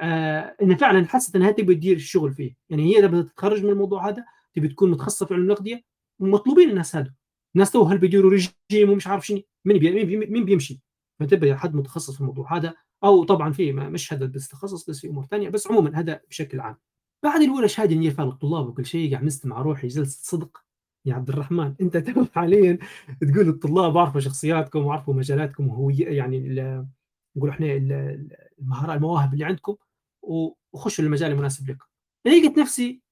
آه ان فعلا حست إنها تبي تدير الشغل فيه. يعني هي إذا تتخرج من الموضوع هذا تبي تكون متخصصة في علوم الاغذيه ومطلوبين الناس هذا الناس تو هلبا يديروا رجيم ومش عارف شنو. مين بي مين بيمشي؟ فتبي حد متخصص في الموضوع هذا. أو طبعا في مش هذا بس تخصص بس في أمور ثانية. بس عموما هذا بشكل عام. بعد الورش هذه ندير فيها الطلاب وكل شيء قاعد نستمع روحي جلسة صدق. يا عبد الرحمن أنت تو حاليا تقول للطلاب أعرفوا شخصياتكم وأعرفوا مجالاتكم وهوية يعني نقول إحنا المهارات المواهب اللي عندكم وخشوا المجال المناسب لكم. لقيت نفسي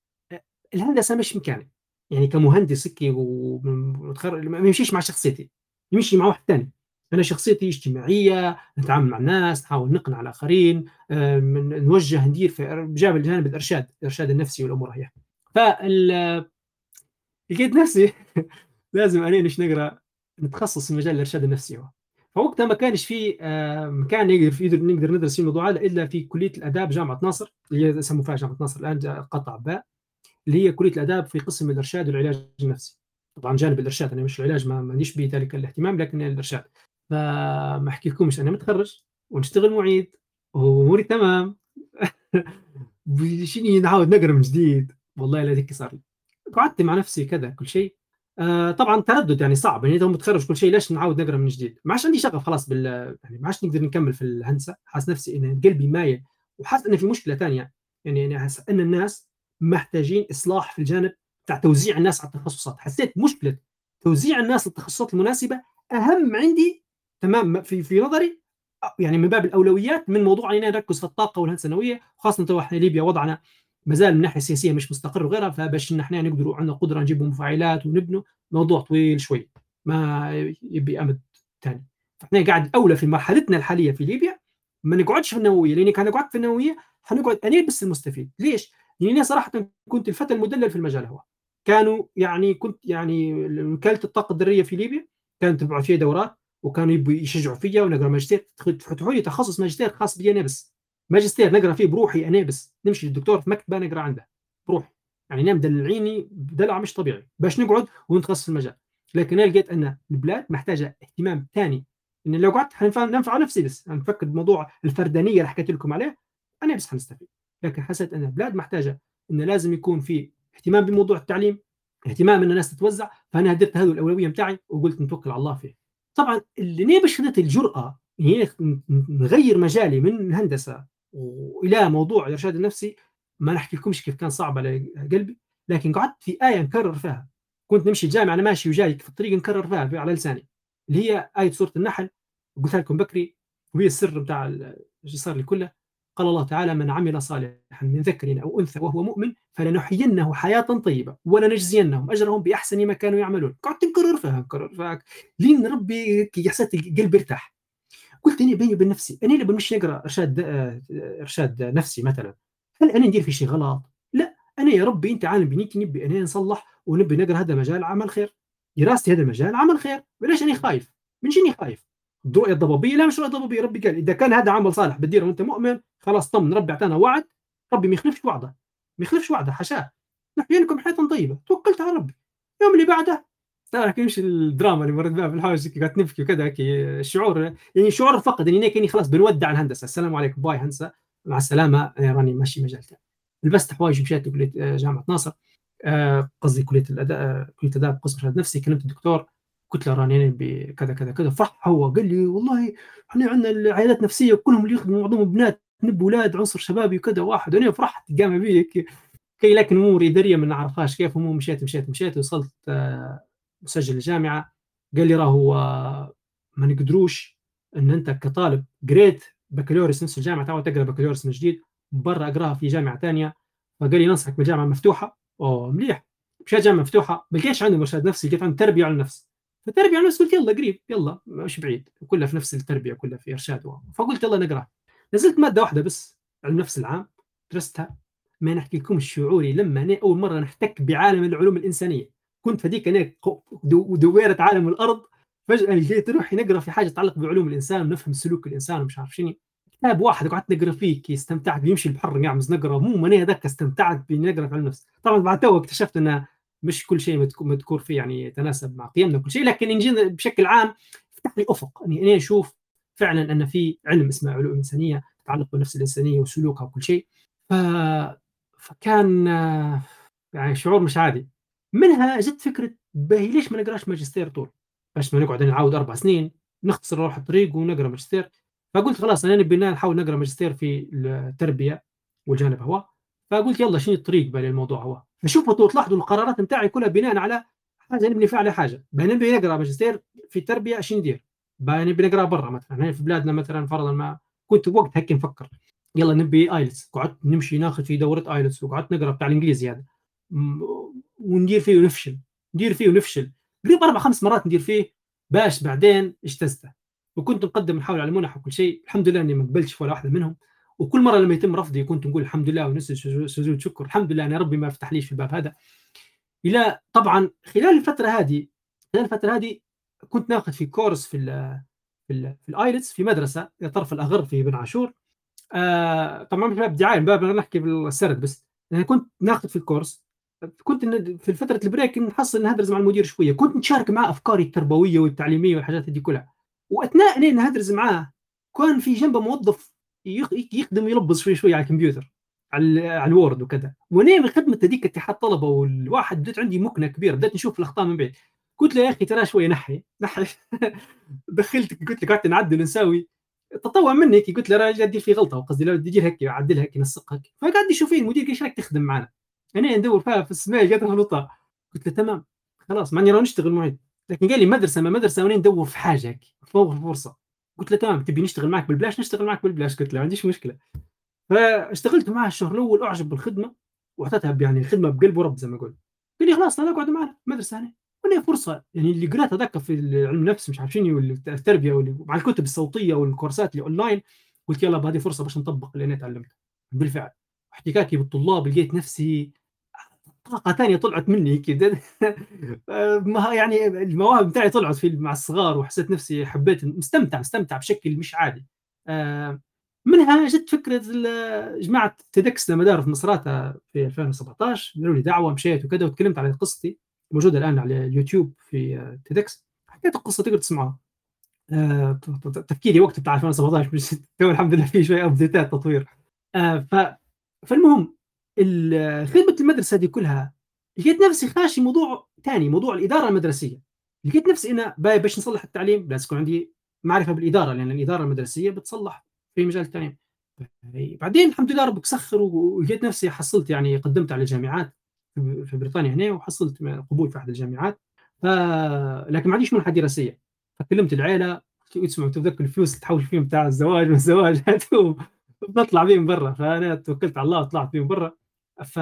الهندسة مش مكاني. يعني كمهندس سكي ومتخرج ما يمشيش مع شخصيتي. يمشي مع واحد ثاني أنا شخصيتي اجتماعية نتعامل مع الناس نحاول نقنع الآخرين نوجه ندير في جانب الإرشاد الارشاد النفسي والأمور هي. فال لقيت نفسي لازم أنا نش نقرأ؟ نتخصص في مجال الإرشاد النفسي هو. فوقتها ما كانش في مكان نقدر في نقدر ندرس فيه الموضوع هذا إلا في كلية الآداب جامعة ناصر اللي يسموا فيها جامعة ناصر الآن قطع باء اللي هي كلية الآداب في قسم الإرشاد والعلاج النفسي. طبعا جانب الإرشاد أنا مش العلاج ما مانيش به ذلك الاهتمام لكن الإرشاد. فما احكي لكمش أنا متخرج ونشتغل معيد وأموري تمام. شنو نعاود نقرا من جديد؟ والله لا ذيك صار لي. قعدت مع نفسي كذا كل شيء. آه طبعا تردد يعني صعب يعني اذا متخرج كل شيء ليش نعاود نقرا من جديد؟ ما عادش عندي شغف خلاص بال يعني ما عادش نقدر نكمل في الهندسة. حاس نفسي إن قلبي مايل وحاس إن في مشكلة ثانية يعني أنا حاسس إن الناس محتاجين إصلاح في الجانب بتاع توزيع الناس على التخصصات. حسيت مشكلة توزيع الناس للتخصصات المناسبة أهم عندي تمام؟ في في نظري يعني من باب الأولويات من موضوع اننا نركز في الطاقة والهندسة النووية خاصة تو إحنا ليبيا وضعنا مازال من الناحيه السياسيه مش مستقر وغيرها فباش إن إحنا نقدروا عندنا قدرة نجيبوا مفاعلات ونبنوا موضوع طويل شوي ما يبي أمد ثاني فإحنا قاعد اولى في مرحلتنا الحالية في ليبيا ما نقعدش في النووية لأني كان قعدت في النووية حنقعد أنا بس المستفيد. ليش؟ لأني أنا صراحة كنت الفتى المدلل في المجال هو. كانوا يعني كنت يعني وكالة الطاقة الذريه في ليبيا كانت تبعث فيها دورات وكانوا يبوا يشجعوا فيا ونقرأ ماجستير. فتحوا لي تخصص ماجستير خاص بي أنا بس. ماجستير نقرأ فيه بروحي أنا بس. نمشي للدكتور في مكتبة نقرأ عنده بروحي. يعني نام دلعيني دلع مش طبيعي. باش نقعد ونتخصص في المجال. لكن أنا لقيت أن البلاد محتاجة اهتمام ثاني. إن لو قعدت حنفع نفسي بس. نفكر بموضوع الفردانية اللي حكيت لكم عليه أنا بس حنستفيد. لكن حسيت أن البلاد محتاجة إن لازم يكون في اهتمام بموضوع التعليم اهتمام إن الناس تتوزع. فأنا هدرت هذه الأولوية بتاعي وقلت نتوكل على الله فيه طبعا اللي نبي خدت الجرأة هي نغير مجالي من الهندسة وإلى موضوع الإرشاد النفسي ما نحكي لكمش كيف كان صعب على قلبي لكن قعدت في آية نكرر فيها. كنت نمشي الجامعة أنا ماشي وجاي في الطريق نكرر فيها على لساني اللي هي آية سورة النحل. قلتها لكم بكري وهي السر بتاع اللي صار لي كله. قال الله تعالى من عمل صالحا من ذكر أو أنثى وهو مؤمن فلنحيينه حياة طيبة ولنجزينهم أجرهم بأحسن ما كانوا يعملون. قعدت نكرر فيها نكرر فيها. لين ربي حسيت القلب ارتاح قلت اني بيني وبين نفسي أنا اللي بنمشي نقرأ إرشاد إرشاد نفسي مثلا. هل أنا ندير في شيء غلط؟ لا. أنا يا ربي أنت عالم بنيتي نبي أنا نصلح ونبي نقرأ هذا مجال عمل خير. دراستي هذا المجال عمل خير. وليش أنا خايف؟ من شنو خايف؟ الرؤيه الضبابية. لا مش رؤيه ضبابيه ربي قال إذا كان هذا عمل صالح بتديره وأنت مؤمن خلاص طمن ربي أعطانا وعد. ربي ما يخلفش وعده ما يخلفش وعده حاشاه نحيينكم حياه طيبة. توكلت على ربي. اليوم اللي بعده تعرف يمشي الدراما اللي مرت بها في الحوش قاعد نبكي وكذا الشعور يعني شعور فقد إني كاني خلاص بنودع الهندسة. السلام عليكم باي هندسة. مع السلامة. راني ماشي مجال ثاني لبست حوايج ومشيت كليه جامعة ناصر. قصدي كلية الأداء كلية الاداب قسم ارشاد نفسي كلمت الدكتور قلت له راني بكذا كذا كذا فرح هو قال لي والله إحنا عندنا عيادات نفسيه كلهم اللي يخدموا معظمهم بنات نب أولاد عنصر شبابي وكذا واحد. وأنا فرحت قام بيك كي لكن امور اداريه ما نعرفهاش كيف المهم مشيت مشيت مشيت وصلت مسجل الجامعة. قال لي راهو ما نقدروش إن أنت كطالب قريت بكالوريوس نفس الجامعة تعود تقرأ بكالوريوس من جديد برا أقراها في جامعة ثانية فقال لي ننصحك بالجامعة المفتوحه أوه مليح. مشيت جامعة مفتوحة ما لقيتش عندهم ارشاد نفسي لقيت عندهم تربية على النفس. فالتربيه على قلت يلا قريب يلا مش بعيد كلها في نفس التربية كلها في إرشاد فقلت يلا نقرأ. نزلت مادة واحدة بس علم نفس العام درستها. ما نحكي لكم شعوري لما أنا أول مرة نحتك بعالم العلوم الإنسانية. كنت فديك أنا دويرة عالم الأرض. فجأة لقيت روحي نقرأ في حاجة تتعلق بعلوم الإنسان ونفهم سلوك الإنسان ومش عارف شنو. كتاب واحد قعدت نقرأ فيه كي استمتعت بيمشي البحر قاعد نقرأ. مو أنا هذاك استمتعت باني نقرا في علم النفس طبعا بعد تو اكتشفت انه مش كل شيء مذكور فيه يعني يتناسب مع قيمنا وكل شيء. لكن إن بشكل عام فتح لي أفق. اني يعني أنا أشوف فعلا أن في علم اسمه علوم إنسانية تتعلق بالنفس الإنسانية وسلوكها وكل شيء. ف... فكان يعني شعور مش عادي. منها جت فكرة باهي ليش ما نقراش ماجستير طول؟ باش ما نقعد نعاود أربع سنين نختصر روح الطريق ونقرأ ماجستير. فقلت خلاص أنا نبي نحاول نقرأ ماجستير في التربية والجانب هو. فقلت يلا شنو الطريق بالي الموضوع هو؟ فشوفوا تلاحظوا القرارات نتاعي كلها بناء على حاجة نبني فيها على حاجة. نبي نقرأ ماجستير في التربيه شنو ندير نبي نقرأ برا مثلا هنا في بلادنا مثلا فرضا ما كنت وقت هيك نفكر. يلا نبي IELTS. قعدت نمشي ناخذ في دورة IELTS وقعدت نقرأ بتاع الإنجليزي هذا. وندير فيه ونفشل. ندير فيه ونفشل. قريب أربع خمس مرات ندير فيه. باش بعدين اجتزته وكنت مقدم محاولة على المنح وكل شيء. الحمد لله إني ما قبلتش ولا واحدة منهم. وكل مرة لما يتم رفضي كنت نقول الحمد لله ونسأل سجود شكر الحمد لله أنا ربي ما فتح ليش في الباب هذا. إلى طبعا خلال الفترة هذه خلال الفترة هذه كنت ناخذ في course في ال في ال في ال IELTS في مدرسة طرف الأغر في بن عاشور. آه طبعا مش باب دعاية باب نحكي بالسرد بس. يعني كنت ناخذ في ال course. كنت في فترة ال break نحصل نهدرز مع المدير شوية. كنت نشارك معاه أفكاري التربوية والتعليمية والحاجات دي كلها. وأثناء إني نهدرز معاه كان في جنبه موظف يخدم يلبس شوي شوي على الكمبيوتر على على ال Word وكذا. وأنا خدمه هذيك اتحاد طلبة والواحد بدات عندي مكنة كبيرة بدأت نشوف الأخطاء من بعيد. قلت له يا أخي ترى شوي نحي نحي. دخلتك قلت له قعدت نعدل ونساوي. تطوع مني قلت له راجل ادير في غلطة وقصدي لو تجي هيك اعدلها هيك نسقها فقعد يشوف المدير إيش رايك تخدم معنا؟ أنا ندور فيها في السماء جات غلطه قلت له تمام خلاص ماني راه نشتغل معيد لكن قال لي مدرسة ما مدرسة وأنا ندور في حاجة هيك فرصه قلت له تمام تبي نشتغل معك بالبلاش؟ نشتغل معك بالبلاش قلت له ما عنديش مشكلة. فاشتغلت معاه الشهر الأول أعجب بالخدمة وأعطيتها يعني الخدمه بقلب ورب زي ما أقول قال لي خلاص أنا اقعد معنا مدرسه أنا وأنا فرصة يعني اللي قريت هذاك في علم النفس مش عارف شنو والتربيه مع الكتب الصوتية والكورسات اللي أونلاين قلت يلا بهذه فرصة باش نطبق اللي أنا تعلمته. بالفعل. احتكاكي بالطلاب لقيت نفسي طاقة ثانية طلعت مني كده يعني المواهب بتاعي طلعت في مع الصغار وحسيت نفسي حبيت مستمتع مستمتع بشكل مش عادي. منها جت فكرة جماعة TEDx داروا في مصراتة في 2017 قالوا لي دعوة مشيت وكذا وتكلمت على قصتي موجودة الآن على اليوتيوب في TEDx. حكيت القصة تقدر تسمعها. تفكيري وقت بتاع 2017 مش الحمد لله في شوية ابديتات تطوير. ف فالمهم خدمة المدرسة دي كلها لقيت نفسي خاشي موضوع ثاني موضوع الإدارة المدرسية. لقيت نفسي أنا باش نصلح التعليم لازم يكون عندي معرفة بالإدارة لأن الإدارة المدرسية بتصلح في مجال التعليم. بعدين الحمد لله ربك سخر ولقيت نفسي حصلت يعني قدمت على جامعات في بريطانيا هنا وحصلت قبول في أحد الجامعات. ف... لكن ما عنديش منحة دراسية. فكلمت العيلة يسمعوا تذكر الفلوس اللي تحوش فيهم بتاع الزواج والزواج بنطلع بهم برا. فأنا توكلت على الله وطلعت بهم برا. ف...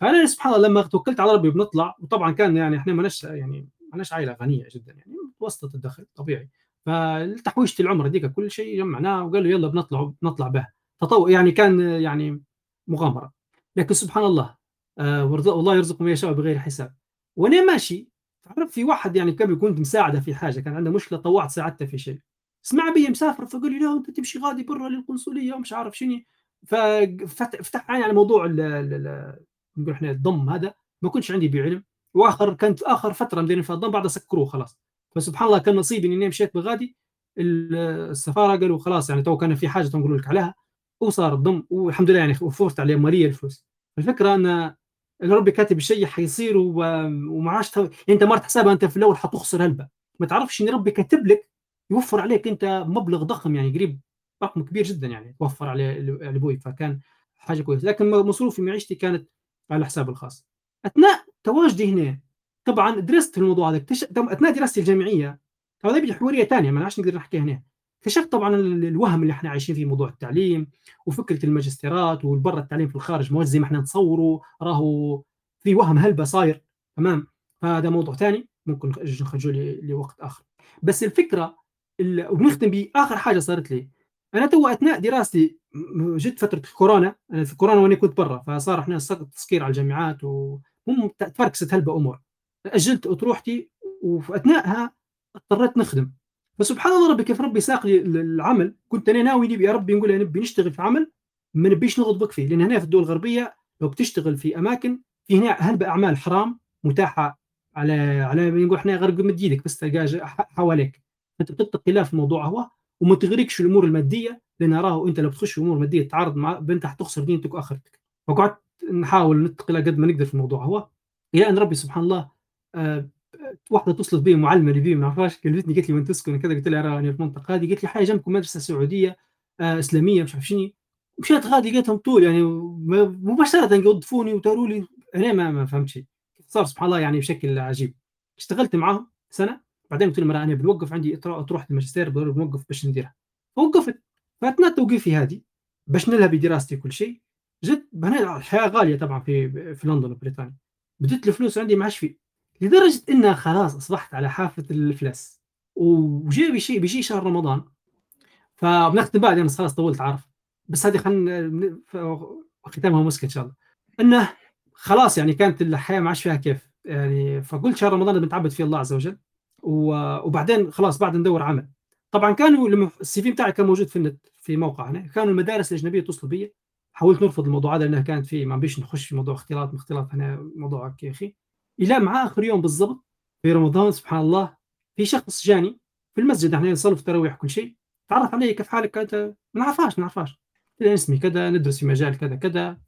فأنا سبحان الله لما توكلت على ربي بنطلع وطبعا كان يعني إحنا ماناش يعني ماناش عائلة غنية جدا يعني متوسطة الدخل طبيعي. فتحويشه العمر ديك كل شيء جمعناه وقالوا يلا بنطلع بنطلع به. تطوع يعني كان يعني مغامرة. لكن سبحان الله آه والله يرزق من يشاء بغير حساب. وأنا ماشي. تعرف في واحد يعني قبل كنت مساعدة في حاجة كان عنده مشكلة طوعت ساعدته في شيء. سمع بي مسافر فقال لي لا أنت تمشي غادي برا للقنصلية. ومش عارف شنو. ففتح عيني على موضوع نقول إحنا الضم هذا. ما كنتش عندي بعلم. وآخر كانت آخر فترة مديرين في الضم بعد سكروه خلاص. فسبحان الله كان نصيبي إني مشيت بغادي. السفارة قالوا خلاص يعني تو كان في حاجة نقول لك عليها. وصار الضم والحمد لله يعني وفرت عليه مالية الفلوس. الفكرة إن ربي كاتب الشيء حيصير وما عادش يعني أنت ما حسابها أنت في الأول حتخسر هلبة. ما تعرفش إن ربي كاتب لك يوفر عليك أنت مبلغ ضخم يعني قريب رقم كبير جدا يعني توفر عليه لابوي فكان حاجة كويسة. لكن مصروفي معيشتي كانت على حساب الخاص. أثناء تواجدي هنا طبعا درست في الموضوع هذا أثناء دراستي الجامعية هذا بيجي حواريه ثانية ما نقدر نحكي هنا. اكتشفت طبعا الوهم اللي إحنا عايشين فيه موضوع التعليم وفكرة الماجستيرات والبرة التعليم في الخارج مو زي ما إحنا نتصوره راهو في وهم هلبة صاير. تمام؟ فهذا موضوع ثاني ممكن نخرجه لوقت آخر. بس الفكرة وبنختم باخر حاجة صارت لي. أنا تو أثناء دراستي جت فترة كورونا أنا في كورونا وأنا كنت برا فصار إحنا تسكير على الجامعات وهم تفركست هلبة أمور. أجلت اطروحتي وفي اثناءها اضطريت نخدم. فسبحان الله ربي كيف ربي ساق لي العمل كنت أنا ناوي يا ربي نقول نبي نشتغل في عمل ما نبيش نغضبك فيه لأن هنا في الدول الغربية لو بتشتغل في أماكن في هنا هل باعمال حرام متاحة على على نقول إحنا غير مد إيدك بس تلقى حواليك. انت بتتقي في الموضوع هو. وما تغرقش الأمور المادية لأن راه أنت لو بتخش في امور ماديه تتعارض مع انت حتخسر دينتك وآخرتك. فقعدت نحاول نتقي الله قد ما نقدر في الموضوع. هو إلى أن ربي سبحان الله آه واحدة اتصلت بي معلمة اللي بي ما نعرفهاش كلمتني قالت لي وين تسكن كذا قلت لها راني في المنطقة هذه. قالت لي حاجة جنبكم مدرسة سعودية آه إسلامية مش عارف شنو. مشيت غادي لقيتهم طول يعني مباشرة يوظفوني واداروا لي. أنا ما, ما فهمت شيء. صار سبحان الله يعني بشكل عجيب. اشتغلت معاهم سنة بعدين قلت لهم أنا بنوقف عندي اطروحه الماجستير بنوقف باش نديرها. فوقفت. فأثناء توقيفي هذه باش نلها بدراستي كل شيء جد الحياة غالية طبعا في في لندن وبريطانيا. بديت الفلوس عندي ما عادش في. لدرجة انها خلاص أصبحت على حافة الافلاس وجاي بشيء بيجي شهر رمضان. فبنختم بعد أنا خلاص طولت عارف بس هذه خلينا ختامها مسك إن شاء الله. إنه خلاص يعني كانت الحياة ما عادش فيها كيف. يعني فقلت شهر رمضان بنتعبد فيه الله عز وجل. وبعدين خلاص بعد ندور عمل. طبعا كانوا لما ال CV بتاعي كان موجود في النت في موقع هنا كانوا المدارس الأجنبية توصلوا بي. حاولت نرفض الموضوع هذا لأنها كانت في ما بيش نخش في موضوع اختلاط اختلاط هنا موضوع يا أخي. إلى مع آخر يوم بالضبط في رمضان سبحان الله في شخص جاني في المسجد إحنا نصلي في التراويح كل شيء تعرف علي كيف حالك أنت؟ ما نعرفهاش ما نعرفهاش. اسمي كذا ندرس في مجال كذا كذا.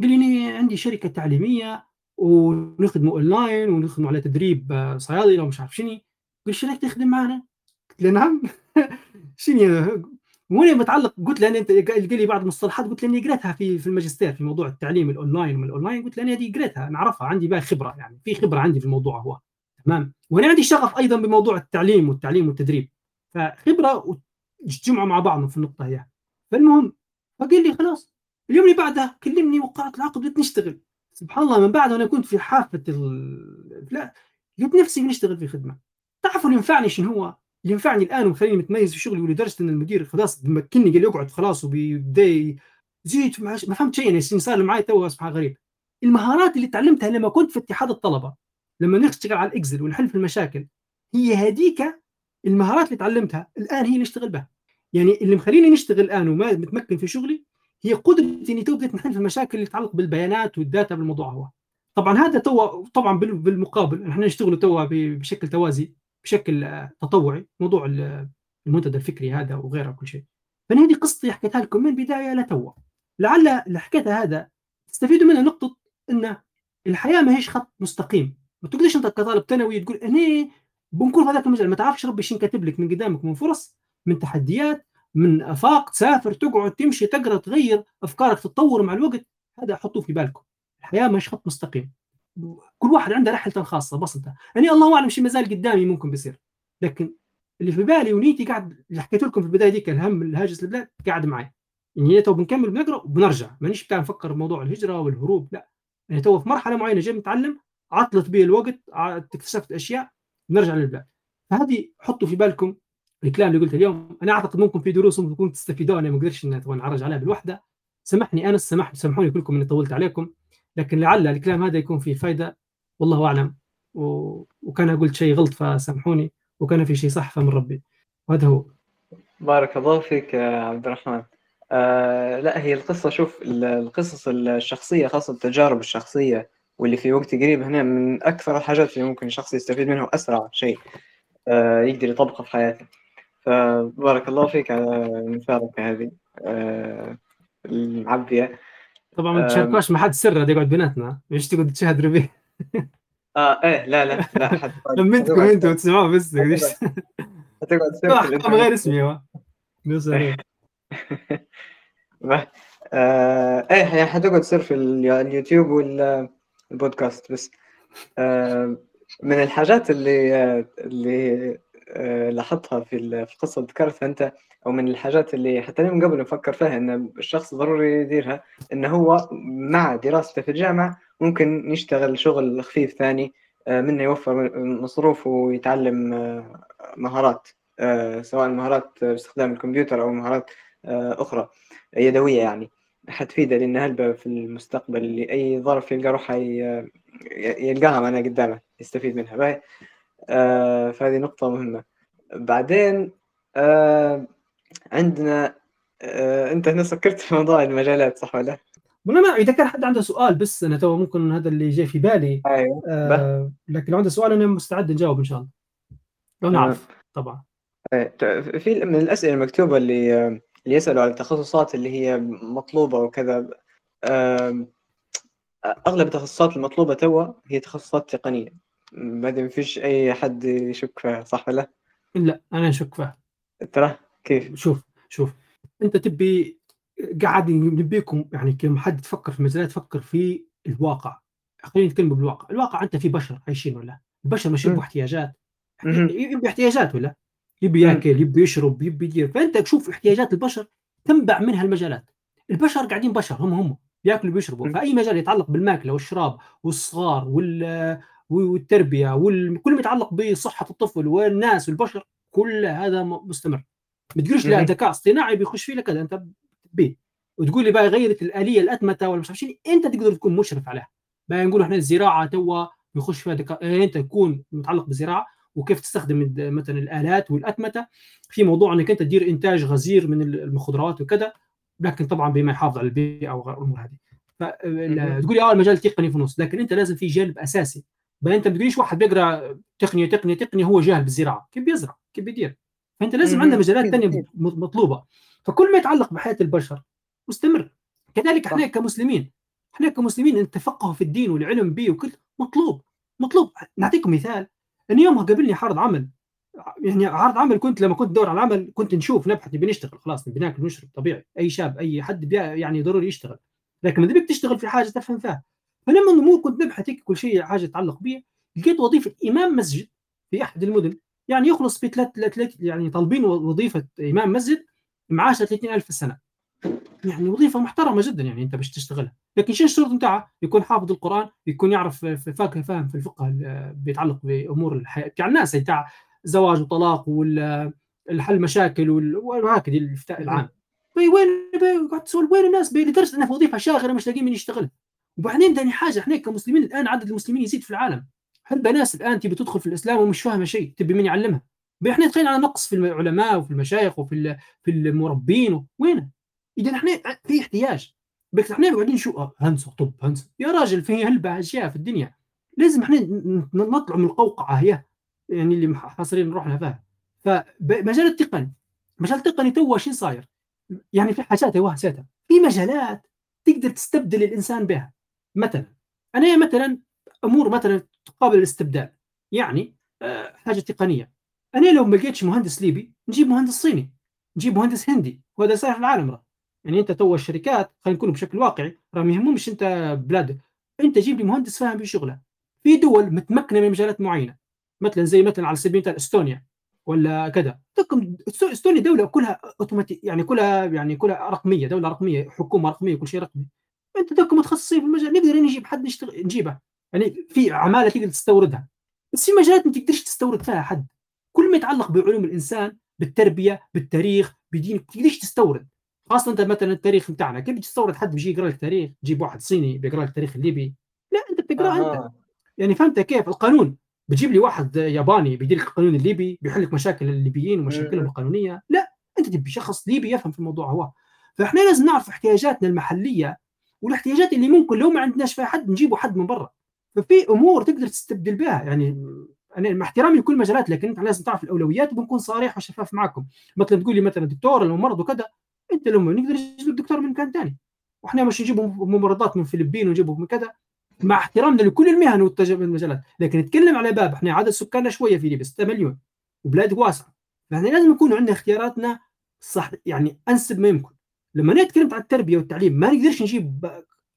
قال لي عندي شركة تعليمية ونخدموا أونلاين ونخدموا على تدريب صيادله ومش عارف شنو قلت رايك تخدم معنا؟ قلت له نعم. شنو وأنا متعلق قلت له أنت قال لي بعض المصطلحات قلت له أني قريتها في في الماجستير في موضوع التعليم الأونلاين ومن الأونلاين. قلت له أنا هذه قريتها نعرفها عندي بها خبرة يعني في خبرة عندي في الموضوع هو. تمام؟ وأنا عندي شغف أيضا بموضوع التعليم والتعليم والتدريب. فخبرة وتجمعوا مع بعض في النقطة هي. فالمهم فقال لي خلاص. اليوم اللي بعدها كلمني وقعت العقد بديت نشتغل. سبحان الله من بعد وأنا كنت في حافة ال... لا لقيت نفسي بنشتغل في خدمه تعرفوا اللي ينفعني شنو هو؟ اللي ينفعني الآن ومخليني متميز في شغلي ولدرجة إن المدير خلاص مكنني قال لي اقعد خلاص وبدا زيد ما فهمت شيء. يعني صار معي تو سبحان غريب. المهارات اللي تعلمتها لما كنت في اتحاد الطلبة لما نشتغل على ال Excel ونحل في المشاكل هي هذيك المهارات اللي تعلمتها الآن هي اللي نشتغل بها. يعني اللي مخليني نشتغل الآن وما متمكن في شغلي هي قدرتي إني تو نحل في المشاكل اللي تتعلق بالبيانات وال data بالموضوع هو. طبعا هذا تو طبعا بالمقابل إحنا نشتغل تو بشكل توازي بشكل تطوعي موضوع المنتدى الفكري هذا وغيره كل شيء. فأنا هذه قصتي حكيتها لكم من البداية لتوا لعل اللي حكيتها هذا تستفيدوا منها نقطة إن الحياة ما هيش خط مستقيم. ما تقدرش أنت كطالب ثانوي تقول أنا بنكون في هذاك المجال. ما تعرفش ربي شنو كاتب لك من قدامك من فرص من تحديات. من أفاق تسافر تقعد تمشي تقرأ تغير أفكارك تتطور مع الوقت هذا حطوه في بالكم. الحياة مش خط مستقيم. كل واحد عنده رحلته الخاصة بسيطة. يعني الله أعلم شيء مازال قدامي ممكن بيصير. لكن اللي في بالي ونيتي قاعد اللي حكيت لكم في البداية ديك الهم الهاجس البلاد قاعد معي. يعني تو بنكمل بنقرأ وبنرجع. مانيش بتاع نفكر بموضوع الهجرة والهروب لا. يعني تو في مرحلة معينة جاي نتعلم عطلت بي الوقت اكتشفت أشياء بنرجع للبلاد. فهذه حطوا في بالكم الكلام اللي قلته اليوم أنا أعتقد ممكن في دروس ممكن تستفيدوا أنا ما أقدرش ان نعرج عليها بالوحدة. سامحني انس سمح سامحوني كلكم إني طولت عليكم لكن لعل الكلام هذا يكون فيه فائده والله أعلم. و... وكان قلت شيء غلط فسامحوني وكان في شيء صح فمن ربي. وهذا هو. بارك الله فيك يا عبد الرحمن. آه لا هي القصة شوف القصص الشخصية خاصة التجارب الشخصية واللي في وقت قريب هنا من أكثر الحاجات اللي ممكن الشخص يستفيد منها وأسرع شيء آه يقدر يطبقه في حياته. فبارك الله فيك على المشاركة هذه. آه المعبية طبعا ما تشاركوش مع حد سر هذا يقعد بيناتنا. إيش تقعد تشهد به آه إيه لا لا لا حد لمنتكم أنتوا تسمعوه بس هتقعد سر غير اسمي آه إيه يعني حتقعد تصير في اليوتيوب والبودكاست بس. آه من الحاجات اللي اللي لاحظتها في القصة اللي ذكرتها أنت أو من الحاجات اللي حتى من قبل نفكر فيها إن الشخص ضروري يديرها انه هو مع دراسته في الجامعة ممكن يشتغل شغل خفيف ثاني منه يوفر مصروف ويتعلم مهارات سواء مهارات باستخدام الكمبيوتر أو مهارات أخرى يدوية يعني حتفيده لأن هلبة في المستقبل اي ظرف يلقى روحه يلقاها معنا قدامه يستفيد منها. باهي فهذه نقطة مهمة. بعدين عندنا أنت هنا سكرت في موضوع المجالات صح ولا؟ وأنا ما إذا كان حد عنده سؤال بس أنا تو ممكن هذا اللي جاي في بالي. أيوه آه لكن لو عنده سؤال أنا مستعد نجاوب إن شاء الله. لو نعرف طبعا. في من الأسئلة المكتوبة اللي اللي يسألوا على التخصصات اللي هي مطلوبة وكذا أغلب التخصصات المطلوبة توا هي تخصصات تقنية. بعدين ما فيش أي حد يشك فيها صح ولا؟ لا أنا أشك فيها. ترى؟ كيف؟ شوف شوف. أنت تبي قاعد نبيكم يعني كم حد تفكر في مجالات تفكر في الواقع. خلينا نتكلم بالواقع. الواقع أنت في بشر عايشين ولا؟ البشر مش يبوا احتياجات يبي احتياجات ولا؟ يبي ياكل يبي يشرب يبي يدير. فأنت تشوف احتياجات البشر تنبع منها المجالات. البشر قاعدين بشر هم هم. بياكلوا بيشربوا. فأي مجال يتعلق بالماكله والشراب والصغار وال والتربية وكل ما يتعلق بصحة الطفل والناس والبشر كل هذا مستمر. ما تقولش لا ذكاء اصطناعي بيخش فيه كذا أنت به وتقول لي بقى غيرت الآلية الأتمتة ولا مش عارف أنت تقدر تكون مشرف عليها. بقى نقول إحنا الزراعة توا بيخش فيها دكا... إيه أنت تكون متعلق بالزراعة وكيف تستخدم مثلا الآلات والأتمتة. في موضوع إنك أنت تدير إنتاج غزير من الخضروات وكذا لكن طبعا بما يحافظ على البيئة والامور هذه. فتقول لي آه المجال التقني في النص لكن أنت لازم في جانب أساسي. بقى أنت ما تقوليش واحد بيقرأ تقنية تقنية تقنية هو جاهل بالزراعة. كيف بيزرع؟ كيف بيدير؟ فأنت لازم عندنا مجالات ثانية مطلوبة. فكل ما يتعلق بحياة البشر مستمر. كذلك إحنا كمسلمين إحنا كمسلمين نتفقه في الدين والعلم به وكل مطلوب مطلوب. نعطيكم مثال. ان يومها قابلني عرض عمل. يعني عرض عمل كنت لما كنت ادور على العمل كنت نشوف نبحث نبي نشتغل. خلاص نبي ناكل ونشرب طبيعي. أي شاب أي حد يعني ضروري يشتغل. لكن اذا بدك تشتغل في حاجة تفهم فيها فلما مو كنت نبحث كل شيء حاجة تتعلق بي لقيت وظيفة إمام مسجد في أحد المدن. يعني يخلص في ثلاث يعني طالبين وظيفة إمام مسجد معاشه 30000 في السنة يعني وظيفة محترمة جدا يعني أنت باش تشتغلها. لكن شنو الشروط نتاعها؟ يكون حافظ القرآن يكون يعرف فاكهة فاهم في الفقه بيتعلق بأمور الحياة بتاع الناس بتاع زواج وطلاق والحل مشاكل وهكذا الافتاء العام. وين قاعد تسول وين الناس لدرجة إنها في وظيفة شاغرة مش لاقيين من يشتغل وبعدين ثاني حاجة إحنا كمسلمين الآن عدد المسلمين يزيد في العالم. هل ناس الآن تبي تدخل في الإسلام ومش فاهمة شيء تبي من يعلمها؟ إحنا دخلنا على نقص في العلماء وفي المشايخ وفي في المربين وين؟ اذا إحنا في احتياج. بس إحنا قاعدين شو هندسه طب هندسه يا راجل في هلبة أشياء في الدنيا. لازم إحنا نطلع من القوقعة هي يعني اللي حاصرين روحنا فيها فمجال التقني. مجال التقني تو شو صاير؟ يعني في حاجات هو ساتها في مجالات تقدر تستبدل الإنسان بها. مثلا أنا مثلا أمور مثلا تقابل الاستبدال يعني حاجة تقنية. أنا لو ما لقيتش مهندس ليبي نجيب مهندس صيني نجيب مهندس هندي وهذا صار في العالم راه. يعني أنت تو الشركات خلينا نكون بشكل واقعي راه ما يهمهمش أنت بلادك أنت جيب لي مهندس فاهم بشغله في دول متمكنة من مجالات معينة. مثلا زي مثلا على سبيل المثال إستونيا ولا كذا. إستونيا دولة كلها اوتوماتيك يعني كلها يعني كلها رقمية دولة رقمية حكومة رقمية كل شيء رقمي. أنت دوكم متخصصين في المجال نقدر نجيب حد نشتغل نجيبه يعني في عمالة تقدر تستوردها. بس في مجالات ما تقدرش تستورد فيها حد. كل ما يتعلق بعلوم الإنسان بالتربية بالتاريخ بدينك ما تقدرش تستورد. خاصة أنت مثلا التاريخ بتاعنا كيف تستورد حد بيجي يقرأ لك تاريخ تجيب واحد صيني بيقرأ لك التاريخ الليبي لا أنت بتقراه آه. انت يعني فهمت كيف؟ القانون. بتجيب لي واحد ياباني بيدير لك القانون الليبي بيحل لك مشاكل الليبيين ومشاكلهم القانونية. لا أنت تبي شخص ليبي يفهم في الموضوع هو. فإحنا لازم نعرف احتياجاتنا المحلية والاحتياجات اللي ممكن لو ما عندناش فيها حد نجيبه حد من برا. ففي أمور تقدر تستبدل بها يعني أنا مع احترامي لكل المجالات لكن انت لازم تعرف الأولويات وبنكون صريح وشفاف معكم. مثلا تقول لي مثلا دكتور الممرض وكذا أنت لما نقدر نجيب الدكتور من مكان ثاني وإحنا مش نجيب ممرضات من الفلبين ونجيبهم من كذا. مع احترامنا لكل المهن والمجالات. لكن نتكلم على باب إحنا عدد سكاننا شوية في ليبيا 6 مليون. وبلاد واسعة. فإحنا لازم يكون عندنا اختياراتنا صح يعني أنسب ما يمكن. لما نتكلم عن التربية والتعليم ما نقدرش نجيب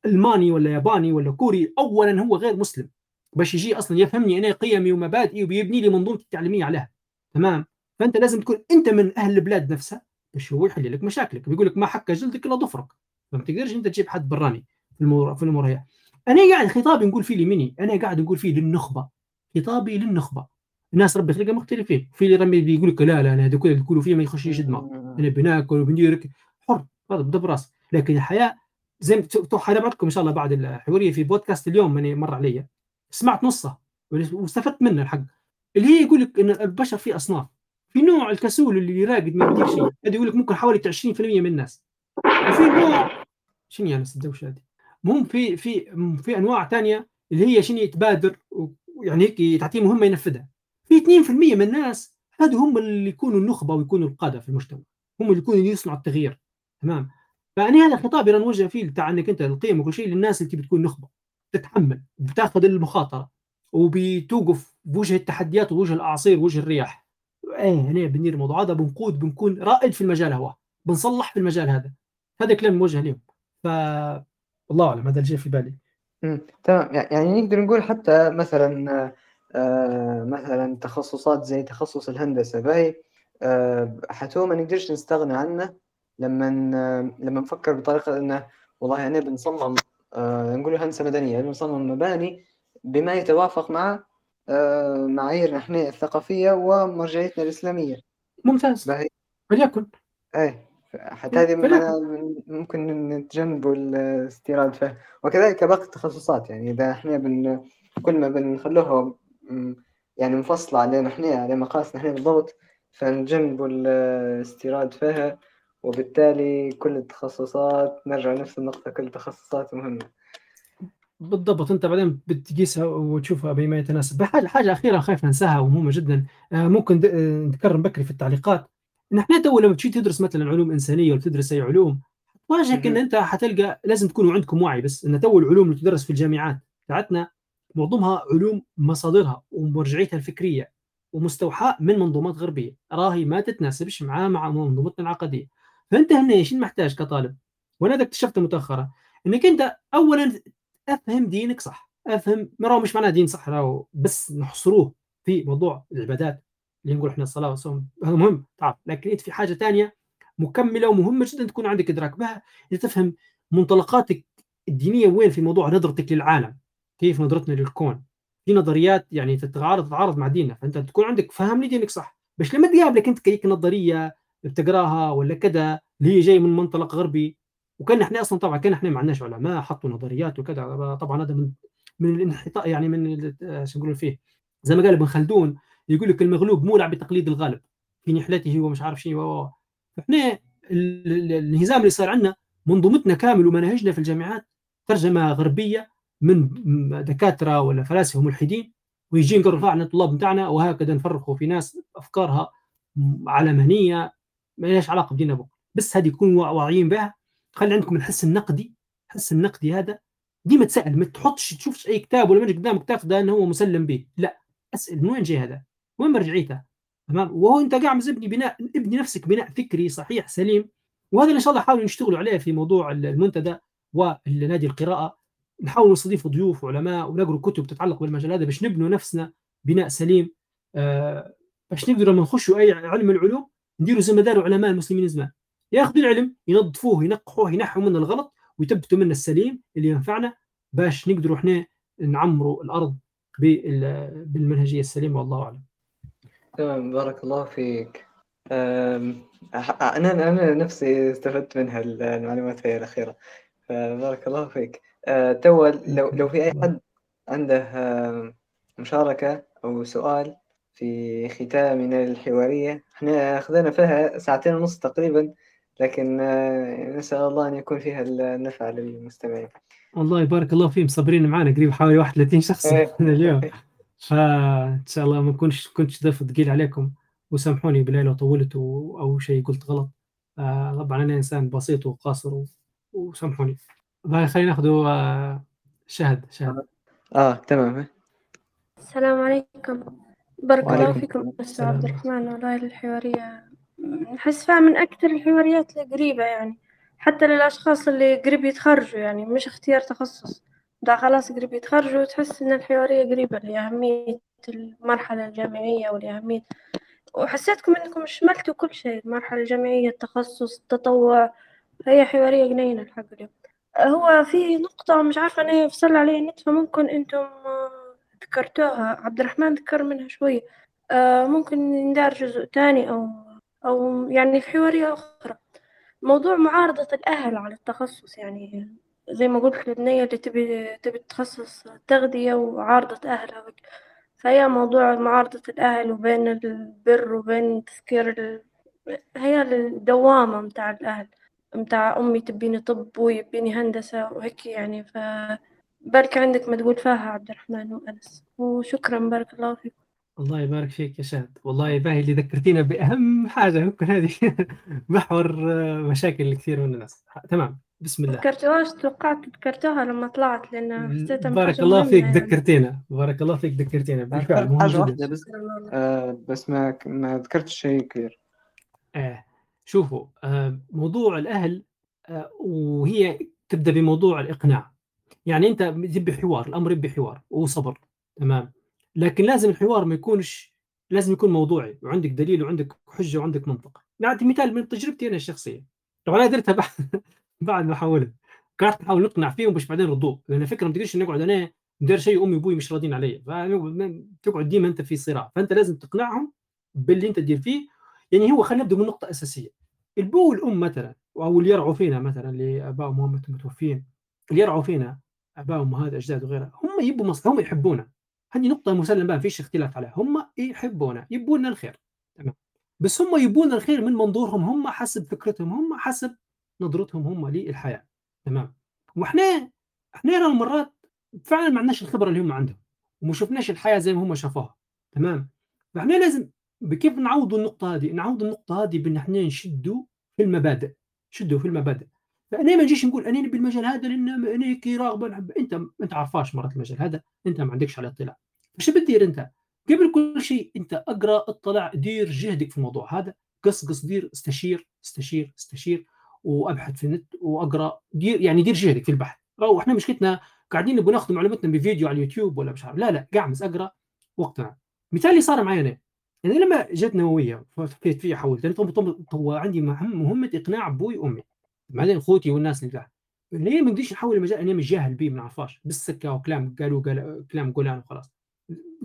ألماني ولا ياباني ولا كوري اولا هو غير مسلم. باش يجي أصلا يفهمني أنا قيمي ومبادئي وبيبني لي منظومتي التعليمية عليها. تمام؟ فأنت لازم تكون أنت من أهل البلاد نفسها باش هو يحل لك مشاكلك. بيقول لك ما حك جلدك إلا ضفرك فما تقدرش أنت تجيب حد براني في الأمور في الأمور هي أنا قاعد خطابي نقول فيه لمني؟ أنا قاعد نقول فيه للنخبة. خطابي للنخبة. الناس ربي خلقها مختلفين. في اللي رمي بيقول لك لا لا أنا اللي يقولوا فيه ما يخشيش دماغ أنا بناكل وبنديرك بدب راس لكن الحياة زي ما حنبعث إن شاء الله بعد الحواريه في بودكاست اليوم من مر علي. سمعت نصه واستفدت منه الحق. اللي هي يقول لك إن البشر في أصناف. في نوع الكسول اللي يراقد ما يدير شيء. هذا يقول لك ممكن حوالي 20% من الناس. وفي نوع شنو يعني الدوشه هذه؟ مهم في في في أنواع ثانية اللي هي شنو تبادر يعني هيك تعطيه مهمة ينفذها. في 2% من الناس هذو هم اللي يكونوا النخبة ويكونوا القادة في المجتمع. هم اللي يكونوا يصنعوا التغيير. تمام؟ فانا هذا خطابي أنا نوجه فيه بتاع إنك أنت القيم وكل شيء للناس اللي تبي تكون نخبة تتحمل بتاخذ المخاطرة وبتوقف بوجه التحديات ووجه الأعاصير ووجه الرياح. إيه هنا بندير الموضوع هذا بنقود بنكون رائد في المجال هو بنصلح في المجال هذا. هذا كلام موجه لهم ف والله أعلم هذا اللي في بالي. تمام. يعني نقدر نقول حتى مثلا آه مثلا تخصصات زي تخصص الهندسة فهي آه حتى ما نقدرش نستغنى عنه. لما لما نفكر بطريقة إنه والله يعني بنصمم آه نقول هندسة مدنية يعني بنصمم مباني بما يتوافق مع آه معاييرنا إحنا الثقافية ومرجعيتنا الإسلامية. ممتاز. وليكن إيه حتى هذه ممكن نتجنب الاستيراد فيه وكذلك باقي التخصصات يعني إذا إحنا بن كل ما بنخلوها يعني مفصلة علينا إحنا على مقاسنا إحنا بالضبط فنجنبوا الاستيراد فيها. وبالتالي كل التخصصات نرجع لنفس النقطة كل التخصصات مهمة. بالضبط. أنت بعدين بتقيسها وتشوفها بما يتناسب. حاجة أخيرة خايف ننساها ومهمة جدا. آه، ممكن تتكرر بكري في التعليقات. ان إحنا تو لما تجي تدرس مثلا علوم إنسانية ولا تدرس أي علوم واجهك إن أنت حتلقى لازم تكونوا عندكم وعي بس إن تو العلوم اللي تدرس في الجامعات بتاعتنا معظمها علوم مصادرها ومرجعيتها الفكرية ومستوحاة من منظومات غربية. راهي ما تتناسبش مع مع منظومتنا العقدية. فأنت هنا إيش محتاج كطالب؟ وأنا هذا اكتشفته متاخرا إنك أنت اولا أفهم دينك صح أفهم ما مش معناه دين صح بس نحصروه في موضوع العبادات اللي نقول إحنا الصلاة والصوم. هذا مهم تعرف لكن أنت في حاجة ثانية مكملة ومهمة جدا تكون عندك إدراك بها لتفهم منطلقاتك الدينية وين في موضوع نظرتك للعالم كيف نظرتنا للكون. في نظريات يعني تتعارض تتعارض مع ديننا فأنت تكون عندك فهم لدينك صح بس لما تقابلك أنت كيك نظرية بتقراها ولا كذا اللي هي جاي من منطلق غربي. وكان إحنا أصلا طبعا كان إحنا ما عندناش علماء حطوا نظريات وكذا. طبعا هذا من من الانحطاط يعني من شو نقول فيه زي ما قال ابن خلدون يقول لك المغلوب مولع بتقليد الغالب. في نحلته ومش عارف شيء إحنا الانهزام اللي صار عندنا منظومتنا كامل ومناهجنا في الجامعات ترجمة غربية من دكاترة ولا فلاسفة ملحدين ويجي نقرر على الطلاب بتاعنا وهكذا نفرقوا في ناس أفكارها علمانيه ما لهاش علاقة بديننا بكرة. بس هذه يكونوا واعيين بها. خلي عندكم الحس النقدي. الحس النقدي هذا. ديما تسأل ما تحطش تشوفش أي كتاب ولا منهج قدامك تاخذه إنه هو مسلم به. لا. أسأل من وين جاي هذا؟ وين مرجعيته؟ تمام؟ وهو أنت قاعد تبني بناء ابني نفسك بناء فكري صحيح سليم. وهذا إن شاء الله حاولوا نشتغلوا عليه في موضوع المنتدى ونادي القراءة. نحاول نستضيف ضيوف وعلماء ونقرأ كتب تتعلق بالمجال هذا باش نبنوا نفسنا بناء سليم. آه باش نقدر لما نخشوا أي علم من العلوم. نديروا زي ما داروا علماء المسلمين زمان ياخذوا العلم ينظفوه ينقحوه ينحوا منه الغلط ويثبتوا منه السليم اللي ينفعنا باش نقدروا إحنا نعمروا الأرض بالمنهجية السليمة والله أعلم. تمام بارك الله فيك. أنا أنا نفسي استفدت من هالمعلومات هي الأخيرة. فبارك الله فيك. أه، تو لو لو في أي حد عنده مشاركة أو سؤال في ختامنا الحوارية. إحنا أخذنا فيها ساعتين ونص تقريبا لكن أه، نسأل الله أن يكون فيها النفع للمستمعين. والله بارك الله فيهم صابرين معنا قريب حوالي 31 شخص إيه. اليوم. فإن شاء الله ما كنتش كنتش ضيف ثقيل عليكم. وسامحوني بالله لو طولت أو شيء قلت غلط. آه طبعا أنا إنسان بسيط وقاصر وسامحوني. خلينا ناخذ آه شهد شهد. آه تمام. السلام عليكم. بارك الله فيكم أستاذ عبد الرحمن. والله الحوارية نحس فيها من أكثر الحواريات القريبه يعني. حتى للأشخاص اللي قريب يتخرجوا يعني مش اختيار تخصص. ده خلاص قريب يتخرجوا وتحس إن الحوارية قريبة لأهمية المرحلة الجامعية ولأهمية وحسيتكم إنكم شملتوا كل شيء المرحلة الجامعية التخصص التطوع. هي حوارية جنينة الحق اليوم. هو في نقطة مش عارفة أنا يفصل علي النت فممكن أنتم ذكرتوها عبد الرحمن ذكر منها شوية. آه، ممكن ندار جزء تاني أو أو يعني في حوارية أخرى. موضوع معارضة الأهل على التخصص يعني زي ما قلت للبنية اللي تبي تبي تخصص تغذية وعارضة أهلها فهي موضوع معارضة الأهل وبين البر وبين تذكير ال... هي الدوامة متاع الأهل متاع أمي تبيني طب ويبيني هندسة وهيك يعني ف بارك عندك ما تقول فيها عبد الرحمن وأنس. وشكرا بارك الله فيكم الله يبارك فيك يا شهد. والله باهي اللي ذكرتينا بأهم حاجة ممكن هذه محور مشاكل كثير من الناس. تمام. بسم الله. ذكرتوهاش؟ توقعت ذكرتوها لما طلعت لأن حسيتها بارك الله فيك يعني. ذكرتينا. بارك الله فيك ذكرتينا. بالفعل حاجة واحدة بس. آه بس ما ما ذكرتش شيء كبير. آه شوفوا آه موضوع الأهل آه وهي تبدأ بموضوع الإقناع. يعني أنت تبي حوار الأمر يبي حوار وصبر تمام؟ لكن لازم الحوار ما يكونش لازم يكون موضوعي وعندك دليل وعندك حجة وعندك منطق. نعطي مثال من تجربتي أنا الشخصية. طبعا أنا درتها بعد بعد ما حاولت. قعدت أحاول نقنع فيهم باش بعدين ردوا لأن الفكرة ما تقدرش نقعد أنا ندير شيء امي وأبوي مش راضيين علي. فتقعد ديما أنت في صراع. فأنت لازم تقنعهم باللي أنت تدير فيه. يعني هو خلينا نبدأ من نقطة أساسية. البو والام مثلا أو اللي يرعوا فينا مثلا اللي ابائهم وهم متوفين اللي يرعوا فينا ابائهم وامهات اجداد وغيرها. هم يبوا مصلحه هم يحبونا. هذه نقطة مسلم بها فيش اختلاف عليها. هم يحبونا يبون الخير. تمام. بس هم يبون الخير من منظورهم هم حسب فكرتهم هم حسب نظرتهم هم للحياة. تمام. وإحنا إحنا مرات فعلا ما عندناش الخبرة اللي هم عندهم وما شفناش الحياة زي ما هم شافوها. تمام. فإحنا لازم بكيف نعوض النقطة هذه؟ نعوض النقطة هذه بإن إحنا نشدوا في المبادئ. شدوا في المبادئ. فأنا ما نجيش نقول أنا نبي المجال هذا لأن أنا هيك راغبه نحب أنت انت عارفاش مرات المجال هذا أنت ما عندكش على اطلاع إيش بتدير أنت؟ قبل كل شيء أنت أقرأ اطلع دير جهدك في الموضوع هذا. قص قص دير استشير استشير استشير وأبحث في النت وأقرأ. دير يعني دير جهدك في البحث. أو إحنا مشكلتنا قاعدين نبغى ناخذ معلوماتنا بفيديو على اليوتيوب ولا مش عارف. لا لا قاعد أقرأ واقتنع مثال اللي صار معي أنا. يعني لما جت نوويه فيها حولت عندي مهمة إقناع أبوي وأمي. بعدين اخوتي والناس اللي تحت ليه ما نقدرش نحول المجال أنا مش جاهل بيه؟ ما نعرفاش بالسكة وكلام قالوا قال كلام قولان وخلاص.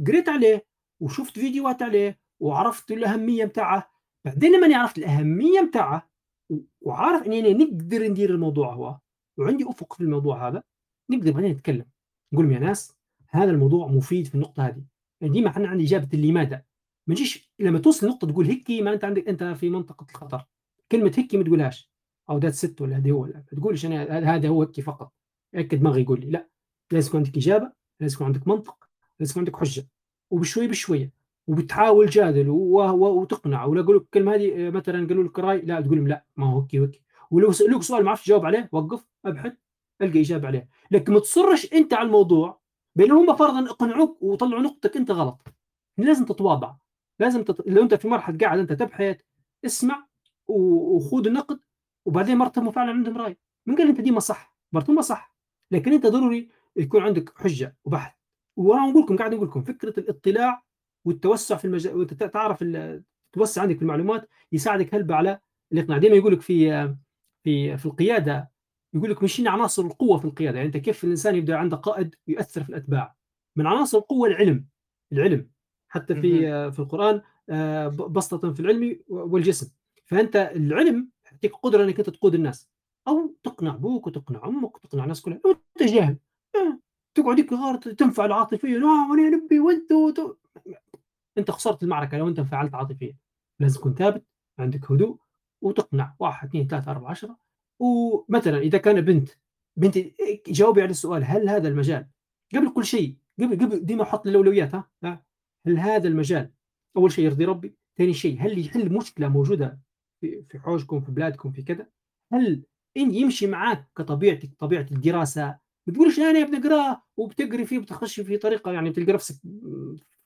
قريت عليه وشفت فيديوهات عليه وعرفت الأهمية بتاعه. بعدين لما عرفت الأهمية بتاعه وعارف إني نقدر ندير الموضوع هو وعندي أفق في الموضوع هذا نقدر بعدين نتكلم. نقول يا ناس هذا الموضوع مفيد في النقطة هذه. يعني ديما إحنا عندي إجابة لماذا؟ ما تجيش لما توصل لنقطة تقول هيك ما انت عندك أنت في منطقة الخطر. كلمة هيك ما تقولهاش. أو ذات ست ولا هذا هو. ما تقولش أنا هذا هو هيك فقط. هيك دماغي يقول لي. لا لازم يكون عندك إجابة لازم يكون عندك منطق لازم يكون عندك حجة. وبشوي بشوية. وبتحاول جادل وتقنع. ولا يقول لك الكلمة هذه مثلا قالوا لك راي لا تقول لهم لا ما هو هيك هيك ولو سألوك سؤال ما عرفتش تجاوب عليه وقف أبحث ألقى إجابة عليه. لكن ما تصرش أنت على الموضوع بينما هم فرضا اقنعوك وطلعوا نقطتك أنت غلط. لازم تتواضع. لازم تط... لو أنت في مرحلة قاعد أنت تبحث اسمع وخذ النقد وبعدين مرتهم فعلا عندهم راي. من قال أنت دي ما صح؟ مرتهم ما صح. لكن أنت ضروري يكون عندك حجة وبحث. وأنا أقول لكم قاعد أقول لكم فكرة الاطلاع والتوسع في المجال وأنت تعرف ال- توسع عندك في المعلومات يساعدك هلبة على الاقناع. دائما يقول لك في في في القيادة يقول لك مشينا عناصر القوة في القيادة؟ يعني أنت كيف الإنسان يبدأ عنده قائد يؤثر في الأتباع؟ من عناصر القوة العلم. العلم. حتى في في القرآن آه، بسطة في العلم والجسم. فأنت العلم يعطيك قدرة إنك أنت تقود الناس. أو تقنع أبوك وتقنع أمك وتقنع الناس كلها. انت جاهل آه، تقعد هيك تنفعل عاطفيا آه وأنا نبي وانت أنت خسرت المعركة. لو أنت انفعلت عاطفيا. لازم تكون ثابت. عندك هدوء. وتقنع. واحد اثنين ثلاثة أربعة عشرة. ومثلا إذا كان بنت. بنت جاوبي على السؤال. هل هذا المجال؟ قبل كل شيء. قبل قبل ديما أحط الأولويات ها؟ هل هذا المجال؟ أول شيء يرضي ربي. ثاني شيء هل يحل مشكلة موجودة في في حوشكم في بلادكم في كذا هل إن يمشي معاك كطبيعتك طبيعة الدراسة ما تقولش أنا بنقراه وبتقري فيه وبتخش في طريقة يعني بتلقى نفسك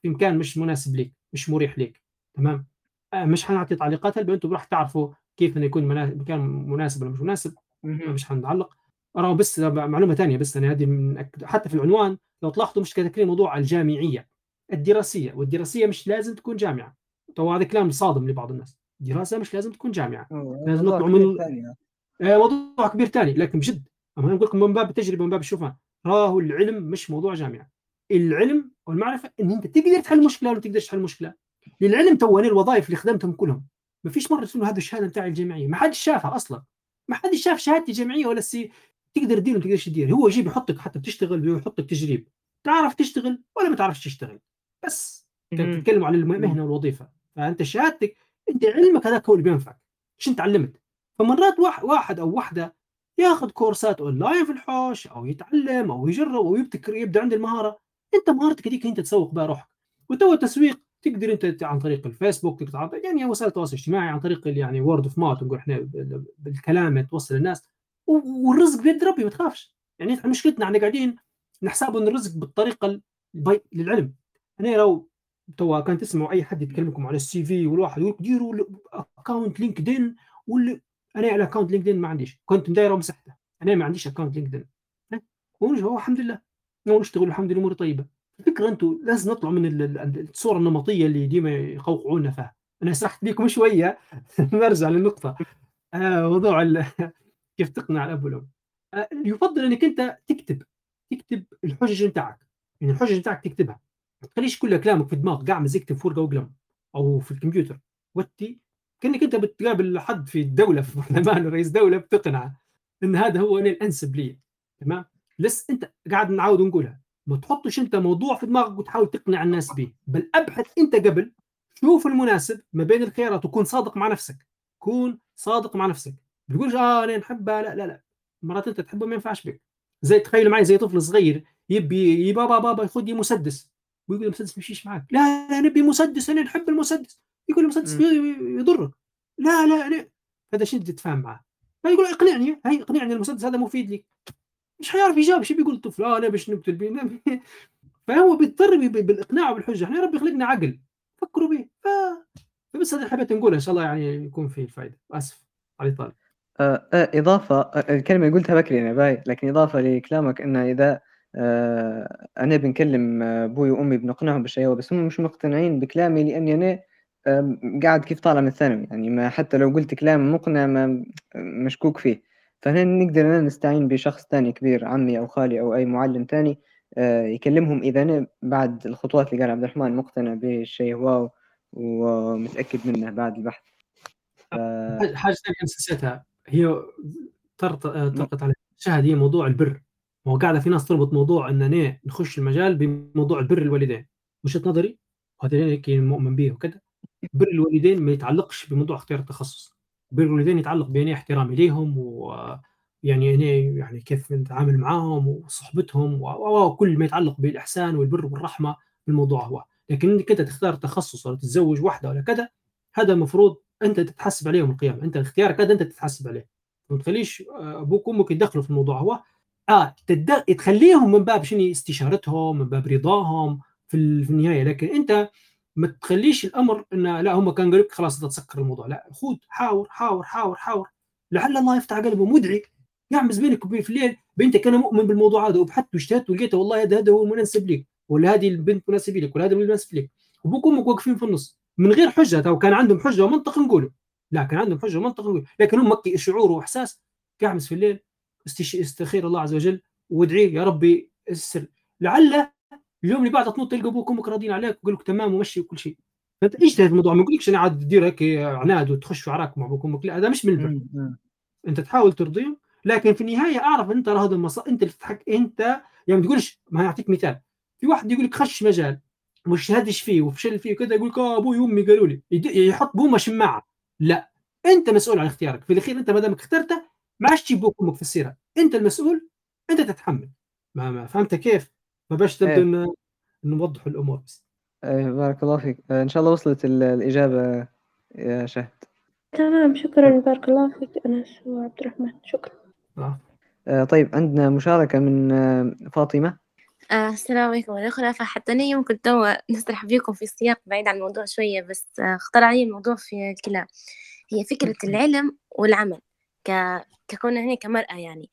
في مكان مش مناسب لك مش مريح لك تمام؟ آه، مش حنعطي تعليقات هل أنتم راح تعرفوا كيف إنه يكون مكان مناسب ولا مش مناسب؟ مش حنعلق أرى بس معلومة ثانية بس أنا هذه من أك- حتى في العنوان لو تلاحظوا مش كاتبين موضوع الجامعية الدراسية والدراسية مش لازم تكون جامعة تو هذا كلام صادم لبعض الناس. الدراسه مش لازم تكون جامعة. لازم موضوع نطلع من ثاني. آه، موضوع كبير ثاني لكن بجد أنا أقول لكم من باب التجربة من باب الشوفان راهو العلم مش موضوع جامعة. العلم والمعرفة إن أنت تقدر تحل مشكلة ولا تقدرش تحل مشكلة. للعلم تو أنا الوظائف اللي خدمتهم كلهم. ما فيش مرة تقول هذه الشهادة بتاعي الجامعية. ما حدش شافها أصلا. ما حدش شاف شهادتي الجامعية ولا ال CV تقدر تدير ولا تقدرش تدير. هو يجيب يحطك حتى بتشتغل ويحطك تجريب. تعرف تشتغل ولا ما تعرفش تشتغل. بس. تتكلم عن المهنة والوظيفة. فأنت شهادتك إنت علمك هذاك هو اللي بينفعك. إيش أنت علمت؟ فمرات واحد, واحد أو واحدة ياخذ كورسات أونلاين في الحوش أو يتعلم أو يجرب أو يبتكر يبدأ عند المهارة. أنت مهارتك هذيك أنت تسوق بها روحك. وتو التسويق تقدر أنت عن طريق الفيسبوك تقدر عن- يعني وسائل التواصل الاجتماعي عن طريق يعني word of mouth نقول إحنا بال- بالكلام توصل للناس. و- والرزق بيد ربي ما تخافش. يعني مشكلتنا إحنا قاعدين نحسب إن الرزق بالطريقة. للعلم. أنا لو تو كان تسمعوا أي حد يتكلمكم على ال CV والواحد يقول ديروا account LinkedIn ولا أنا على account LinkedIn ما عنديش. كنت مدايرة ومسحته أنا ما عنديش account LinkedIn ونج- هو الحمد لله ونشتغل الحمد لله اموري طيبة. الفكرة أنتم لازم نطلعوا من ال- ال- الصورة النمطية اللي ديما يقوقعونا فيها. أنا سرحت بيكم شوية. نرجع للنقطة. آه موضوع كيف تقنع الأب والأم. آه يفضل إنك أنت تكتب. تكتب الحجج بتاعك. يعني الحجج بتاعك تكتبها. ما تخليش كل كلامك في دماغك قاعد في ورقه وقلم أو في الكمبيوتر. وتي كأنك أنت بتقابل حد في الدولة في برلمان رئيس دولة بتقنعه إن هذا هو أنا الأنسب لي. تمام؟ لسه أنت قاعد نعاود نقولها. ما تحطش أنت موضوع في دماغك وتحاول تقنع الناس به بل أبحث أنت قبل شوف المناسب ما بين الخيارات وكون صادق مع نفسك. كون صادق مع نفسك. بتقولش آه أنا نحبها لا لا لا. مرات أنت تحبها ما ينفعش بك زي تخيل معي زي طفل صغير يبي يا بابا بابا خذ لي مسدس. ويقول المسدس ما يمشيش معك لا لا نبي مسدس أنا نحب المسدس. يقول المسدس يضرك. لا لا أنا هذا شو تتفاهم معه فيقول اقنعني هي اقنعني المسدس هذا مفيد لك مش حيعرف يجاوب؟ شو بيقول الطفل؟ آه أنا باش نقتل بيه. فهو بيضطر بي- بالإقناع وبالحجه إحنا ربي خلقنا عقل. فكروا به ف... فبس هذا حبيت نقوله إن شاء الله يعني يكون فيه الفائده آسف. علي طالب آه، آه، إضافة آه، الكلمة اللي قلتها بكري أنا باي. لكن إضافة لكلامك إن إذا آه، أنا بنكلم آه، أبوي وأمي بنقنعهم بالشيء بس هم مش مقتنعين بكلامي لأني أنا آم، قاعد كيف طالع من الثانوي يعني ما حتى لو قلت كلام مقنع ما مشكوك فيه. فهنا نقدر أنا نستعين بشخص تاني كبير عمي أو خالي أو أي معلم تاني آه، يكلمهم إذا أنا بعد الخطوات اللي قال عبد الرحمن مقتنع بالشيء واو ومتأكد منه بعد البحث. حاجة ثانية نسيتها هي طرقت على الشهد هي موضوع البر. هو قاعدة في ناس تربط موضوع إن أنا نخش المجال بموضوع البر الوالدين. وجهة نظري؟ وهذا هيك مؤمن به وكذا بر الوالدين ما يتعلقش بموضوع اختيار التخصص. بر الوالدين يتعلق بين احترامي ليهم ويعني أنا يعني كيف نتعامل معاهم وصحبتهم و- وكل ما يتعلق بالإحسان والبر والرحمة بالموضوع هو. لكن إنك أنت تختار تخصص ولا تتزوج واحدة ولا كذا هذا المفروض أنت تتحسب عليه يوم القيامه أنت اختيارك هذا أنت تتحسب عليه. ما تخليش آه، أبوك وأمك يتدخلوا في الموضوع هو. آه تد... تخليهم من باب شنو؟ استشارتهم من باب رضاهم في, ال... في النهاية. لكن أنت ما تخليش الأمر إن لا هم كان قالوا لك خلاص تسكر الموضوع. لا خذ حاور حاور حاور حاور. لعل الله يفتح قلبه مدعي. يعمز بينك وبين في الليل بنتك أنا مؤمن بالموضوع هذا وبحثت واجتهدت ولقيته والله هذا هذا هو المناسب لك ولا هذه البنت مناسبه لك ولا هذا المناسب لك. وابوك وامك واقفين في النص. من غير حجة أو كان عندهم حجة ومنطق نقوله. لا كان عندهم حجة ومنطق نقول لكن هم شعور وإحساس. قاعد في الليل. استخير الله عز وجل وادعي يا ربي السر لعل اليوم اللي بعده تنط تلقى أبوك وامك راضيين عليك ويقول لك تمام ومشي وكل شيء. فأنت اجتهد الموضوع؟ ما يقولكش أنا عاد تدير هيك عناد وتخش في عراك مع أبوك وامك لا هذا مش من البر أنت تحاول ترضيهم لكن في النهاية أعرف أنت هذا المصا... أنت اللي تتحك أنت يعني ما تقولش ما يعطيك مثال. في واحد يقول لك خش مجال مش هدش فيه وفشل فيه كذا يقول لك آه أبوي وأمي قالوا لي. يحط بومة شماعة. لا أنت مسؤول عن اختيارك. في الأخير أنت ما دامك اخترته ما عادش تجيب أبوك وامك في السيره أنت المسؤول أنت تتحمل. ما, ما فهمت كيف؟ ما باش تبدأ إيه. نوضح الأمور بس. أيه بارك الله فيك. آه، إن شاء الله وصلت الإجابة يا شهد. تمام شكرا بارك الله فيك أنس وعبد الرحمن. شكرا. آه. آه، طيب عندنا مشاركة من آه، فاطمة. آه السلام عليكم. الأخرى فحتى أنا يمكن توا نسرح بيكم في سياق بعيد عن الموضوع شوية بس آه اختار علي الموضوع في الكلام. هي فكرة العلم والعمل. ككون هنا كمرأة يعني.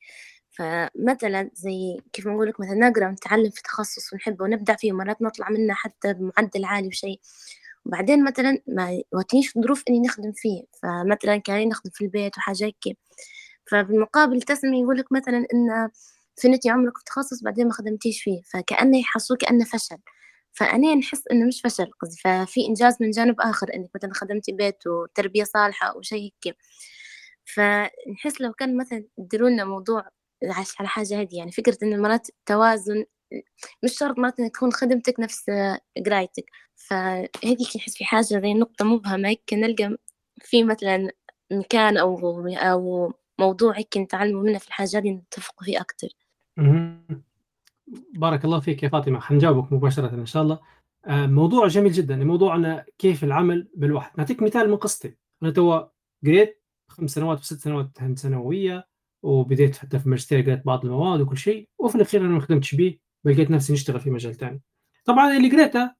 فمثلا زي كيف ما نقول لك مثلا نقرأ ونتعلم في تخصص ونحبه ونبدع فيه ومرات نطلع منه حتى بمعدل عالي وشيء وبعدين مثلا ما وقتنيش ظروف إني نخدم فيه. فمثلا كان نخدم في البيت وحاجات كي فبالمقابل تسمي يقول لك مثلا إن فنتي عمرك في تخصص بعدين ما خدمتيش فيه. فكأنه يحسوه كأنه فشل. فأنا نحس إنه مش فشل قصدي. ففي إنجاز من جانب آخر إنك مثلا خدمتي بيت وتربية صالحة وشيء هيك. فنحس لو كان مثلا يديروا لنا موضوع على حاجة هذه يعني فكرة إن مرات توازن مش شرط مرات إنك تكون خدمتك نفس قرايتك فهذيك نحس في حاجة زي نقطة مبهمة هيك نلقى في مثلا مكان أو أو موضوع هيك نتعلموا منه في الحاجة هذه نتفق فيه أكتر. بارك الله فيك يا فاطمة حنجاوبك مباشرة إن شاء الله. آه، موضوع جميل جدا موضوعنا كيف العمل بالوحد نعطيك مثال من قصتي. أنا توا قريت خمس سنوات وست سنوات ثانوية وبديت حتى في الماجستير قريت بعض المواد وكل شيء وفي الأخير أنا ما خدمتش به ولقيت نفسي نشتغل في مجال ثاني طبعا اللي قريته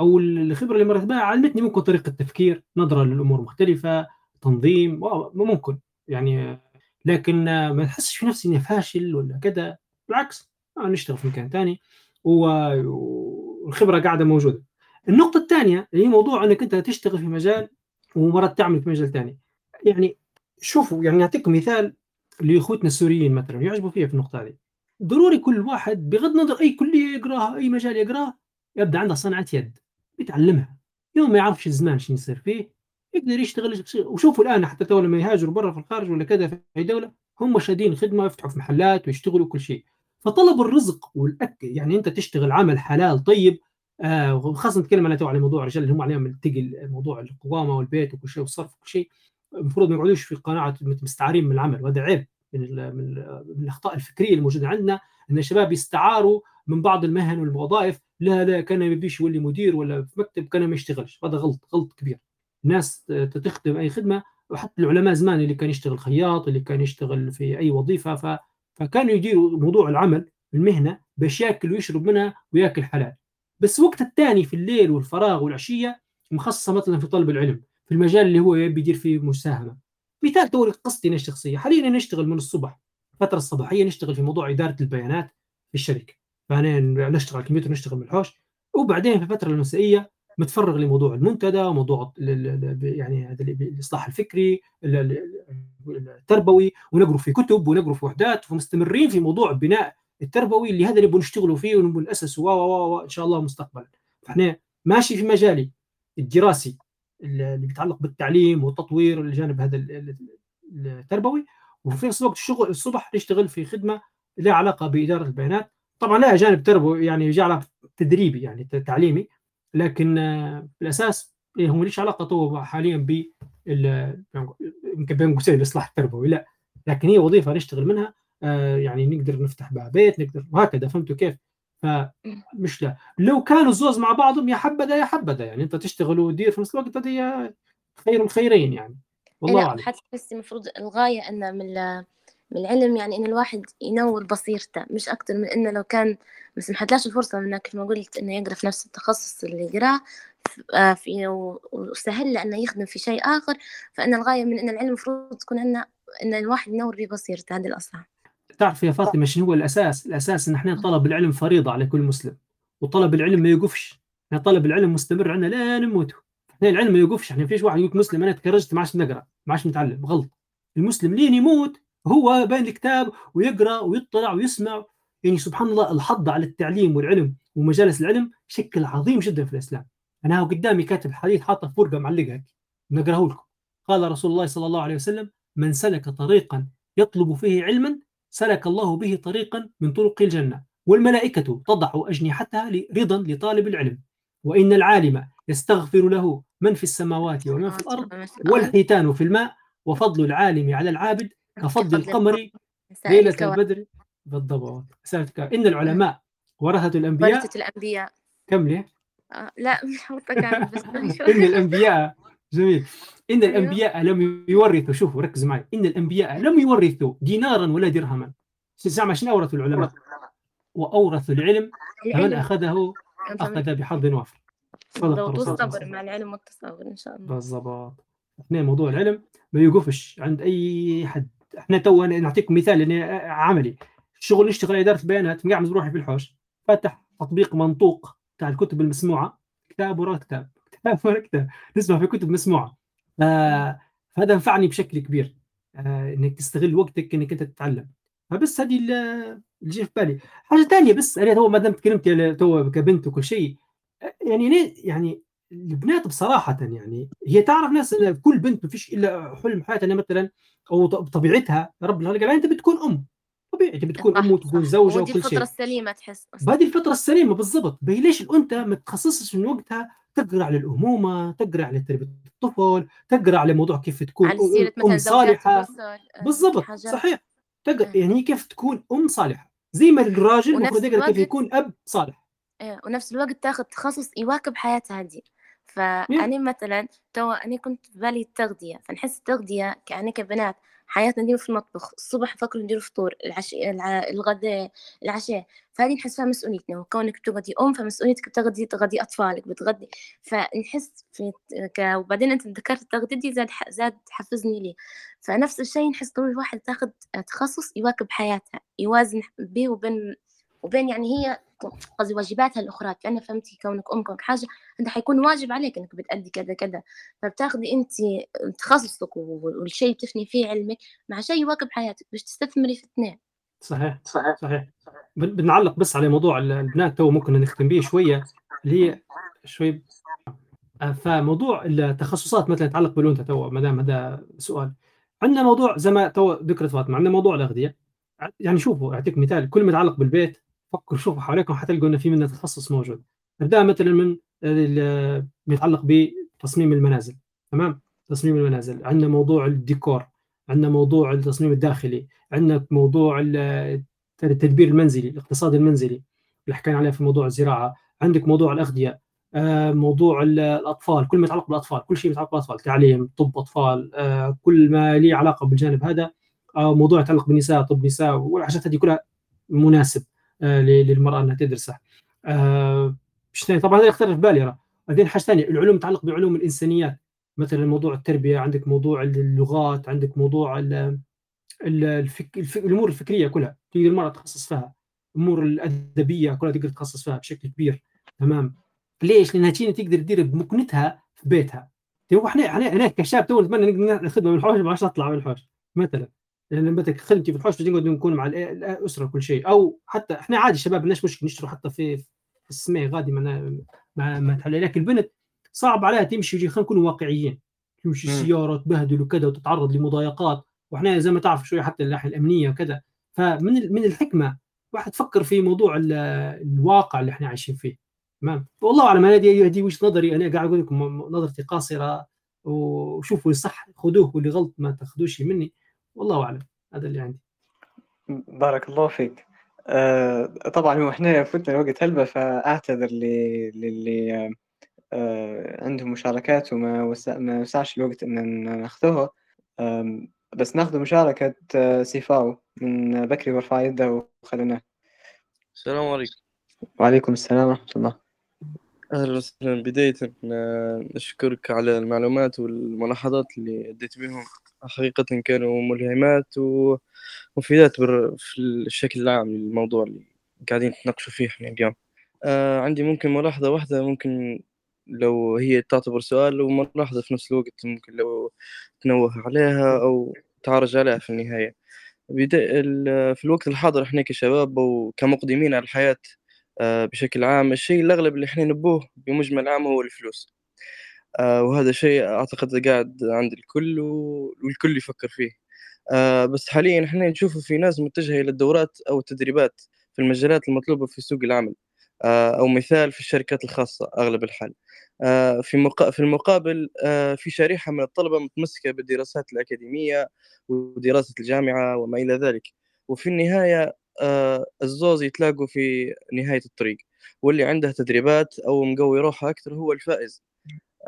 أو الخبرة اللي مرت بها علمتني ممكن طريقة تفكير نظرة للأمور مختلفة تنظيم ممكن يعني لكن ما أحسش في نفسي إني فاشل ولا كذا بالعكس أنا نشتغل في مكان ثاني والخبرة قاعدة موجودة. النقطة الثانية اللي هي موضوع إنك أنت تشتغل في مجال ومرات تعمل في مجال ثاني يعني شوفوا يعني نعطيكم مثال لأخوتنا السوريين مثلا يعجبوا فيها في النقطة هذه. ضروري كل واحد بغض النظر أي كلية يقراها أي مجال يقراه يبدأ عنده صنعة يد يتعلمها. يوم ما يعرفش الزمان شو يصير فيه يقدر يشتغل وشوفوا الآن حتى تو لما يهاجروا برا في الخارج ولا كذا في أي دولة هم شادين خدمة يفتحوا في محلات ويشتغلوا كل شيء. فطلب الرزق والاكل يعني أنت تشتغل عمل حلال طيب آه نتكلم أنا تو على موضوع الرجال اللي هم عليهم التقل موضوع القوامة والبيت وكل شيء والصرف وكل شيء. المفروض ما يقعدوش في قناعة مستعرين من العمل وهذا عيب من, من, من الأخطاء الفكرية الموجودة عندنا إن الشباب يستعاروا من بعض المهن والوظائف لا لا كان ما يبيش يولي مدير ولا في مكتب كان ما يشتغلش هذا غلط غلط كبير. الناس تخدم أي خدمة وحتى العلماء زمان اللي كان يشتغل خياط اللي كان يشتغل في أي وظيفة ف... فكانوا يديروا موضوع العمل المهنة باش ياكل ويشرب منها وياكل حلال. بس وقت الثاني في الليل والفراغ والعشية مخصصة مثلا في طلب العلم. في المجال اللي هو يبي يدير فيه مساهمة. مثال توري قصتي أنا الشخصية. حاليا نشتغل من الصبح الفترة الصباحية نشتغل في موضوع إدارة البيانات في الشركة. فأنا نشتغل على الكمبيوتر نشتغل من الحوش. وبعدين في الفترة المسائية متفرغ لموضوع المنتدى وموضوع يعني هذا الإصلاح الفكري التربوي. ونقرأ في كتب ونقرأ في وحدات ومستمرين في موضوع البناء التربوي اللي هذا اللي بنشتغلوا فيه ونبغى ناسسه و إن شاء الله مستقبلا. فإحنا ماشي في مجالي. الدراسي اللي بيتعلق بالتعليم والتطوير الجانب هذا التربوي. وفي نفس الوقت الشغل الصبح نشتغل في خدمة لها علاقة بإدارة البيانات. طبعا لها جانب تربوي يعني جعل تدريبي يعني تعليمي. لكن بالأساس إيه، هو ليش علاقة تو حاليا ب بين قوسين الإصلاح التربوي؟ لا. لكن هي وظيفة نشتغل منها. آه، يعني نقدر نفتح بها بيت نقدر وهكذا. فهمتوا كيف؟ فمش لا لو كانوا الزوز مع بعضهم يا حبذا يا حبذا. يعني انت تشتغل وتدير في نفس الوقت هذه خير الخيرين يعني. والله أعلم. حتى بس المفروض الغاية أن من من العلم يعني أن الواحد ينور بصيرته. مش أكثر من انه لو كان ما حتلاش الفرصة انك كيف ما قلت أنه يقرأ في نفس التخصص اللي يقرأه آه، في وسهل له أنه يخدم في شيء آخر. فأن الغاية من أن العلم المفروض تكون عندنا أن الواحد ينور ببصيرته هذه الاصلا تعرف يا فاطمة شنو هو الأساس؟ الأساس إن إحنا طلب العلم فريضة على كل مسلم وطلب العلم ما يوقفش. إحنا طلب العلم مستمر عندنا لا نموت إحنا العلم ما يوقفش. إحنا فيش واحد يقول مسلم أنا تكرجت ما عادش نقرأ ما عادش نتعلم. غلط. المسلم لين يموت هو بين الكتاب ويقرأ ويطلع ويسمع. يعني سبحان الله الحض على التعليم والعلم ومجالس العلم شكل عظيم جدا في الإسلام. أنا قدامي كاتب حديث حاطه في فرقه معلقها نقرأه لكم. قال رسول الله صلى الله عليه وسلم من سلك طريقا يطلب فيه علما سلك الله به طريقا من طرق الجنة والملائكة تضع أجنحتها رضا لطالب العلم. وإن العالم يستغفر له من في السماوات ومن في الأرض والحيتان في الماء وفضل العالم على العابد كفضل القمر ليلة البدر بالضبط. إن العلماء ورثة الأنبياء ورثة الأنبياء. كملي آه لا مش كامل بس إن الأنبياء جميل. إن الأنبياء لم يورثوا شوفوا ركزوا معي. إن الأنبياء لم يورثوا دينارا ولا درهما. سامع شنو اورثوا العلماء؟ واورثوا العلم. فمن أخذه؟ اخذ بحظ وافر والصبر مع العلم والتصبر إن شاء الله. بالضبط. اثنين موضوع العلم ما يوقفش عند أي حد. إحنا تو نعطيكم مثال عملي. شغل نشتغل اداره بيانات قاعد بروحي في الحوش. فتح تطبيق منطوق بتاع الكتب المسموعة. كتاب ورا كتاب. كتاب ورا كتاب. نسمع في كتب مسموعة. فهذا نفعني بشكل كبير آه، إنك تستغل وقتك إنك أنت تتعلم. فبس هذه اللي جه في بالي. حاجة ثانية بس أنا تو ما دام تكلمت تو كبنت وكل شيء يعني يعني البنات بصراحة يعني هي تعرف ناس كل بنت ما فيش إلا حلم حياتها مثلا أو بطبيعتها رب العالمين قال أنت بتكون أم. طبيعي أنت بتكون أم وتكون زوجة وكل شيء. الفطره السليمة تحس هذه الفطره السليمة بالضبط. ليش الانثى ما تخصصش من وقتها تقرأ على الامومه تقرأ على تربيه الطفل تقرأ على موضوع كيف تكون على سيرة صالحة. آه، بالضبط صحيح. تقرأ يعني كيف تكون أم صالحة. زي ما الراجل المفروض يقرأ كيف يكون أب صالح. إيه ونفس الوقت تاخذ تخصص يواكب حياتها هذه. فأنا مثلا تو أنا كنت في بالي التغذية. فنحس التغذية كأنا كبنات. حياتنا نديرو في المطبخ الصبح نفكروا نديرو فطور العشاء الغداء العشاء فهذه نحس فيها مسؤوليتنا وكونك تغدي أم فمسؤوليتك بتغدي تغدي أطفالك بتغدي فنحس في ك... وبعدين أنت ذكرت التغذية دي زاد ح... زاد حفزني لي فنفس الشيء نحس ضروري الواحد تاخذ تخصص يواكب حياتها يوازن بيه وبين وبين يعني هي قصدي واجباتها الأخرى لأن فهمتي كونك ام كونك حاجة أنت حيكون واجب عليك إنك بتأدي كذا كذا. فبتاخذي أنت تخصصك والشيء بتفني فيه علمك مع شيء يواكب حياتك باش تستثمري في اثنين. صحيح صحيح. صحيح. بنعلق بس على موضوع البنات تو ممكن نختم به شوية اللي هي شوي آه، فموضوع التخصصات مثلا يتعلق بالأنثى تو ما دام هذا سؤال. عندنا موضوع زي ما تو ذكرت فاطمة عندنا موضوع الأغذية. يعني شوفوا أعطيك مثال كل ما يتعلق بالبيت فكروا شوفوا حواليكم حتلقوا إنه في منه تخصص موجود. نبدأ مثلا من ما يتعلق بتصميم المنازل تمام؟ تصميم المنازل عندنا موضوع الديكور عندنا موضوع التصميم الداخلي عندنا موضوع التدبير المنزلي الاقتصاد المنزلي اللي حكينا عليه في موضوع الزراعة. عندك موضوع الأغذية آه، موضوع الأطفال كل ما يتعلق بالأطفال كل شيء يتعلق بالأطفال تعليم طب أطفال آه، كل ما له علاقة بالجانب هذا أو موضوع يتعلق بالنساء طب نساء والحاجات هذه كلها مناسب. آه، للمرأة أنها تدرسها آه، طبعا هذا يختلف بالي بعدين حاجة ثانية العلوم تتعلق بعلوم الإنسانيات. مثلا موضوع التربية عندك موضوع اللغات عندك موضوع الفك... الفك... الأمور الفكرية كلها. تقدر المرأة تتخصص فيها. الأمور الأدبية كلها تقدر تتخصص فيها بشكل كبير. تمام؟ ليش؟ لأنها تجينا تقدر تدير بمكنتها في بيتها. إحنا إحنا كشاب تو نتمنى نخدم من الحوش ما اطلع من الحوش. مثلا. لأن لما خدمتي في الحوش نقعد نكون مع الاسره وكل شيء. أو حتى إحنا عادي شباب ليش مشكلة نشتروا حتى في السماء غادي؟ ما ما, ما تحل لكن البنت صعب عليها تمشي خلينا نكون واقعيين. تمشي السياره تبهدل وكذا وتتعرض لمضايقات. وإحنا زي ما تعرف شوية حتى الناحية الأمنية وكذا. فمن من الحكمة واحد فكر في موضوع الواقع اللي إحنا عايشين فيه. تمام؟ والله أعلم هذه هذه وجهة نظري. أنا قاعد أقول لكم نظرتي قاصرة. وشوفوا اللي صح خذوه واللي غلط ما تاخذوش مني. والله أعلم. هذا اللي عندي. بارك الله فيك. آه طبعا هو إحنا فتنا الوقت هلبة فأعتذر للي آه عندهم مشاركات وما وسع ما وسعش الوقت إن ناخذوها. آه بس ناخذ مشاركة آه، سيفاو من بكري ورفع يده وخليناه السلام عليكم. وعليكم السلام ورحمة الله. أهلا وسهلا. بداية آه، نشكرك على المعلومات والملاحظات اللي أديت بهم. حقيقة كانوا ملهمات ومفيدات في الشكل العام للموضوع اللي قاعدين نتناقشوا فيه إحنا اليوم. آه عندي ممكن ملاحظة واحدة ممكن لو هي تعتبر سؤال وملاحظة في نفس الوقت ممكن لو تنوه عليها أو تعرج عليها في النهاية. في الوقت الحاضر إحنا كشباب وكمقدمين على الحياة آه، بشكل عام الشيء الأغلب اللي إحنا نبوه بمجمل عام هو الفلوس. وهذا شيء أعتقد قاعد عند الكل والكل يفكر فيه. آه، بس حاليا إحنا نشوف في ناس متجهة إلى الدورات أو التدريبات في المجالات المطلوبة في سوق العمل آه، أو مثال في الشركات الخاصة أغلب الحال. آه، في في المقابل آه، في شريحة من الطلبة متمسكة بالدراسات الأكاديمية ودراسة الجامعة وما إلى ذلك. وفي النهاية آه، الزوز يتلاقوا في نهاية الطريق واللي عنده تدريبات أو مقوي روحه أكثر هو الفائز.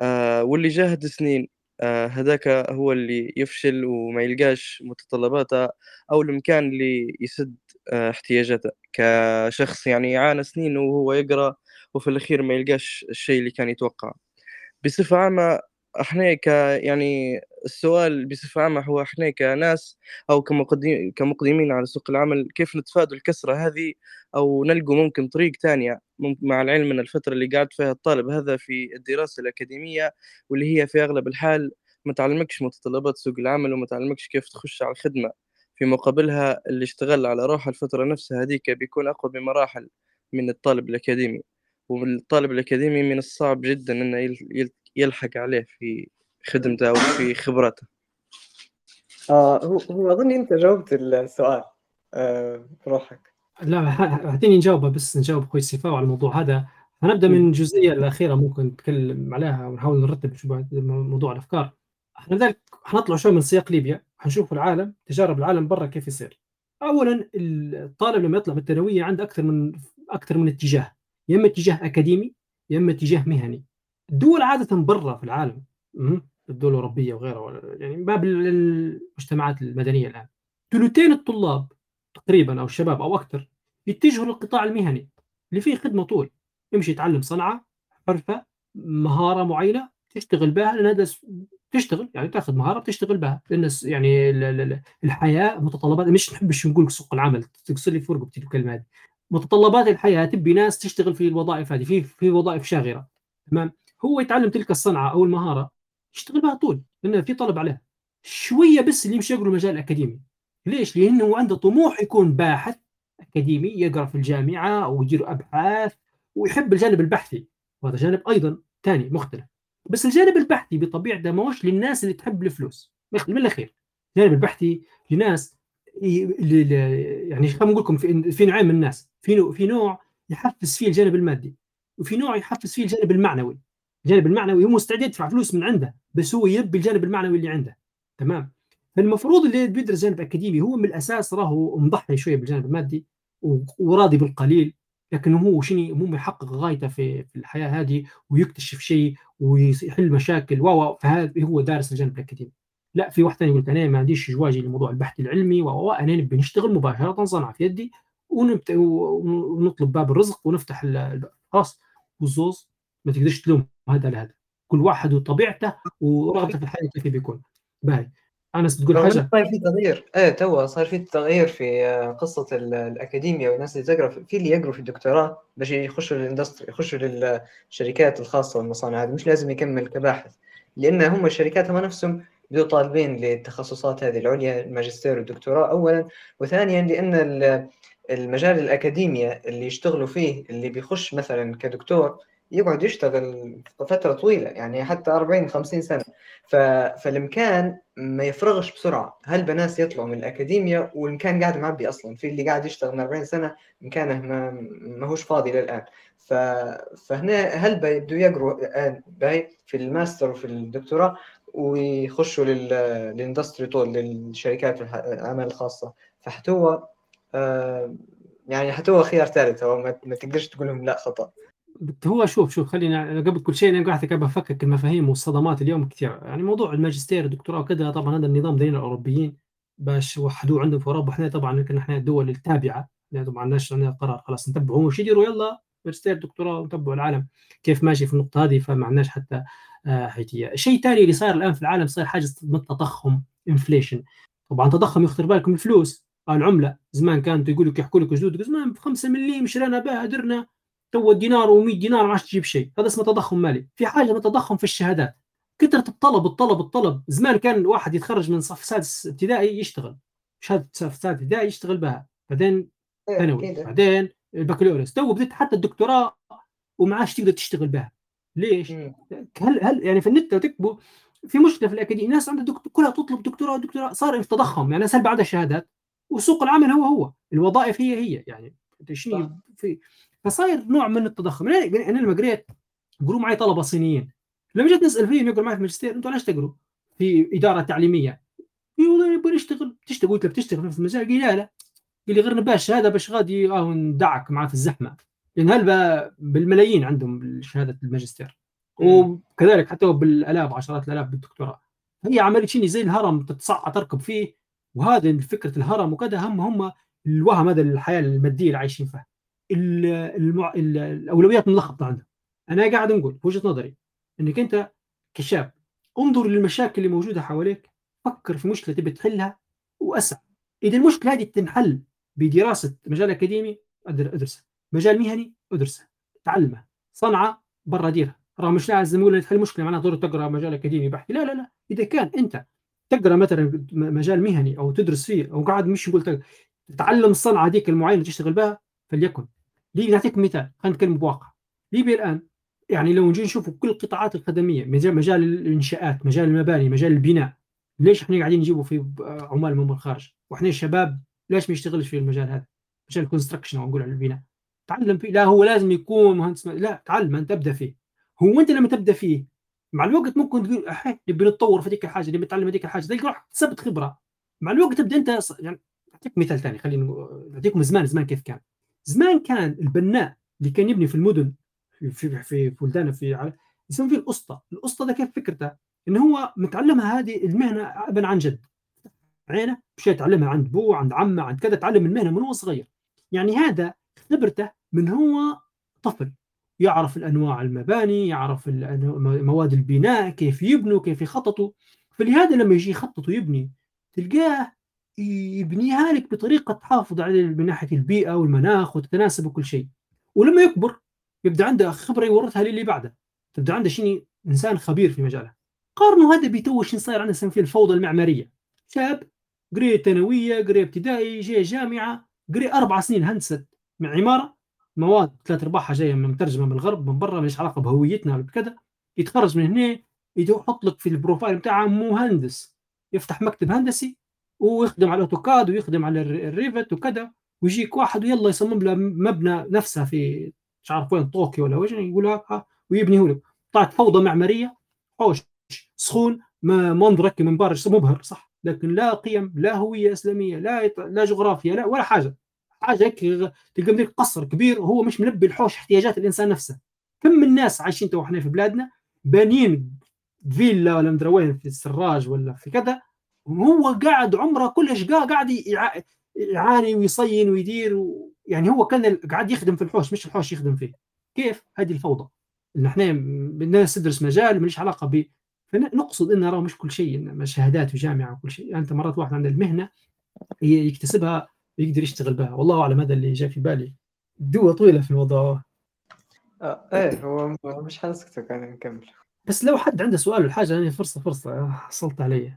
آه، واللي جاهد سنين. آه، هذاك هو اللي يفشل وما يلقاش متطلباته أو المكان اللي يسد آه، احتياجاته. كشخص يعني عانى سنين وهو يقرأ وفي الأخير ما يلقاش الشيء اللي كان يتوقعه. بصفة عامة إحنا ك يعني السؤال بصفة عامة هو إحنا كناس أو كمقدمين على سوق العمل كيف نتفادوا الكسرة هذه أو نلقوا ممكن طريق ممكن مع العلم أن الفترة اللي قاعد فيها الطالب هذا في الدراسة الأكاديمية واللي هي في أغلب الحال ما تعلمكش متطلبات سوق العمل وما تعلمكش كيف تخش على الخدمة. في مقابلها اللي اشتغل على روحه الفترة نفسها هذيك بيكون أقوى بمراحل من الطالب الأكاديمي. والطالب الأكاديمي من الصعب جدا أنه يل- يل- يلحق عليه في خدمته أو في خبرته. آه هو هو أظني أنت جاوبت السؤال آه بروحك. لا ح- اعطيني نجاوبه بس نجاوب أخوي السفاوي على الموضوع هذا. هنبدأ من الجزئية الأخيرة ممكن نتكلم عليها ونحاول نرتب شو بعد موضوع الأفكار. إحنا ذلك حنطلع شوي من سياق ليبيا حنشوف العالم تجارب العالم برا كيف يصير. اولا الطالب لما يطلع بالثانوية عنده أكثر من أكثر من اتجاه. يا إما اتجاه أكاديمي يا إما اتجاه مهني. الدول عادة برا في العالم. الدول الأوروبية وغيرها يعني باب المجتمعات المدنية الآن. ثلثين الطلاب تقريبا أو الشباب أو أكثر يتجهوا للقطاع المهني اللي فيه خدمة طول. يمشي يتعلم صنعة حرفة مهارة معينة تشتغل بها لأن هذا تشتغل يعني تأخذ مهارة بتشتغل بها. لأن يعني ال- ال- ال- الحياة متطلبات مش نحبش نقول سوق العمل تكسر لي فرق الكلمة هذه. متطلبات الحياة تبي ناس تشتغل في الوظائف هذه في في وظائف شاغرة. تمام؟ هو يتعلم تلك الصنعة أو المهارة يشتغل بها طول لأن في طلب عليها شوية بس اللي يمشي يقرأ المجال الاكاديمي ليش؟ لأنه عنده طموح يكون باحث أكاديمي يقرأ في الجامعة أو يدير أبحاث ويحب الجانب البحثي. وهذا جانب أيضا ثاني مختلف. بس الجانب البحثي بطبيعته ماهوش للناس اللي تحب الفلوس. من الأخير. الجانب البحثي لناس يعني خلينا نقول لكم في نوعين من الناس. في نوع يحفز فيه الجانب المادي وفي نوع يحفز فيه الجانب المعنوي. الجانب المعنوي هو مستعد يدفع فلوس من عنده بس هو يبي الجانب المعنوي اللي عنده. تمام؟ فالمفروض اللي بيدرس جانب أكاديمي هو من الأساس راهو مضحي شوية بالجانب المادي وراضي بالقليل لكن هو شنو؟ مو يحقق غايته في الحياة هذه ويكتشف شيء ويحل مشاكل و فهذا هو دارس الجانب الأكاديمي. لا في واحد ثاني يقول أنا ما عنديش جواجي لموضوع البحث العلمي و أنا نبي نشتغل مباشرة صنعه في يدي. ونطلب باب الرزق ونفتح خلاص. والزوز ما تقدرش تلوم هذا لهذا كل واحد وطبيعته ورغبته في الحياة كيف بيكون باهي. أنس تقول حاجة؟ صار في تغيير. إيه تو صار في تغيير في آه، قصة ال- الأكاديمية والناس اللي تقرأ. في اللي يقروا في الدكتوراه باش يخشوا للإندستري يخشوا للشركات الخاصة والمصانع هذه مش لازم يكمل كباحث. لأن هم الشركات هم نفسهم بدو طالبين للتخصصات هذه العليا الماجستير والدكتوراه أولا وثانيا ال- المجال الأكاديمية اللي يشتغلوا فيه اللي بيخش مثلا كدكتور يقعد يشتغل فترة طويلة يعني حتى 40 50 سنة. ف... فالإمكان ما يفرغش بسرعة. هل بناس يطلعوا من الأكاديمية؟ والمكان قاعد معبي أصلا. في اللي قاعد يشتغل من 40 سنة مكانه ما ما هوش فاضي للآن. ف... فهنا هل بيبدوا يقروا الآن باهي في الماستر وفي الدكتوراه ويخشوا لل... لل industry طول للشركات الأعمال الخاصة؟ فحتوى آه يعني حتوى خيار ثالث هو ما, ما تقدرش تقول لهم لا خطأ. هو شوف شوف خلينا قبل كل شيء أنا قاعد بفكك المفاهيم والصدمات اليوم كثير يعني موضوع الماجستير الدكتوراه وكذا طبعا هذا النظام دايرينه الأوروبيين باش وحدوه عندهم في أوروبا. إحنا طبعا يمكن إحنا الدول التابعة. يعني طبعا الناس عندنا قرار؟ خلاص نتبعوا وش يديروا يلا ماجستير دكتوراه ونتبعوا العالم كيف ماشي في النقطة هذه فما عندناش حتى آه، حيثية. الشيء الثاني اللي صاير الآن في العالم صاير حاجة اسمها التضخم inflation طبعا تضخم يخطر بالكم الفلوس العملة. زمان كانت يقول لك يحكوا لك جدود زمان ب 5 مليم شرينا بها درنا تو دينار و100 دينار ما عادش تجيب شيء. هذا اسمه تضخم مالي. في حاجة اسمها تضخم في الشهادات. كثرة الطلب الطلب الطلب. زمان كان واحد يتخرج من صف سادس ابتدائي يشتغل. شهادة سادس ابتدائي يشتغل بها. بعدين إيه، ثانوي. بعدين البكالوريوس. تو بديت حتى الدكتوراه وما عادش تقدر تشتغل بها. ليش؟ مم. هل هل يعني في النت لو تكتبوا في مشكلة في الأكاديمية. الناس عندها دكتور كلها تطلب دكتوراه دكتوراه. صار في تضخم يعني الناس هل بعد الشهادات وسوق العمل هو هو. الوظائف هي هي. يعني شنو. في فصاير نوع من التضخم. أنا أنا لما قريت قروا معي طلبة صينيين. لما جيت نسأل فيهم يقروا معي في الماجستير أنتم ليش تقروا في إدارة تعليمية؟ يقول والله نبغى نشتغل تشتغل؟ قلت له بتشتغل في نفس المجال. قال لي لا لا. قال لي غير نبغى الشهادة باش غادي آه ندعك معاه في الزحمة. لأن هل بالملايين عندهم شهادة الماجستير. وكذلك حتى بالآلاف عشرات الآلاف بالدكتوراه. هي عمليه شيء زي الهرم تتصعد تركب فيه. وهذا فكرة الهرم وكذا هم هم الوهم هذا الحياة المادية اللي عايشين فيها. المع... ال- الأولويات ملخبطه عندهم أنا قاعد نقول وجهة نظري إنك أنت كشاب انظر للمشاكل اللي موجودة حواليك فكر في مشكلة تبي تحلها وأسعى. إذا المشكلة هذه تنحل بدراسة مجال أكاديمي ادرسه مجال مهني أدرسه. تعلمه. صنعه برا ديرها. رغم مش لازم نقول تحل مشكلة معناها ضروري تقرأ مجال أكاديمي بحت. لا لا لا. إذا كان أنت تقرأ مثلا مجال مهني أو تدرس فيه أو قاعد مش نقول تتعلم الصنعة هذيك المعينة تشتغل بها فليكن. ليبيا نعطيك مثال خلينا نتكلم بواقع. ليبيا الآن يعني لو نجي نشوف كل القطاعات الخدمية مجال مجال الإنشاءات مجال المباني مجال البناء ليش إحنا قاعدين نجيبوا في عمال من الخارج؟ وإحنا الشباب ليش ما يشتغلش في المجال هذا؟ مجال الكونستراكشن نقول على البناء. تعلم فيه لا هو لازم يكون مهندس لا تعلم أنت ابدا فيه. هو أنت لما تبدأ فيه مع الوقت ممكن تقول أحي نبي نتطور في ذيك الحاجة نبي نتعلم هذيك الحاجة. تلقى روحك اكتسبت خبرة. مع الوقت تبدأ أنت يعني أعطيك مثال ثاني خلينا أعطيكم زمان زمان كيف كان. زمان كان البناء اللي كان يبني في المدن في في في بلدان في يسمون فيه الأسطى. الأسطى ده كيف فكرته؟ إن هو متعلمها هذه المهنة ابا عن جد. عينه مشى يتعلمها عند أبوه عند عمه عند كذا تعلم المهنة من هو صغير. يعني هذا خبرته من هو طفل. يعرف الأنواع المباني يعرف مواد البناء كيف يبنوا كيف يخططوا. فلهذا لما يجي يخطط ويبني تلقاه يبنيها لك بطريقة تحافظ على من ناحية البيئة والمناخ وتتناسب وكل شيء. ولما يكبر يبدأ عنده خبرة يورثها للي بعده. تبدأ عنده شيء إنسان خبير في مجاله. قارنوا هذا بتو شنو صاير عندنا في الفوضى المعمارية. شاب قري ثانوية قري ابتدائي جاي جامعة قري أربع سنين هندسة مع عمارة. مواد ثلاث أرباعها جاية من مترجمة من الغرب من برا مالهاش علاقة بهويتنا بكذا. يتخرج من هنا يحط لك في ال profile بتاعه مهندس. يفتح مكتب هندسي ويخدم على ال AutoCAD ويخدم على ال R- ال Revit وكذا. ويجيك واحد ويلا يصمم له مبنى نفسه في مش عارف وين طوكيو ولا وين يقول لك ويبنيه لك طلعت فوضى معمارية حوش سخون ما منظر هيك من برا مبهر صح؟ لكن لا قيم لا هوية إسلامية لا لا جغرافيا لا ولا حاجة. حاجة هيك تلقى مدير قصر كبير وهو مش ملبي الحوش احتياجات الإنسان نفسه. كم من الناس عايشين تو إحنا في بلادنا بانيين فيلا ولا مدري وين في السراج ولا في كذا وهو قاعد عمره كله قاعد قاعد يع- يعاني ويصين ويدير و... يعني هو كان قاعد يخدم في الحوش مش الحوش يخدم فيه. كيف؟ هذه الفوضى. إن إحنا الناس تدرس مجال ماليش علاقة ب فنقصد إن نرى مش كل شيء شهادات وجامعة وكل شيء. يعني أنت مرات واحد عنده المهنة يكتسبها يقدر يشتغل بها. والله أعلم هذا اللي جاء في بالي. دوا طويلة في الموضوع. آه إيه هو مش حنسكتك يعني نكمل بس لو حد عنده سؤال ولا حاجة يعني فرصه فرصة حصلت علي.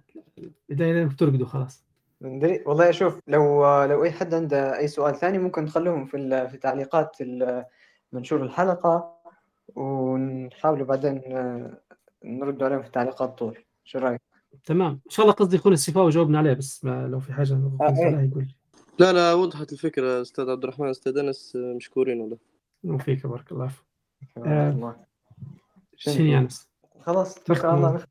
اذا بترقدوا خلاص. ندري. والله شوف لو لو أي حد عنده أي سؤال ثاني ممكن نخليهم في ال- في تعليقات ال- منشور الحلقة ونحاولوا بعدين آه، نرد عليهم في التعليقات طول. شو رأيك؟ تمام. إن شاء الله قصدي يكون الصفاء وجاوبنا عليه بس ما لو في حاجة آه، إيه. يقول لا لا وضحت الفكرة أستاذ عبد الرحمن. أستاذ أنس مشكورين والله. وفيك بارك الله فيك. آه. آه. الله شنو؟ شنو يا أنس؟ خلاص توكل على الله نخ-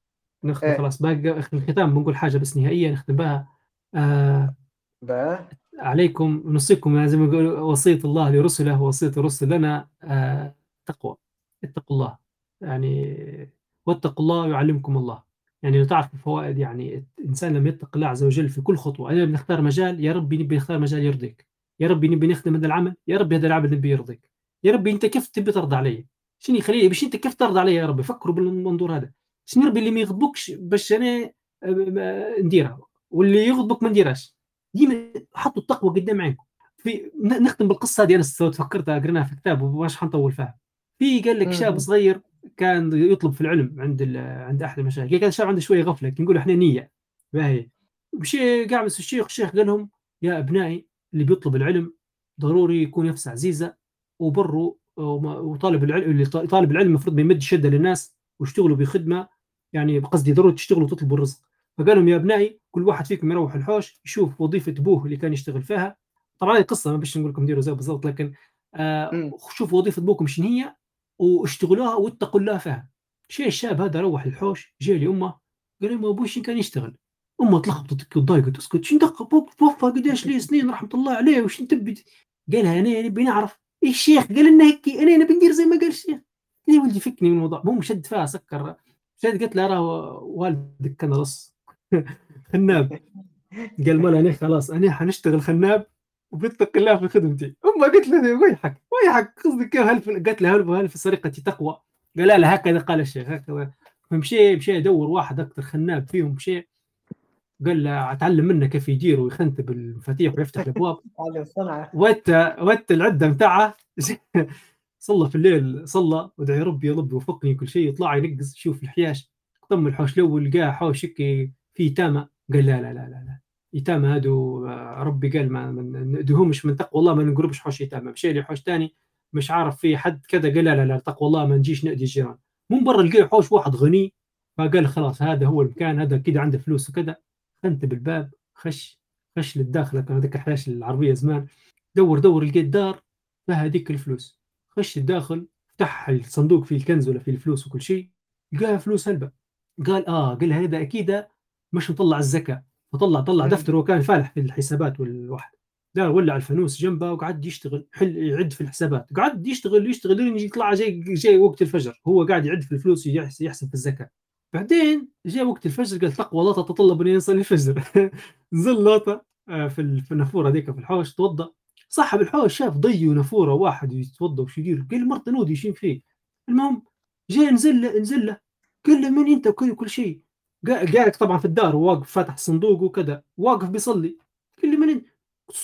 نختم. إيه. خلاص. باقي الختام بنقول حاجة بس نهائية نختم بها. آه باه عليكم نوصيكم زي ما يقول وصية الله لرسله وصية الرسل لنا. آه تقوى. اتقوا الله. يعني واتقوا الله يعلمكم الله. يعني لو تعرف الفوائد يعني الإنسان لما يتقي الله عز وجل في كل خطوة. أنا بنختار مجال يا ربي نبي نختار مجال يرضيك. يا ربي نبي نخدم هذا العمل يا ربي هذا العمل نبي يرضيك. يا ربي أنت كيف تبي ترضى علي؟ شنو يخليه باش انت كيف ترضى علي يا ربي؟ فكروا بالمنظور هذا. شنو ربي اللي ما يغضبكش باش أنا نديرها؟ واللي يغضبك ما نديرهاش. ديما حطوا التقوى قدام عينكم. في نختم بالقصة هذه أنا تفكرتها قريناها في كتاب وماش حنطول فيها. في قال لك شاب صغير كان يطلب في العلم عند عند أحد المشايخ. كان الشاب عنده شوية غفلة نقول إحنا نية. باهي مشي قاعد الشيخ الشيخ قال لهم يا أبنائي اللي بيطلب العلم ضروري يكون نفس عزيزة وبره وطالب العلم اللي طالب العلم المفروض بيمد شده للناس ويشتغلوا بخدمه يعني بقصدي ضروري تشتغلوا وتطلبوا الرزق فقال لهم يا ابنائي كل واحد فيكم يروح الحوش يشوف وظيفه ابوه اللي كان يشتغل فيها طبعا هذه قصه ما بش نقول لكم ديروا زي بالضبط لكن آه شوفوا وظيفه ابوكم شنو هي واشتغلوها واتقوا الله فيها شيء الشاب هذا روح الحوش جاء لامه قال له أبوي شنو كان يشتغل امه تلخبطت وضايقت اسكت شنو دق توفى قديش لي سنين رحمه الله عليه وش تبي قالها أنا نبي نعرف إيه الشيخ قال لنا هيك أنا نبي ندير زي ما قال الشيخ لي ولدي فكني من الموضوع؟ مو شد فيها سكر. شد قلت له راه والدك كان رص خناب. قال مالا أنا خلاص أنا حنشتغل خناب وبتق الله في خدمتي. أمه قلت له ويحك ويحك قصدك هل قالت له هل في سرقتي تقوى؟ قال لا هكذا قال الشيخ هكذا. فمشي مشي يدور واحد أكثر خناب فيهم مشي قال له أتعلم منه كيف يدير ويخنتب المفاتيح ويفتح الأبواب. وات وات العدة بتاعه صلى في الليل صلى ودعي ربي يا ربي وفقني كل شيء يطلع ينقز يشوف الحياش. طم الحوش الأول لقاه حوش في تامه قال لا لا لا لا, لا. يتامى هادو ربي قال ما ندهمش من تقوى الله ما نقربش حوش يتامى مشي لي حوش ثاني مش عارف في حد كذا قال لا لا لا تقوى الله ما نجيش نأذي الجيران. من برا لقى حوش واحد غني فقال خلاص هذا هو المكان هذا كده عنده فلوس وكذا. خنت بالباب خش خش للداخل كان هذيك حلاش العربية زمان. دور دور لقيت دار فيها هذيك الفلوس. خش الداخل فتح الصندوق فيه الكنز ولا فيه الفلوس وكل شيء لقاها فلوس هلبة. قال آه قال هذا أكيد مش مطلع الزكاة. فطلع طلع دفتر وكان فالح في الحسابات والواحد. دار ولع الفانوس جنبه وقعد يشتغل حل يعد في الحسابات. قعد يشتغل يشتغل لين يطلع جاي جاي وقت الفجر. هو قاعد يعد في الفلوس يحسب في الزكاة. بعدين جاء وقت الفجر قال تقوى الله تتطلب اني يصلي الفجر. نزل لوطة آه، في النافورة هذيك في الحوش توضأ. صاحب الحوش شاف ضي ونافورة واحد يتوضأ وش يدير قال مرت نودي يشين فيه. المهم جاء نزل له نزل له. قال له من أنت؟ وكل كل شيء. قاعد طبعا في الدار وواقف فاتح صندوق وكذا واقف بيصلي. قال لي من أنت؟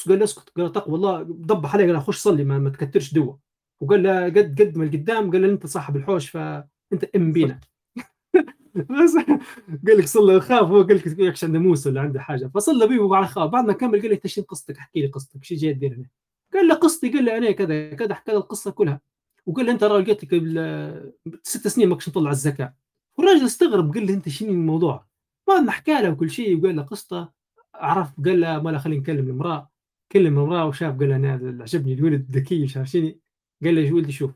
قال له اسكت. قال تقوى الله ضبح عليه قال خش صلي ما, ما تكترش دوا وقال له قد قد ما القدام قال له أنت صاحب الحوش فأنت ام بينا. بس قال لك صلى خاف هو قال لك يكش عنده موسى ولا عنده حاجة. فصلى بيه وبعد خاف. بعد ما كمل قال لي انت شنو قصتك احكي لي قصتك شو جاي تدير هنا قال له قصتي قال له أنا كذا كذا حكى له القصة كلها. وقال له انت راجل قلت لك ست سنين ماكش نطلع الزكاة. والراجل استغرب قال له انت شنو الموضوع؟ ما حكى له كل شيء وقال له قصته. عرف قال له ما خلينا نكلم المرأة. كلم المرأة وشاف قال له أنا عجبني الولد ذكي مش عارف شنو قال له ولدي شوف؟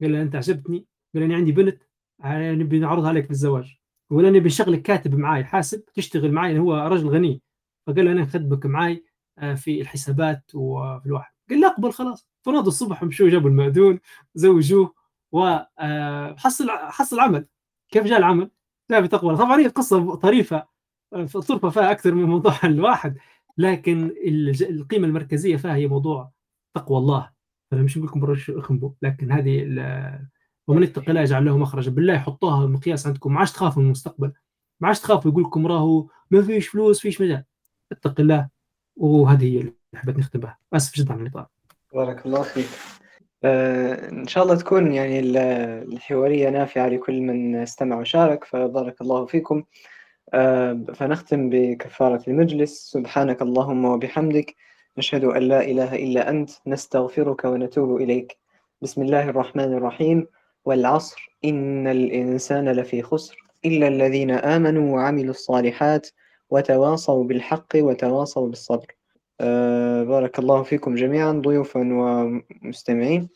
قال له أنت عجبتني؟ قال أنا عندي بنت نبي نعرضها عليك بالزواج ولا نبي كاتب معاي حاسب تشتغل معاي هو رجل غني. فقال له أنا أخدمك معاي آه، في الحسابات وفي الواحد. قال له أقبل خلاص. فنادوا الصبح مشوا جابوا المأذون زوجوه وحصل آه، حصل عمل. كيف جاء العمل؟ جاء بتقوى. طبعا هي قصة طريفة الطرفه فيها أكثر من موضوع الواحد. لكن القيمة المركزية فيها هي موضوع تقوى الله. أنا مش نقول لكم لكن هذه ومن اتق الله يجعل له مخرجا. بالله حطوها مقياس عندكم. ما عادش تخافوا من المستقبل. ما عادش تخافوا يقول لكم راهو ما فيش فلوس فيش مجال. اتق الله وهذه هي اللي حبيت نختم بها. آسف جدا على الاطاله بارك الله فيك. آه إن شاء الله تكون يعني الحوارية نافعة لكل من استمع وشارك فبارك الله فيكم. آه فنختم بكفارة المجلس. سبحانك اللهم وبحمدك. نشهد أن لا إله إلا أنت. نستغفرك ونتوب إليك. بسم الله الرحمن الرحيم. والعصر إن الإنسان لفي خسر. إلا الذين آمنوا وعملوا الصالحات وتواصوا بالحق وتواصوا بالصبر. آه بارك الله فيكم جميعا ضيوفا ومستمعين.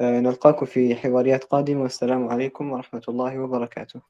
آه نلقاكم في حواريات قادمة. والسلام عليكم ورحمة الله وبركاته.